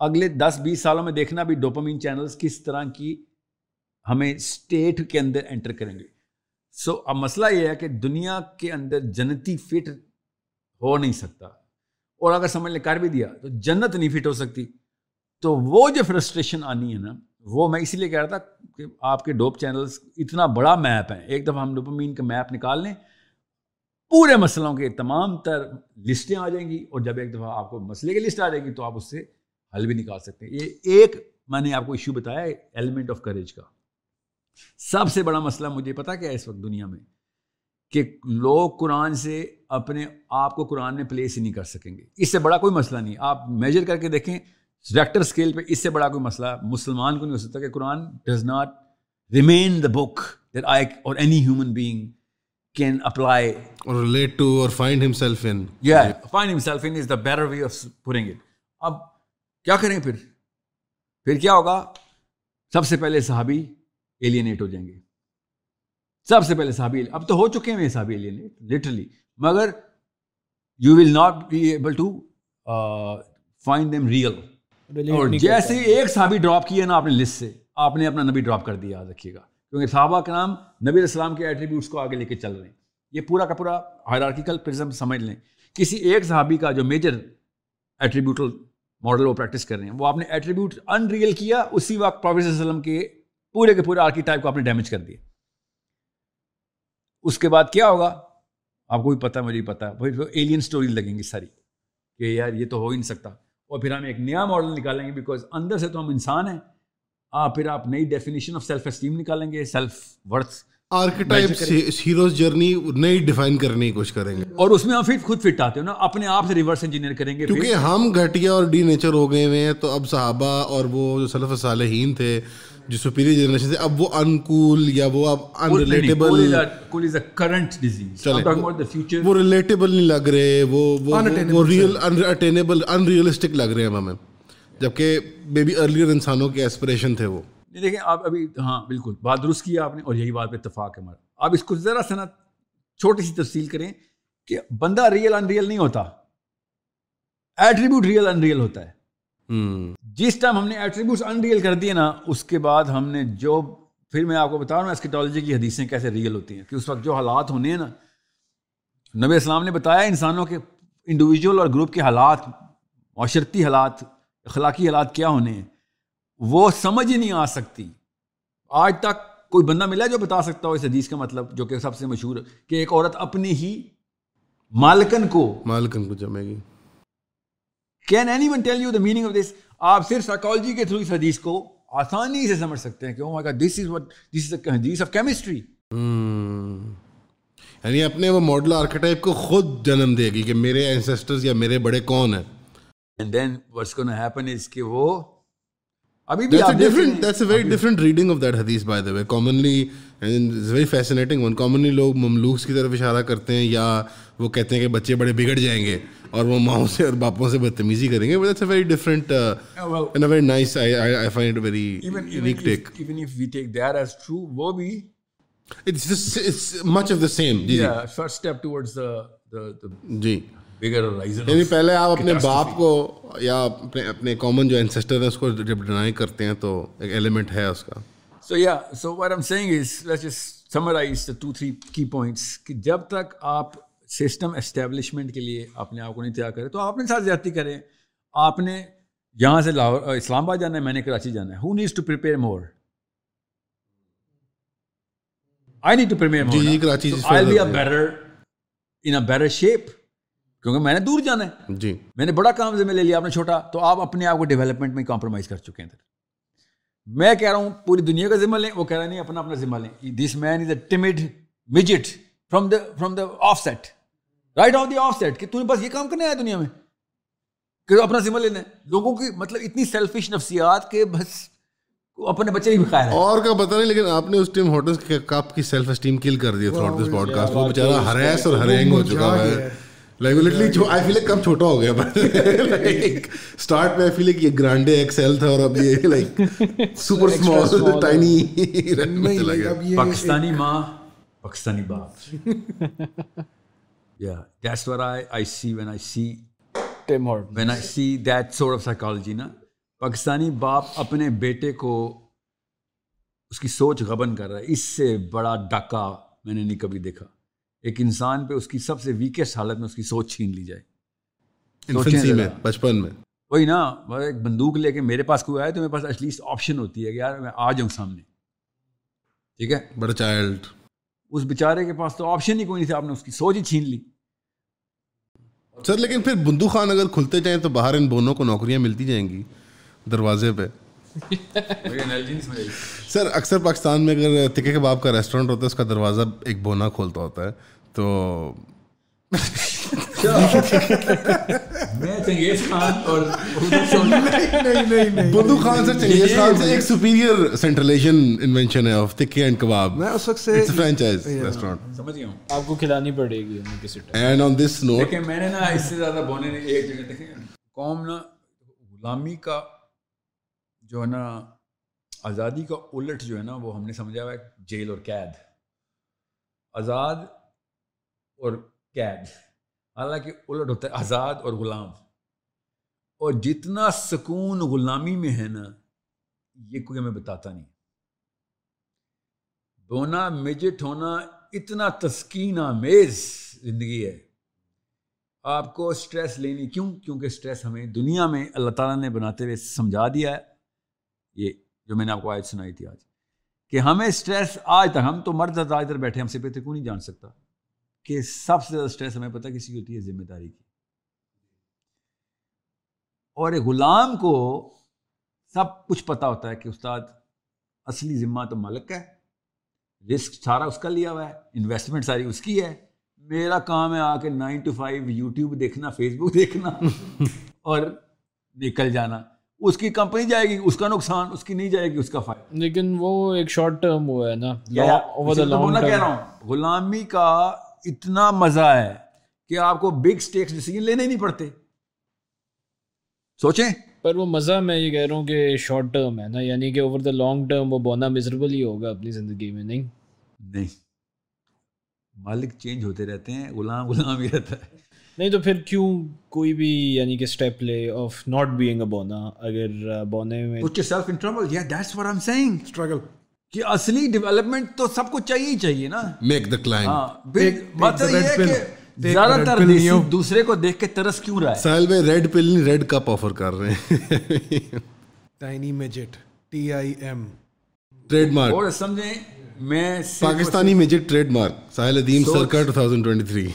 اگلے دس بیس سالوں میں دیکھنا بھی ڈوپامین چینلز کس طرح کی ہمیں اسٹیٹ کے اندر انٹر کریں گے۔ سو اب مسئلہ یہ ہے کہ دنیا کے اندر جنتی فٹ ہو نہیں سکتا۔ اور اگر سمجھ لیں کر بھی دیا تو جنت نہیں فٹ ہو سکتی۔ تو وہ جو فرسٹریشن آنی ہے نا، وہ میں اسی لیے کہہ رہا تھا کہ آپ کے ڈوپ چینلز اتنا بڑا میپ ہیں ایک دفعہ ہم ڈوپامین کا میپ نکال لیں، پورے مسئلوں کے تمام تر لسٹیں آ جائیں گی۔ اور جب ایک دفعہ آپ کو مسئلے کی لسٹ آ جائے گی تو آپ اس سے حل بھی نکال سکتے ہیں۔ یہ ایک میں نے آپ کو ایشو بتایا ایلیمنٹ آف کریج کا۔ سب سے بڑا مسئلہ مجھے پتا کیا ہے اس وقت دنیا میں؟ کہ لوگ قرآن سے اپنے آپ کو قرآن میں پلیس ہی نہیں کر سکیں گے۔ اس سے بڑا کوئی مسئلہ نہیں۔ آپ میجر کر کے دیکھیں ریکٹر اسکیل پہ اس سے بڑا کوئی مسئلہ مسلمان کو نہیں ہو سکتا کہ Quran does not remain the book that I or any human being can apply or relate to or find himself in یا find himself in is the better way of putting it اب کیا کریں پھر؟ پھر کیا ہوگا؟ سب سے پہلے صحابی ایلینیٹ ہو جائیں گے۔ سب سے پہلے صحابی اب تو ہو چکے ہیں صحابی ایلینیٹ لٹرلی مگر you will not be able to find them real اور جیسے ایک صحابی ڈراپ کیا نا آپ نے لسٹ سے آپ نے اپنا نبی ڈراپ کر دیا یاد رکھیے گا۔ کیونکہ صحابہ کا نام نبی السلام کے ایٹریبیوٹس کو آگے لے کے چل رہے ہیں۔ یہ پورا کا پورا ہائرارکیکل پرزم سمجھ لیں۔ کسی ایک صحابی کا جو میجر ایٹریبیوٹل ماڈل وہ پریکٹس کر رہے ہیں۔ وہ آپ نے ایٹریبیوٹ ان ریئل کیا، اسی وقت پروفیسر وسلم کے پورے کے پورے آرکی ٹائپ کو آپ نے ڈیمیج کر دیا۔ اس کے بعد کیا ہوگا؟ آپ کو بھی پتا مجھے بھی پتا پھر ایلین اسٹوری لگیں گی ساری کہ یار یہ تو ہو ہی نہیں سکتا۔ اور پھر ہم ایک نیا ماڈل نکالیں گے بیکاز اندر سے تو ہم انسان ہیں۔ آپ پھر آپ نئی ڈیفینیشن آف سیلف اسٹیم نکالیں گے سیلف ورتھ ہیروز جرنی نئی ڈیفائن کرنے کی کوشش کریں گے۔ اور اس میں ہم پھر خود فٹ آتے ہیں نا اپنے آپ سے ریورس انجینئر کریں گے کیونکہ ہم گھٹیا اور ڈی نیچر ہو گئے ہوئے ہیں تو اب صحابہ اور وہ جو سلف صالحین تھے جو سپیریئر جنریشن سے اب وہ انکول یا وہ اب ان ریلیٹیبل وہ ریلیٹیبل نہیں لگ رہے وہ وہ ریئل اٹینیبل ان ریئلسٹک لگ رہے ہیں ہمیں۔ جبکہ بے بی ارلیئر انسانوں کے ایسپریشن تھے وہ۔ دیکھیں آپ ابھی ہاں بالکل بات درست کیا آپ نے اور یہی بات پہ اتفاق ہے ہمارا۔ آپ اس کو ذرا سا نا چھوٹی سی تفصیل کریں کہ بندہ ریئل ان ریئل نہیں ہوتا۔ ایٹریبیوٹ ریئل ان ریئل ہوتا ہے۔ جس ٹائم ہم نے ایٹریبیوٹس ان ریئل کر دیے نا اس کے بعد ہم نے جو پھر میں آپ کو بتا رہا ہوں اسکیٹالوجی کی حدیثیں کیسے ریئل ہوتی ہیں کہ اس وقت جو حالات ہونے ہیں نا۔ نبی اسلام نے بتایا انسانوں کے انڈیویجول اور گروپ کے حالات معاشرتی حالات اخلاقی حالات کیا ہونے ہیں۔ وہ سمجھ ہی نہیں آ سکتی۔ آج تک کوئی بندہ ملا جو بتا سکتا ہو اس حدیث کا مطلب جو کہ سب سے مشہور کہ ایک عورت اپنی ہی مالکن کو مالکن کو جمے گی can anyone tell you the meaning of this آپ صرف سائیکالوجی کے تھرو اس حدیث کو آسانی سے سمجھ سکتے ہیں کہ دس از وٹ دس از حدیث آف کیمسٹری یعنی اپنے وہ ماڈل آرکیٹائپ کو خود جنم دے گی کہ میرے اینسسٹرز یا میرے بڑے کون ہیں۔ And then what's gonna happen is کہ وہ ابھی بھی different that's a very different reading of that حدیث by the way commonly very fascinating one commonly لوگ مملوکس کی طرف اشارہ کرتے ہیں یا وہ کہتے ہیں کہ بچے بڑے بگڑ جائیں گے اور وہ ماؤں سے اور باپوں سے بدتمیزی کریں گے that's a very different in very nice I find it very unique take even if we take that as true وہ بھی it's much of the same G first step towards جی یعنی پہلے آپ اپنے باپ کو یا اپنے اپنے کامن جو انسسٹر ہے اس کو جب ڈینائی کرتے ہیں تو ایک ایلیمنٹ ہے اس کا۔ سو یا so what I'm saying is let's just summarize the two three key points کہ جب تک آپ سسٹم اسٹیبلشمنٹ کے لیے اپنے آپ کو نہیں تیار کریں تو آپ نے ساتھ زیادتی کریں۔ آپ نے یہاں سے لاہور اسلام آباد جانا ہے میں نے کراچی جانا ہے۔ Who needs to prepare more I need to prepare more Karachi I be a better in a better shape کیونکہ میں نے دور جانا ہے۔ جی۔ میں نے بڑا کام ذمہ لے لیا آپ نے چھوٹا تو آپ اپنے آپ کو ڈیولپمنٹ میں کمپرومائز کر چکے ہیں میں کہہ رہا ہوں پوری دنیا کا ذمہ لیں وہ کہہ رہا نہیں اپنا اپنا ذمہ لیں۔ This man is a tamed midget from the from the offset right off the offset کہ تمہیں بس یہ کام کرنے آیا دنیا میں؟ کہ اپنا ذمہ لینا ہے۔ لوگوں کی مطلب اتنی سیلفش نفسیات کے بس اپنے بچے بھی خیر اور کا پتہ نہیں لیکن آپ نے اس ٹیم ہوٹلس کے کپ کی سیلف اسٹیم کل کر دیا تھرو دس پوڈ کاسٹ وہ بیچارہ ہریس اور ہرینگ ہو چکا ہے۔ لائک لٹلی آئی فیل کم چھوٹا ہو گیا اسٹارٹ میں آئی فیل یہ گرانڈے ایکس ایل تھا اور اب یہ like super small tiny Pakistani ماں پاکستانی باپ yeah. that's what I I see when I see Tim Hortons. when I see that sort of psychology نا پاکستانی باپ اپنے بیٹے کو اس کی سوچ غبن کر رہا ہے اس سے بڑا ڈاکہ میں نے نہیں کبھی دیکھا ایک انسان پہ اس کی سب سے ویکسٹ حالت میں اس کی سوچ چھین لی جائے۔ بچپن میں۔ وہی نا ایک بندوق لے کے میرے پاس کوئی آئے تو میرے پاس ایٹ لیسٹ آپشن ہوتی ہے کہ یار میں آ جاؤں سامنے۔ ٹھیک ہے؟ بڑا چائلڈ اس بیچارے کے پاس تو آپشن ہی کوئی نہیں تھا آپ نے اس کی سوچ ہی چھین لی۔ سر لیکن پھر بندو خان اگر کھلتے جائیں تو باہر ان بونوں کو نوکریاں ملتی جائیں گی دروازے پہ۔ سر اکثر پاکستان میں اگر تکے کباب کا ریسٹورینٹ ہوتا ہے اس کا دروازہ ایک بونا کھولتا ہوتا ہے تو بدو خان۔ سے چنگیز خان سے ایک سپیریئر سینٹرلیشن انوینشن ہے آف تکے اینڈ کباب میں اس وقت سے فرینچائز ریسٹورینٹ سمجھ گیا ہوں۔ آپ کو کھلانی پڑے گی کسی time and on this note دیکھیں میں نے نا اس سے زیادہ بونے نے ایک جگہ دیکھیں۔ قوم نا غلامی کا جو ہے نا، آزادی کا الٹ جو ہے نا، وہ ہم نے سمجھا ہوا ہے جیل اور قید۔ آزاد اور قید۔ حالانکہ الٹ ہوتا ہے آزاد اور غلام۔ اور جتنا سکون غلامی میں ہے نا، یہ کوئی ہمیں بتاتا نہیں۔ بونا مجٹ ہونا اتنا تسکین آمیز زندگی ہے۔ آپ کو اسٹریس لینی، کیوں؟ کیونکہ اسٹریس ہمیں دنیا میں اللہ تعالیٰ نے بناتے ہوئے سمجھا دیا ہے۔ یہ جو میں نے آپ کو آج سنائی تھی آج کہ ہمیں اسٹریس آج تک ہم تو مرد آج ادھر بیٹھے ہم سے بہتر کیوں نہیں جان سکتا؟ کہ سب سے زیادہ اسٹریس ہمیں پتہ کسی کی ہوتی ہے ذمہ داری کی۔ اور ایک غلام کو سب کچھ پتہ ہوتا ہے کہ استاد اصلی ذمہ تو مالک کا ہے رسک سارا اس کا لیا ہوا ہے انویسٹمنٹ ساری اس کی ہے۔ میرا کام ہے آ کے نائن ٹو فائیو یوٹیوب دیکھنا فیس بک دیکھنا اور نکل جانا۔ اس کی کمپنی جائے گی اس کا نقصان اس کی نہیں جائے گی اس کا فائدہ۔ لیکن وہ ایک شارٹ ٹرم ہوا ہے نا کہہ رہا ہوں غلامی کا اتنا مزہ ہے کہ آپ کو بگ اسٹیکس ڈیسیجن لینے نہیں پڑتے۔ سوچیں۔ پر وہ مزہ میں یہ کہہ رہا ہوں کہ شارٹ ٹرم ہے نا یعنی کہ اوور دا لانگ ٹرم وہ بونا مزربل ہی ہوگا اپنی زندگی میں نہیں؟ نہیں۔ مالک چینج ہوتے رہتے ہیں غلام غلام ہی رہتا ہے۔ نہیں تو پھر کیوں کوئی بھی یعنی کہ step lay off not being a بونا اگر بونے میں put yourself in trouble یا that's what I'm saying struggle کہ اصلی ڈیولپمنٹ تو سب کو چاہیے ہی چاہیے نا۔ میک دا کلائم مطلب یہ ہے کہ زیادہ تر دوسرے کو دیکھ کے ترس کیوں رہا ہے؟ بھائی ریڈ پل نہیں ریڈ کپ آفر کر رہے ہیں۔ Tiny midget T I M trademark اور سمجھیں میں Pakistani magic trademark Sahil Adeem Sarkar 2023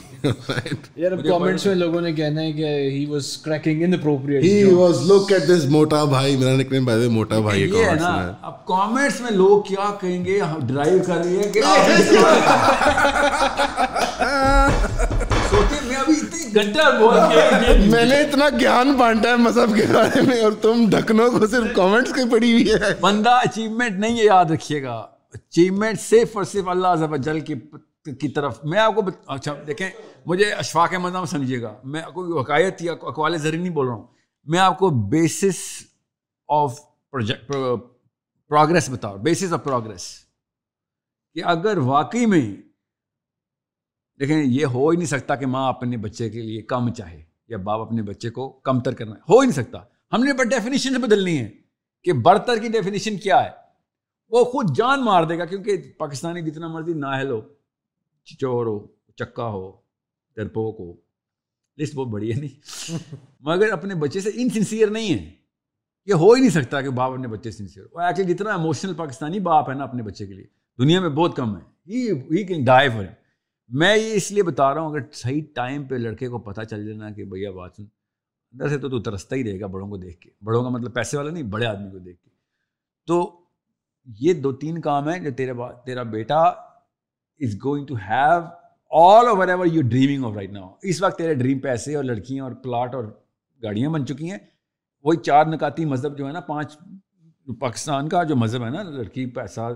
یار اب کمنٹس میں لوگوں نے کہنا ہے کہ he was cracking inappropriate he was look at this موٹا بھائی میرا نک نیم بائی موٹا بھائی یہ ہے نا اب کمنٹس میں لوگ کیا کہیں گے؟ ڈرائیو کر رہی ہے کہ میں نے اتنا گیان بانٹا ہے مذہب کے بارے میں اور تم ڈھکنوں کو صرف کامنٹس کی پڑی ہوئی ہے۔ بندہ اچیومنٹ نہیں ہے یاد رکھیے گا۔ اچیومنٹ صرف اور صرف اللہ عز و جل کی کی طرف۔ میں آپ کو اچھا دیکھیں، مجھے اشفاق مذہب سمجھیے گا۔ میں کوئی حقائق یا اقوال ذریعہ نہیں بول رہا ہوں۔ میں آپ کو بیسس آف پروجیکٹ پروگرس بتاؤ بیسس آف پروگرس کہ اگر واقعی میں، دیکھیں، یہ ہو ہی نہیں سکتا کہ ماں اپنے بچے کے لیے کم چاہے یا باپ اپنے بچے کو کم تر کرنا۔ ہو ہی نہیں سکتا۔ ہم نے بٹ ڈیفینیشن بدلنی ہے کہ برتر کی ڈیفینیشن کیا ہے۔ وہ خود جان مار دے گا کیونکہ پاکستانی جتنا مرضی ناہل ہو چور ہو چکا ہو ڈرپوک ہو لسٹ بہت بڑی ہے نہیں مگر اپنے بچے سے انسنسیئر نہیں ہے۔ یہ ہو ہی نہیں سکتا کہ باپ اپنے بچے سنسیئر اور ایکچولی جتنا اموشنل پاکستانی باپ ہے نا اپنے بچے کے لیے دنیا میں بہت کم ہے۔ ہی کین ڈائی فور میں یہ اس لیے بتا رہا ہوں اگر صحیح ٹائم پہ لڑکے کو پتہ چل جانا کہ بھیا بات سن اندر سے تو تو ترستا ہی رہے گا بڑوں کو دیکھ کے۔ بڑوں کا مطلب پیسے والا نہیں بڑے آدمی کو دیکھ کے۔ تو یہ دو تین کام ہیں جو تیرے بات تیرا بیٹا is going to have all over ever you dreaming of right now اس وقت تیرے ڈریم پیسے اور لڑکیاں اور پلاٹ اور گاڑیاں بن چکی ہیں. وہی چار نکاتی مذہب جو ہے نا پانچ پاکستان کا جو مذہب ہے نا لڑکی پیسہ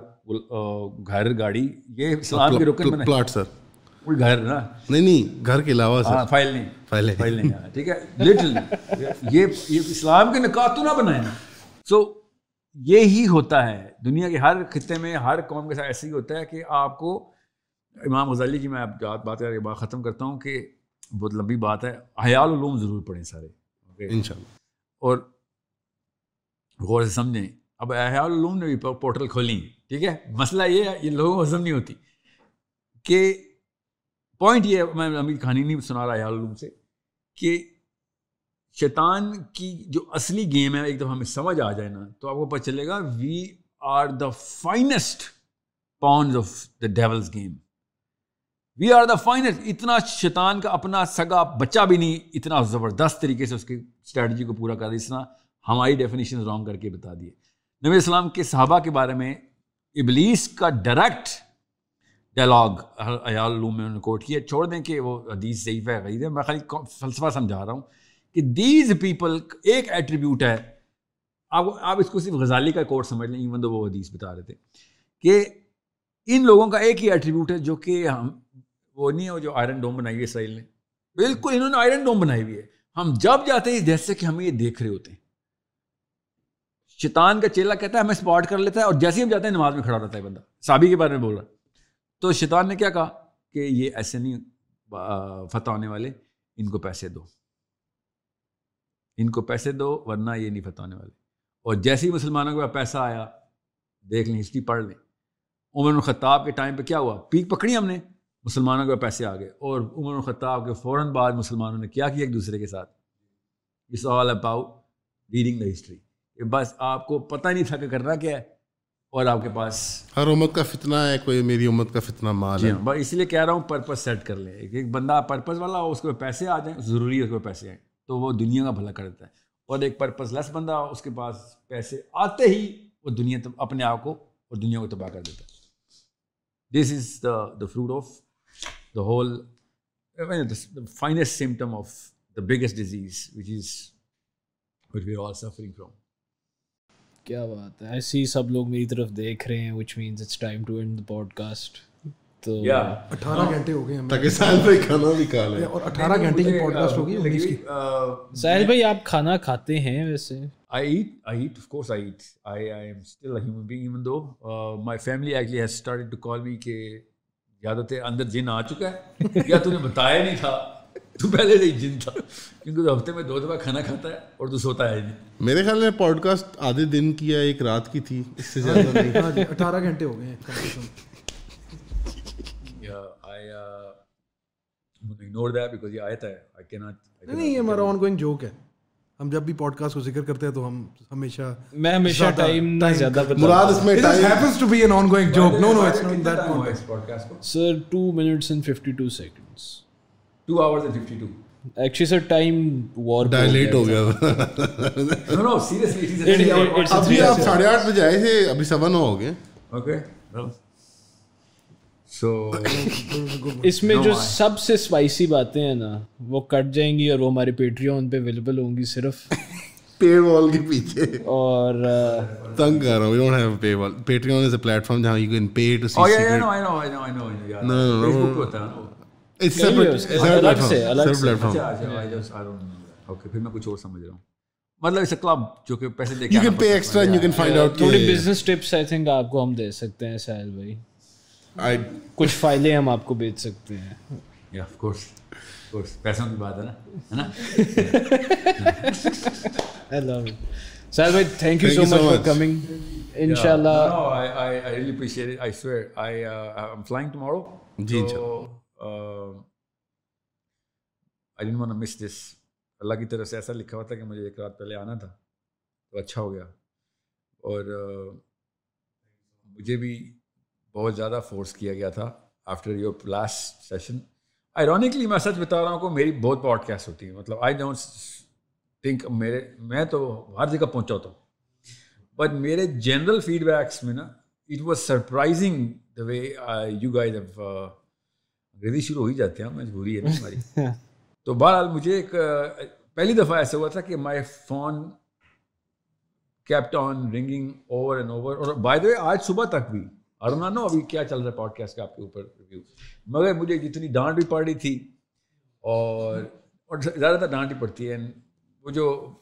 گھر گاڑی یہ اسلام کے رکن پلاٹ سر. کوئی گھر نا۔ نہیں نہیں گھر کے علاوہ ہاں فائل نہیں. فائل فائل نہیں ٹھیک ہے؟ لٹل یہ اسلام کے نکات تو نہ بنائے نا۔ سو یہی ہوتا ہے۔ دنیا کے ہر خطے میں ہر قوم کے ساتھ ایسے ہی ہوتا ہے کہ آپ کو امام غزالی کی میں بات کر کے بات ختم کرتا ہوں کہ بہت لمبی بات ہے۔ حیال علوم ضرور پڑھیں سارے۔ ان شاء اللہ اور غور سے سمجھیں اب احیال علوم نے بھی پورٹل کھولی ٹھیک ہے؟ مسئلہ یہ ہے یہ لوگوں کو ہضم نہیں ہوتی کہ پوائنٹ یہ میں ابھی کہانی نہیں سنا رہا علوم سے کہ شیطان کی جو اصلی گیم ہے، ایک دفعہ ہمیں سمجھ آ جائے نا، تو آپ کو پتہ چلے گا we are the finest pound of the devil's game we are the finest اتنا شیطان کا اپنا سگا بچہ بھی نہیں، اتنا زبردست طریقے سے اس کی اسٹریٹجی کو پورا کر دیا اس طرح ہماری ڈیفینیشن رانگ کر کے بتا دیے۔ نبی اسلام کے صحابہ کے بارے میں ابلیس کا ڈائریکٹ ڈائلاگ علوم میں انہوں نے کوٹ کیا۔ چھوڑ دیں کہ وہ حدیث ضعیف ہے غیر ہے، میں خالی فلسفہ سمجھا رہا ہوں۔ کہ دیز پیپل ایک ایٹریبیوٹ ہے. آپ آپ اس کو صرف غزالی کا کوٹ سمجھ لیں ایون دو وہ حدیث بتا رہے تھے، کہ ان لوگوں کا ایک ہی ایٹریبیوٹ ہے جو کہ ہم، وہ نہیں ہے وہ جو آئرن ڈوم بنائی ہوئی ہے اسرائیل نے. بالکل، انہوں نے آئرن ڈوم بنائی ہوئی ہے. ہم جب جاتے ہیں جیسے کہ ہمیں یہ دیکھ رہے ہوتے ہیں. شیطان کا چیلا کہتا ہے، ہمیں اسپاٹ کر لیتا ہے اور جیسے ہی ہم جاتے ہیں نماز میں کھڑا رہتا ہے بندہ. صابی کے بارے میں بول رہا ہے۔ تو شیطان نے کیا کہا؟ کہ یہ ایسے نہیں فتح ہونے والے، ان کو پیسے دو۔ ان کو پیسے دو ورنہ یہ نہیں فتح ہونے والے۔ اور جیسے ہی مسلمانوں کے پاس پیسہ آیا دیکھ لیں ہسٹری پڑھ لیں۔ عمر الخطاب کے ٹائم پہ کیا ہوا؟ پیک پکڑی ہم نے مسلمانوں کے پیسے آ گئے۔ اور عمر الخطاب کے فوراً بعد مسلمانوں نے کیا کیا ایک دوسرے کے ساتھ؟ It's all about reading the history بس آپ کو پتہ نہیں تھا کہ کرنا کیا ہے اور آپ کے پاس ہر امت کا فتنہ ہے کوئی میری امت کا فتنہ مال ہے۔ ہاں اس لیے کہہ رہا ہوں پرپز سیٹ کر لیں۔ ایک بندہ پرپز والا ہو اس کے پیسے آ جائیں ضروری ہے اس کے پیسے آئیں۔ تو وہ دنیا کا بھلا کر دیتا ہے۔ اور ایک پرپز لیس بندہ اس کے پاس پیسے آتے ہی وہ دنیا اپنے آپ کو اور دنیا کو تباہ کر دیتا ہے۔ This is the the fruit of the whole finest symptom of the biggest disease which is which we are suffering from کیا بات ہے؟ ایسے ہی سب لوگ میری طرف دیکھ رہے ہیں which means it's time to end the podcast تو اٹھارہ گھنٹے ہو گئے ہیں تاکہ ساحل بھائی کھانا بھی کھا لیں. اور اٹھارہ گھنٹے کی پوڈ کاسٹ ہوگی انیس کی؟ ساحل بھائی آپ کھانا کھاتے ہیں ویسے؟ I eat, I eat, of course I eat. I, I am still a human being, even though uh, my family actually has started to call me کہ یا تو اندر جن آ چکا ہے۔ یا تو نے بتایا نہیں تھا۔ تو پہلے سے جن تھا۔ کیونکہ تو ہفتے میں دو دفعہ کھانا کھاتا ہے اور تو سوتا ہے نہیں۔ میرے خیال میں پوڈ کاسٹ آدھے دن کی یا ایک رات کی تھی اس سے زیادہ نہیں۔ ہاں جی اٹھارہ گھنٹے ہو گئے ہیں۔ اگنور دیٹ بیکاز یہ آیت ہے آئی کی ناٹ نہیں یہ ہمارا آن گوئنگ جوک ہے۔ ہم جب بھی پوڈ کاسٹ کو ذکر کرتے ہیں تو ہم ہمیشہ میں ہمیشہ ٹائم زیادہ مراد اس میں time happens to be an ongoing joke no no it's not that podcast کو sir 2 minutes and 52 seconds 2 hours and 52 actually sir time war dilate ہو گیا نو نو سیریسلی ابھی آپ ساڑھے آٹھ بجے آئے تھے ابھی سوا نو ہو گئے اوکے سو اس میں جو سب سے اسپائسی باتیں ہیں نا وہ کٹ جائیں گی اور وہ ہمارے پیٹریون پہ اویلیبل ہوں گی صرف۔ پے وال کے پیچھے۔ اور تنگ کر رہا ہوں وی don't have paywall Patreon is a platform جہاں you can pay to see oh یا no I know I know I know No, no, no. Facebook پہ ہوتا ہے نا اٹس سیپریٹ الگ سے الگ سے۔ Platform I just I don't know okay پھر میں کچھ اور سمجھ رہا ہوں۔ مطلب اس کلب جو کہ پیسے دے کے you can pay extra and you can find out تھوڑی بزنس ٹپس آئی تھنک آپ کو ہم دے سکتے ہیں بھائی۔ کچھ فائلیں ہم آپ کو بیچ سکتے ہیں۔ یا آف کورس کورس پیسوں کی بات ہے نا؟ ہے نا؟ ساحل بھائی thank you so much for. Coming ان شاء اللہ miss this. اللہ کی طرف سے ایسا لکھا ہوا تھا کہ مجھے ایک رات پہلے آنا تھا تو اچھا ہو گیا۔ اور uh, مجھے بھی بہت زیادہ فورس کیا گیا تھا after your last session ironically میں سچ بتا رہا ہوں کہ میری بہت پوڈ کاسٹ ہوتی ہیں. مطلب آئی ڈونٹ تھنک میرے میں تو ہر جگہ پہنچا ہوتا ہوں. بٹ میرے جنرل فیڈ بیکس میں نا it was surprising the way you guys انگریزی شروع ہو ہی جاتے ہیں مجبوری ہے نا ہماری تو بہرحال مجھے ایک پہلی دفعہ ایسا ہوا تھا کہ my phone kept on ringing over and over اور بائی دا وے آج صبح تک بھی اور نو ابھی کیا چل رہا ہے پوڈ کاسٹ کا آپ کے اوپر ریویو مگر مجھے جتنی ڈانٹ بھی پڑ رہی تھی اور اور زیادہ تر ڈانٹ ہی پڑتی ہے وہ جو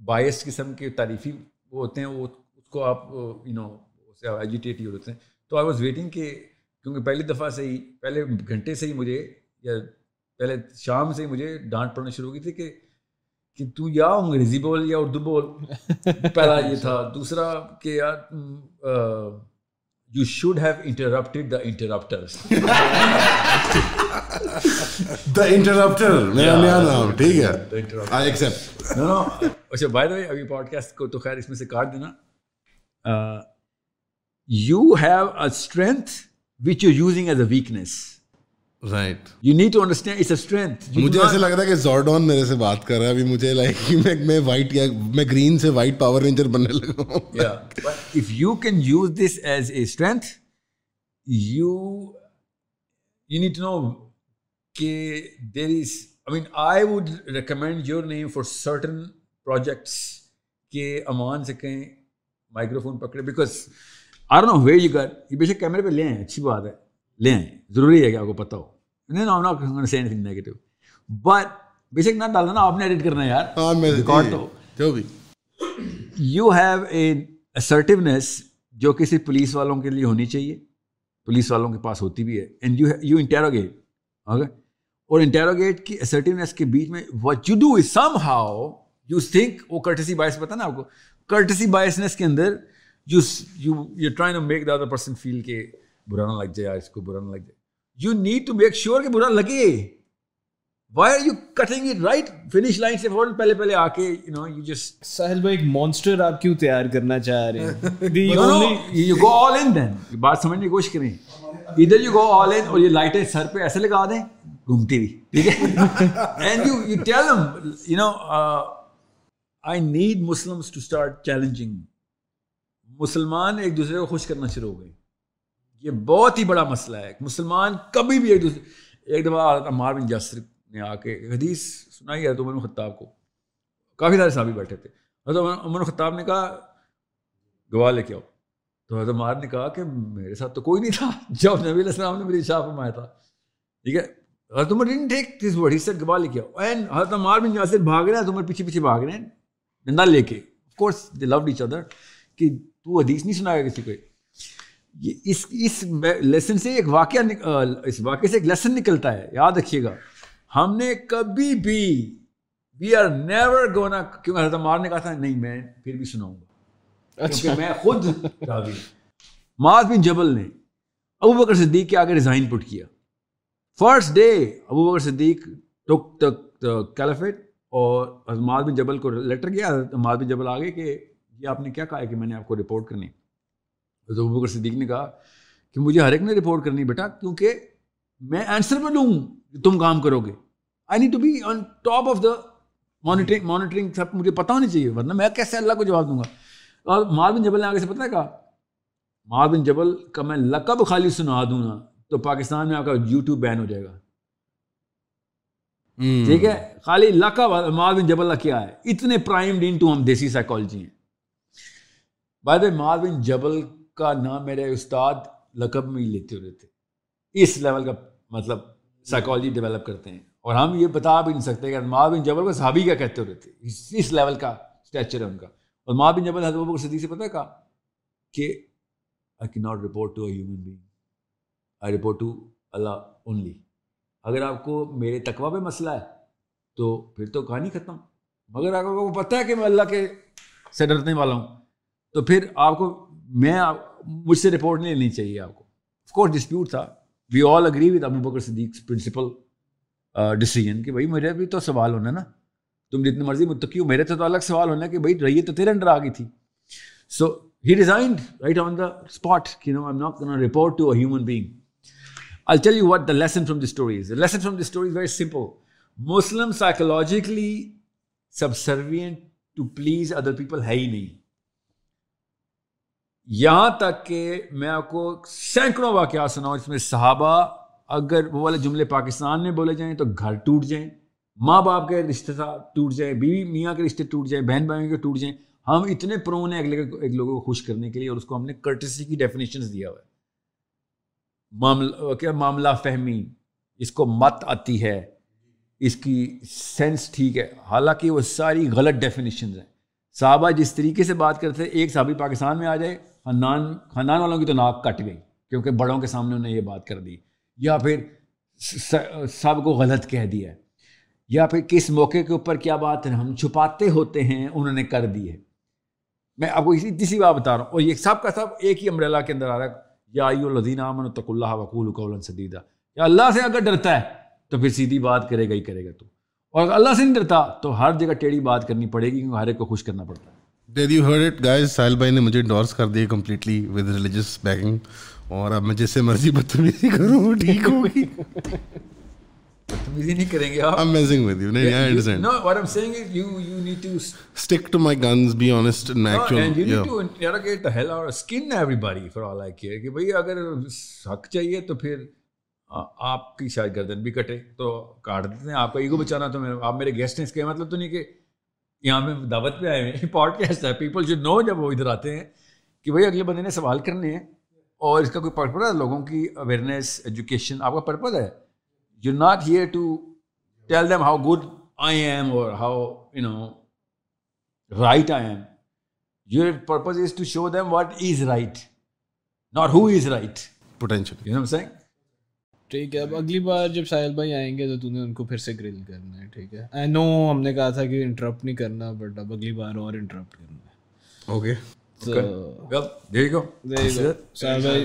بائس قسم کے تعریفی وہ ہوتے ہیں وہ اس کو آپ یو نو اسے ایجیٹیٹ ہی ہوتے ہیں۔ تو آئی واز ویٹنگ کہ کیونکہ پہلی دفعہ سے ہی پہلے گھنٹے سے ہی مجھے یا پہلے شام سے ہی مجھے ڈانٹ پڑنا شروع ہو گئی تھی کہ کہ تو یا انگریزی بول یا اردو بول۔ پہلا یہ تھا۔ دوسرا کہ یار you should have interrupted the interrupters the interrupter میرا نیا نام ٹھیک ہے آئی ایکسپٹ نو نو اچھا بائی دا وے ابھی پوڈ کاسٹ کو تو خیر اس میں سے کاٹ دینا you have a strength which you using as a weakness right you need to understand it's a strength مجھے ایسا لگ رہا ہے کہ زورڈون میرے سے بات کر رہا ہے ابھی مجھے لائک میں میں وائٹ یا میں گرین سے وائٹ پاور رینجر بننے لگا ہوں۔ If you can use this as a strength you you need to know کہ there is I mean I would recommend your name for certain projects کہ امان سے کہیں مائکرو فون پکڑے because are no way you کر یہ بے شک کیمرے پہ لے آئیں اچھی بات ہے لے آئیں ضروری ہے کہ آپ کو پتہ ہو۔ نہیں no not say any negative but بے شک نہ ڈالنا نا آپ نے ایڈٹ کرنا یار ریکارڈ تو جو بھی یو ہیو اے اسرٹیونیس جو صرف پولیس والوں کے لیے ہونی چاہیے پولیس والوں کے پاس ہوتی بھی ہے and you you interrogate okay اور انٹیروگیٹ کی اسرٹیونیس کے بیچ میں what you do is somehow you think وہ کرٹسی پتا نا آپ کو کرٹسی کے اندر you you you try to make the other person feel کہ برا نہ لگ جائے اس کو برا نہ لگ جائے you need to make sure کہ برا لگے۔ Why are you cutting it right finish line سے فوراً پہلے پہلے آ کے you know you just Sahil بھائی ایک مانسٹر آپ کیوں تیار کرنا چاہ رہے ہیں؟ یو گو آل ان دین بات سمجھنے کی کوشش کریں۔ ادھر یو گو آل ان اور یہ لائٹیں سر پہ ایسے لگا دیں گھومتی ہوئی ٹھیک ہے؟ And you you tell them you know I need Muslims to start challenging مسلمان ایک دوسرے کو خوش کرنا شروع ہو گئے۔ یہ بہت ہی بڑا مسئلہ ہے۔ مسلمان کبھی بھی ایک دوسرے ایک دفعہ عمار بن جاسر نے آ کے حدیث سنائی ہے تو عمر خطاب کو۔ کافی سارے صحابی بیٹھے تھے۔ حضرت عمر خطاب نے کہا گواہ لے کے آؤ۔ تو حضرت عمار نے کہا کہ میرے ساتھ تو کوئی نہیں تھا۔ جب نبی علیہ السلام نے میری شاہ فرمایا تھا۔ ٹھیک ہے؟ حضرت عمر ڈنٹ ٹیک دس ورڈ ہی گواہ لے کے آؤ۔ اینڈ حضرت عمار بن جاسر بھاگ رہے ہیں عمر پیچھے پیچھے بھاگ رہے ہیں۔ ڈنڈا لے کے۔ Of course the load each other کہ تو حدیث نہیں سنائے گا کسی کو۔ اس اس لیسن سے ایک واقعہ اس واقعے سے ایک لیسن نکلتا ہے یاد رکھیے گا۔ ہم نے کبھی بھی وی آر نیور گونا کیونکہ حضرت عمار نے کہا تھا نہیں میں پھر بھی سناؤں گا۔ کیونکہ میں خود راوی معاذ بن جبل نے ابو بکر صدیق کے آگے ریزائن پٹ کیا۔ فرسٹ ڈے ابو بکر صدیق ٹک ٹک کیلفیٹ اور حضمات بن جبل کو لیٹر گیا حضمات بن جبل آگے کہ یہ آپ نے کیا کہا ہے کہ میں نے آپ کو رپورٹ کرنی حضرت بکر صدیق نے کہا کہ مجھے ہر ایک نے رپورٹ کرنی بیٹا کیونکہ میں آنسر پہ لوں تم کام کرو گے۔ I need to be on top of the monitoring monitoring سب مجھے پتا ہونی چاہیے ورنہ میں کیسے اللہ کو جواب دوں گا؟ اور مار بن جبل نے آگے سے پتہ ہے کہا مار بن جبل کا میں لقب خالی سنا دوں نا تو پاکستان میں آپ کا یوٹیوب بین ہو جائے گا۔ ٹھیک ہے خالی لقب مار بن جبل کیا ہے؟ اتنے پرائم ڈین ٹو ہم دیسی سائیکالوجی ہیں۔ بعد مار بن جبل کا نام میرے استاد لقب میں ہی لیتے ہوئے تھے۔ اس لیول کا مطلب سائیکالوجی ڈیولپ کرتے ہیں۔ اور ہم یہ بتا بھی نہیں سکتے کہ مار بن جبل کو صحابی کیا کہتے ہوئے تھے۔ اس لیول کا اسٹیچر ہے ان کا۔ اور مار بن جبل حضرت صدیق سے پتہ کہا کہ آئی کی not report to a human being I report to Allah only اگر آپ کو میرے تقوی پہ مسئلہ ہے تو پھر تو کہانی ختم۔ مگر اگر آپ کو پتہ ہے کہ میں اللہ کے سے ڈرنے والا ہوں، تو پھر آپ کو میں مجھ سے رپورٹ نہیں لینی چاہیے آپ کو. آف کورس ڈسپیوٹ تھا. We all agree with Abu Bakr Siddiq principle decision کہ بھائی میرے بھی تو سوال ہونا نا. تم جتنی مرضی متقی ہو، میرے سے تو الگ سوال ہونا کہ بھائی رہیے تو تیرے انڈر آ گئی تھی. So he resigned right on the spot کہ no am not report to a human being I'll tell you what the lesson from the story is. The lesson from the story is very simple. Muslim psychologically subservient to please ہے ہی نہیں. یہاں تک کہ میں آپ کو سینکڑوں واقعات سناؤں اس میں صحابہ اگر وہ والے جملے پاکستان میں بولے جائیں تو گھر ٹوٹ جائیں، ماں باپ کے رشتے ٹوٹ جائیں، بیوی میاں کے رشتے ٹوٹ جائیں، بہن بھائیوں کے ٹوٹ جائیں، ہم اتنے پرون ہیں ایک لوگوں کو خوش کرنے کے لیے اور اس کو ہم نے کرٹسی کی ڈیفینیشنز دیا ہوا ہے۔ معاملہ کیا معاملہ فہمی، اس کو مت آتی ہے، اس کی سینس ٹھیک ہے۔ حالانکہ وہ ساری غلط ڈیفینیشنز ہیں۔ صحابہ جس طریقے سے بات کرتے ایک صحابی پاکستان میں آ جائے خاندان خاندان والوں کی تو ناک کٹ گئی، کیونکہ بڑوں کے سامنے انہوں نے یہ بات کر دی۔ یا پھر سب کو غلط کہہ دیا۔ ہے یا پھر کس موقع کے اوپر کیا بات ہے ہم چھپاتے ہوتے ہیں، انہوں نے کر دی ہے۔ میں آپ کو اسی تیسری بات بتا رہا ہوں۔ اور یہ سب کا سب ایک ہی امریلا کے اندر آ رہا ہے۔ یا آئی الدین امن تک اللہ وقول قول سدیدہ یا اللہ سے اگر ڈرتا ہے، تو پھر سیدھی بات کرے گا ہی کرے گا تو۔ اور اگر اللہ سے نہیں ڈرتا، تو ہر جگہ ٹیڑھی بات کرنی پڑے گی، کیونکہ ہر ایک کو خوش کرنا پڑتا ہے۔ Did you heard it guys Sahil بھائی نے مجھے انڈورس کر دیا کمپلیٹلی ود ریلیجیس بیکنگ اور اب میں جس سے مرضی بدتمیزی کروں وہ ٹھیک ہوگی۔ بدتمیزی نہیں کریں گے آپ۔ نہیں کہ بھئی اگر حق چاہیے تو پھر آپ کی شاید گردن بھی کٹے تو کاٹ دیتے ہیں آپ کا ایگو بچانا تو آپ میرے گیسٹ ہیں اس کا مطلب تو نہیں کہ یہاں پہ دعوت پہ آئے ہیں پوڈ کاسٹ ہے۔ پیپل جو نو جب وہ ادھر آتے ہیں کہ بھائی اگلے بندے نے سوال کرنے ہیں اور اس کا کوئی پرپز ہے؟ لوگوں کی اویئرنیس ایجوکیشن آپ کا پرپز ہے؟ You not here to tell them how good I am اور how you know right I am your purpose is to show them what is right not who is right potential ٹھیک ہے اب اگلی بار جب ساحل بھائی آئیں گے تو تم نے ان کو پھر سے گرل کرنا ہے ٹھیک ہے۔ آئی نو ہم نے کہا تھا کہ انٹرپٹ نہیں کرنا بٹ اب اگلی بار اور انٹرپٹ کرنا ہے۔ Okay So, well, there you go. There you go. Sahil bhai,